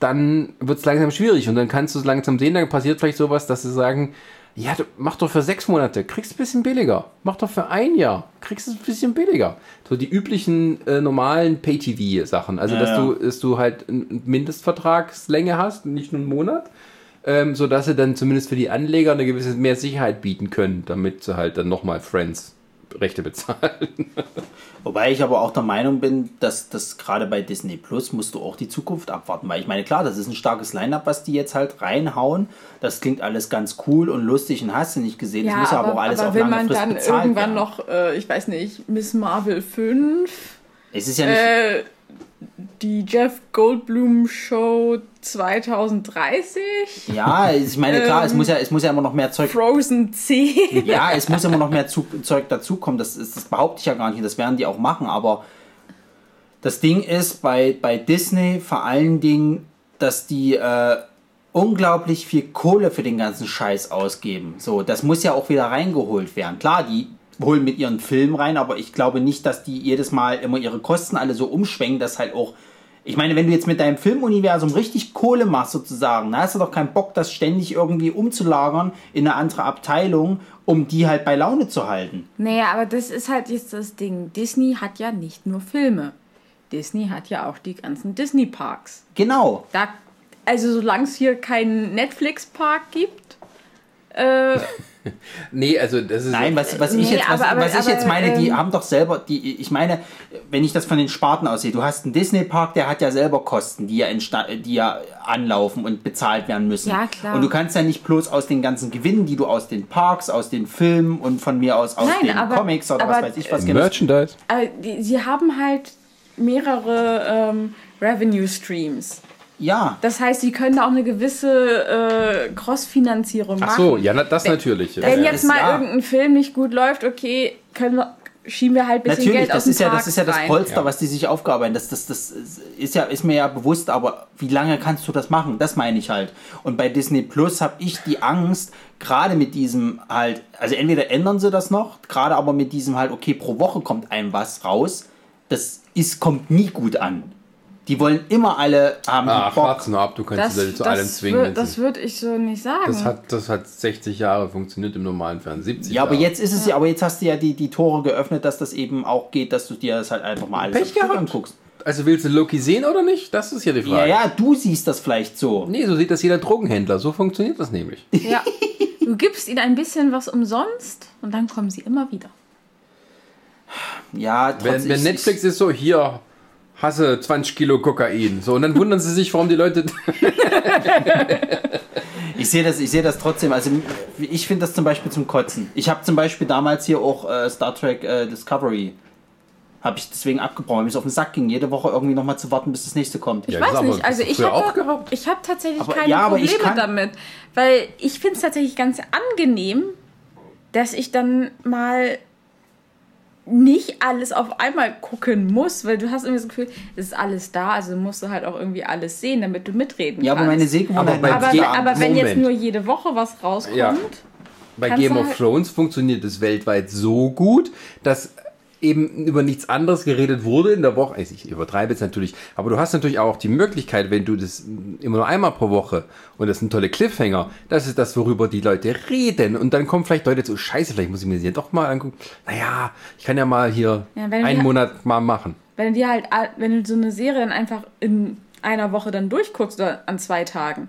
A: dann wird es langsam schwierig und dann kannst du es langsam sehen, dann passiert vielleicht sowas, dass sie sagen, ja, mach doch für sechs Monate, kriegst ein bisschen billiger. Mach doch für ein Jahr, kriegst es ein bisschen billiger. So die üblichen äh, normalen Pay-TV-Sachen. Also,
B: Ja,
A: dass,
B: ja.
A: Du, dass du halt eine Mindestvertragslänge hast, nicht nur einen Monat, ähm, sodass sie dann zumindest für die Anleger eine gewisse mehr Sicherheit bieten können, damit sie halt dann nochmal Friends Rechte bezahlen.
B: Wobei ich aber auch der Meinung bin, dass das gerade bei Disney Plus musst du auch die Zukunft abwarten. Weil ich meine, klar, das ist ein starkes Line-Up, was die jetzt halt reinhauen. Das klingt alles ganz cool und lustig und hast du nicht gesehen. das muss aber, auch alles
C: aber
B: auf
C: will
B: lange
C: man
B: Frist
C: dann irgendwann
B: werden.
C: noch, äh, ich weiß nicht, Miss Marvel 5,
B: Es ist ja nicht.
C: äh, die Jeff Goldblum Show 2030,
B: ja, ich meine, klar, es
C: ähm,
B: muss ja, es muss ja immer noch mehr Zeug
C: Frozen 10.
B: Ja, es muss immer noch mehr zu, Zeug dazukommen. Das, das behaupte ich ja gar nicht. Das werden die auch machen. Aber das Ding ist bei, bei Disney vor allen Dingen, dass die äh, unglaublich viel Kohle für den ganzen Scheiß ausgeben. So, das muss ja auch wieder reingeholt werden. Klar, die holen mit ihren Filmen rein, aber ich glaube nicht, dass die jedes Mal immer ihre Kosten alle so umschwenken, dass halt auch ich meine, wenn du jetzt mit deinem Filmuniversum richtig Kohle machst, sozusagen, dann hast du doch keinen Bock, das ständig irgendwie umzulagern in eine andere Abteilung, um die halt bei Laune zu halten.
C: Naja, aber das ist halt jetzt das Ding. Disney hat ja nicht nur Filme. Disney hat ja auch die ganzen Disney-Parks.
B: Genau.
C: Da, also solange es hier keinen Netflix-Park gibt, äh,
A: Nee, also das ist.
B: Nein, was, was ich
C: Nee,
B: jetzt, was,
C: aber- aber-
B: was ich jetzt meine, die
C: ähm,
B: haben doch selber, die, ich meine, wenn ich das von den Sparten aussehe, du hast einen Disney-Park, der hat ja selber Kosten, die ja, die ja anlaufen und bezahlt werden müssen.
C: Ja, klar.
B: Und du kannst ja nicht bloß aus den ganzen Gewinnen, die du aus den Parks, aus den Filmen und von mir aus aus
C: Nein,
B: den
C: aber-
B: Comics oder was weiß ich was genau.
A: Merchandise.
C: aber die, sie haben halt mehrere ähm, Revenue-Streams.
B: Ja,
C: Das heißt, sie können da auch eine gewisse äh, Cross-Finanzierung
A: Ach
C: machen.
A: so, ja, na, das natürlich.
C: Wenn
A: ja.
C: jetzt mal
B: ja.
C: irgendein Film nicht gut läuft, okay, können wir, schieben wir halt ein bisschen
B: Natürlich,
C: Geld aus
B: das
C: dem
B: ist ja, das ist ja das. Polster,
A: Ja.
B: was die sich aufgearbeitet. Das, das, das ist ja, ist mir ja bewusst, aber wie lange kannst du das machen? Das meine ich halt. Und bei Disney Plus habe ich die Angst, gerade mit diesem halt, also entweder ändern sie das noch, gerade aber mit diesem halt, okay, pro Woche kommt einem was raus. Das ist, kommt nie gut an. Die wollen immer alle haben
A: Ach,
B: Bock.
A: warte nur ab, du kannst Leute zu allem zwingen.
C: wür-
A: wenn
C: das
A: sie-
C: würde ich so nicht sagen.
A: das, hat, das hat 60 Jahre funktioniert im normalen Fernsehen. 70
B: Ja, aber
A: Jahre.
B: jetzt ist es ja, aber jetzt hast du ja die, die Tore geöffnet, dass das eben auch geht, dass du dir das halt einfach mal alles anguckst.
A: Also willst du Loki sehen oder nicht? Das ist ja die
B: Ja,
A: Frage.
B: ja, du siehst das vielleicht so.
A: Nee, so sieht das jeder Drogenhändler. So funktioniert das nämlich.
C: ja. Du gibst ihnen ein bisschen was umsonst und dann kommen sie immer wieder.
B: Ja,
A: Wenn,
B: trotzdem.
A: wenn Netflix ist so, hier, hasse 20 Kilo Kokain. So, und dann wundern sie sich, warum die Leute.
B: Ich sehe das, ich sehe das trotzdem. Also ich finde das zum Beispiel zum Kotzen. Ich habe zum Beispiel damals hier auch äh, Star Trek äh, Discovery habe ich deswegen abgebrochen, weil mir es auf den Sack ging, jede Woche irgendwie nochmal zu warten, bis das nächste kommt.
C: Ich
A: Ja,
C: weiß nicht, also ich habe
A: gehabt?
C: ich hab tatsächlich
B: Aber-
C: keine
B: ja,
C: Probleme damit, weil ich finde es tatsächlich ganz angenehm, dass ich dann mal nicht alles auf einmal gucken muss, weil du hast irgendwie das Gefühl, es ist alles da, also musst du halt auch irgendwie alles sehen, damit du mitreden
B: Ja, aber
C: kannst.
B: meine Sehgewohnheit
A: Aber bei-
C: aber,
A: Ja,
C: aber wenn jetzt nur jede Woche was rauskommt,
A: Ja. Bei Game of
C: halt-
A: Thrones funktioniert es weltweit so gut, dass eben über nichts anderes geredet wurde in der Woche. Also ich übertreibe jetzt natürlich, aber du hast natürlich auch die Möglichkeit, wenn du das immer nur einmal pro Woche und das sind tolle Cliffhanger, das ist das, worüber die Leute reden. Und dann kommen vielleicht Leute zu, scheiße, vielleicht muss ich mir das ja doch mal angucken. Naja, ich kann ja mal hier
C: Ja,
A: einen Monat mal machen.
C: wenn du dir halt, wenn du so eine Serie dann einfach in einer Woche dann durchguckst oder an zwei Tagen,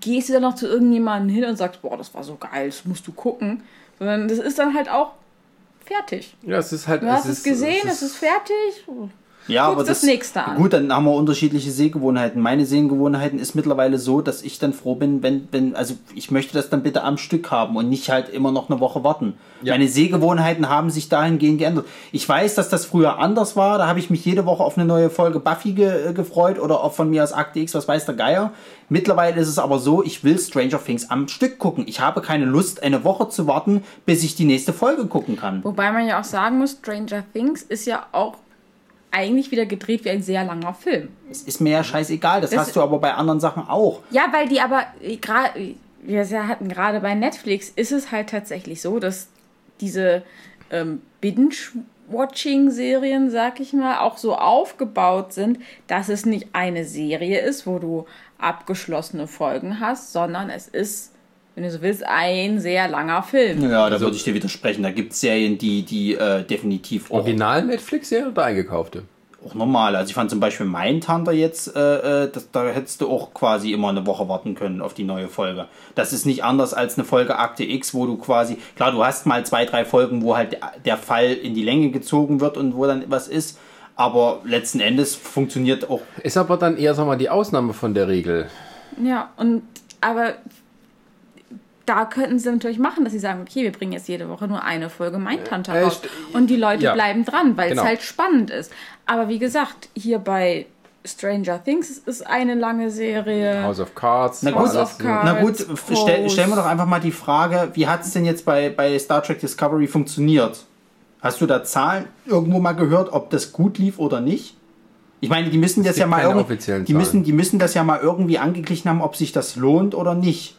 C: gehst du dann noch zu irgendjemandem hin und sagst, boah, das war so geil, das musst du gucken. Sondern das ist dann halt auch fertig.
A: Ja, es ist halt.
C: Du hast es
A: ist-
C: gesehen, es ist fertig.
B: Ja,
C: Guckst das nächste an.
B: Gut, dann haben wir unterschiedliche Sehgewohnheiten. Meine Sehgewohnheiten ist mittlerweile so, dass ich dann froh bin, wenn, wenn, also ich möchte das dann bitte am Stück haben und nicht halt immer noch eine Woche warten.
A: Ja.
B: Meine Sehgewohnheiten haben sich dahingehend geändert. Ich weiß, dass das früher anders war. Da habe ich mich jede Woche auf eine neue Folge Buffy ge äh, gefreut oder auch von mir aus Akte X, was weiß der Geier. Mittlerweile ist es aber so, ich will Stranger Things am Stück gucken. Ich habe keine Lust, eine Woche zu warten, bis ich die nächste Folge gucken kann.
C: Wobei man ja auch sagen muss, Stranger Things ist ja auch eigentlich wieder gedreht wie ein sehr langer Film.
B: Es ist mir ja scheißegal. Das,
C: Das-
B: hast du aber bei anderen Sachen auch.
C: Ja, weil die aber äh, gerade, wir hatten gerade bei Netflix, ist es halt tatsächlich so, dass diese ähm, Binge-Watching-Serien, sag ich mal, auch so aufgebaut sind, dass es nicht eine Serie ist, wo du abgeschlossene Folgen hast, sondern es ist, wenn du so willst, ein sehr langer Film.
B: Ja, da würde ich dir widersprechen. Da gibt es Serien, die, die äh, definitiv
A: Original Netflix-Serie oder eingekaufte?
B: auch normal. Also ich fand zum Beispiel Mindhunter jetzt, äh, äh, das, da hättest du auch quasi immer eine Woche warten können auf die neue Folge. Das ist nicht anders als eine Folge Akte X, wo du quasi, klar, du hast mal zwei, drei Folgen, wo halt der- der Fall in die Länge gezogen wird und wo dann was ist. Aber letzten Endes funktioniert auch
A: Ist aber dann eher, sag mal, die Ausnahme von der Regel.
C: Ja, und aber da könnten sie natürlich machen, dass sie sagen, okay, wir bringen jetzt jede Woche nur eine Folge Mindhunter
A: Äh,
C: raus.
A: st-
C: Und die Leute
A: ja.
C: bleiben dran, weil
A: Genau.
C: es halt spannend ist. Aber wie gesagt, hier bei Stranger Things ist eine lange Serie.
A: House of Cards.
B: Na gut,
C: House of? Cards.
B: Na gut, stell, stellen wir doch einfach mal die Frage, wie hat es denn jetzt bei, bei Star Trek Discovery funktioniert? Hast du da Zahlen irgendwo mal gehört, ob das gut lief oder nicht? Ich meine, die müssen das ja mal irgendwie, die
A: Zahlen.
B: müssen, die müssen das ja mal irgendwie angeglichen haben, ob sich das lohnt oder nicht.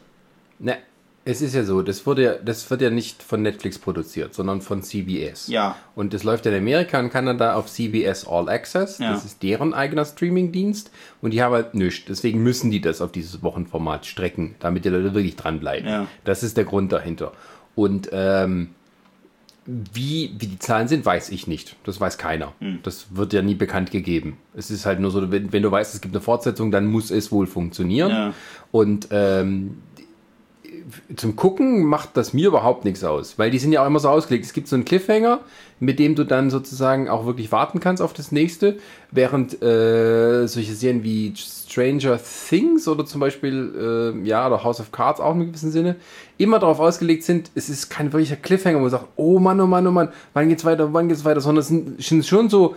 A: Ne. Es ist ja so, das, wurde ja, das wird ja nicht von Netflix produziert, sondern von CBS.
B: Ja.
A: Und das läuft in Amerika und Kanada auf CBS All Access.
B: Ja.
A: Das ist deren eigener Streamingdienst. Und die haben halt nichts. Deswegen müssen die das auf dieses Wochenformat strecken, damit die Leute wirklich dranbleiben.
B: Ja.
A: Das ist der Grund dahinter. Und ähm, wie, wie die Zahlen sind, weiß ich nicht. Das weiß keiner.
B: Hm.
A: Das wird ja nie bekannt gegeben. Es ist halt nur so, wenn, wenn du weißt, es gibt eine Fortsetzung, dann muss es wohl funktionieren.
B: Ja.
A: Und ähm, zum Gucken macht das mir überhaupt nichts aus, weil die sind ja auch immer so ausgelegt. Es gibt so einen Cliffhanger, mit dem du dann sozusagen auch wirklich warten kannst auf das nächste, während äh, solche Serien wie Stranger Things oder zum Beispiel äh, ja oder House of Cards auch in gewissem Sinne immer darauf ausgelegt sind. Es ist kein wirklicher Cliffhanger, wo man sagt, oh Mann, oh Mann, oh Mann, wann geht's weiter, wann geht's weiter, sondern es sind, schon so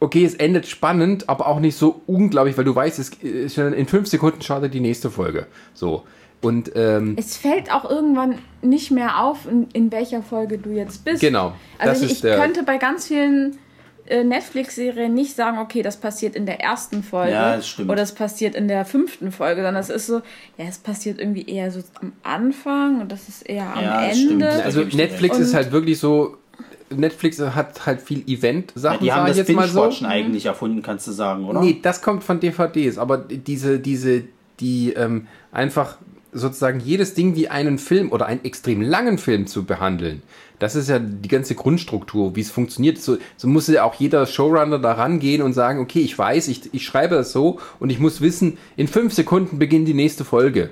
A: okay, es endet spannend, aber auch nicht so unglaublich, weil du weißt, es in fünf Sekunden startet die nächste Folge. So. Und ähm,
C: Es fällt auch irgendwann nicht mehr auf, in, in welcher Folge du jetzt bist.
A: Genau, das
C: Also
A: ist
C: ich, ich könnte bei ganz vielen äh, Netflix-Serien nicht sagen, okay, das passiert in der ersten Folge
B: Ja, das stimmt.
C: oder das passiert in der fünften Folge, sondern es ist so, ja, es passiert irgendwie eher so am Anfang und das ist eher am
B: Ja, das stimmt.
C: Ende.
A: also Netflix ist halt wirklich so. Netflix hat halt viel
B: Ja,
A: Event-Sachen,
B: die haben das
A: jetzt mal so.
B: Eigentlich erfunden, kannst du sagen, oder?
A: Nee, das kommt von DVDs, aber diese, diese, die ähm, einfach sozusagen jedes Ding wie einen Film oder einen extrem langen Film zu behandeln, das ist ja die ganze Grundstruktur, wie es funktioniert. So, so muss ja auch jeder Showrunner da rangehen und sagen, okay, ich weiß, ich, ich schreibe das so und ich muss wissen, in fünf Sekunden beginnt die nächste Folge.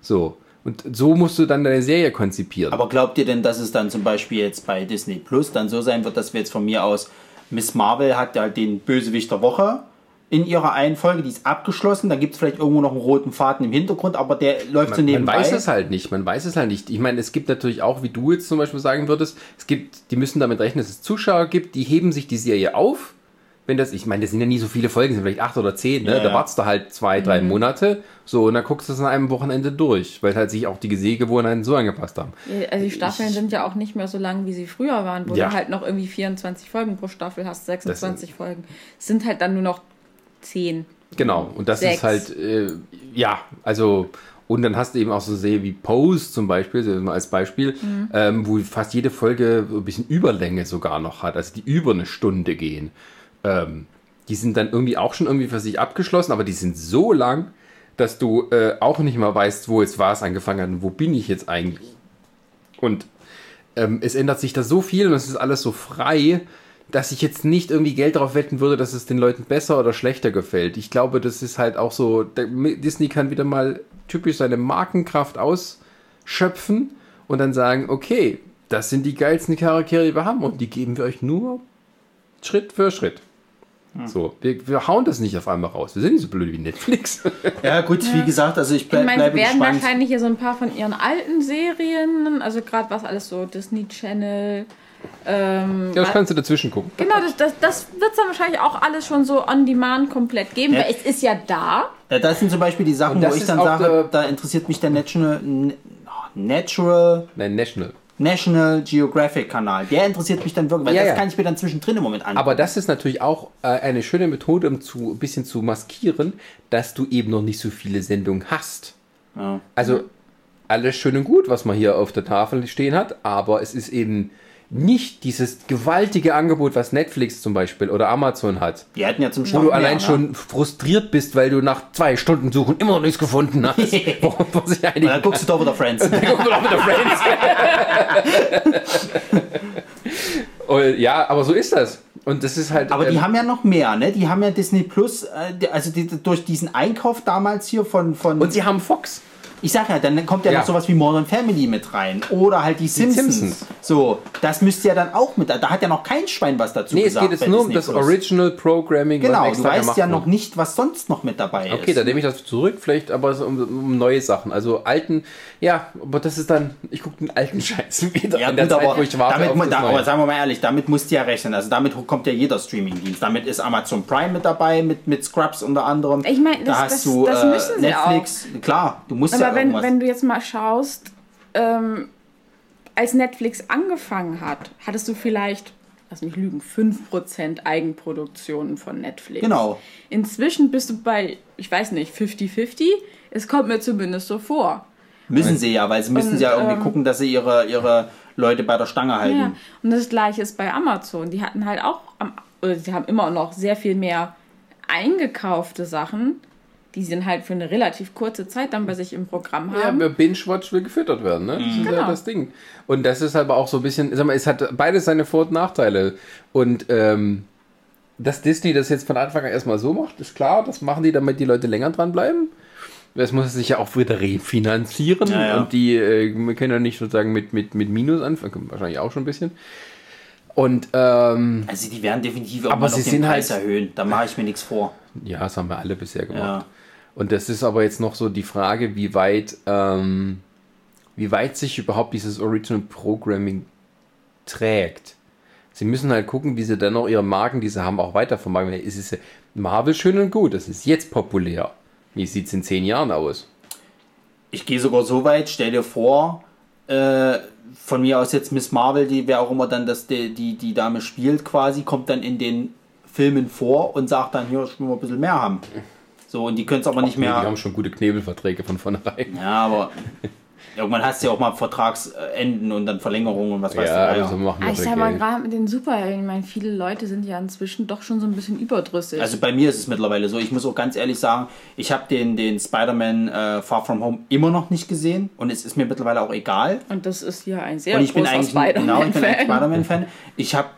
A: So. Und so musst du dann deine Serie konzipieren.
B: Aber glaubt ihr denn, dass es dann zum Beispiel jetzt bei Disney Plus dann so sein wird, dass wir jetzt von mir aus, Miss Marvel hat ja den Bösewicht der Woche in ihrer einen Folge, die ist abgeschlossen, da gibt es vielleicht irgendwo noch einen roten Faden im Hintergrund, aber der läuft so
A: man, man
B: nebenbei.
A: weiß es halt nicht. Man weiß es halt nicht. Ich meine, es gibt natürlich auch, wie du jetzt zum Beispiel sagen würdest, es gibt, die müssen damit rechnen, dass es Zuschauer gibt, die heben sich die Serie auf. Wenn das, ich meine, das sind ja nie so viele Folgen, sind vielleicht acht oder zehn, ne?
B: Ja,
A: da
B: ja.
A: wartest du halt zwei, drei Monate, so, und dann guckst du es an einem Wochenende durch, weil halt sich auch die Sehgewohnheiten so angepasst haben.
C: Also die Staffeln sind ja auch nicht mehr so lang, wie sie früher waren, wo
A: Ja.
C: du halt noch irgendwie 24 Folgen pro Staffel hast, 26 Folgen. Es sind halt dann nur noch 10.
A: Genau, und das
C: Sechs.
A: ist halt, äh, ja, also, und dann hast du eben auch so Serie wie Pose zum Beispiel, als Beispiel, ähm, wo fast jede Folge ein bisschen Überlänge sogar noch hat, also die über eine Stunde gehen. Ähm, die sind dann irgendwie auch schon irgendwie für sich abgeschlossen, aber die sind so lang, dass du äh, auch nicht mal weißt, wo jetzt war es angefangen hat und wo bin ich jetzt eigentlich. Und ähm, es ändert sich da so viel und es ist alles so frei, dass ich jetzt nicht irgendwie Geld darauf wetten würde, dass es den Leuten besser oder schlechter gefällt. Ich glaube, das ist halt auch so, Disney kann wieder mal typisch seine Markenkraft ausschöpfen und dann sagen, okay, das sind die geilsten Charaktere, die wir haben und die geben wir euch nur Schritt für Schritt. So, wir, wir hauen das nicht auf einmal raus. Wir sind nicht so blöd wie Netflix.
B: Ja, gut, wie gesagt, also ich
C: Ich
B: bleib,
C: meine, sie
B: bleibe
C: werden
B: gespannt.
C: wahrscheinlich hier so ein paar von ihren alten Serien, also gerade was alles so Disney Channel. Ähm,
A: Ja, das kannst du dazwischen gucken.
C: genau, das, das, das wird es dann wahrscheinlich auch alles schon so on demand komplett geben,
B: Ja.
C: weil es ist ja da.
B: Ja, das sind zum Beispiel die Sachen, wo ich dann sage, da interessiert mich der National, Natural
A: Nein, National.
B: National Geographic Kanal. Der interessiert mich dann wirklich, weil
A: Ja,
B: das
A: ja.
B: kann ich mir dann zwischendrin im Moment an.
A: Aber das ist natürlich auch äh, eine schöne Methode, um zu, ein bisschen zu maskieren, dass du eben noch nicht so viele Sendungen hast.
B: Ja.
A: Also alles schön und gut, was man hier auf der Tafel stehen hat, aber es ist eben nicht dieses gewaltige Angebot, was Netflix zum Beispiel oder Amazon hat.
B: Die hatten ja zum
A: Wo
B: Start
A: du
B: mehr,
A: allein
B: ne?
A: schon frustriert bist, weil du nach zwei Stunden Suchen immer noch nichts gefunden hast. Worauf man sich
B: dann guckst du doch wieder Friends.
A: kann. mit der Friends. Und ja, aber so ist das. Und das ist halt.
B: Aber die
A: ähm,
B: haben ja noch mehr, ne? Die haben ja Disney Plus, äh, die- also die, durch diesen Einkauf damals hier von. von
A: und sie haben Fox.
B: ich sag ja, dann kommt ja,
A: Ja.
B: noch sowas wie Modern Family mit rein. Oder halt die Simpsons.
A: Simpsons.
B: So, das müsste ja dann auch mit. Da hat ja noch kein Schwein was dazu
A: Nee, es
B: gesagt.
A: geht jetzt nur um das
B: Plus.
A: Original Programming.
B: Genau, du weißt ja noch nicht, was sonst noch mit dabei
A: Okay,
B: ist.
A: dann nehme ich das zurück, vielleicht aber so um, um neue Sachen. Also alten, ja, aber das ist dann, ich gucke den alten Scheiß wieder
B: Ja,
A: in der
B: gut,
A: Zeit,
B: aber,
A: wo ich warte
B: damit, da, aber sagen wir mal ehrlich, damit musst du ja rechnen. Also damit kommt ja jeder Streamingdienst. Damit ist Amazon Prime mit dabei, mit, mit Scrubs unter anderem.
C: Ich meine,
B: da
C: das-
B: hast
C: das-
B: du
C: das
B: äh,
C: müssen sie
B: Netflix. Klar, du musst
C: Aber
B: ja
C: wenn,
B: irgendwas.
C: wenn du jetzt mal schaust, ähm, als Netflix angefangen hat, hattest du vielleicht, lass mich lügen, 5% Eigenproduktionen von Netflix.
B: Genau.
C: Inzwischen bist du bei, ich weiß nicht, 50-50. Es kommt mir zumindest so vor.
B: Müssen sie ja, weil sie müssen
C: Und,
B: ja irgendwie
C: ähm,
B: gucken, dass sie ihre, ihre Leute bei der Stange halten.
C: Ja, und das gleiche ist bei Amazon. Die hatten halt auch, am, oder sie haben immer noch sehr viel mehr eingekaufte Sachen, die sind halt für eine relativ kurze Zeit dann bei sich im Programm
A: Ja,
C: haben.
A: wer Binge-Watch will gefüttert werden, ne? Das ist ja
C: Genau.
A: das Ding. Und das ist aber auch so ein bisschen, sag mal, es hat beides seine Vor- und Nachteile. Und ähm, dass Disney das jetzt von Anfang an erstmal so macht, ist klar, das machen die, damit die Leute länger dranbleiben. Das muss sich ja auch wieder refinanzieren
B: Ja, ja.
A: und die äh, wir können ja nicht sozusagen mit, mit, mit Minus anfangen, wahrscheinlich auch schon ein bisschen. Und ähm,
B: Also die werden definitiv
A: Aber
B: irgendwann
A: sie
B: den
A: sind
B: Preis
A: halt-
B: erhöhen. Da mache ich mir nichts vor.
A: Ja, das haben wir alle bisher gemacht.
B: Ja.
A: Und das ist aber jetzt noch so die Frage, wie weit, ähm, wie weit sich überhaupt dieses Original Programming trägt. Sie müssen halt gucken, wie sie dann noch ihre Marken, die sie haben, auch weiter vermarkten. Es ist Marvel schön und gut, das ist jetzt populär. Wie sieht es in zehn Jahren aus?
B: Ich gehe sogar so weit, stell dir vor, äh, von mir aus jetzt Miss Marvel, die wer auch immer dann das, die, die, die Dame spielt quasi, kommt dann in den Filmen vor und sagt dann, hier, ich will mal ein bisschen mehr haben. So, und die können es aber nicht
A: Nee,
B: mehr.
A: Die haben schon gute Knebelverträge von vornherein.
B: Ja, aber irgendwann hast du ja auch mal Vertragsenden und dann Verlängerungen und was weiß
A: Ja,
B: du.
A: also machen
C: Ah,
A: wir
C: ich
A: für
C: sag mal, gerade mit den Superhelden, ich meine, viele Leute sind ja inzwischen doch schon so ein bisschen überdrüssig.
B: Also bei mir ist es mittlerweile so, ich muss auch ganz ehrlich sagen, ich habe den, den Spider-Man äh, Far From Home immer noch nicht gesehen und es ist mir mittlerweile auch egal.
C: und das ist hier ein sehr
B: Und ich bin eigentlich ein- genau, ich bin ein
C: Spider-Man-Fan.
B: Spider-Man-Fan. Ich habe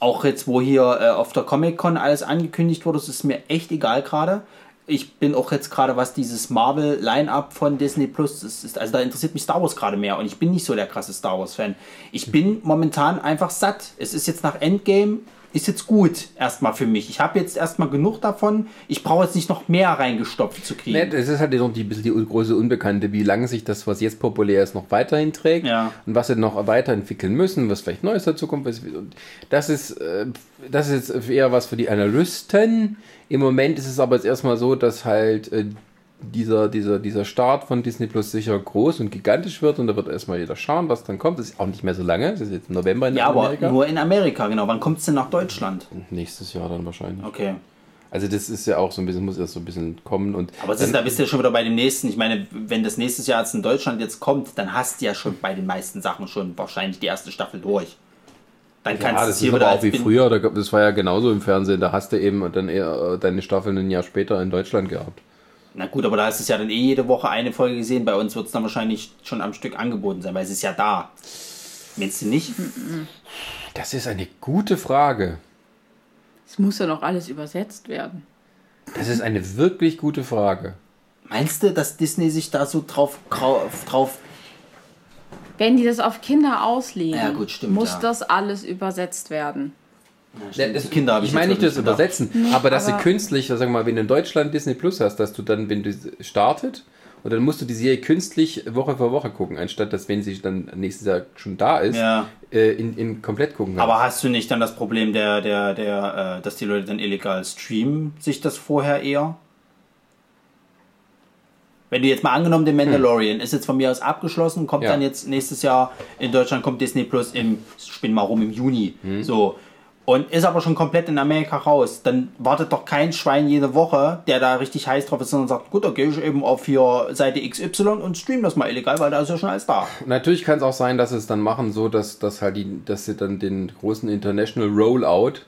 B: auch jetzt, wo hier äh, auf der Comic-Con alles angekündigt wurde, das ist mir echt egal gerade. Ich bin auch jetzt gerade, was dieses Marvel-Line-Up von Disney Plus ist, also da interessiert mich Star Wars gerade mehr und ich bin nicht so der krasse Star Wars-Fan. Ich bin momentan einfach satt. Es ist jetzt nach Endgame, ist jetzt gut erstmal für mich. Ich habe jetzt erstmal genug davon. Ich brauche jetzt nicht noch mehr reingestopft zu kriegen.
A: Ne, das ist halt noch die, bisschen die große Unbekannte, wie lange sich das, was jetzt populär ist, noch weiterhin trägt
B: Ja.
A: und was sie noch weiterentwickeln müssen, was vielleicht Neues dazu kommt. Das ist, äh, das ist jetzt eher was für die Analysten. Im Moment ist es aber jetzt erstmal so, dass halt äh, dieser, dieser, dieser Start von Disney Plus sicher groß und gigantisch wird und da wird erstmal jeder schauen, was dann kommt. Das ist auch nicht mehr so lange, das ist jetzt im November in
B: ja, aber
A: Amerika.
B: nur in Amerika, genau. Wann kommt es denn nach Deutschland?
A: Nächstes Jahr dann wahrscheinlich.
B: Okay.
A: Also das ist ja auch so ein bisschen, muss erst so ein bisschen kommen und
B: Aber es ist, da bist du ja schon wieder bei dem nächsten. Ich meine, wenn das nächstes Jahr jetzt in Deutschland jetzt kommt, dann hast du ja schon bei den meisten Sachen schon wahrscheinlich die erste Staffel durch. Dann kannst
A: Ja,
B: du
A: das
B: es hier
A: ist
B: wieder
A: aber auch wie früher, das war ja genauso im Fernsehen, da hast du eben dann eher äh, deine Staffeln ein Jahr später in Deutschland gehabt.
B: Na gut, aber da hast du es ja dann eh jede Woche eine Folge gesehen. Bei uns wird es dann wahrscheinlich schon am Stück angeboten sein, weil es ist ja da. Meinst du nicht?
A: Das ist eine gute Frage.
C: Es muss ja noch alles übersetzt werden.
A: Das ist eine wirklich gute Frage.
B: Meinst du, dass Disney sich da so drauf, drauf, drauf
C: Wenn die das auf Kinder auslegen,
B: Ja, gut, stimmt,
C: muss
B: ja.
C: das alles übersetzt werden.
B: Ja, die Kinder habe
A: ich
B: ich
A: meine nicht das
B: gedacht.
A: Übersetzen, aber dass
C: aber-
A: sie künstlich, sag mal, wenn du in Deutschland Disney Plus hast, dass du dann, wenn du startet, und dann musst du die Serie künstlich Woche für Woche gucken, anstatt dass, wenn sie dann nächstes Jahr schon da ist,
B: Ja.
A: äh, in, in komplett gucken
B: Aber hast du nicht dann das Problem, der, der, der, äh, dass die Leute dann illegal streamen, sich das vorher eher? Wenn du jetzt mal angenommen, der Mandalorian ist jetzt von mir aus abgeschlossen, kommt
A: Ja.
B: dann jetzt nächstes Jahr in Deutschland kommt Disney Plus im, spinn mal rum, im Juni. So. Und ist aber schon komplett in Amerika raus. Dann wartet doch kein Schwein jede Woche, der da richtig heiß drauf ist, sondern sagt, gut, da gehe ich eben auf hier Seite XY und stream das mal illegal, weil da ist ja schon alles da.
A: Natürlich kann es auch sein, dass sie es dann machen, so dass, dass halt die, dass sie dann den großen International Rollout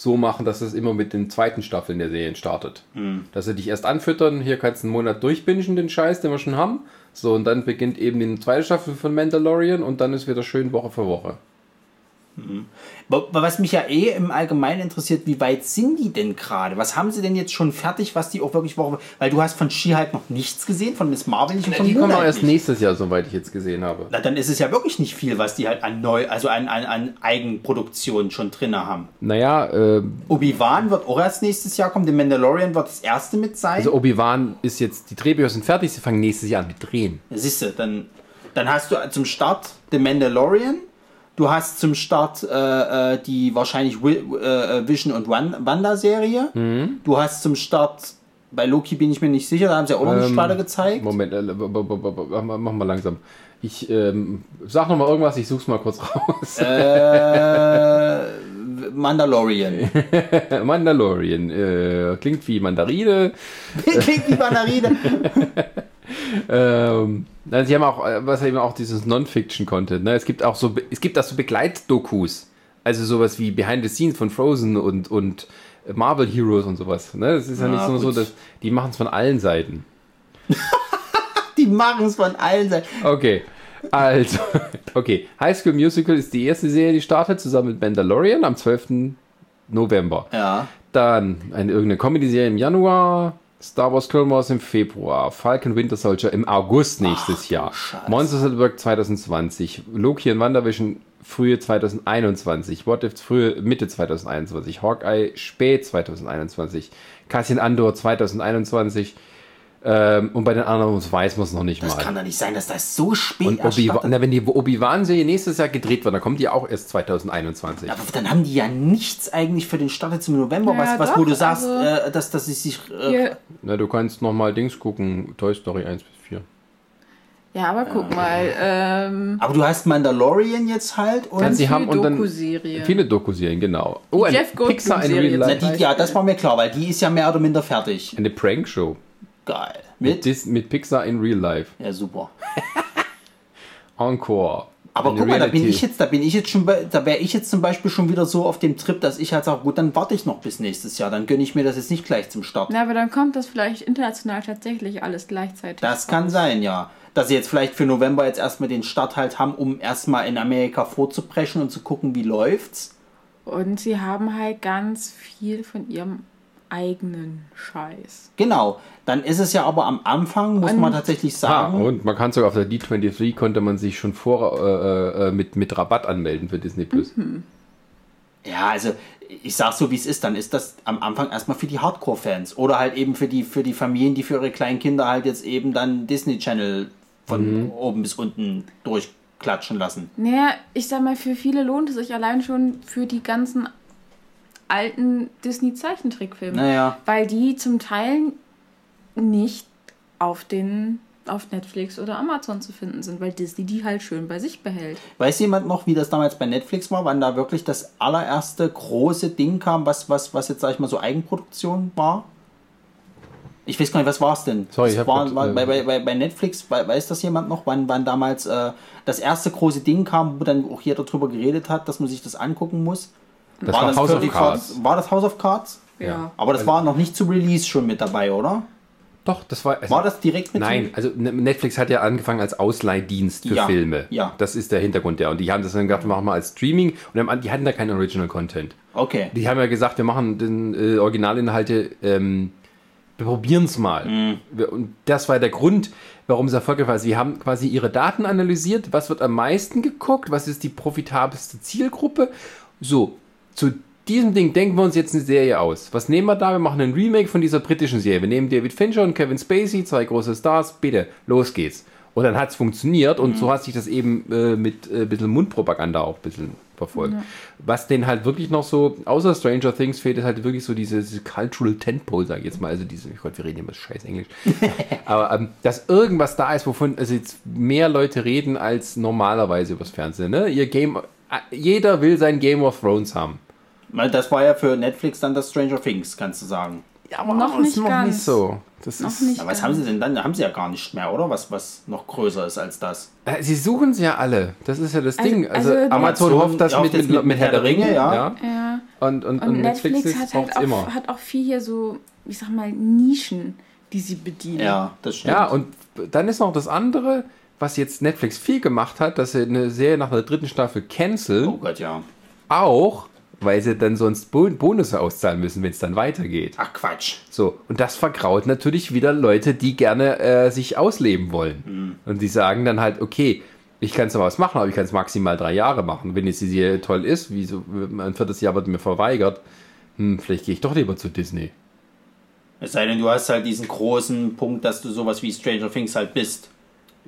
A: so machen, dass es immer mit den zweiten Staffeln der Serien startet. Dass sie dich erst anfüttern, hier kannst du einen Monat durchbingen, den Scheiß, den wir schon haben. So, und dann beginnt eben die zweite Staffel von Mandalorian und dann ist wieder schön Woche für Woche.
B: Wa- Was mich ja eh im Allgemeinen interessiert, wie weit sind die denn gerade? Was haben sie denn jetzt schon fertig, was die auch wirklich Woche. Weil du hast von She halt noch nichts gesehen, von Miss Marvel nicht und von
A: Die kommen auch erst
B: nicht.
A: nächstes Jahr, soweit ich jetzt gesehen habe.
B: Na, dann ist es ja wirklich nicht viel, was die halt an neu, also an, an, an Eigenproduktion schon drin haben.
A: Naja, äh,
B: Obi-Wan wird auch erst nächstes Jahr kommen, The Mandalorian wird das erste mit sein.
A: also Obi-Wan ist jetzt, die Drehbücher sind fertig, sie fangen nächstes Jahr an mit Drehen.
B: Siehst du, dann, dann hast du zum Start The Mandalorian. Du hast zum Start äh, äh, die wahrscheinlich Wi äh, Vision und Wan- Wanda-Serie.
A: Mhm.
B: Du hast zum Start, bei Loki bin ich mir nicht sicher, da haben sie auch noch nicht
A: Ähm,
B: weiter gezeigt.
A: Moment, äh, mach mal langsam. Ich ähm, sag noch mal irgendwas, ich such's mal kurz raus.
B: Äh, Mandalorian.
A: Mandalorian. Äh, klingt wie Mandarine.
B: Klingt wie Mandarine.
A: Ähm, Na, Sie haben auch, äh, was eben auch dieses Non-Fiction-Content. Ne? Es gibt auch so, es gibt auch so Begleitdokus. Also sowas wie Behind the Scenes von Frozen und, und Marvel Heroes und sowas. Ne? Das ist ja,
B: Ja,
A: nicht nur so, dass die machen es von allen Seiten.
B: Die machen es von allen Seiten.
A: Okay. Also, okay. High School Musical ist die erste Serie, die startet, zusammen mit Mandalorian am 12. November.
B: Ja.
A: Dann eine irgendeine Comedy-Serie im Januar. Star Wars Clone Wars im Februar. Falcon Winter Soldier im August nächstes Jahr.
B: Scheiße.
A: Monsters at Work 2020. Loki und WandaVision frühe 2021. What If frühe Mitte 2021. Hawkeye spät 2021. Cassian Andor 2021. Ähm, und bei den anderen weiß man es noch nicht
B: Das
A: mal.
B: kann doch nicht sein, dass das so spät
A: Und Obi
B: erstattet-
A: na, wenn die Obi-Wan-Serie nächstes Jahr gedreht wird, dann kommt die auch erst 2021.
B: Aber dann haben die ja nichts eigentlich für den Start jetzt im November,
C: Ja,
B: was, was
C: doch,
B: wo du sagst,
C: also-
B: äh, dass, dass sie sich. Äh,
C: Hier,
A: Na, du kannst noch mal Dings gucken. Toy Story 1 bis 4.
C: ja, aber guck mal. Ähm,
B: aber du hast Mandalorian jetzt halt und.
C: ganz
A: sie
C: viele
A: haben und dann
C: Dokuserien.
A: viele Dokuserien, genau. Oh, eine
C: Jeff
A: Pixar in Real
B: Na,
A: Life.
B: die, ja, das war mir klar, weil die ist ja mehr oder minder fertig.
A: Eine Prank-Show.
B: Geil.
A: Mit,
B: Mit?
A: Dis mit Pixar in Real Life.
B: Ja, super.
A: Encore.
B: Aber
A: Eine
B: guck mal, da bin ich jetzt, da bin ich jetzt schon, bei, da wäre ich jetzt zum Beispiel schon wieder so auf dem Trip, dass ich halt sage, gut, dann warte ich noch bis nächstes Jahr, dann gönne ich mir das jetzt nicht gleich zum Start.
C: Na, aber dann kommt das vielleicht international tatsächlich alles gleichzeitig.
B: Das kann
C: raus.
B: sein, ja. Dass sie jetzt vielleicht für November jetzt erstmal den Start halt haben, um erstmal in Amerika vorzupreschen und zu gucken, wie läuft's.
C: Und sie haben halt ganz viel von ihrem eigenen Scheiß.
B: Genau. Dann ist es ja aber am Anfang, muss
C: Und-
B: man tatsächlich
A: Ah,
B: sagen.
A: und man kann sogar auf der D23 konnte man sich schon vor äh, äh, mit, mit Rabatt anmelden für Disney Plus.
C: Mhm.
B: Ja, also ich sag so, wie es ist, dann ist das am Anfang erstmal für die Hardcore-Fans oder halt eben für die, für die Familien, die für ihre kleinen Kinder halt jetzt eben dann Disney Channel von
A: Mhm.
B: oben bis unten durchklatschen lassen.
C: Naja, ich sag mal, für viele lohnt es sich allein schon für die ganzen alten Disney-Zeichentrickfilme.
B: Naja.
C: Weil die zum Teil nicht auf den auf Netflix oder Amazon zu finden sind, weil Disney die halt schön bei sich behält.
B: Weiß jemand noch, wie das damals bei Netflix war, wann da wirklich das allererste große Ding kam, was, was, was jetzt, sag ich mal, so Eigenproduktion war? Ich weiß gar nicht, was war es denn?
A: Sorry,
B: Das war, war,
A: äh,
B: bei, bei, bei, Netflix, wei- weiß das jemand noch, wann, wann damals äh, das erste große Ding kam, wo dann auch jeder drüber geredet hat, dass man sich das angucken muss?
A: Das war House of
B: 30
A: Cards.
B: War das House of Cards?
C: Ja.
B: Aber das war noch nicht zu Release schon mit dabei, oder?
A: Doch, das war. also-
B: War das direkt mit
A: Nein, also Ne- Netflix hat ja angefangen als Ausleihdienst für
B: Ja,
A: Filme.
B: ja.
A: Das ist der Hintergrund, ja. Und die haben das dann gedacht, wir machen mal als Streaming. Und die hatten da keinen Original Content.
B: Okay.
A: Die haben ja gesagt, wir machen den äh, Originalinhalte, ähm, wir probieren es mal.
B: Mhm.
A: Und das war der Grund, warum es erfolgreich war. Sie haben quasi ihre Daten analysiert, was wird am meisten geguckt, was ist die profitabelste Zielgruppe. So, zu diesem Ding denken wir uns jetzt eine Serie aus. Was nehmen wir da? Wir machen ein Remake von dieser britischen Serie. Wir nehmen David Fincher und Kevin Spacey, zwei große Stars. Bitte, los geht's. Und dann hat es funktioniert und so hat sich das eben äh, mit äh, ein bisschen Mundpropaganda auch ein bisschen verfolgt. Was denn halt wirklich noch so, außer Stranger Things fehlt es halt wirklich so diese, diese Cultural Tentpole, sag ich jetzt mal. Also diese, Gott, wir reden immer scheiß Englisch. Aber ähm, dass irgendwas da ist, wovon also jetzt mehr Leute reden als normalerweise übers Fernsehen. Ne? Ihr Game, äh, jeder will sein Game of Thrones haben.
B: Weil Das war ja für Netflix dann das Stranger Things, kannst du sagen.
A: Ja, aber
C: Noch
A: ist
C: nicht
A: noch
C: ganz.
A: nicht so. Das
C: Noch
A: ist,
C: nicht.
B: Ja, was haben sie denn dann? Da haben sie ja gar nicht mehr, oder? Was, was noch größer ist als das.
A: Äh, Sie suchen sie ja alle. Das ist ja das
C: Also-
A: Ding. Also,
C: also
A: Amazon hofft das mit, mit, mit, Herr der Ringe, ja.
C: Ja.
A: Und, und,
C: Und,
A: und Netflix,
C: Netflix, hat halt auch,
A: immer.
C: hat auch viel hier so, ich sag mal, Nischen, die sie bedienen.
B: Ja, das stimmt.
A: Ja, und dann ist noch das andere, was jetzt Netflix viel gemacht hat, dass sie eine Serie nach der dritten Staffel canceln,
B: oh Gott, ja.
A: auch weil sie dann sonst Bo Bonusse auszahlen müssen, wenn es dann weitergeht.
B: Ach Quatsch.
A: So, und das vergraut natürlich wieder Leute, die gerne äh, sich ausleben wollen. Und die sagen dann halt, okay, ich kann zwar was machen, aber ich kann es maximal drei Jahre machen. Wenn jetzt die Serie toll ist, wie so, ein viertes Jahr wird mir verweigert, hm, vielleicht gehe ich doch lieber zu Disney.
B: Es sei denn, du hast halt diesen großen Punkt, dass du sowas wie Stranger Things halt bist.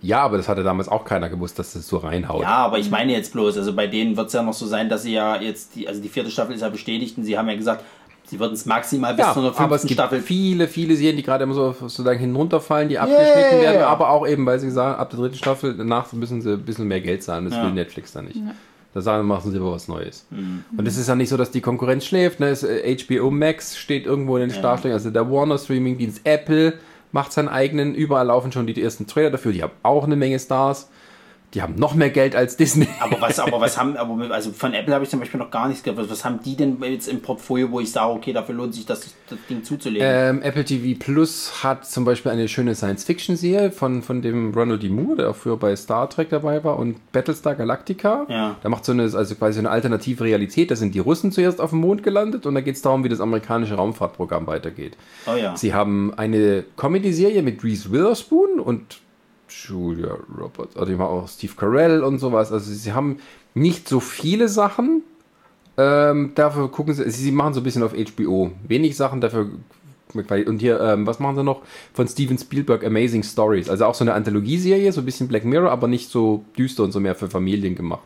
A: Ja, aber das hatte damals auch keiner gewusst, dass das so reinhaut.
B: Ja, aber ich meine jetzt bloß, also bei denen wird es ja noch so sein, dass sie ja jetzt, die, also die vierte Staffel ist ja bestätigt und sie haben ja gesagt, sie würden es maximal bis
A: Ja,
B: zu einer
A: aber es
B: fünften
A: gibt
B: Staffel.
A: viele, viele Serien, die gerade immer so sozusagen hinunterfallen, die abgeschnitten
B: yeah.
A: werden, aber auch eben, weil sie sagen, ab der dritten Staffel danach müssen sie ein bisschen mehr Geld zahlen. Das
B: Ja.
A: will Netflix dann nicht. Da sagen, machen sie aber was Neues.
B: Mhm.
A: Und es ist ja nicht so, dass die Konkurrenz schläft. Ne? Es, äh, HBO Max steht irgendwo in den Startlöchern, also der Warner Streaming Dienst Apple macht seinen eigenen. Überall laufen schon die ersten Trailer dafür. Die haben auch eine Menge Stars. Die haben noch mehr Geld als Disney.
B: Aber was, aber was haben, aber also von Apple habe ich zum Beispiel noch gar nichts gehört. Was, haben die denn jetzt im Portfolio, wo ich sage, okay, dafür lohnt sich das, das Ding zuzulegen?
A: Ähm, Apple TV Plus hat zum Beispiel eine schöne Science-Fiction-Serie von, von dem Ronald D. Moore, der auch früher bei Star Trek dabei war und Battlestar Galactica.
B: Ja.
A: Da macht so eine, also quasi eine alternative Realität. Da sind die Russen zuerst auf dem Mond gelandet und da geht es darum, wie das amerikanische Raumfahrtprogramm weitergeht.
B: oh ja.
A: Sie haben eine Comedy-Serie mit Reese Witherspoon und Julia Roberts, also ich mache auch Steve Carell und sowas. Also sie haben nicht so viele Sachen. Ähm, dafür gucken sie, sie machen so ein bisschen auf HBO. Wenig Sachen, dafür. Und hier, ähm, was machen sie noch? Von Steven Spielberg, Amazing Stories. Also auch so eine Anthologieserie, so ein bisschen Black Mirror, aber nicht so düster und so mehr für Familien gemacht.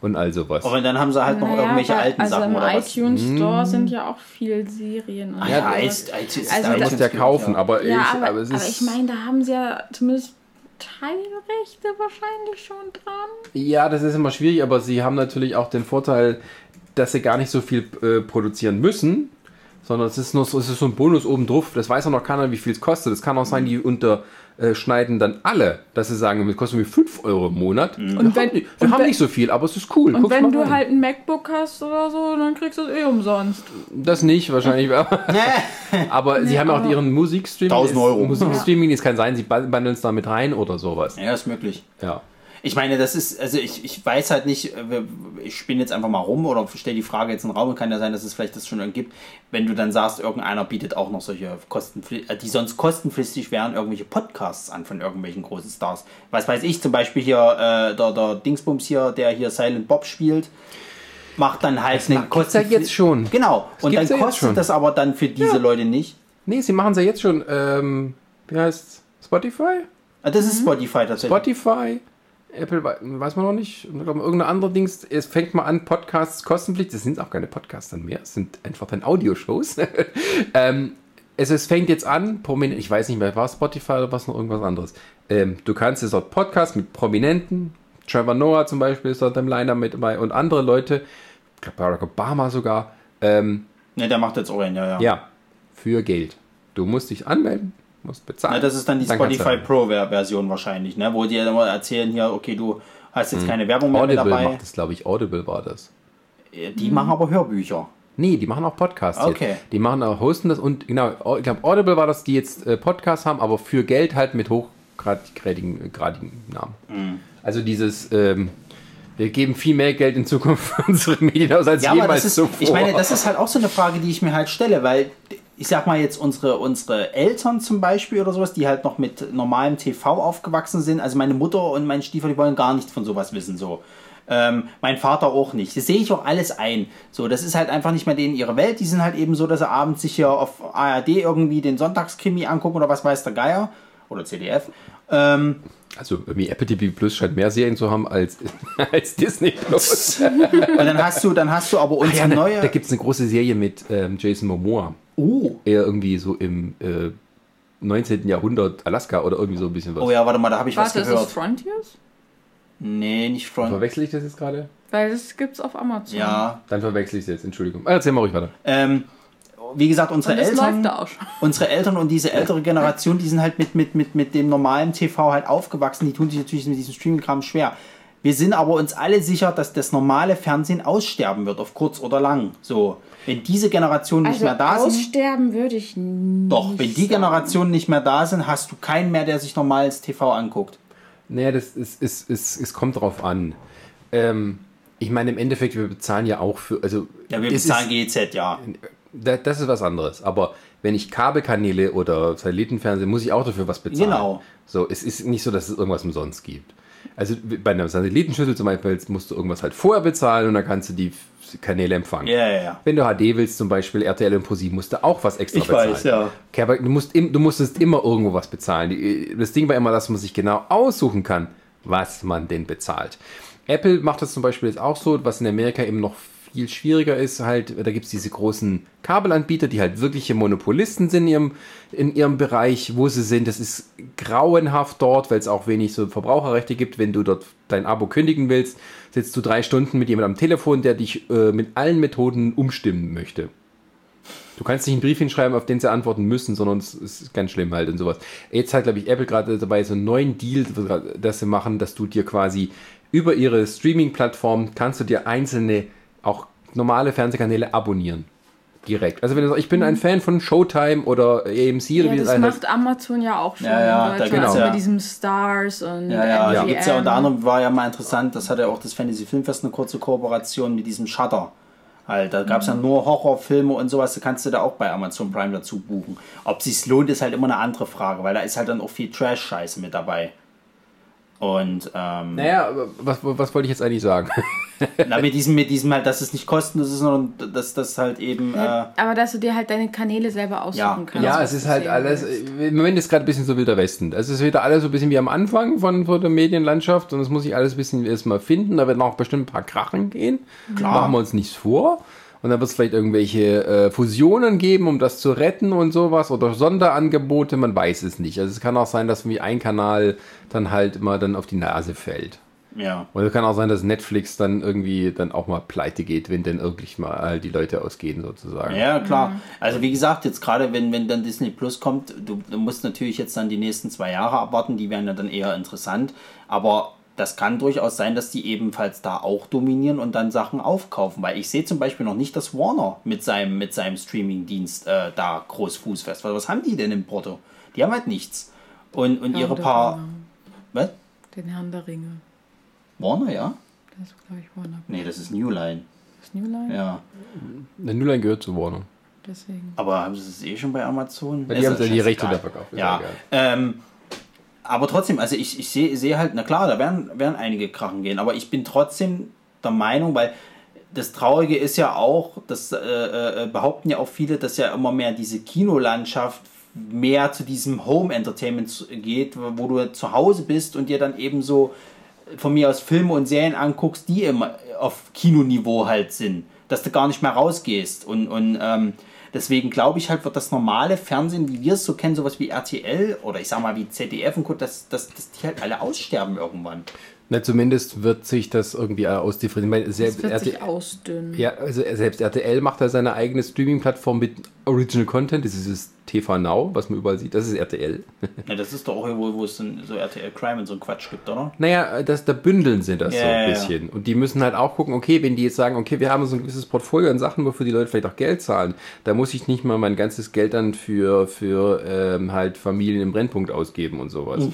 A: Und all sowas.
B: Aber dann haben sie halt noch
C: Naja,
B: irgendwelche alten
C: also
B: Sachen
C: im
B: oder was?
C: iTunes Store sind ja auch viel Serien. und
B: Ah ja, iTunes- iTunes-
C: Also
A: Du
C: das-
A: musst ja kaufen, aber,
C: Ja,
A: ich,
C: aber,
A: aber es
C: aber ich meine, da haben sie ja zumindest Teilrechte wahrscheinlich schon dran.
A: Ja, das ist immer schwierig, aber sie haben natürlich auch den Vorteil, dass sie gar nicht so viel äh, produzieren müssen, sondern es ist nur so, es ist so ein Bonus obendrauf. Das weiß auch noch keiner, wie viel es kostet. Es kann auch sein, die unterschneiden dann alle, dass sie sagen, es kostet mir 5 Euro im Monat. Und wir
C: wenn-
A: haben, nicht, wir
C: und
A: haben nicht so viel, aber es ist cool.
C: Und
A: Guck's
C: wenn du
A: rein.
C: halt ein MacBook hast oder so, dann kriegst du es eh umsonst.
A: Das nicht, wahrscheinlich. aber sie haben ja auch ihren Musikstreaming.
B: 1000 Euro.
A: Musikstreaming, es kann sein, sie bundeln es da mit rein oder sowas.
B: Ja, ist möglich.
A: Ja.
B: Ich meine, das ist, also ich, ich weiß halt nicht, äh, ich spinne jetzt einfach mal rum oder stelle die Frage jetzt in den Raum, kann ja sein, dass es vielleicht das schon gibt, wenn du dann sagst, irgendeiner bietet auch noch solche kostenpflichtig, die sonst kostenpflichtig wären, irgendwelche Podcasts an von irgendwelchen großen Stars. Was weiß ich, zum Beispiel hier, äh, der, der Dingsbums hier, der hier Silent Bob spielt, macht dann halt eine
A: gibt's ja jetzt schon.
B: Genau, und dann
A: ja
B: kostet das aber dann für diese Leute nicht.
A: Nee, sie machen es ja jetzt schon. Ähm, wie heißt Spotify?
B: Ah, Das ist Spotify tatsächlich.
A: Spotify, Apple, wei- weiß man noch nicht. Und ich glaube, irgendeine andere Dings. Es fängt mal an, Podcasts kostenpflichtig. Das sind auch keine Podcasts dann mehr. Es sind einfach dann Audioshows. ähm, es, es fängt jetzt an, prominent, ich weiß nicht mehr, war Spotify oder was noch irgendwas anderes. Ähm, du kannst jetzt dort Podcasts mit Prominenten. Trevor Noah zum Beispiel ist dort im Liner mit dabei und andere Leute. Ich glaube, Barack Obama sogar. Ähm,
B: Ne, der macht jetzt Orient, ja, ja.
A: ja, für Geld. Du musst dich anmelden, musst bezahlen.
B: Ja, das ist dann die
A: du
B: Spotify
A: haben.
B: Pro Ver- Version wahrscheinlich, ne? wo die ja immer erzählen hier, okay, du hast jetzt keine Werbung mehr.
A: Audible
B: dabei.
A: macht das, glaube ich. Audible war das.
B: Die machen aber Hörbücher.
A: Nee, die machen auch Podcasts
B: Okay.
A: jetzt. Die machen auch, hosten das und genau, ich glaube Audible war das, die jetzt äh, Podcasts haben, aber für Geld halt mit hochgradigen gradigen Namen.
B: Mhm.
A: Also dieses, ähm, wir geben viel mehr Geld in Zukunft für unsere Medien aus als
B: Ja, aber
A: jemals
B: ist,
A: zuvor.
B: ich meine, das ist halt auch so eine Frage, die ich mir halt stelle, weil ich sag mal jetzt unsere, unsere Eltern zum Beispiel oder sowas, die halt noch mit normalem TV aufgewachsen sind, also meine Mutter und mein Stiefel, die wollen gar nichts von sowas wissen, so. Ähm, mein Vater auch nicht. Das sehe ich auch alles ein. So, das ist halt einfach nicht mehr denen ihre Welt. Die sind halt eben so, dass sie abends sich hier auf ARD irgendwie den Sonntagskrimi angucken oder was weiß der Geier. Oder CDF. Ähm,
A: also irgendwie Apple TV Plus scheint mehr Serien zu haben als, als Disney Plus.
B: und dann hast du, dann hast du aber unsere
A: ja, ne,
B: neue.
A: Da gibt es eine große Serie mit ähm, Jason Momoa.
B: Oh.
A: Eher irgendwie so im äh, 19. Jahrhundert Alaska oder irgendwie so ein bisschen was.
B: oh ja, warte mal, da habe ich
C: Warte,
B: was
C: ist
B: gehört.
C: das Frontiers?
B: Nee, nicht Front.
A: Verwechsel ich das jetzt gerade?
C: Weil das gibt's auf Amazon.
B: Ja.
A: Dann verwechsel ich es jetzt, Entschuldigung. Ah, Erzähl mal ruhig weiter.
B: Ähm, wie gesagt, unsere Eltern, unsere Eltern und diese ältere Generation, die sind halt mit, mit, mit, mit dem normalen TV halt aufgewachsen. Die tun sich natürlich mit diesem Streaming-Kram schwer. Wir sind aber uns alle sicher, dass das normale Fernsehen aussterben wird, auf kurz oder lang. So, wenn diese Generationen nicht
C: Also
B: mehr da sind,
C: aussterben würde ich nicht
B: doch, wenn die. Generationen nicht mehr da sind, hast du keinen mehr, der sich normales TV anguckt.
A: Naja, das ist, ist, ist, es kommt drauf an. Ähm, ich meine, im Endeffekt, wir bezahlen ja auch für. Also,
B: Ja, wir bezahlen
A: ist,
B: GEZ, ja.
A: da, Das ist was anderes. Aber wenn ich Kabelkanäle oder Satellitenfernsehen, muss ich auch dafür was bezahlen.
B: Genau.
A: So, es ist nicht so, dass es irgendwas umsonst gibt. Also bei einer Satellitenschüssel zum Beispiel musst du irgendwas halt vorher bezahlen und dann kannst du die Kanäle empfangen.
B: Ja, ja, ja.
A: Wenn du HD willst, zum Beispiel RTL und ProSieben, musst du auch was extra
B: Ich
A: bezahlen.
B: weiß, ja.
A: Okay, aber du, musst im, du musstest immer irgendwo was bezahlen. Das Ding war immer, dass man sich genau aussuchen kann, was man denn bezahlt. Apple macht das zum Beispiel jetzt auch so, was in Amerika eben noch viel schwieriger ist, halt, da gibt es diese großen Kabelanbieter, die halt wirkliche Monopolisten sind in ihrem, in ihrem Bereich, wo sie sind. Das ist grauenhaft dort, weil es auch wenig so Verbraucherrechte gibt. Wenn du dort dein Abo kündigen willst, sitzt du drei Stunden mit jemandem am Telefon, der dich äh, mit allen Methoden umstimmen möchte. Du kannst nicht einen Brief hinschreiben, auf den sie antworten müssen, sondern es ist ganz schlimm halt und sowas. Jetzt hat, glaube ich, Apple gerade dabei so einen neuen Deal, dass sie machen, dass du dir quasi über ihre Streaming-Plattform kannst du dir einzelne, auch normale Fernsehkanäle abonnieren. Direkt. Also wenn du sagst, ich bin ein Fan von Showtime oder AMC
C: Ja,
A: oder wie
C: das
A: das
C: macht
A: heißt.
C: Amazon ja auch schon
B: Ja, ja, da gibt's
C: mit
B: ja-
C: diesem Stars und
B: Ja, ja, da
C: MGM.
B: gibt es ja unter anderem, war ja mal interessant, das hatte auch das Fantasy Filmfest eine kurze Kooperation mit diesem Shutter. Halt, da gab es ja nur Horrorfilme und sowas, da kannst du da auch bei Amazon Prime dazu buchen. Ob sich's lohnt, ist halt immer eine andere Frage, weil da ist halt dann auch viel Trash-Scheiße mit dabei. Und ähm,
A: Naja, was, was wollte ich jetzt eigentlich sagen?
B: na, mit diesem, mit diesem halt, dass es nicht kostenlos ist, sondern dass das halt eben. Äh,
C: Aber dass du dir halt deine Kanäle selber aussuchen
B: Ja.
C: kannst.
A: Ja,
C: was
A: es ist halt alles,
C: willst.
A: im Moment ist gerade ein bisschen so wilder Westen. Es ist wieder alles so ein bisschen wie am Anfang von, von der Medienlandschaft und es muss sich alles ein bisschen erstmal finden. Da werden auch bestimmt ein paar Krachen gehen.
B: Klar.
A: Machen wir uns nichts vor. Und dann wird es vielleicht irgendwelche äh, Fusionen geben, um das zu retten und sowas oder Sonderangebote, man weiß es nicht. Also es kann auch sein, dass wie ein Kanal dann halt immer dann auf die Nase fällt.
B: ja.
A: Oder es kann auch sein, dass Netflix dann irgendwie dann auch mal pleite geht, wenn dann wirklich mal halt die Leute ausgehen sozusagen.
B: Ja, klar. Also wie gesagt, jetzt gerade wenn, wenn dann Disney Plus kommt, du, du musst natürlich jetzt dann die nächsten zwei Jahre abwarten, die werden ja dann eher interessant. Aber das kann durchaus sein, dass die ebenfalls da auch dominieren und dann Sachen aufkaufen. Weil ich sehe zum Beispiel noch nicht, dass Warner mit seinem, mit seinem Streaming-Dienst äh, da groß Fuß fest. Was haben die denn im Porto? Die haben halt nichts. Und, und ihre paar.
C: Ringe.
B: Was?
C: Den Herrn der Ringe.
B: Warner, ja?
C: Das ist, glaube ich, Warner.
B: Nee, das ist New Line.
C: Das New Line?
B: Ja.
A: Der Nullline gehört zu Warner.
C: Deswegen.
B: Aber haben sie es eh schon bei Amazon?
A: Weil die
B: Ist
A: haben
B: ja
A: ja die Rechte da verkauft. Ist
B: Ja, ähm, aber trotzdem, also ich, ich sehe sehe halt, na klar, da werden, werden einige Krachen gehen, aber ich bin trotzdem der Meinung, weil das Traurige ist ja auch, das äh, äh, behaupten ja auch viele, dass ja immer mehr diese Kinolandschaft mehr zu diesem Home Entertainment geht, wo du zu Hause bist und dir dann eben so von mir aus Filme und Serien anguckst, die immer auf Kinoniveau halt sind, dass du gar nicht mehr rausgehst. Und, und ähm, deswegen glaube ich halt, wird das normale Fernsehen, wie wir es so kennen, sowas wie RTL oder ich sag mal wie ZDF und Co., dass, dass, dass die halt alle aussterben irgendwann.
A: Na, zumindest wird sich das irgendwie ausdifferenzieren. Meine,
C: Das
A: Selbst,
C: wird sich
A: RTL,
C: ausdünnen.
A: ja, also selbst RTL macht da seine eigene Streaming-Plattform mit Original Content. Das ist TV Now, was man überall sieht. Das ist RTL.
B: Ja, das ist doch auch irgendwo, wo es so RTL Crime und so ein Quatsch gibt, oder?
A: Naja, das, da bündeln sie das
B: Ja,
A: so ein
B: ja.
A: bisschen. Und die müssen halt auch gucken, okay, wenn die jetzt sagen, okay, wir haben so ein gewisses Portfolio an Sachen, wofür die Leute vielleicht auch Geld zahlen, da muss ich nicht mal mein ganzes Geld dann für, für ähm, halt Familien im Brennpunkt ausgeben und sowas.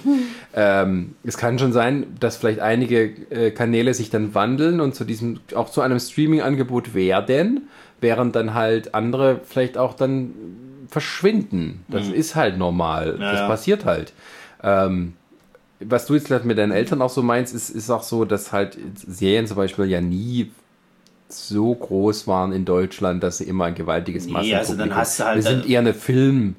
A: Ähm, es kann schon sein, dass vielleicht einige äh, Kanäle sich dann wandeln und zu diesem, auch zu einem Streaming-Angebot werden, während dann halt andere vielleicht auch dann verschwinden. Das ist halt normal.
B: Ja,
A: das
B: ja.
A: passiert halt. Ähm, was du jetzt mit deinen Eltern auch so meinst, ist, ist auch so, dass halt Serien zum Beispiel ja nie so groß waren in Deutschland, dass sie immer ein gewaltiges
B: Nee,
A: Massenpublikum...
B: also dann hast du halt-
A: Wir sind eher eine Film,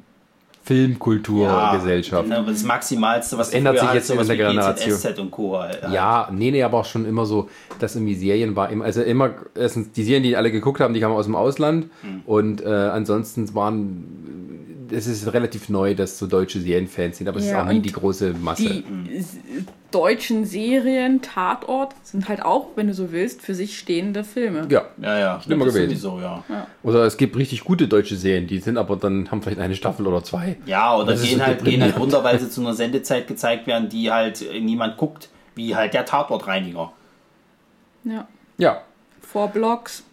A: Filmkulturgesellschaft.
B: Ja, das Maximalste, was
A: ändert sich
B: halt
A: jetzt
B: sowas
A: in der Generation.
B: GZSZ und Co. Halt.
A: Ja, nee, nee, aber auch schon immer so, dass irgendwie Serien war, immer, also immer, erstens, die Serien, die alle geguckt haben, die kamen aus dem Ausland
B: Hm.
A: und äh, ansonsten waren, es ist relativ neu, dass so deutsche Serienfans sind, aber es
C: Ja,
A: ist auch nie die große Masse.
C: Die deutschen Serien, Tatort, sind halt auch, wenn du so willst, für sich stehende Filme.
A: ja,
B: Ja, ja.
A: Immer
B: das
A: gewesen.
B: Sowieso, ja.
A: Oder es gibt richtig gute deutsche Serien, die sind aber dann, haben vielleicht eine Staffel oder zwei.
B: Ja, oder gehen
A: so
B: halt, gehen halt runter, weil sie zu einer Sendezeit gezeigt werden, die halt niemand guckt, wie halt der Tatortreiniger.
C: Ja.
A: Ja,
C: Vor Blocks.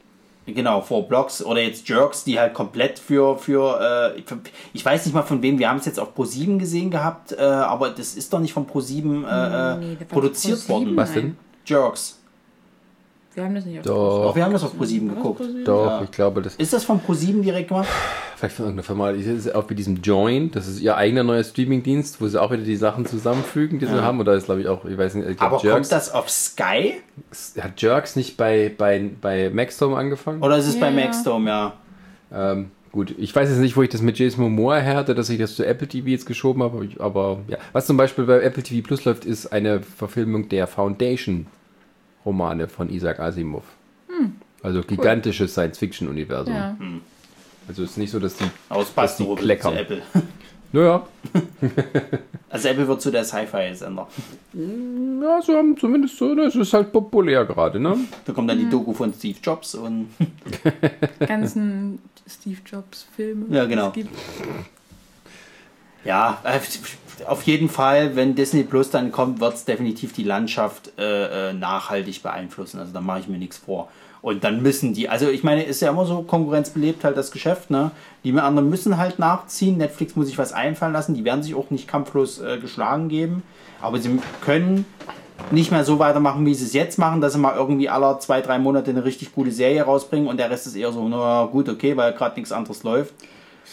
B: Genau, vor Blogs oder jetzt Jerks, die halt komplett für, für äh, für- ich weiß nicht mal von wem, wir haben es jetzt auf Pro7 gesehen gehabt, äh, aber das ist doch nicht von Pro7 äh,
C: Nee,
B: äh, produziert
C: Pro7.
B: worden.
A: was denn?
B: Jerks.
C: Wir haben das nicht auf
A: Doch.
B: Doch, wir haben das auf Pro7
C: War das
B: geguckt.
C: ProSieben?
A: Doch,
B: Ja.
A: ich glaube, das
B: Ist das von Pro7 direkt gemacht?
A: vielleicht von irgendeiner Firma. Das ist auch mit diesem Join, das ist ihr eigener neuer Streamingdienst, wo sie auch wieder die Sachen zusammenfügen, die sie haben. Oder ist, glaube ich, auch, ich weiß nicht, ich glaub,
B: Aber
A: Jerks.
B: kommt das auf Sky?
A: Hat Jerks nicht bei, bei, bei Maxdome angefangen?
B: Oder ist es bei
C: Ja.
B: Maxdome, ja?
A: Ähm, gut, ich weiß jetzt nicht, wo ich das mit Jason Momoa her hatte, dass ich das zu Apple TV jetzt geschoben habe, aber ja. Was zum Beispiel bei Apple TV Plus läuft, ist eine Verfilmung der Foundation-Romane von Isaac Asimov. Also gigantisches Science-Fiction-Universum.
C: Ja.
A: Also es ist nicht so, dass die
B: Aus
A: Dass die kleckern.
B: zu Apple.
A: Naja,
B: Also Apple wird zu der Sci-Fi-Sender.
A: ja, sie haben zumindest so, das ist halt populär gerade, ne?
B: Da kommt dann die Doku von Steve Jobs und
C: ganzen Steve Jobs Filme.
B: Ja, genau. Ja, äh, auf jeden Fall, wenn Disney Plus dann kommt, wird es definitiv die Landschaft äh, äh, nachhaltig beeinflussen. Also da mache ich mir nichts vor. Und dann müssen die, also ich meine, ist ja immer so, Konkurrenz belebt halt das Geschäft, ne? Die anderen müssen halt nachziehen. Netflix muss sich was einfallen lassen. Die werden sich auch nicht kampflos äh, geschlagen geben. Aber sie können nicht mehr so weitermachen, wie sie es jetzt machen, dass sie mal irgendwie alle zwei, drei Monate eine richtig gute Serie rausbringen und der Rest ist eher so, na gut, okay, weil gerade nichts anderes läuft.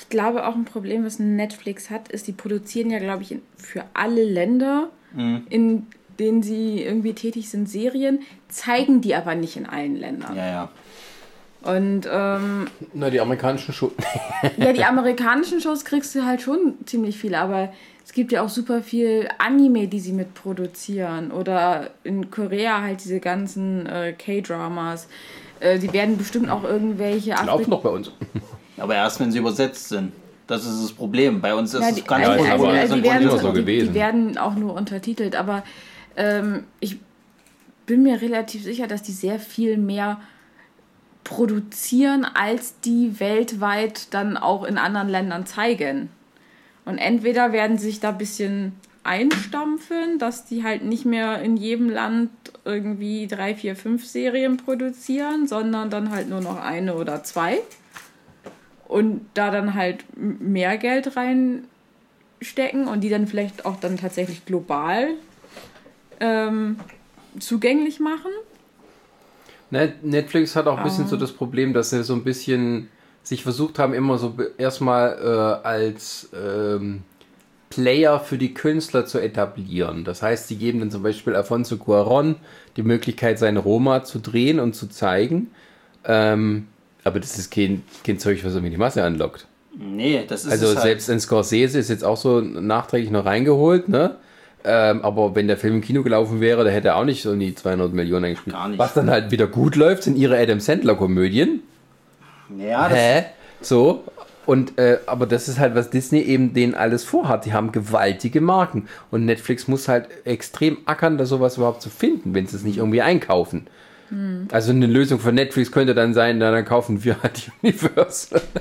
C: Ich glaube auch ein Problem, was Netflix hat, ist, die produzieren ja, glaube ich, in, für alle Länder,
B: Mhm.
C: in denen sie irgendwie tätig sind, Serien, zeigen die aber nicht in allen Ländern.
B: Ja, ja.
C: Und ähm,
A: Na, die amerikanischen Schulen.
C: ja, die amerikanischen Shows kriegst du halt schon ziemlich viel, aber es gibt ja auch super viel Anime, die sie mitproduzieren. Oder in Korea halt diese ganzen äh, K-Dramas. Äh, die werden bestimmt auch irgendwelche
A: Laufen noch bei uns.
B: Aber erst wenn sie übersetzt sind. Das ist das Problem. Bei uns ist
C: Ja,
B: es
C: die,
B: ganz
C: also, also,
A: aber
C: also die, werden,
A: so
C: die,
A: gewesen.
C: die werden auch nur untertitelt, aber ähm, ich bin mir relativ sicher, dass die sehr viel mehr produzieren, als die weltweit dann auch in anderen Ländern zeigen. Und entweder werden sie sich da ein bisschen einstampfen, dass die halt nicht mehr in jedem Land irgendwie drei, vier, fünf Serien produzieren, sondern dann halt nur noch eine oder zwei und da dann halt mehr Geld reinstecken und die dann vielleicht auch dann tatsächlich global ähm, zugänglich machen.
A: Net- Netflix hat auch ein bisschen so das Problem, dass sie so ein bisschen sich versucht haben, immer so erstmal äh, als ähm, Player für die Künstler zu etablieren. Das heißt, sie geben dann zum Beispiel Alfonso Cuaron die Möglichkeit, seine Roma zu drehen und zu zeigen. Ähm, aber das ist kein, kein Zeug, was irgendwie die Masse anlockt.
B: Nee, das ist
A: Also
B: es halt.
A: selbst in Scorsese ist jetzt auch so nachträglich noch reingeholt, ne? Ähm, aber wenn der Film im Kino gelaufen wäre, da hätte er auch nicht so die 200 Millionen eingespielt.
B: Gar nicht.
A: Was dann halt wieder gut läuft, sind ihre Adam Sandler Komödien.
B: ja,
A: Hä? So. Und, äh, aber das ist halt, was Disney eben denen alles vorhat. Die haben gewaltige Marken. Und Netflix muss halt extrem ackern, da sowas überhaupt zu finden, wenn sie es nicht irgendwie einkaufen. Also eine Lösung von Netflix könnte dann sein, na, dann kaufen wir halt Universal.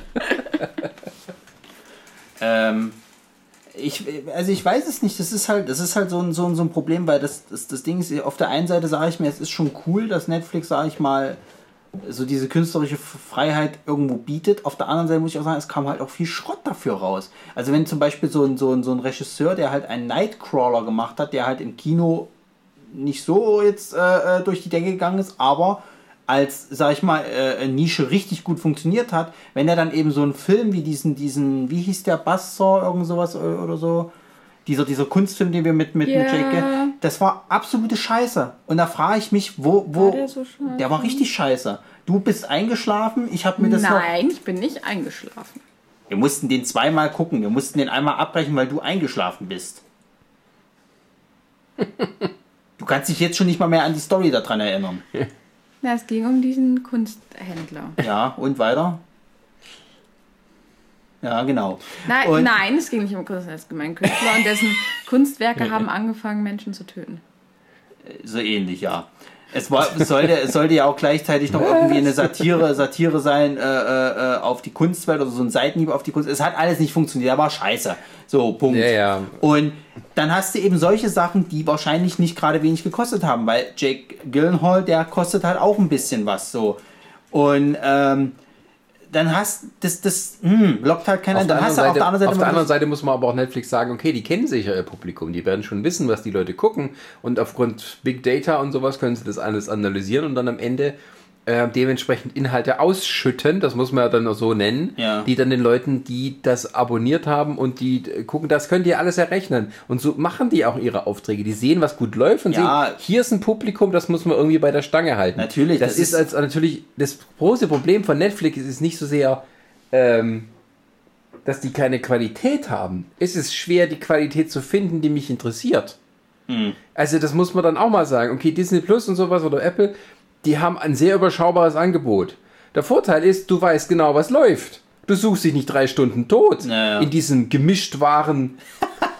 B: Ähm, ich, also ich weiß es nicht, das ist halt, das ist halt so ein, so ein, so ein Problem, weil das, das, das Ding ist, auf der einen Seite sage ich mir, es ist schon cool, dass Netflix, sage ich mal, so diese künstlerische Freiheit irgendwo bietet. Auf der anderen Seite muss ich auch sagen, es kam halt auch viel Schrott dafür raus. Also wenn zum Beispiel so ein, so ein, so ein Regisseur, der halt einen Nightcrawler gemacht hat, der halt im Kino nicht so jetzt äh, äh, durch die Decke gegangen ist, aber als, sag ich mal, äh, Nische richtig gut funktioniert hat, wenn er dann eben so einen Film wie diesen, diesen, wie hieß der, Buzzsaw, irgend sowas äh, oder so, dieser, dieser Kunstfilm, den wir mit, mit, mit
C: Ja.
B: Jake, das war absolute Scheiße. Und da frage ich mich, wo, wo,
C: War der so
B: der war richtig scheiße. Du bist eingeschlafen, ich habe mir das noch,
C: Nein, ich bin nicht eingeschlafen.
B: wir mussten den zweimal gucken, wir mussten den einmal abbrechen, weil du eingeschlafen bist. Du kannst dich jetzt schon nicht mal mehr an die Story daran erinnern.
C: Na, es ging um diesen Kunsthändler.
B: Ja, und weiter? Ja, genau.
C: Nein,
B: Und-
C: nein, es ging nicht um Kunsthändler, es ging um einen Künstler und dessen Kunstwerke haben angefangen, Menschen zu töten.
B: So ähnlich, ja. Es, war, sollte, es sollte ja auch gleichzeitig noch irgendwie eine Satire, Satire sein äh, äh, auf die Kunstwelt oder so ein Seitenhieb auf die Kunst. Es hat alles nicht funktioniert, er war scheiße. So, Punkt.
A: Ja, ja.
B: Und dann hast du eben solche Sachen, die wahrscheinlich nicht gerade wenig gekostet haben, weil Jake Gyllenhaal, der kostet halt auch ein bisschen was so. Und ähm, dann hast das, das hm, lockt halt keiner.
A: Auf der,
B: Dann
A: anderen
B: hast du auf
A: Seite,
B: der anderen Seite,
A: auf der anderen Seite muss man aber auch Netflix sagen, okay, die kennen sicher ihr Publikum, die werden schon wissen, was die Leute gucken und aufgrund Big Data und sowas können sie das alles analysieren und dann am Ende äh, dementsprechend Inhalte ausschütten, das muss man ja dann so nennen,
B: Ja.
A: die dann den Leuten, die das abonniert haben und die äh, gucken, das könnt ihr alles errechnen. Und so machen die auch ihre Aufträge. Die sehen, was gut läuft und
B: Ja.
A: sehen, hier ist ein Publikum, das muss man irgendwie bei der Stange halten.
B: Natürlich,
A: Das,
B: das
A: ist,
B: ist-
A: als natürlich das große Problem von Netflix ist nicht so sehr, ähm, dass die keine Qualität haben. Es ist schwer, die Qualität zu finden, die mich interessiert. Also das muss man dann auch mal sagen. Okay, Disney Plus und sowas oder Apple, die haben ein sehr überschaubares Angebot. Der Vorteil ist, du weißt genau, was läuft. Du suchst dich nicht drei Stunden tot
B: Ja, ja.
A: in diesem Gemischtwaren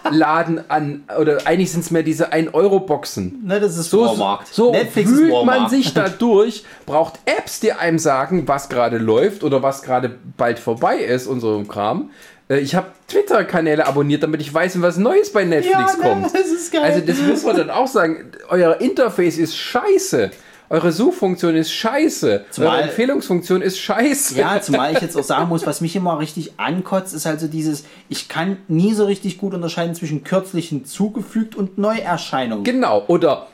A: Laden an, oder eigentlich sind es mehr diese 1-Euro-Boxen.
B: Ne, das ist
A: So,
B: Walmart.
A: so
B: Netflix
A: wühlt
B: Walmart.
A: man sich da durch, braucht Apps, die einem sagen, was gerade läuft oder was gerade bald vorbei ist und so Kram. Äh, Ich habe Twitter-Kanäle abonniert, damit ich weiß, was Neues bei Netflix
B: Ja, ne,
A: kommt.
B: das ist geil.
A: Also das muss man dann auch sagen. Euer Interface ist scheiße. Eure Suchfunktion ist scheiße.
B: Zumal-
A: Eure Empfehlungsfunktion ist scheiße.
B: Ja, zumal ich jetzt auch sagen muss, was mich immer richtig ankotzt, ist also dieses, ich kann nie so richtig gut unterscheiden zwischen kürzlich hinzugefügt und Neuerscheinungen.
A: Genau. Oder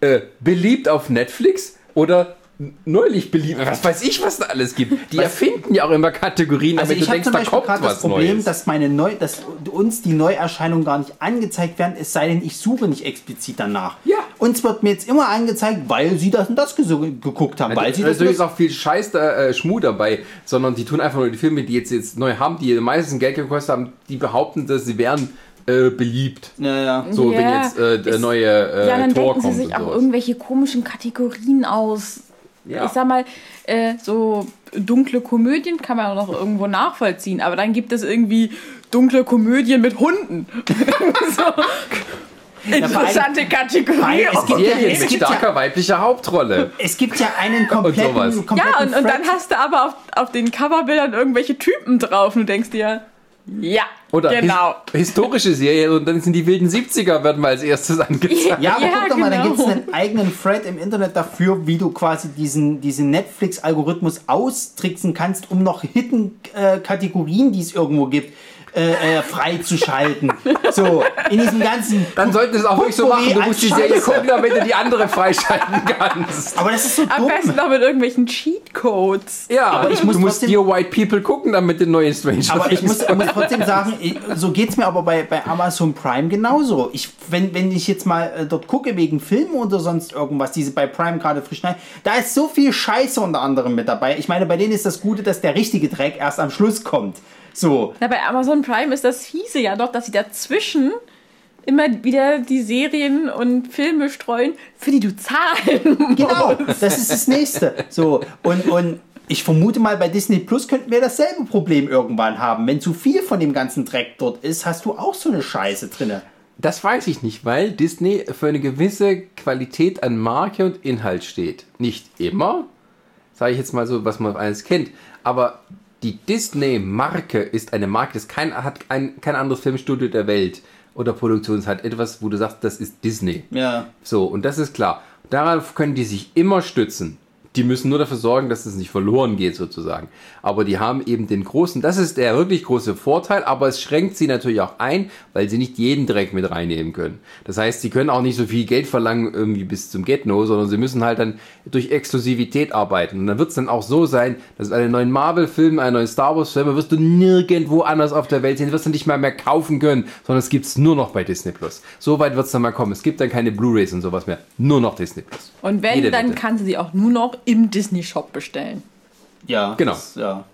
A: äh, beliebt auf Netflix oder neulich beliebt. Was weiß ich, was da alles gibt. Die erfinden ja auch immer Kategorien,
B: Also
A: damit
B: ich
A: du
B: habe
A: denkst,
B: zum
A: da
B: Beispiel
A: kommt
B: gerade
A: was
B: das Problem,
A: Neues.
B: dass meine Neu dass uns die Neuerscheinungen gar nicht angezeigt werden, es sei denn, ich suche nicht explizit danach.
A: Ja.
B: Uns wird mir jetzt immer angezeigt, weil sie das und das geguckt haben, weil sie das,
A: also
B: und
A: ist
B: das
A: auch viel Scheiß da, äh, Schmuh dabei, sondern die tun einfach nur die Filme, die jetzt, jetzt neu haben, die meistens Geld gekostet haben, die behaupten, dass sie wären äh, beliebt.
B: ja, ja.
A: So, wenn
C: Ja,
A: jetzt äh, der
C: ist-
A: neue äh,
C: ja, dann
A: Tor
C: denken sie
A: kommt
C: sich
A: und
C: auch
A: sowas.
C: irgendwelche komischen Kategorien aus.
A: Ja.
C: Ich sag mal, äh, so dunkle Komödien kann man auch noch irgendwo nachvollziehen, aber dann gibt es irgendwie dunkle Komödien mit Hunden. so. Interessante Kategorie.
B: Es gibt ja-
A: Serien
B: es
A: mit
B: gibt ja-
A: starker weiblicher Hauptrolle.
B: Es gibt ja einen kompletten,
A: sowas.
B: kompletten
C: ja, und, und dann hast du aber auf, auf den Coverbildern irgendwelche Typen drauf und du denkst dir, ja,
A: Oder
C: genau.
A: his historische Serien und dann sind die wilden 70er, werden mal als erstes angezeigt.
B: Ja, aber
C: Ja,
B: guck doch mal, da
C: genau.
B: gibt es einen eigenen Thread im Internet dafür, wie du quasi diesen, diesen Netflix-Algorithmus austricksen kannst, um noch Hidden-Kategorien, die es irgendwo gibt, äh, äh, freizuschalten. so, in diesem ganzen.
A: Dann sollten es auch wirklich so machen. Du musst die Serie gucken, damit du die andere freischalten kannst.
B: Aber das ist so
C: Am
B: dumm.
C: besten noch mit irgendwelchen Cheatcodes.
A: Ja,
B: Aber ich muss
A: du musst
B: trotzdem-
A: Dear White People gucken, damit du neue Stranger
B: Aber ich muss, muss trotzdem sagen, ich- so geht es mir aber bei, bei Amazon Prime genauso. Ich, wenn, wenn ich jetzt mal äh, dort gucke wegen Filmen oder sonst irgendwas, die sie bei Prime gerade frisch schneiden, da ist so viel Scheiße unter anderem mit dabei. Ich meine, bei denen ist das Gute, dass der richtige Dreck erst am Schluss kommt. So.
C: Na, bei Amazon Prime ist das fiese ja doch, dass sie dazwischen immer wieder die Serien und Filme streuen, für die du zahlen musst.
B: Genau, das ist das nächste. So, und, und ich vermute mal, bei Disney Plus könnten wir dasselbe Problem irgendwann haben. Wenn zu viel von dem ganzen Dreck dort ist, hast du auch so eine Scheiße drinne.
A: Das weiß ich nicht, weil Disney für eine gewisse Qualität an Marke und Inhalt steht. Nicht immer, sage ich jetzt mal so, was man alles kennt, aber die Disney-Marke ist eine Marke, das kein, hat ein, kein anderes Filmstudio der Welt oder Produktion, hat etwas, wo du sagst, das ist Disney.
B: Ja.
A: So, und das ist klar. Darauf können die sich immer stützen. Die müssen nur dafür sorgen, dass es nicht verloren geht, sozusagen. Aber die haben eben den großen, das ist der wirklich große Vorteil, aber es schränkt sie natürlich auch ein, weil sie nicht jeden Dreck mit reinnehmen können. Das heißt, sie können auch nicht so viel Geld verlangen, irgendwie bis zum Get-No, sondern sie müssen halt dann durch Exklusivität arbeiten. Und dann wird es dann auch so sein, dass einen neuen Marvel-Film, einen neuen Star Wars-Film, wirst du nirgendwo anders auf der Welt sehen, wirst du nicht mal mehr kaufen können, sondern es gibt es nur noch bei Disney Plus. So weit wird es dann mal kommen. Es gibt dann keine Blu-Rays und sowas mehr. Nur noch Disney Plus.
C: Und wenn,
A: Jede
C: dann
A: Wette.
C: kannst du sie auch nur noch im Disney-Shop bestellen.
B: Ja.
A: Genau.
B: Das, ja.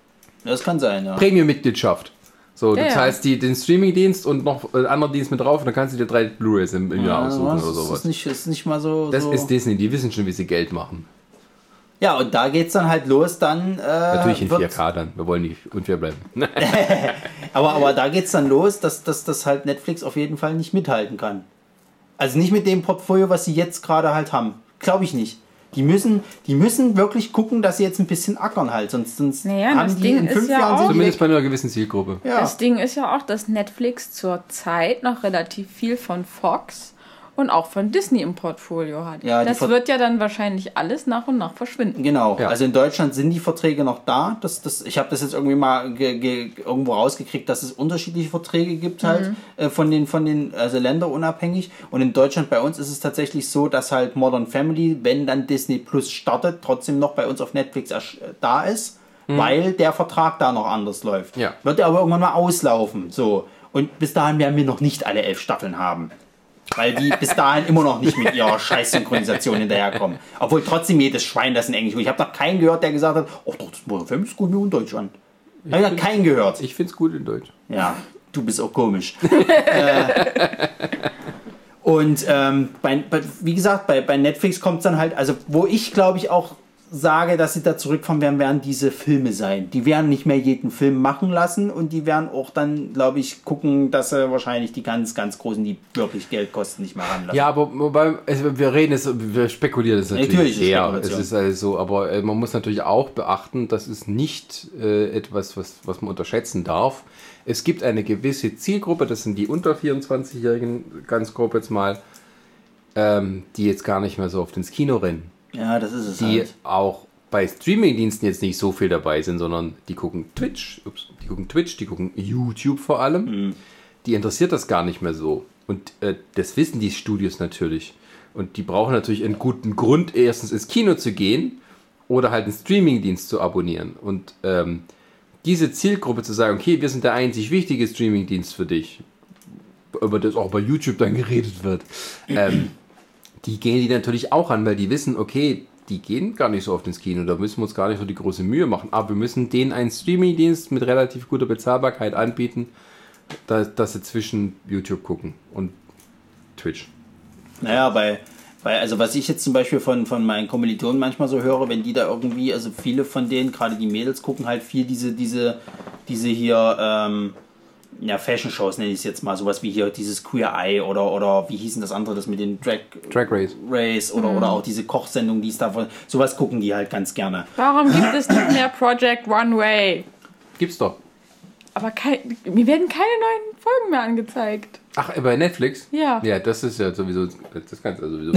B: Das kann sein, ja.
A: Premium-Mitgliedschaft. So, du
C: Ja, ja.
A: zahlst die, den Streaming-Dienst und noch äh, anderen Dienst mit drauf und dann kannst du dir drei Blu-Rays im, im Jahr aussuchen
B: das
A: oder
B: ist
A: sowas.
B: nicht, ist nicht mal so.
A: Das
B: so.
A: ist Disney, die wissen schon, wie sie Geld machen.
B: Ja, und da geht's dann halt los, dann. Äh,
A: Natürlich in
B: wird-
A: 4K dann. Wir wollen nicht unfair bleiben.
B: Aber, aber da geht's dann los, dass, dass das halt Netflix auf jeden Fall nicht mithalten kann. Also nicht mit dem Portfolio, was sie jetzt gerade halt haben. Glaube ich nicht. Die müssen, die müssen wirklich gucken, dass sie jetzt ein bisschen ackern halt. Sonst, sonst
C: Naja,
B: haben
C: das
B: die
C: Ding
B: in
C: ist
B: fünf
C: ja
B: Jahren
C: auch-
A: Zumindest bei einer gewissen Zielgruppe.
B: Ja.
C: Das Ding ist ja auch, dass Netflix zur Zeit noch relativ viel von Fox und auch von Disney im Portfolio hat.
B: Ja,
C: das
B: Ver-
C: wird ja dann wahrscheinlich alles nach und nach verschwinden.
B: Genau,
A: Ja.
B: also in Deutschland sind die Verträge noch da. Das, das, ich habe das jetzt irgendwie mal ge, ge, irgendwo rausgekriegt, dass es unterschiedliche Verträge gibt halt äh, von den, von den, also länderunabhängig. Und in Deutschland bei uns ist es tatsächlich so, dass halt Modern Family, wenn dann Disney Plus startet, trotzdem noch bei uns auf Netflix ersch- da ist, weil der Vertrag da noch anders läuft.
A: Ja.
B: Wird er aber irgendwann mal auslaufen. So. Und bis dahin werden wir noch nicht alle elf Staffeln haben. Weil die bis dahin immer noch nicht mit ihrer Scheiß-Synchronisation hinterherkommen. Obwohl trotzdem jedes Schwein das in Englisch. Ich habe noch keinen gehört, der gesagt hat, oh doch, das Family ist gut nur in Deutsch an. Habe ich noch keinen gehört.
A: Ich finde es gut in Deutsch.
B: Ja, du bist auch komisch. äh, und ähm, bei, bei, wie gesagt, bei, bei Netflix kommt es dann halt, also wo ich glaube ich auch sage, dass sie da zurückfahren werden, werden diese Filme sein. Die werden nicht mehr jeden Film machen lassen und die werden auch dann, glaube ich, gucken, dass sie wahrscheinlich die ganz, ganz großen, die wirklich Geld kosten, nicht mehr ranlassen.
A: Ja, aber wobei, also wir reden jetzt, wir spekulieren es natürlich,
B: Natürlich
A: sehr. Es ist also so, aber äh, man muss natürlich auch beachten, das ist nicht äh, etwas, was, was man unterschätzen darf. Es gibt eine gewisse Zielgruppe, das sind die unter 24-Jährigen, ganz grob jetzt mal, ähm, die jetzt gar nicht mehr so oft ins Kino rennen.
B: Ja, das ist es
A: Die
B: halt.
A: auch bei Streamingdiensten jetzt nicht so viel dabei sind, sondern die gucken Twitch, ups, die gucken Twitch, die gucken YouTube vor allem. Die interessiert das gar nicht mehr so. Und äh, das wissen die Studios natürlich. Und die brauchen natürlich einen guten Grund, erstens ins Kino zu gehen oder halt einen Streamingdienst zu abonnieren. Und ähm, diese Zielgruppe zu sagen, okay, wir sind der einzig wichtige Streamingdienst für dich, über das auch bei YouTube dann geredet wird, ähm, die gehen die natürlich auch an, weil die wissen, okay, die gehen gar nicht so oft ins Kino, da müssen wir uns gar nicht so die große Mühe machen, aber wir müssen denen einen Streamingdienst mit relativ guter Bezahlbarkeit anbieten, da, dass sie zwischen YouTube gucken und Twitch.
B: Naja, bei, bei, also was ich jetzt zum Beispiel von, von meinen Kommilitonen manchmal so höre, wenn die da irgendwie, also viele von denen, gerade die Mädels, gucken halt viel diese, diese, diese hier, ähm, ja, Fashion-Shows nenne ich es jetzt mal, sowas wie hier dieses Queer Eye oder, oder wie hießen das andere, das mit den Drag
A: Drag Race.
B: Race oder, oder auch diese Kochsendung, die es davon, sowas gucken die halt ganz gerne.
C: Warum gibt es nicht mehr Project One Way?
A: Gibt's doch.
C: Aber kein, mir werden keine neuen Folgen mehr angezeigt.
A: Ach, bei Netflix?
C: Ja.
A: Ja, das ist ja sowieso, das kannst du ja sowieso.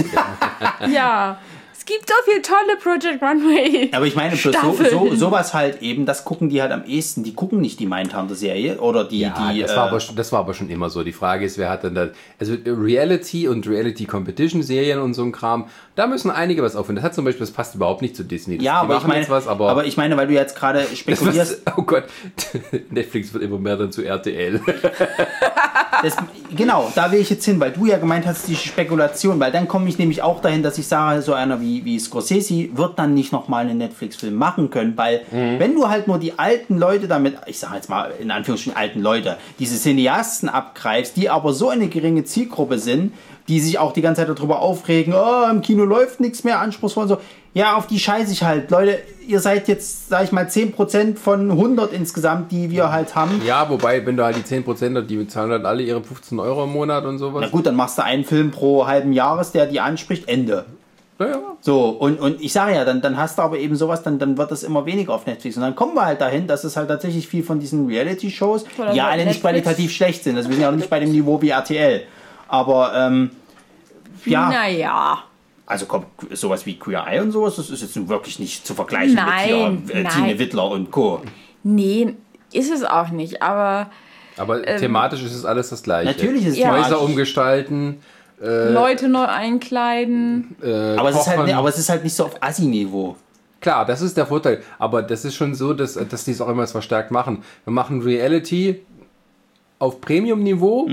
C: Ja. Es gibt so viel tolle Project Runway.
B: Aber ich meine, so, so, sowas halt eben, das gucken die halt am ehesten. Die gucken nicht die Mindhunter-Serie oder die,
A: Ja,
B: die
A: das, war
B: äh,
A: aber schon, das war aber schon immer so. Die Frage ist, wer hat denn da. Also Reality und Reality-Competition-Serien und so ein Kram, da müssen einige was aufhören. Das hat zum Beispiel, das passt überhaupt nicht zu Disney. Das,
B: Ja, aber ich,
A: machen
B: meine,
A: jetzt was, aber,
B: aber ich meine, weil du jetzt gerade spekulierst,
A: was, oh Gott, Netflix wird immer mehr dann zu RTL.
B: das, genau, da will ich jetzt hin, weil du ja gemeint hast, die Spekulation, weil dann komme ich nämlich auch dahin, dass ich sage, so einer wie, wie Scorsese wird dann nicht nochmal einen Netflix-Film machen können, weil
A: Mhm.
B: wenn du halt nur die alten Leute damit, ich sage jetzt mal in Anführungsstrichen alten Leute, diese Cineasten abgreifst, die aber so eine geringe Zielgruppe sind, die sich auch die ganze Zeit darüber aufregen, oh, im Kino läuft nichts mehr anspruchsvoll und so. Ja, auf die scheiße ich halt. Leute, ihr seid jetzt, sag ich mal, 10% von 100 insgesamt, die wir halt haben.
A: ja, wobei, wenn du halt die 10% hast, die bezahlen halt alle ihre 15 Euro im Monat und sowas.
B: Na gut, dann machst du einen Film pro halben Jahres, der die anspricht, Ende.
A: Naja.
B: So, und, und ich sage ja, dann, dann hast du aber eben sowas, dann, dann wird das immer weniger auf Netflix. Und dann kommen wir halt dahin, dass es halt tatsächlich viel von diesen Reality-Shows,
C: Oder
B: ja, alle nicht qualitativ schlecht sind. Also wir sind ja auch nicht bei dem Niveau wie RTL. Aber, ähm, ja,
C: Naja.
B: also kommt sowas wie Queer Eye und sowas, das ist jetzt nun wirklich nicht zu vergleichen
C: Nein,
B: mit hier, äh,
C: nein.
B: Tine Wittler und Co.
C: Nee, ist es auch nicht. Aber
A: Aber thematisch ist es alles das Gleiche.
B: Natürlich ist es
C: Ja.
A: Häuser umgestalten.
C: Leute neu einkleiden.
A: Äh,
B: aber, es ist halt,
A: kochen.
B: aber es ist halt nicht so auf Assi-Niveau.
A: Klar, das ist der Vorteil. Aber das ist schon so, dass, dass die es auch immer verstärkt machen. Wir machen Reality auf Premium-Niveau,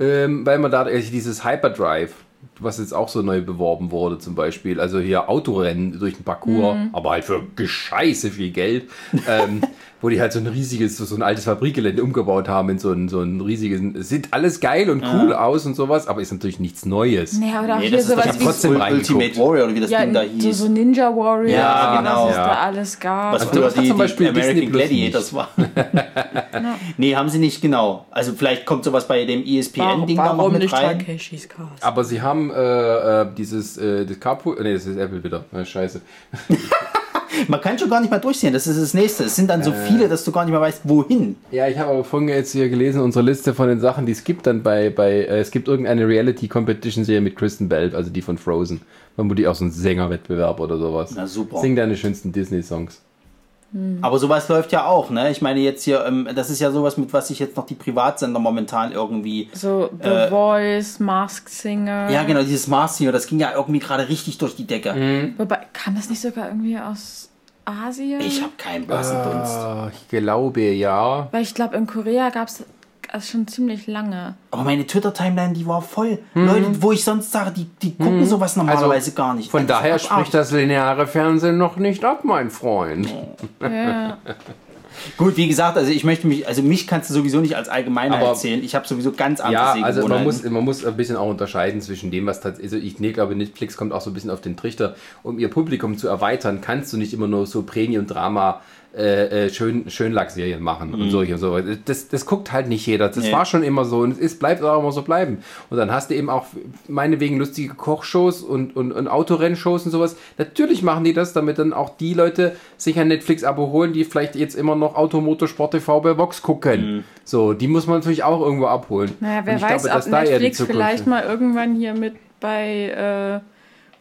A: ähm, weil man da also dieses Hyperdrive, was jetzt auch so neu beworben wurde zum Beispiel, also hier Autorennen durch den Parcours, aber halt für gescheiße viel Geld, ähm, wo die halt so ein riesiges, so ein altes Fabrikgelände umgebaut haben in so ein, so ein riesiges, es sieht alles geil und cool aus und sowas, aber ist natürlich nichts Neues.
C: Naja, oder auch
B: Nee,
C: hier
B: das ist doch
C: sowas wie
A: trotzdem.
B: Ultimate Warrior oder wie das
C: ja,
B: Ding da
C: so,
B: hieß.
C: so Ninja Warrior,
B: Ja, genau.
C: was es
A: Ja.
C: da alles gab.
B: Was
A: Also
B: früher die,
A: zum Beispiel
B: die American Gladiators war. nee, haben sie nicht genau. Also vielleicht kommt sowas bei dem ESPN-Ding da noch mit rein.
C: Takeshis Cast?
A: Aber sie haben äh, äh, dieses äh, das Carpool, nee, das ist Apple wieder, äh, scheiße.
B: Man kann schon gar nicht mal durchsehen. Das ist das nächste. Es sind dann so
A: Äh.
B: viele, dass du gar nicht mehr weißt, wohin.
A: Ja, ich habe aber vorhin jetzt hier gelesen, unsere Liste von den Sachen, die es gibt dann bei, bei es gibt irgendeine Reality-Competition-Serie mit Kristen Bell, also die von Frozen. Vermutlich auch so ein Sängerwettbewerb oder sowas.
B: Na, super.
A: Sing deine schönsten Disney-Songs.
B: Aber sowas läuft ja auch, ne? Ich meine jetzt hier, ähm, das ist ja sowas, mit was sich jetzt noch die Privatsender momentan irgendwie.
C: So The
B: Äh,
C: Voice, Masked Singer.
B: Ja, genau, dieses Marcio, das ging ja irgendwie gerade richtig durch die Decke.
A: Mhm.
C: Wobei, kam das nicht sogar irgendwie aus Asien?
B: Ich habe keinen blassen Dunst.
A: Ah, ich glaube ja.
C: Weil ich glaube, in Korea gab es das schon ziemlich lange.
B: Aber meine Twitter-Timeline, die war voll. Leute, wo ich sonst sage, die, die gucken sowas normalerweise gar nicht.
A: Mhm. Also Von
B: Das ist
A: daher spricht das lineare Fernsehen noch nicht ab, mein Freund.
C: Ja.
B: Gut, wie gesagt, also ich möchte mich, also mich kannst du sowieso nicht als Allgemeinheit
A: Aber-
B: erzählen. Ich habe sowieso ganz andere
A: Ja, also man muss, man muss ein bisschen auch unterscheiden zwischen dem, was tatsächlich. Also ich nee, glaube, Netflix kommt auch so ein bisschen auf den Trichter, um ihr Publikum zu erweitern, kannst du nicht immer nur so Premium-Drama. Äh, äh, schön, Schönlack-Serien machen und solche und so. Das, das guckt halt nicht jeder. Das
B: Nee.
A: war schon immer so und es ist, bleibt auch immer so bleiben. Und dann hast du eben auch meinetwegen lustige Kochshows und, und, und Autorrennshows und sowas. Natürlich machen die das, damit dann auch die Leute sich ein Netflix-Abo holen, die vielleicht jetzt immer noch Automotorsport TV bei Vox gucken. So, die muss man natürlich auch irgendwo abholen.
C: Naja, wer weiß,
A: glaube,
C: ob Netflix vielleicht mal irgendwann hier mit bei äh,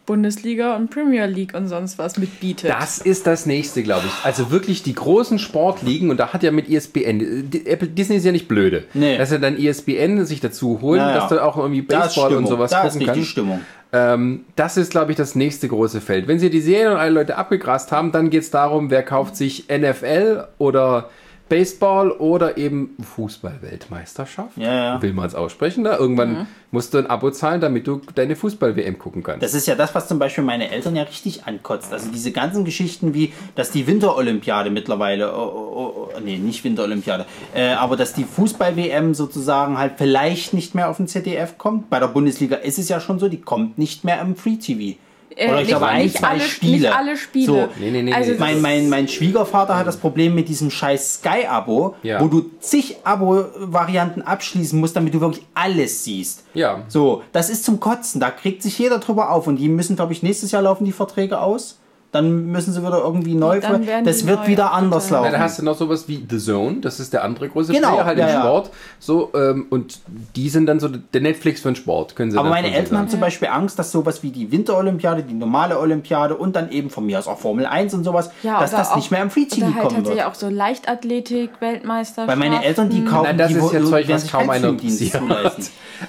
C: Bundesliga und Premier League und sonst was mitbietet.
A: Das ist das nächste, glaube ich. Also wirklich die großen Sportligen und da hat ja mit ESPN, die- Apple, Disney ist ja nicht blöde,
B: Nee.
A: dass er dann ESPN sich dazu holen,
B: Ja, ja.
A: dass du auch irgendwie Baseball und sowas
B: da
A: gucken kannst.
B: Stimmung.
A: Ähm, das ist, glaube ich, das nächste große Feld. Wenn sie die Serien und alle Leute abgegrast haben, dann geht es darum, wer kauft sich NFL oder Baseball oder eben Fußball-Weltmeisterschaft.
B: Ja, ja.
A: Will man es aussprechen? Da? Irgendwann musst du ein Abo zahlen, damit du deine Fußball-WM gucken kannst.
B: Das ist ja das, was zum Beispiel meine Eltern ja richtig ankotzt. Also diese ganzen Geschichten wie, dass die Winterolympiade mittlerweile, oh, oh, oh, nee, nicht Winterolympiade, äh, aber dass die Fußball-WM sozusagen halt vielleicht nicht mehr auf den ZDF kommt. Bei der Bundesliga ist es ja schon so, die kommt nicht mehr im Free-TV.
C: Äh,
B: Oder ich
C: nicht,
B: glaube, ein,
C: nicht,
B: zwei
C: alle,
B: Spiele.
C: nicht alle Spiele.
B: So.
A: Nee, nee, nee,
C: also
A: nee.
B: Mein, mein, mein Schwiegervater hat das Problem mit diesem scheiß Sky-Abo,
A: Ja.
B: wo du zig Abo-Varianten abschließen musst, damit du wirklich alles siehst.
A: Ja.
B: So, das ist zum Kotzen. Da kriegt sich jeder drüber auf. Und die müssen, glaube ich, nächstes Jahr laufen die Verträge aus. Dann müssen sie wieder irgendwie neu.
C: Dann
B: Das wird
C: neu
B: wieder anders laufen.
A: Ja, da hast du noch sowas wie The Zone, das ist der andere große
B: Genau,
A: Player halt
B: ja,
A: im
B: ja.
A: Sport. So, ähm, und die sind dann so der Netflix für den Sport, können sie
B: Aber
A: dann
B: meine
A: von
B: Eltern haben
A: sagen.
B: zum Beispiel Angst, dass sowas wie die Winterolympiade, die normale Olympiade und dann eben von mir aus auch Formel 1 und sowas,
C: ja,
B: dass das
C: auch-
B: nicht mehr im Free TV
C: oder halt
B: kommen
C: tatsächlich
B: wird.
C: auch so Leichtathletik, Weltmeisterschaft.
B: Weil meine Eltern, die kaufen,
A: Nein, das
B: die
A: ist ja Zeug, was kaum einer interessiert.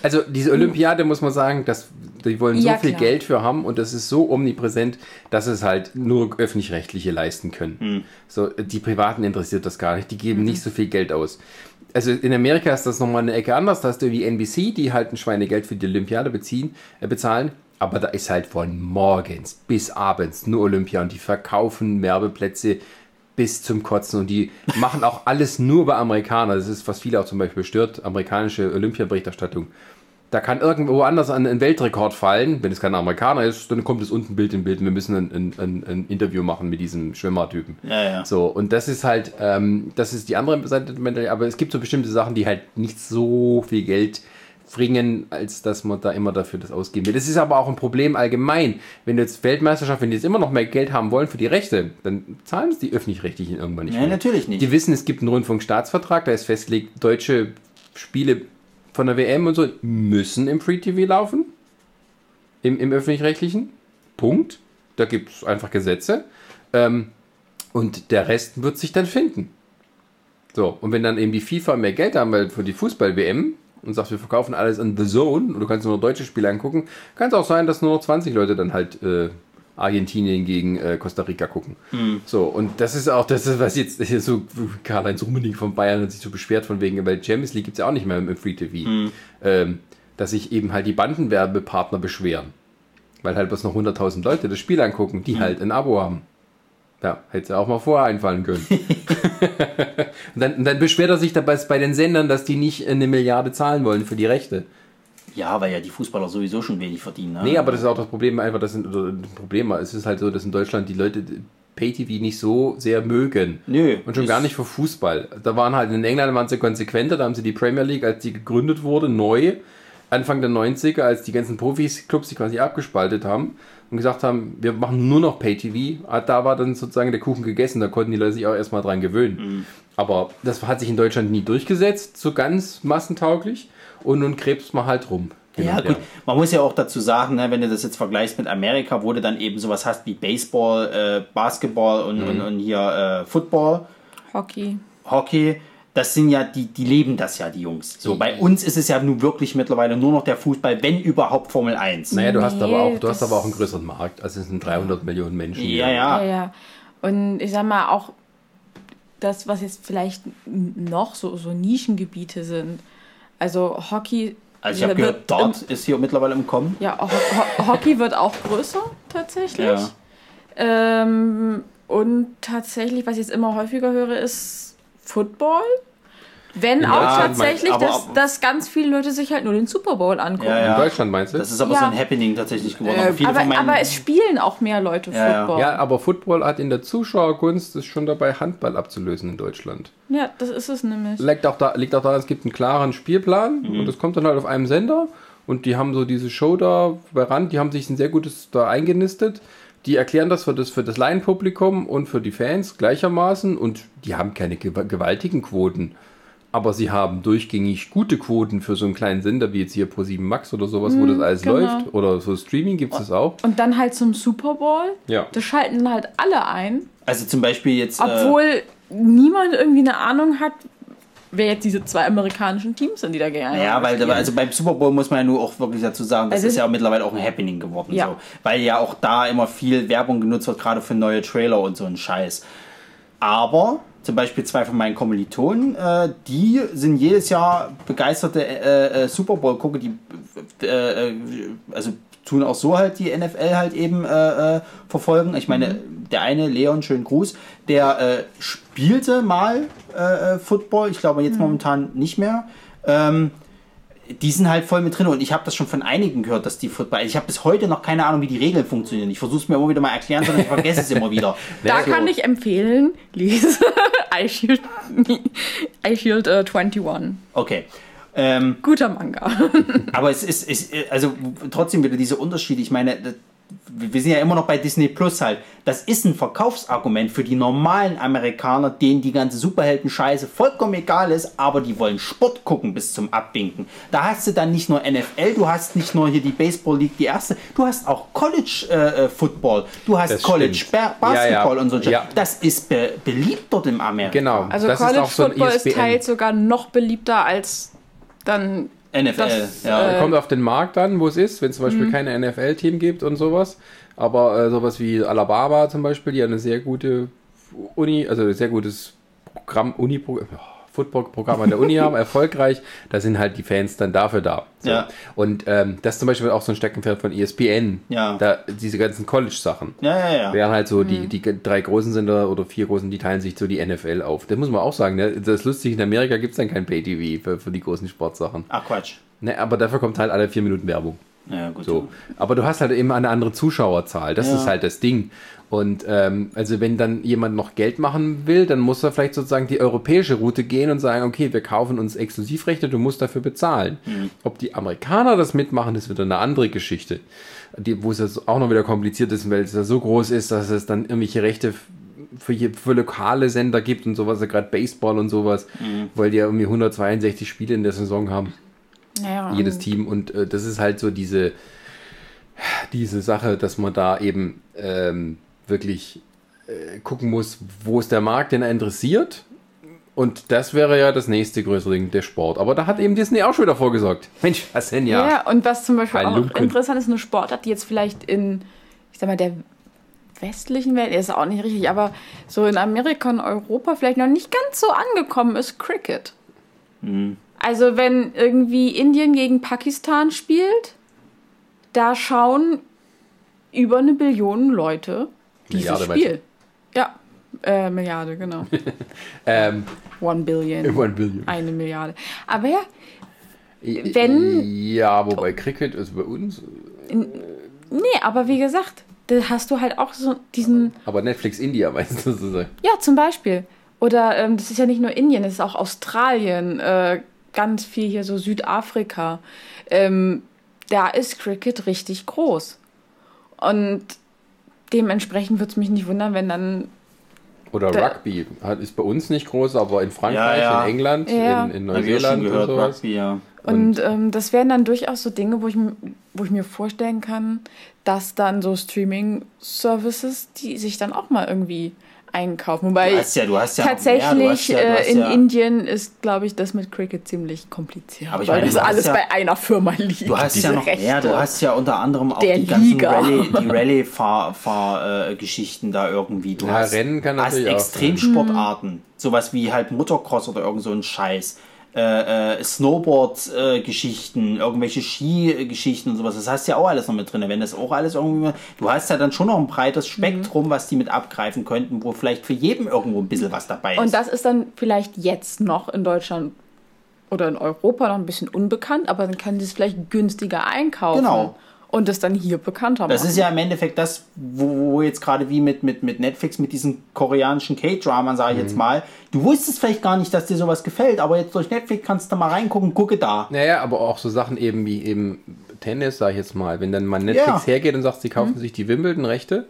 A: Also diese Olympiade muss man sagen, dass die wollen so
C: Ja,
A: viel
C: klar.
A: Geld für haben und das ist so omnipräsent, dass es halt nur öffentlich-rechtliche leisten können.
B: Hm.
A: So die Privaten interessiert das gar nicht, die geben nicht so viel Geld aus. Also in Amerika ist das nochmal eine Ecke anders, da hast du wie NBC, die halt ein Schweinegeld für die Olympiade beziehen, äh, bezahlen. Aber da ist halt von morgens bis abends nur Olympia und die verkaufen Werbeplätze bis zum Kotzen und die machen auch alles nur bei Amerikanern. Das ist, was viele auch zum Beispiel stört, amerikanische Olympiaberichterstattung. Da kann irgendwo anders an ein Weltrekord fallen. Wenn es kein Amerikaner ist, dann kommt es unten Bild in Bild. Wir müssen ein, ein, ein, ein Interview machen mit diesem Schwimmertypen.
B: Ja, ja.
A: So, und das ist halt, ähm, das ist die andere Seite der Medaille. Aber es gibt so bestimmte Sachen, die halt nicht so viel Geld bringen, als dass man da immer dafür das ausgeben will. Das ist aber auch ein Problem allgemein. Wenn du jetzt Weltmeisterschaft, wenn die jetzt immer noch mehr Geld haben wollen für die Rechte, dann zahlen es die Öffentlich-Rechtlichen irgendwann nicht mehr.
B: natürlich nicht.
A: Die wissen, es gibt einen Rundfunkstaatsvertrag, da ist festgelegt, deutsche Spiele von der WM und so müssen im Free TV laufen. Im, im öffentlich-rechtlichen. Punkt. Da gibt es einfach Gesetze. Ähm, und der Rest wird sich dann finden. So, und wenn dann eben die FIFA mehr Geld haben will für die Fußball-WM und sagt, wir verkaufen alles an The Zone und du kannst nur noch deutsche Spiele angucken, kann es auch sein, dass nur noch 20 Leute dann halt äh, Argentinien gegen äh, Costa Rica gucken. So, und das ist auch das, was jetzt hier so Karl-Heinz Rummenigge von Bayern hat sich so beschwert von wegen, weil Champions League gibt es ja auch nicht mehr im Free TV, ähm, dass sich eben halt die Bandenwerbepartner beschweren. Weil halt bloß noch 100.000 Leute das Spiel angucken, die halt ein Abo haben. Ja, hätte ja auch mal vorher einfallen können. und, dann, und dann beschwert er sich dabei bei den Sendern, dass die nicht eine Milliarde zahlen wollen für die Rechte.
B: Ja, weil ja die Fußballer sowieso schon wenig verdienen. Ne?
A: Nee, aber das ist auch das Problem, einfach, das sind, oder das Problem, es ist halt so, dass in Deutschland die Leute Pay-TV nicht so sehr mögen.
B: Nö,
A: Und schon gar nicht für Fußball. Da waren halt in England waren sie konsequenter, da haben sie die Premier League, als die gegründet wurde, neu, Anfang der 90er, als die ganzen Profis-Clubs sich quasi abgespaltet haben und gesagt haben, wir machen nur noch Pay-TV. Ah, Da war dann sozusagen der Kuchen gegessen, da konnten die Leute sich auch erstmal dran gewöhnen.
B: Mhm.
A: Aber das hat sich in Deutschland nie durchgesetzt, so ganz massentauglich. Und nun krebst man halt rum. Hin
B: Ja, gut.
A: her.
B: Man muss ja auch dazu sagen, ne, wenn du das jetzt vergleichst mit Amerika, wo du dann eben sowas hast wie Baseball, äh, Basketball und,
A: Mhm.
B: und, und hier äh, Football,
C: Hockey.
B: Hockey. Das sind ja die, die leben das ja, die Jungs. So, bei uns ist es ja nun wirklich mittlerweile nur noch der Fußball, wenn überhaupt Formel 1.
A: Naja, du hast
C: Nee,
A: aber auch, du hast aber auch einen größeren Markt. Also es sind 300 Millionen Menschen.
B: Ja, ja.
C: Ja, ja. Und ich sag mal, auch das, was jetzt vielleicht noch so, so Nischengebiete sind. Also Hockey.
B: Also ich habe
C: wird
B: gehört, Dart ist hier mittlerweile im Kommen.
C: Ja, Ho Ho Hockey wird auch größer tatsächlich.
B: Ja.
C: Ähm, und tatsächlich, was ich jetzt immer häufiger höre, ist Football. Wenn
A: In
C: auch tatsächlich,
B: aber-
C: dass, dass ganz viele Leute sich halt nur den Super Bowl angucken.
B: Ja, ja.
A: In Deutschland meinst du?
B: Das ist aber
C: Ja.
B: so ein Happening tatsächlich geworden. aber viele
C: Aber,
B: von meinen,
C: aber es spielen auch mehr Leute
B: Ja, ja.
C: Football.
A: ja, aber Football hat in der Zuschauergunst ist schon dabei, Handball abzulösen in Deutschland.
C: Ja, das ist es nämlich.
A: Liegt auch, da, liegt auch daran, es gibt einen klaren Spielplan
B: Mhm.
A: und das kommt dann halt auf einem Sender und die haben so diese Show da bei Rand, die haben sich ein sehr gutes da eingenistet. Die erklären das für das, für das Laienpublikum und für die Fans gleichermaßen und die haben keine gew- gewaltigen Quoten. Aber sie haben durchgängig gute Quoten für so einen kleinen Sender wie jetzt hier Pro7 Max oder sowas, wo das alles
C: genau.
A: läuft. Oder so Streaming gibt es das auch.
C: Und dann halt zum Super Bowl.
A: Ja.
C: Das schalten halt alle ein.
B: also zum Beispiel jetzt. Äh,
C: Obwohl niemand irgendwie eine Ahnung hat, wer jetzt diese zwei amerikanischen Teams sind, die da gegeneinander
B: Ja, weil
C: spielen.
B: also beim Super Bowl muss man ja nur auch wirklich dazu sagen, das
C: Also-
B: ist ja mittlerweile auch ein Happening geworden.
C: Ja.
B: So, weil ja auch da immer viel Werbung genutzt wird, gerade für neue Trailer und so ein Scheiß. Aber zum Beispiel zwei von meinen Kommilitonen, äh, die sind jedes Jahr begeisterte äh, äh, Super Bowl-Gucker, die äh, äh, also tun auch so halt die NFL halt eben verfolgen. Ich meine, der eine, Leon, schönen Gruß, der spielte mal Football, ich glaube jetzt momentan nicht mehr. Ähm, die sind halt voll mit drin und ich habe das schon von einigen gehört, dass die Football. Ich habe bis heute noch keine Ahnung, wie die Regeln funktionieren. Ich versuche es mir immer wieder mal erklären, sondern ich vergesse es immer wieder.
C: Da
B: So.
C: kann ich empfehlen, lese iShield, iShield äh, 21.
B: Okay. Ähm,
C: Guter Manga.
B: aber es ist, ist, also trotzdem wieder diese Unterschiede. Ich meine, wir sind ja immer noch bei Disney Plus halt. Das ist ein Verkaufsargument für die normalen Amerikaner, denen die ganze Superhelden-Scheiße vollkommen egal ist, aber die wollen Sport gucken bis zum Abwinken. Da hast du dann nicht nur NFL, du hast nicht nur hier die Baseball League, die erste, du hast auch College äh, äh, Football, du hast
A: Das
B: College ba Basketball
A: Ja, ja.
B: und so.
A: Ja.
B: Das ist be beliebt dort im Amerika.
A: Genau.
C: Also
A: das
C: College
A: ist auch so ein E
C: Football ist
A: ESPN.
C: teils sogar noch beliebter als dann
B: NFL,
C: Das,
B: ja.
C: äh,
A: Kommt auf den Markt an, wo es ist, wenn es zum
C: Mhm.
A: Beispiel keine NFL-Team gibt und sowas. Aber äh, sowas wie Alabama zum Beispiel, die eine sehr gute Uni, also ein sehr gutes Programm, Uni, Football-Programm an der Uni haben, erfolgreich, da sind halt die Fans dann dafür da. So.
B: Ja.
A: Und ähm, das ist zum Beispiel auch so ein Steckenpferd von ESPN.
B: Ja.
A: Da, diese ganzen College-Sachen.
B: ja, ja, ja.
A: Wären halt so
C: Mhm.
A: die, die drei großen Sender oder vier großen, die teilen sich so die NFL auf. Das muss man auch sagen. Ne? Das ist lustig, in Amerika gibt es dann kein Pay-TV für, für die großen Sportsachen.
B: Ach Quatsch.
A: Ne, aber dafür kommt halt alle vier Minuten Werbung.
B: Ja, gut.
A: So. Aber du hast halt immer eine andere Zuschauerzahl. Das
B: Ja.
A: ist halt das Ding. Und ähm, also wenn dann jemand noch Geld machen will, dann muss er vielleicht sozusagen die europäische Route gehen und sagen, okay, wir kaufen uns Exklusivrechte, du musst dafür bezahlen.
B: Mhm.
A: Ob die Amerikaner das mitmachen, ist wieder eine andere Geschichte. Die, wo es jetzt auch noch wieder kompliziert ist, weil es ja so groß ist, dass es dann irgendwelche Rechte für, für lokale Sender gibt und sowas, ja gerade Baseball und sowas,
B: Mhm.
A: weil die ja irgendwie 162 Spiele in der Saison haben
C: naja,
A: jedes Team und äh, das ist halt so diese diese Sache, dass man da eben ähm, wirklich äh, gucken muss, wo ist der Markt, den er interessiert und das wäre ja das nächste größere Ding, der Sport. Aber da hat eben Disney auch schon wieder vorgesorgt. Mensch, was denn
C: Ja.
A: ja?
C: und was zum Beispiel auch interessant ist, eine Sportart, die jetzt vielleicht in, ich sag mal, der westlichen Welt, ist auch nicht richtig, aber so in Amerika und Europa vielleicht noch nicht ganz so angekommen ist, Cricket. Also wenn irgendwie Indien gegen Pakistan spielt, da schauen über eine Billion Leute
A: Milliarde, meinst
C: Spiel. Ja, äh, Milliarde, genau.
A: Ähm,
C: One Billion.
A: One Billion.
C: Eine Milliarde. Aber ja, wenn-
A: Ja, wobei Cricket ist bei uns,
C: nee, aber wie gesagt, da hast du halt auch so diesen
A: aber Netflix India meinst du sozusagen.
C: Ja, zum Beispiel. Oder ähm, das ist ja nicht nur Indien, das ist auch Australien, äh, ganz viel hier so Südafrika. Ähm, da ist Cricket richtig groß. Und dementsprechend würde es mich nicht wundern, wenn dann.
A: Oder
C: Da-
A: Rugby hat, ist bei uns nicht groß, aber in Frankreich,
B: Ja, ja.
A: in England,
C: Ja.
A: in, in Neuseeland und
B: gehört,
A: sowas.
B: Rugby, ja.
C: Und ähm, das wären dann durchaus so Dinge, wo ich, wo ich mir vorstellen kann, dass dann so Streaming-Services, die sich dann auch mal irgendwie einkaufen. Wobei
B: Du hast ja, du hast ja noch mehr, du
C: tatsächlich
B: hast ja, du
C: äh,
B: hast
C: in
B: ja,
C: Indien ist, glaube ich, das mit Cricket ziemlich kompliziert.
B: Aber ich
C: weil
B: meine,
C: das alles
B: ja-
C: bei einer Firma liegt.
B: Du hast ja noch
C: Rechte.
B: mehr, du hast ja unter anderem auch
C: Der
B: die ganzen
C: Liga.
B: Rallye, Rallye-Fahr-Geschichten da irgendwie. Du
A: Ja,
B: hast,
A: Rennen kann
B: hast Extremsportarten, sowas wie halt Motocross oder irgend so ein Scheiß. Äh, äh, Snowboard-Geschichten, irgendwelche Ski-Geschichten und sowas. Das hast du ja auch alles noch mit drin. Wenn das auch alles irgendwie. Du hast ja dann schon noch ein breites Spektrum, was die mit abgreifen könnten, wo vielleicht für jeden irgendwo ein bisschen was dabei ist.
C: Und das ist dann vielleicht jetzt noch in Deutschland oder in Europa noch ein bisschen unbekannt, aber dann können sie es vielleicht günstiger einkaufen.
B: Genau.
C: Und es dann hier bekannter machen.
B: Das ist ja im Endeffekt das, wo, wo jetzt gerade wie mit, mit, mit Netflix, mit diesen koreanischen K-Dramen, sage ich jetzt mal. Du wusstest vielleicht gar nicht, dass dir sowas gefällt, aber jetzt durch Netflix kannst du mal reingucken, gucke da.
A: Naja, aber auch so Sachen eben wie eben Tennis, sag ich jetzt mal. Wenn dann mal Netflix
B: Ja.
A: hergeht und sagt, sie kaufen sich die Wimbledon-Rechte,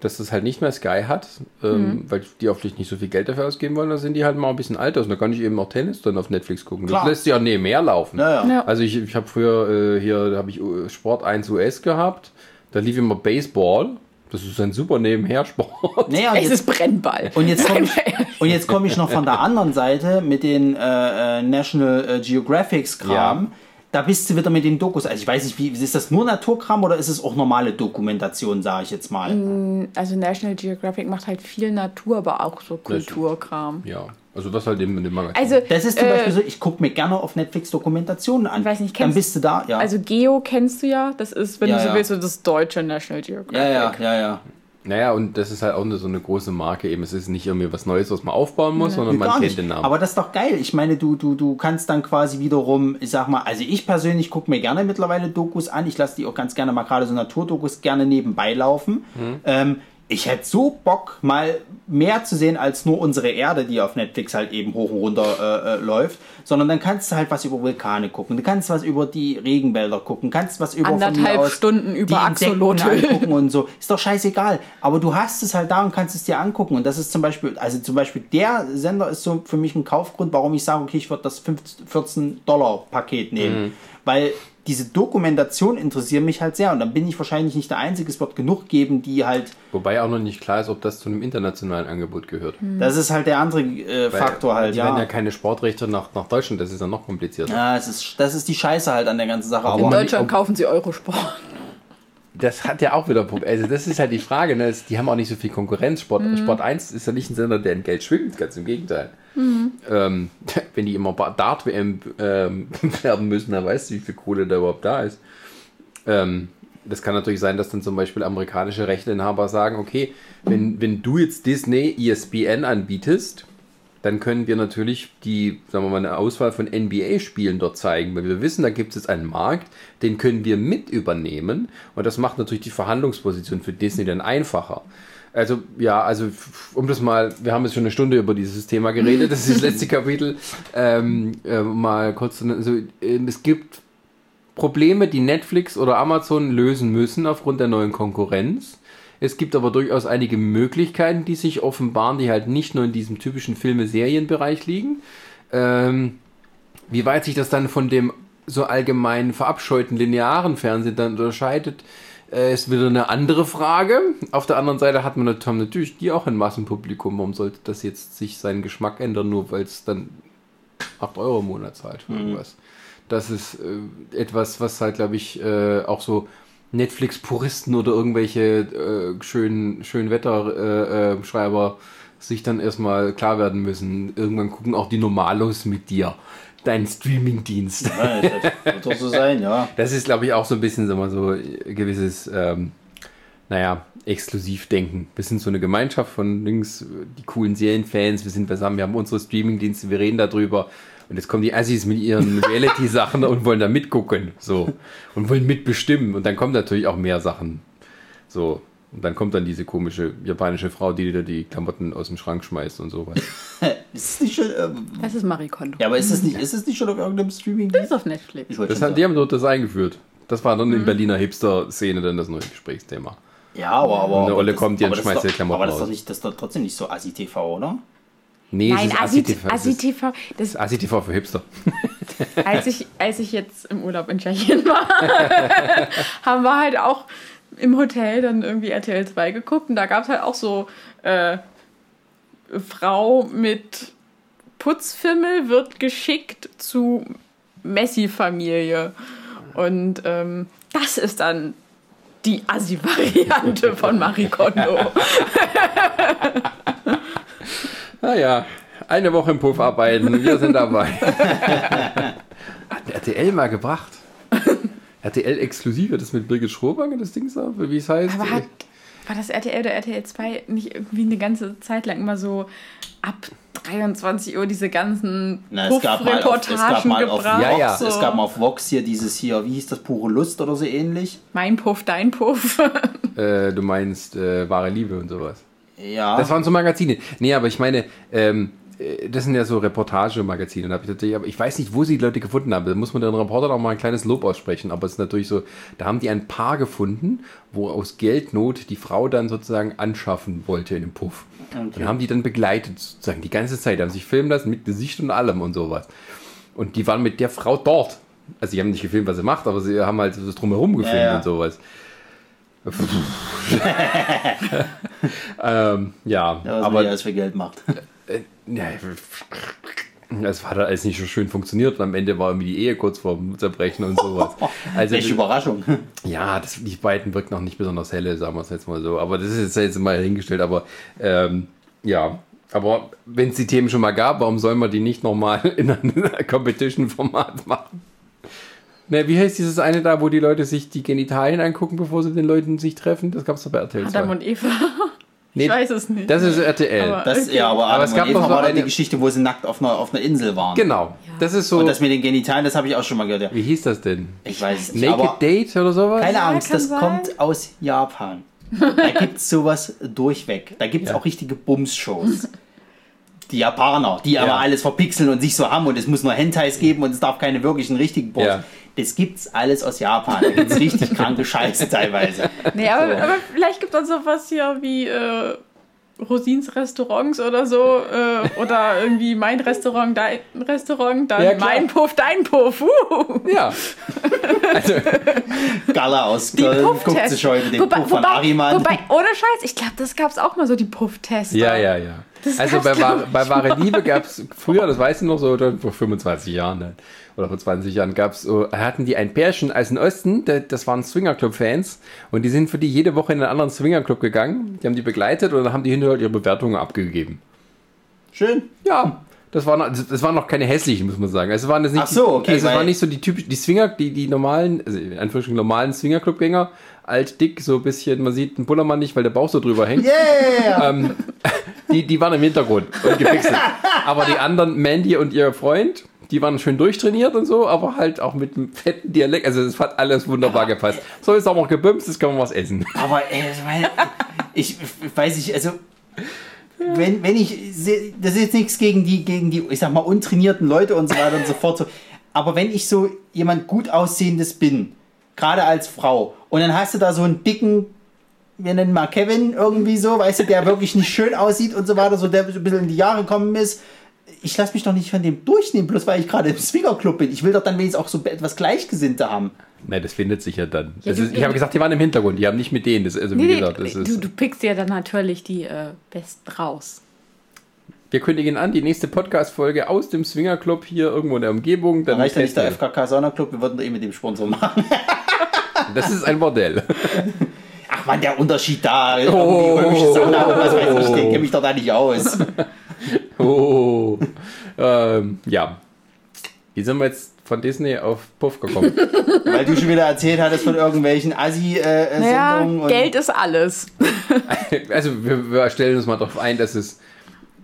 A: dass das halt nicht mehr Sky hat, ähm, weil die auch vielleicht nicht so viel Geld dafür ausgeben wollen, dann sind die halt mal ein bisschen alt aus. Und da kann ich eben auch Tennis dann auf Netflix gucken.
B: Klar.
A: Das lässt sich ja nebenher laufen.
B: Naja.
C: Ja.
A: Also ich, ich habe früher äh, hier, da habe ich äh, Sport 1 US gehabt, da lief immer Baseball. Das ist ein super Nebenher-Sport.
B: Naja,
C: es
B: jetzt,
C: ist Brennball.
B: und jetzt komme ich, komm ich noch von der anderen Seite mit den äh, äh, National äh, Geographics-Kram.
A: Ja.
B: Da bist du wieder mit den Dokus. Also ich weiß nicht, wie ist das nur Naturkram oder ist es auch normale Dokumentation, sage ich jetzt mal.
C: Also National Geographic macht halt viel Natur, aber auch so Kulturkram.
A: Ja, also was halt eben in dem Magazin.
C: Also,
B: Das ist zum
C: äh,
B: Beispiel so, ich gucke mir gerne auf Netflix Dokumentationen an.
C: Ich weiß nicht,
B: Dann
C: kennst-
B: bist du da, ja.
C: Also Geo kennst du ja, das ist, wenn
B: Ja,
C: du so
B: ja.
C: willst, so das deutsche National Geographic.
B: ja, ja, ja, ja.
A: Naja, und das ist halt auch eine, so eine große Marke eben. Es ist nicht irgendwie was Neues, was man aufbauen muss, sondern
B: Nee,
A: man kennt
B: nicht.
A: den Namen.
B: Aber das ist doch geil. Ich meine, du, du, du kannst dann quasi wiederum, ich sag mal, also ich persönlich gucke mir gerne mittlerweile Dokus an. Ich lasse die auch ganz gerne mal gerade so Naturdokus gerne nebenbei laufen.
A: Mhm.
B: Ähm, ich hätte so Bock, mal mehr zu sehen als nur unsere Erde, die auf Netflix halt eben hoch und runter äh, äh, läuft, sondern dann kannst du halt was über Vulkane gucken, du kannst was über die Regenwälder gucken, kannst was über von mir
C: Anderthalb
B: aus
C: Stunden über Axolotl.
B: angucken und so. Ist doch scheißegal. Aber du hast es halt da und kannst es dir angucken. Und das ist zum Beispiel, also zum Beispiel der Sender ist so für mich ein Kaufgrund, warum ich sage, okay, ich würde das 15 14 Dollar Paket nehmen. Weil diese Dokumentation interessiert mich halt sehr. Und dann bin ich wahrscheinlich nicht der Einzige. Es wird genug geben, die halt,
A: Wobei auch noch nicht klar ist, ob das zu einem internationalen Angebot gehört.
B: das ist halt der andere äh, Faktor halt,
A: die werden ja
B: ja.
A: keine Sportrechte nach, nach Deutschland, das ist ja noch komplizierter.
B: Ja, es ist, das ist die Scheiße halt an der ganzen Sache.
C: In
B: Aber
A: man-
C: Deutschland
A: ob-
C: kaufen sie Eurosport.
A: Das hat ja auch wieder Probleme. Also das ist halt die Frage, ne? Die haben auch nicht so viel Konkurrenz. Sport, Sport 1 ist ja nicht ein Sender, der in Geld schwimmt, ganz im Gegenteil. Ähm, wenn die immer Dart-WM ähm, werben müssen, dann weißt du, wie viel Kohle da überhaupt da ist. Ähm, das kann natürlich sein, dass dann zum Beispiel amerikanische Rechteinhaber sagen, okay, wenn, wenn du jetzt Disney ESPN anbietest, dann können wir natürlich die, sagen wir mal, eine Auswahl von NBA-Spielen dort zeigen, weil wir wissen, da gibt es jetzt einen Markt, den können wir mit übernehmen und das macht natürlich die Verhandlungsposition für Disney dann einfacher. Also ja, also um das mal, wir haben jetzt schon eine Stunde über dieses Thema geredet, das ist das letzte Kapitel, ähm, äh, mal kurz, also, äh, es gibt Probleme, die Netflix oder Amazon lösen müssen aufgrund der neuen Konkurrenz. Es gibt aber durchaus einige Möglichkeiten, die sich offenbaren, die halt nicht nur in diesem typischen Filme-Serien-Bereich liegen. Ähm, wie weit sich das dann von dem so allgemein verabscheuten linearen Fernsehen dann unterscheidet, äh, ist wieder eine andere Frage. Auf der anderen Seite hat man natürlich die auch ein Massenpublikum. Warum sollte das jetzt sich seinen Geschmack ändern, nur weil es dann 8 Euro im Monat zahlt für irgendwas? Das ist äh, etwas, was halt, glaube ich, äh, auch so Netflix-Puristen oder irgendwelche äh, schönen, schönen Wetterschreiber äh, äh, sich dann erstmal klar werden müssen. Irgendwann gucken auch die Normalos mit dir. Dein Streaming-Dienst.
B: Ja, das wird so sein, ja.
A: Das ist, glaube ich, auch so ein bisschen wir mal, so ein gewisses, ähm, naja, Exklusivdenken. Wir sind so eine Gemeinschaft von links, die coolen Serienfans, wir sind beisammen, wir haben unsere Streaming-Dienste, wir reden darüber. Und jetzt kommen die Assis mit ihren Reality-Sachen und wollen da mitgucken. So. Und wollen mitbestimmen. Und dann kommen natürlich auch mehr Sachen. So. Und dann kommt dann diese komische japanische Frau, die dir die Klamotten aus dem Schrank schmeißt und sowas.
B: Ist es nicht schon, ähm,
C: Das ist Marie Kondo.
B: ja, aber ist es nicht, ist es nicht schon auf irgendeinem Streaming?
C: Das ist auf Netflix.
A: Das hat, die haben dort das eingeführt. Das war dann in Berliner Hipster-Szene dann das neue Gesprächsthema.
B: Ja, aber. aber
A: Eine Olle
B: das-
A: kommt
B: das
A: schmeißt
B: doch-
A: Klamotten
B: Aber das ist, doch nicht, das ist doch trotzdem nicht so Asi-TV, oder?
A: Nee,
C: Nein,
A: es ist
C: Asi
A: ASI-TV. Ist ASI-TV für Hipster.
C: als, ich, als ich jetzt im Urlaub in Tschechien war, haben wir halt auch im Hotel dann irgendwie RTL 2 geguckt und da gab es halt auch so äh, Frau mit Putzfimmel wird geschickt zu Messi-Familie. Und ähm, das ist dann die Assi-Variante von Marie Kondo.
A: Naja, Eine Woche im Puff arbeiten, wir sind dabei. Hat RTL mal gebracht. RTL exklusiv, hat das mit Birgit Schrobange, das Ding so, wie es heißt.
C: Aber hat, war das RTL oder RTL 2 nicht irgendwie eine ganze Zeit lang immer so ab 23 Uhr diese ganzen
B: Na, es gab mal auf, es gab
C: Puff-Reportagen
B: mal auf
C: gebracht?
A: Ja, ja.
C: So.
B: Es gab mal auf Vox hier dieses hier, wie hieß das, pure Lust oder so ähnlich.
C: Mein Puff, dein Puff.
A: Äh, du meinst äh, wahre Liebe und sowas.
B: Ja.
A: Das waren so Magazine. Nee, aber ich meine, ähm, äh, das sind ja so Reportagemagazine. Ich, ich weiß nicht, wo sie die Leute gefunden haben. Da muss man den Reporter noch mal ein kleines Lob aussprechen. Aber es ist natürlich so, da haben die ein Paar gefunden, wo aus Geldnot die Frau dann sozusagen anschaffen wollte in dem Puff.
B: Okay.
A: Und haben die dann begleitet, sozusagen die ganze Zeit. Haben sich filmen lassen mit Gesicht und allem und sowas. Und die waren mit der Frau dort. Also, sie haben nicht gefilmt, was sie macht, aber sie haben halt das drumherum gefilmt
B: Ja, ja.
A: und sowas. ähm, ja,
B: ja,
A: aber
B: alles für Geld macht.
A: ja, das hat alles nicht so schön funktioniert und am Ende war irgendwie die Ehe kurz vorm Zerbrechen und sowas. Also
B: Welche Überraschung.
A: ja, das, die beiden wirken noch nicht besonders helle, sagen wir es jetzt mal so. Aber das ist jetzt, mal hingestellt. Aber ähm, ja, aber wenn es die Themen schon mal gab, warum soll man die nicht nochmal in einem Competition-Format machen? Ne, wie heißt dieses eine da, wo die Leute sich die Genitalien angucken, bevor sie den Leuten sich treffen? Das gab es doch bei RTL 2.
C: Adam und Eva.
A: Nee,
C: ich weiß es nicht.
A: Das ist RTL.
C: Aber-
B: Das,
C: Okay.
B: Ja, aber,
A: Aber es gab
B: Eva
A: noch
B: war doch die
A: eine-
B: Geschichte, wo sie nackt auf einer, auf einer Insel waren.
A: genau. Das ist so.
B: Und das mit den Genitalen, das habe ich auch schon mal gehört. Ja.
A: wie hieß das denn?
B: Ich weiß es nicht.
A: Naked
B: Aber
A: Date oder sowas?
B: keine
C: Ja,
B: Angst, das
C: sein.
B: kommt aus Japan. Da gibt es sowas durchweg. Da gibt es
A: Ja.
B: auch richtige Bums-Shows. Die Japaner, die aber
A: Ja.
B: alles verpixeln und sich so haben und es muss nur Hentais geben und es darf keine wirklichen richtigen Bums. Das gibt's alles aus Japan. Da gibt's richtig kranke Scheiße teilweise.
C: Nee, aber,
B: So.
C: aber vielleicht gibt es sowas hier wie äh, Rosins Restaurants oder so. Äh, oder irgendwie mein Restaurant, dein Restaurant, dann
A: Ja,
C: mein Puff, dein Puff. Uh.
A: Ja. Also,
B: Gala aus
C: Die
B: Köln guckt sich heute den
C: wobei,
B: Puff von
C: wobei,
B: Ariman.
C: wobei, ohne Scheiß, ich glaube, das gab es auch mal so, die Pufftests.
A: ja, ja, ja.
C: Das
A: Also
C: gab's,
A: bei, bei Wahre Liebe gab es früher, das weiß ich noch so, vor 25 Jahren ne? Oder vor 20 Jahren gab es so, hatten die ein Pärchen aus dem Osten, das waren Swingerclub-Fans und die sind für die jede Woche in einen anderen Swingerclub gegangen, die haben die begleitet und dann haben die hinterher ihre Bewertungen abgegeben.
B: Schön.
A: Ja, das waren, also das waren noch keine hässlichen, muss man sagen. Also es waren das nicht,
B: Ach so, okay,
A: also es waren nicht so die typischen, die Swinger, die, die normalen, also in Anführungsstrichen normalen Swingerclubgänger, alt, dick, so ein bisschen, man sieht den Bullermann nicht, weil der Bauch so drüber hängt.
B: Yeah!
A: Ähm, die, die waren im Hintergrund und gepixelt. aber die anderen, Mandy und ihr Freund, die waren schön durchtrainiert und so, aber halt auch mit einem fetten Dialekt. Also es hat alles wunderbar gepasst. So ist auch noch gebümst, jetzt können wir was essen.
B: Aber ey, ich meine, ich weiß nicht, also wenn, wenn ich das ist jetzt nichts gegen die, gegen die, ich sag mal, untrainierten Leute und so weiter und so fort. So. Aber wenn ich so jemand gut aussehendes bin, gerade als Frau, und dann hast du da so einen dicken, wir nennen mal Kevin irgendwie so, weißt du, der wirklich nicht schön aussieht und so weiter, so der so ein bisschen in die Jahre gekommen ist. Ich lasse mich doch nicht von dem durchnehmen, bloß weil ich gerade im Swingerclub bin. Ich will doch dann wenigstens auch so etwas Gleichgesinnte haben.
A: Nein, das findet sich ja dann.
C: Ja, du-
A: ist, ich habe gesagt, die waren im Hintergrund, die haben nicht mit denen. Das, also wie
C: Nee,
A: gesagt, das
C: du, du pickst ja dann natürlich die äh, Besten raus.
A: wir kündigen an, die nächste Podcast-Folge aus dem Swingerclub hier irgendwo in der Umgebung.
B: Da
A: Dann
B: reicht ja nicht der FKK Sauna Club, wir würden eh mit dem Sponsor machen.
A: das ist ein Modell.
B: Ach man, der Unterschied da,
A: Oh.
B: irgendwie römische Sauna und was weiß ich, den kenne ich doch da nicht aus.
A: Oh. ähm, ja. Wie sind wir jetzt von Disney auf Puff gekommen?
B: Weil du schon wieder erzählt hattest von irgendwelchen Assi-Sendungen.
C: Naja,
B: und
C: Geld ist alles.
A: also wir, wir stellen uns mal darauf ein, dass es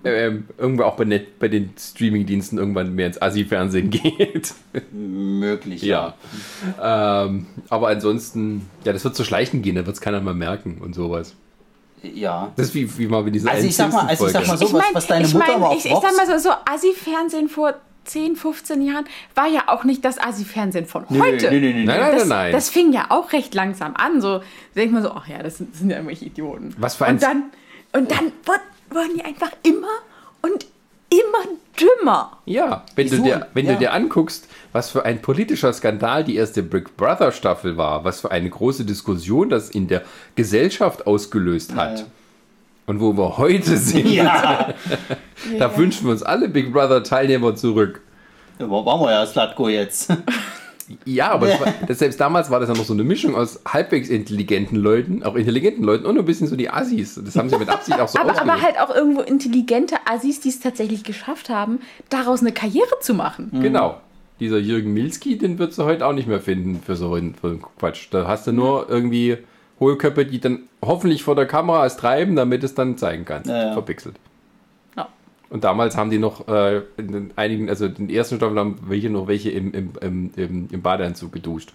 A: ähm, irgendwo auch bei, Net, bei den Streamingdiensten irgendwann mehr ins Assi-Fernsehen geht.
B: Möglich,
A: ja. ähm, aber ansonsten, ja, das wird so schleichen gehen, da wird es keiner mehr merken und sowas.
B: Ja.
A: Das ist wie, wie mal mit dieser
B: Also ich sag mal- also ich sag mal so- was- was deine
C: ich
B: Mutter
C: mein, ich, ich sag mal so, so Assi-Fernsehen vor 10, 15 Jahren war ja auch nicht das Assi-Fernsehen von
B: Nö,
C: heute.
B: nö, nö, nö.
A: Nein, nein,
C: Das,
A: nein, nein.
C: das fing ja auch recht langsam an. So denkt man so, ach ja, das sind, das sind ja irgendwelche Idioten.
A: Was für ein-
C: Und dann, und dann wurd- wurden die einfach immer und immer dümmer.
A: Ja, wenn, du dir, wenn
B: Ja.
A: du dir anguckst, was für ein politischer Skandal die erste Brick Brother Staffel war, was für eine große Diskussion das in der Gesellschaft ausgelöst hat.
B: Ja.
A: Und wo wir heute sind,
B: Ja.
A: da wünschen wir uns alle Big Brother Teilnehmer zurück.
B: Wo waren wir ja, Slatko jetzt?
A: Ja, aber das war, das, selbst damals war das ja noch so eine Mischung aus halbwegs intelligenten Leuten, auch intelligenten Leuten und ein bisschen so die Assis. Das haben sie mit Absicht auch so
C: Aber, aber halt auch irgendwo intelligente Assis, die es tatsächlich geschafft haben, daraus eine Karriere zu machen.
A: Genau. Dieser Jürgen Milski, den würdest du heute auch nicht mehr finden für so einen, für einen Quatsch. Da hast du nur irgendwie Hohlköpfe, die dann hoffentlich vor der Kamera es treiben, damit es dann zeigen kannst.
B: Ja, ja.
A: Verpixelt. Und damals haben die noch äh, in den einigen, also in den ersten Staffeln haben welche noch welche im, im, im, im, im Badeanzug geduscht,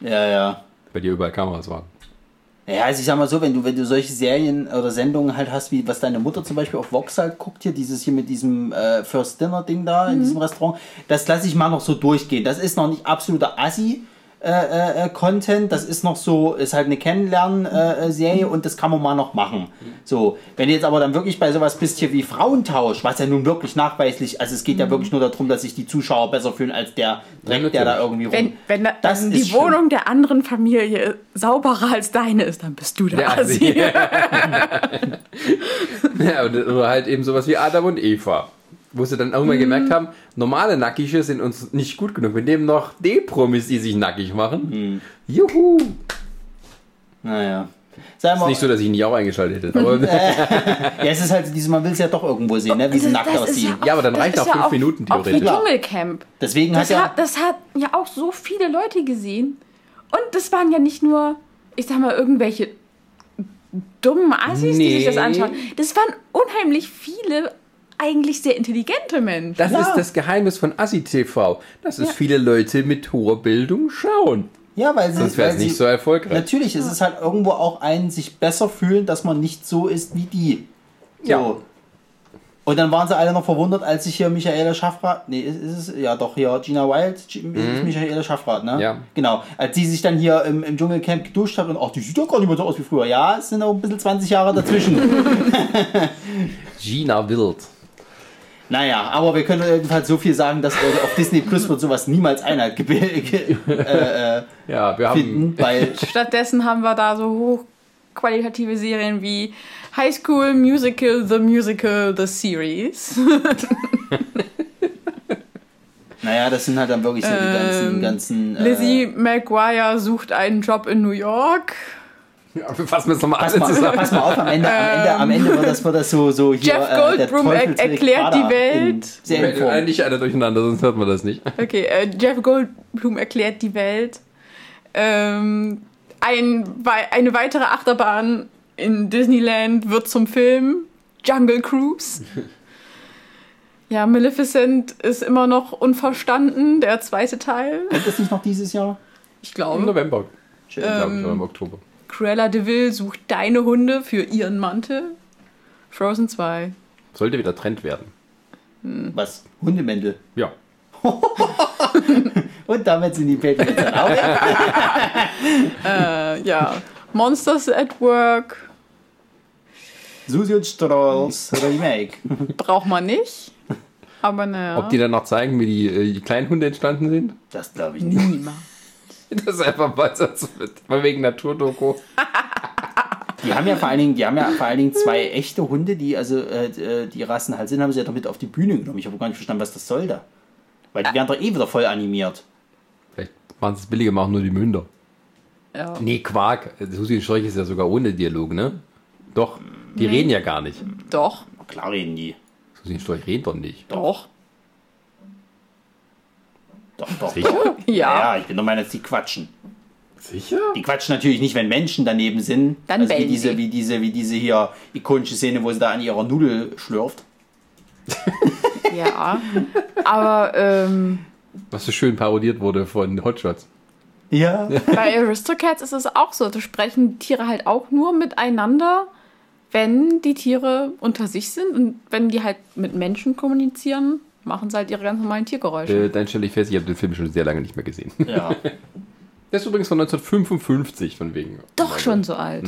B: Ja, ja.
A: weil die überall Kameras waren.
B: Ja, also ich sag mal so, wenn du, wenn du solche Serien oder Sendungen halt hast, wie was deine Mutter zum Beispiel auf Vox halt guckt, hier dieses hier mit diesem äh, First Dinner Ding da in diesem Restaurant, das lasse ich mal noch so durchgehen. Das ist noch nicht absoluter Assi. Äh, äh, Content, das ist noch so, ist halt eine Kennenlernen-Serie und das kann man mal noch machen. So, wenn du jetzt aber dann wirklich bei sowas bist hier wie Frauentausch, was ja nun wirklich nachweislich, also es geht ja wirklich nur darum, dass sich die Zuschauer besser fühlen als der Dreck, der da irgendwie rum.
C: Wenn, wenn da,
B: Das
C: wenn die
B: schlimm.
C: Wohnung der anderen Familie sauberer als deine ist, dann bist du der
A: Der
C: Assi.
A: Assi. Ja, oder halt eben sowas wie Adam und Eva. Wo sie dann irgendwann gemerkt haben, normale Nackige sind uns nicht gut genug. Wir nehmen noch D-Promis, die sich nackig machen. Juhu!
B: Naja. Sagen
A: Ist nicht so, dass ich ihn nicht auch eingeschaltet hätte. Aber,
B: Ja, es ist halt dieses, man will es ja doch irgendwo sehen, ne? wie sie nackt aussehen.
C: auch-
A: Ja, aber dann reicht auch fünf Minuten
C: Auch
A: theoretisch.
C: Dschungelcamp.
B: Deswegen
C: Das
B: hat ja.
C: hat, das hat ja auch so viele Leute gesehen. Und das waren ja nicht nur, ich sag mal, irgendwelche dummen Assis, die sich das
A: Nee.
C: anschauen. Das waren unheimlich viele eigentlich sehr intelligente Menschen.
A: das
B: Ja.
A: ist das Geheimnis von Assi TV, dass es
C: Ja.
A: viele Leute mit hoher Bildung schauen.
B: Ja, weil sie.
A: Sonst wäre es nicht so erfolgreich.
B: Natürlich ist es halt irgendwo auch ein sich besser fühlen, dass man nicht so ist wie die. So.
A: Ja.
B: Und dann waren sie alle noch verwundert, als sich hier Michaela Schaffrath, nee, ist ist es, ja doch, hier Gina Wild, G- ist Michaela Schaffrath, ne?
A: Ja.
B: Genau. Als sie sich dann hier im, im Dschungelcamp geduscht hat und, ach, die sieht doch gar nicht mehr so aus wie früher. Ja, es sind auch ein bisschen 20 Jahre dazwischen.
A: Gina Wild.
B: Naja, aber wir können jedenfalls so viel sagen, dass äh, auf Disney Plus wird sowas niemals ge äh, äh,
A: Ja, wir haben.
B: finden, weil
C: Stattdessen haben wir da so hochqualitative Serien wie High School Musical, The Musical, The Series.
B: Naja, das sind halt dann wirklich so die ganzen,
C: Ähm,
B: ganzen. Äh,
C: Lizzie McGuire sucht einen Job in New York.
A: Ja, wir fassen jetzt nochmal
B: Pass
A: alle
B: mal,
A: zusammen.
B: pass mal auf, am Ende, am Ende, am Ende wird, das, wird das so, so hier.
C: Jeff
B: äh, der
C: Goldblum
B: Teufel
C: er- erklärt die Welt.
B: in.
A: Äh, Nicht alle durcheinander, sonst hört man das nicht.
C: Okay, äh, Jeff Goldblum erklärt die Welt. Ähm, ein, eine weitere Achterbahn in Disneyland wird zum Film Jungle Cruise. Ja, Maleficent ist immer noch unverstanden, der zweite Teil.
B: Kommt das nicht noch dieses Jahr?
C: Ich
A: Im
C: glaube.
A: November.
B: Schön.
A: glaube ich, oder im Oktober.
C: Cruella de Vil sucht deine Hunde für ihren Mantel. Frozen 2.
A: Sollte wieder Trend werden.
B: Was? Hundemäntel.
A: Ja.
B: Und damit sind die weg.
C: Äh, ja. Monsters at Work
B: Susi und Strolls Remake.
C: braucht man nicht. Aber naja.
A: Ob die dann noch zeigen, wie die, äh, die kleinen Hunde entstanden sind?
B: Das glaube ich nicht.
C: Niemand.
A: Das ist einfach mal so von wegen Naturdoku.
B: Die haben ja vor allen Dingen, die haben ja vor allen Dingen zwei echte Hunde, die also äh, äh, die Rassen halt sind, haben sie ja doch mit auf die Bühne genommen. Ich habe gar nicht verstanden, was das soll da. Weil die werden doch eh wieder voll animiert.
A: Vielleicht machen sie es billiger, machen nur die Münder.
C: Ja.
A: Nee, Quark. Susi und Storch ist ja sogar ohne Dialog, ne? Doch, die reden ja gar nicht.
C: Doch.
B: Klar reden die.
A: Susi und Storch reden doch nicht.
C: Doch.
B: Doch, doch.
A: Sicher?
B: Doch.
C: Ja.
B: Ja, ich bin der Meinung, dass die quatschen.
A: Sicher?
B: Die quatschen natürlich nicht, wenn Menschen daneben sind.
C: Dann
B: also wie diese, wie diese, wie diese hier ikonische Szene, wo sie da an ihrer Nudel schlürft.
C: Ja. Aber ähm,
A: Was so schön parodiert wurde von Hotshots.
B: Ja.
C: bei Aristocats ist es auch so. Da sprechen Tiere halt auch nur miteinander, wenn die Tiere unter sich sind. Und wenn die halt mit Menschen kommunizieren, machen sie halt ihre ganz normalen Tiergeräusche.
A: Äh, dann stelle ich fest, ich habe den Film schon sehr lange nicht mehr gesehen.
B: Ja,
A: Der ist übrigens von 1955, von wegen.
C: Doch schon so alt.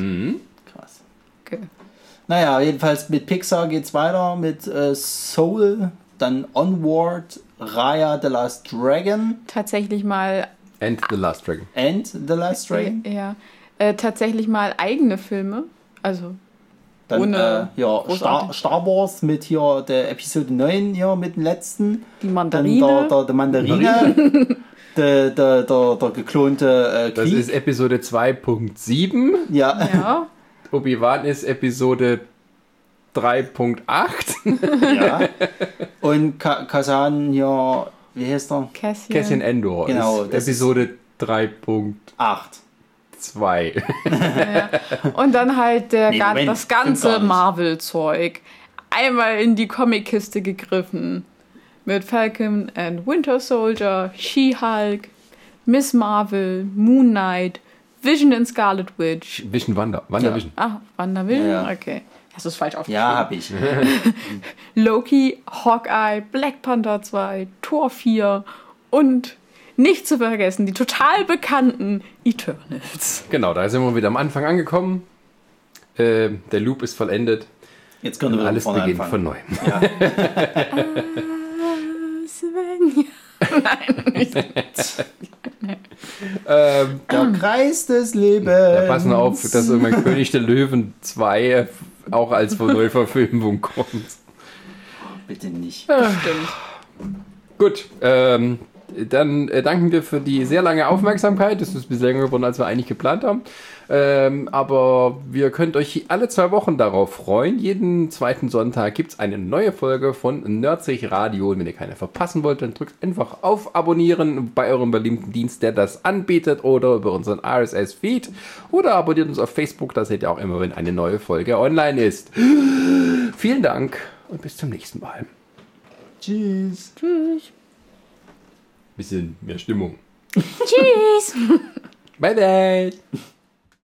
B: krass.
C: Okay.
B: Naja, jedenfalls mit Pixar geht's weiter, mit äh, Soul, dann Onward, Raya the Last Dragon
C: Tatsächlich mal,
A: And The Last Dragon.
B: and The Last Dragon.
C: ja, äh, tatsächlich mal eigene Filme. Also
B: dann,
C: Ohne
B: äh, ja, Star, Star, Wars mit hier der Episode 9 hier mit dem letzten.
C: Die Mandarine.
B: Dann der, der, der Mandarine. Der, der, der, der geklonte äh,
A: Das ist Episode 2.7.
B: Ja.
C: ja.
A: Obi-Wan ist Episode 3.8.
B: ja. Und Ka Kasan hier, wie heißt der?
C: Cassian,
A: Cassian Endor.
B: Genau.
A: Ist Episode 3.8
B: zwei. Ja.
C: Und dann halt der,
B: nee, Moment,
C: das ganze Marvel-Zeug. Einmal in die Comic-Kiste gegriffen. Mit Falcon and Winter Soldier, She-Hulk, Miss Marvel, Moon Knight, Vision and Scarlet Witch.
A: Vision Wanda. Wanda
C: ja. Vision.
B: Ach, Wanda Vision? Ja.
C: Okay. Hast du es falsch aufgeschrieben?
B: Ja, hab ich.
C: Loki, Hawkeye, Black Panther 2, Thor 4 und nicht zu vergessen die total bekannten Eternals.
A: Genau, da sind wir wieder am Anfang angekommen. Äh, der Loop ist vollendet.
B: Jetzt können wir
A: alles beginnt
B: anfangen.
A: von neuem.
C: Svenja. Nein, nicht.
A: Ähm,
B: Der Kreis des Lebens.
A: da passen auf, dass irgendwann König der Löwen 2 auch als Neuverfilmung kommt.
B: Bitte nicht.
C: Stimmt.
A: Gut, ähm, dann äh, danken wir für die sehr lange Aufmerksamkeit. Das ist ein bisschen länger geworden, als wir eigentlich geplant haben. Ähm, aber wir könnt euch alle zwei Wochen darauf freuen. Jeden zweiten Sonntag gibt es eine neue Folge von Nerdsich Radio. Und wenn ihr keine verpassen wollt, dann drückt einfach auf Abonnieren bei eurem beliebten Dienst, der das anbietet oder über unseren RSS-Feed oder abonniert uns auf Facebook. Da seht ihr auch immer, wenn eine neue Folge online ist. Vielen Dank und bis zum nächsten Mal.
B: Tschüss.
C: Tschüss.
A: Bisschen mehr Stimmung.
C: Tschüss.
A: Bye bye.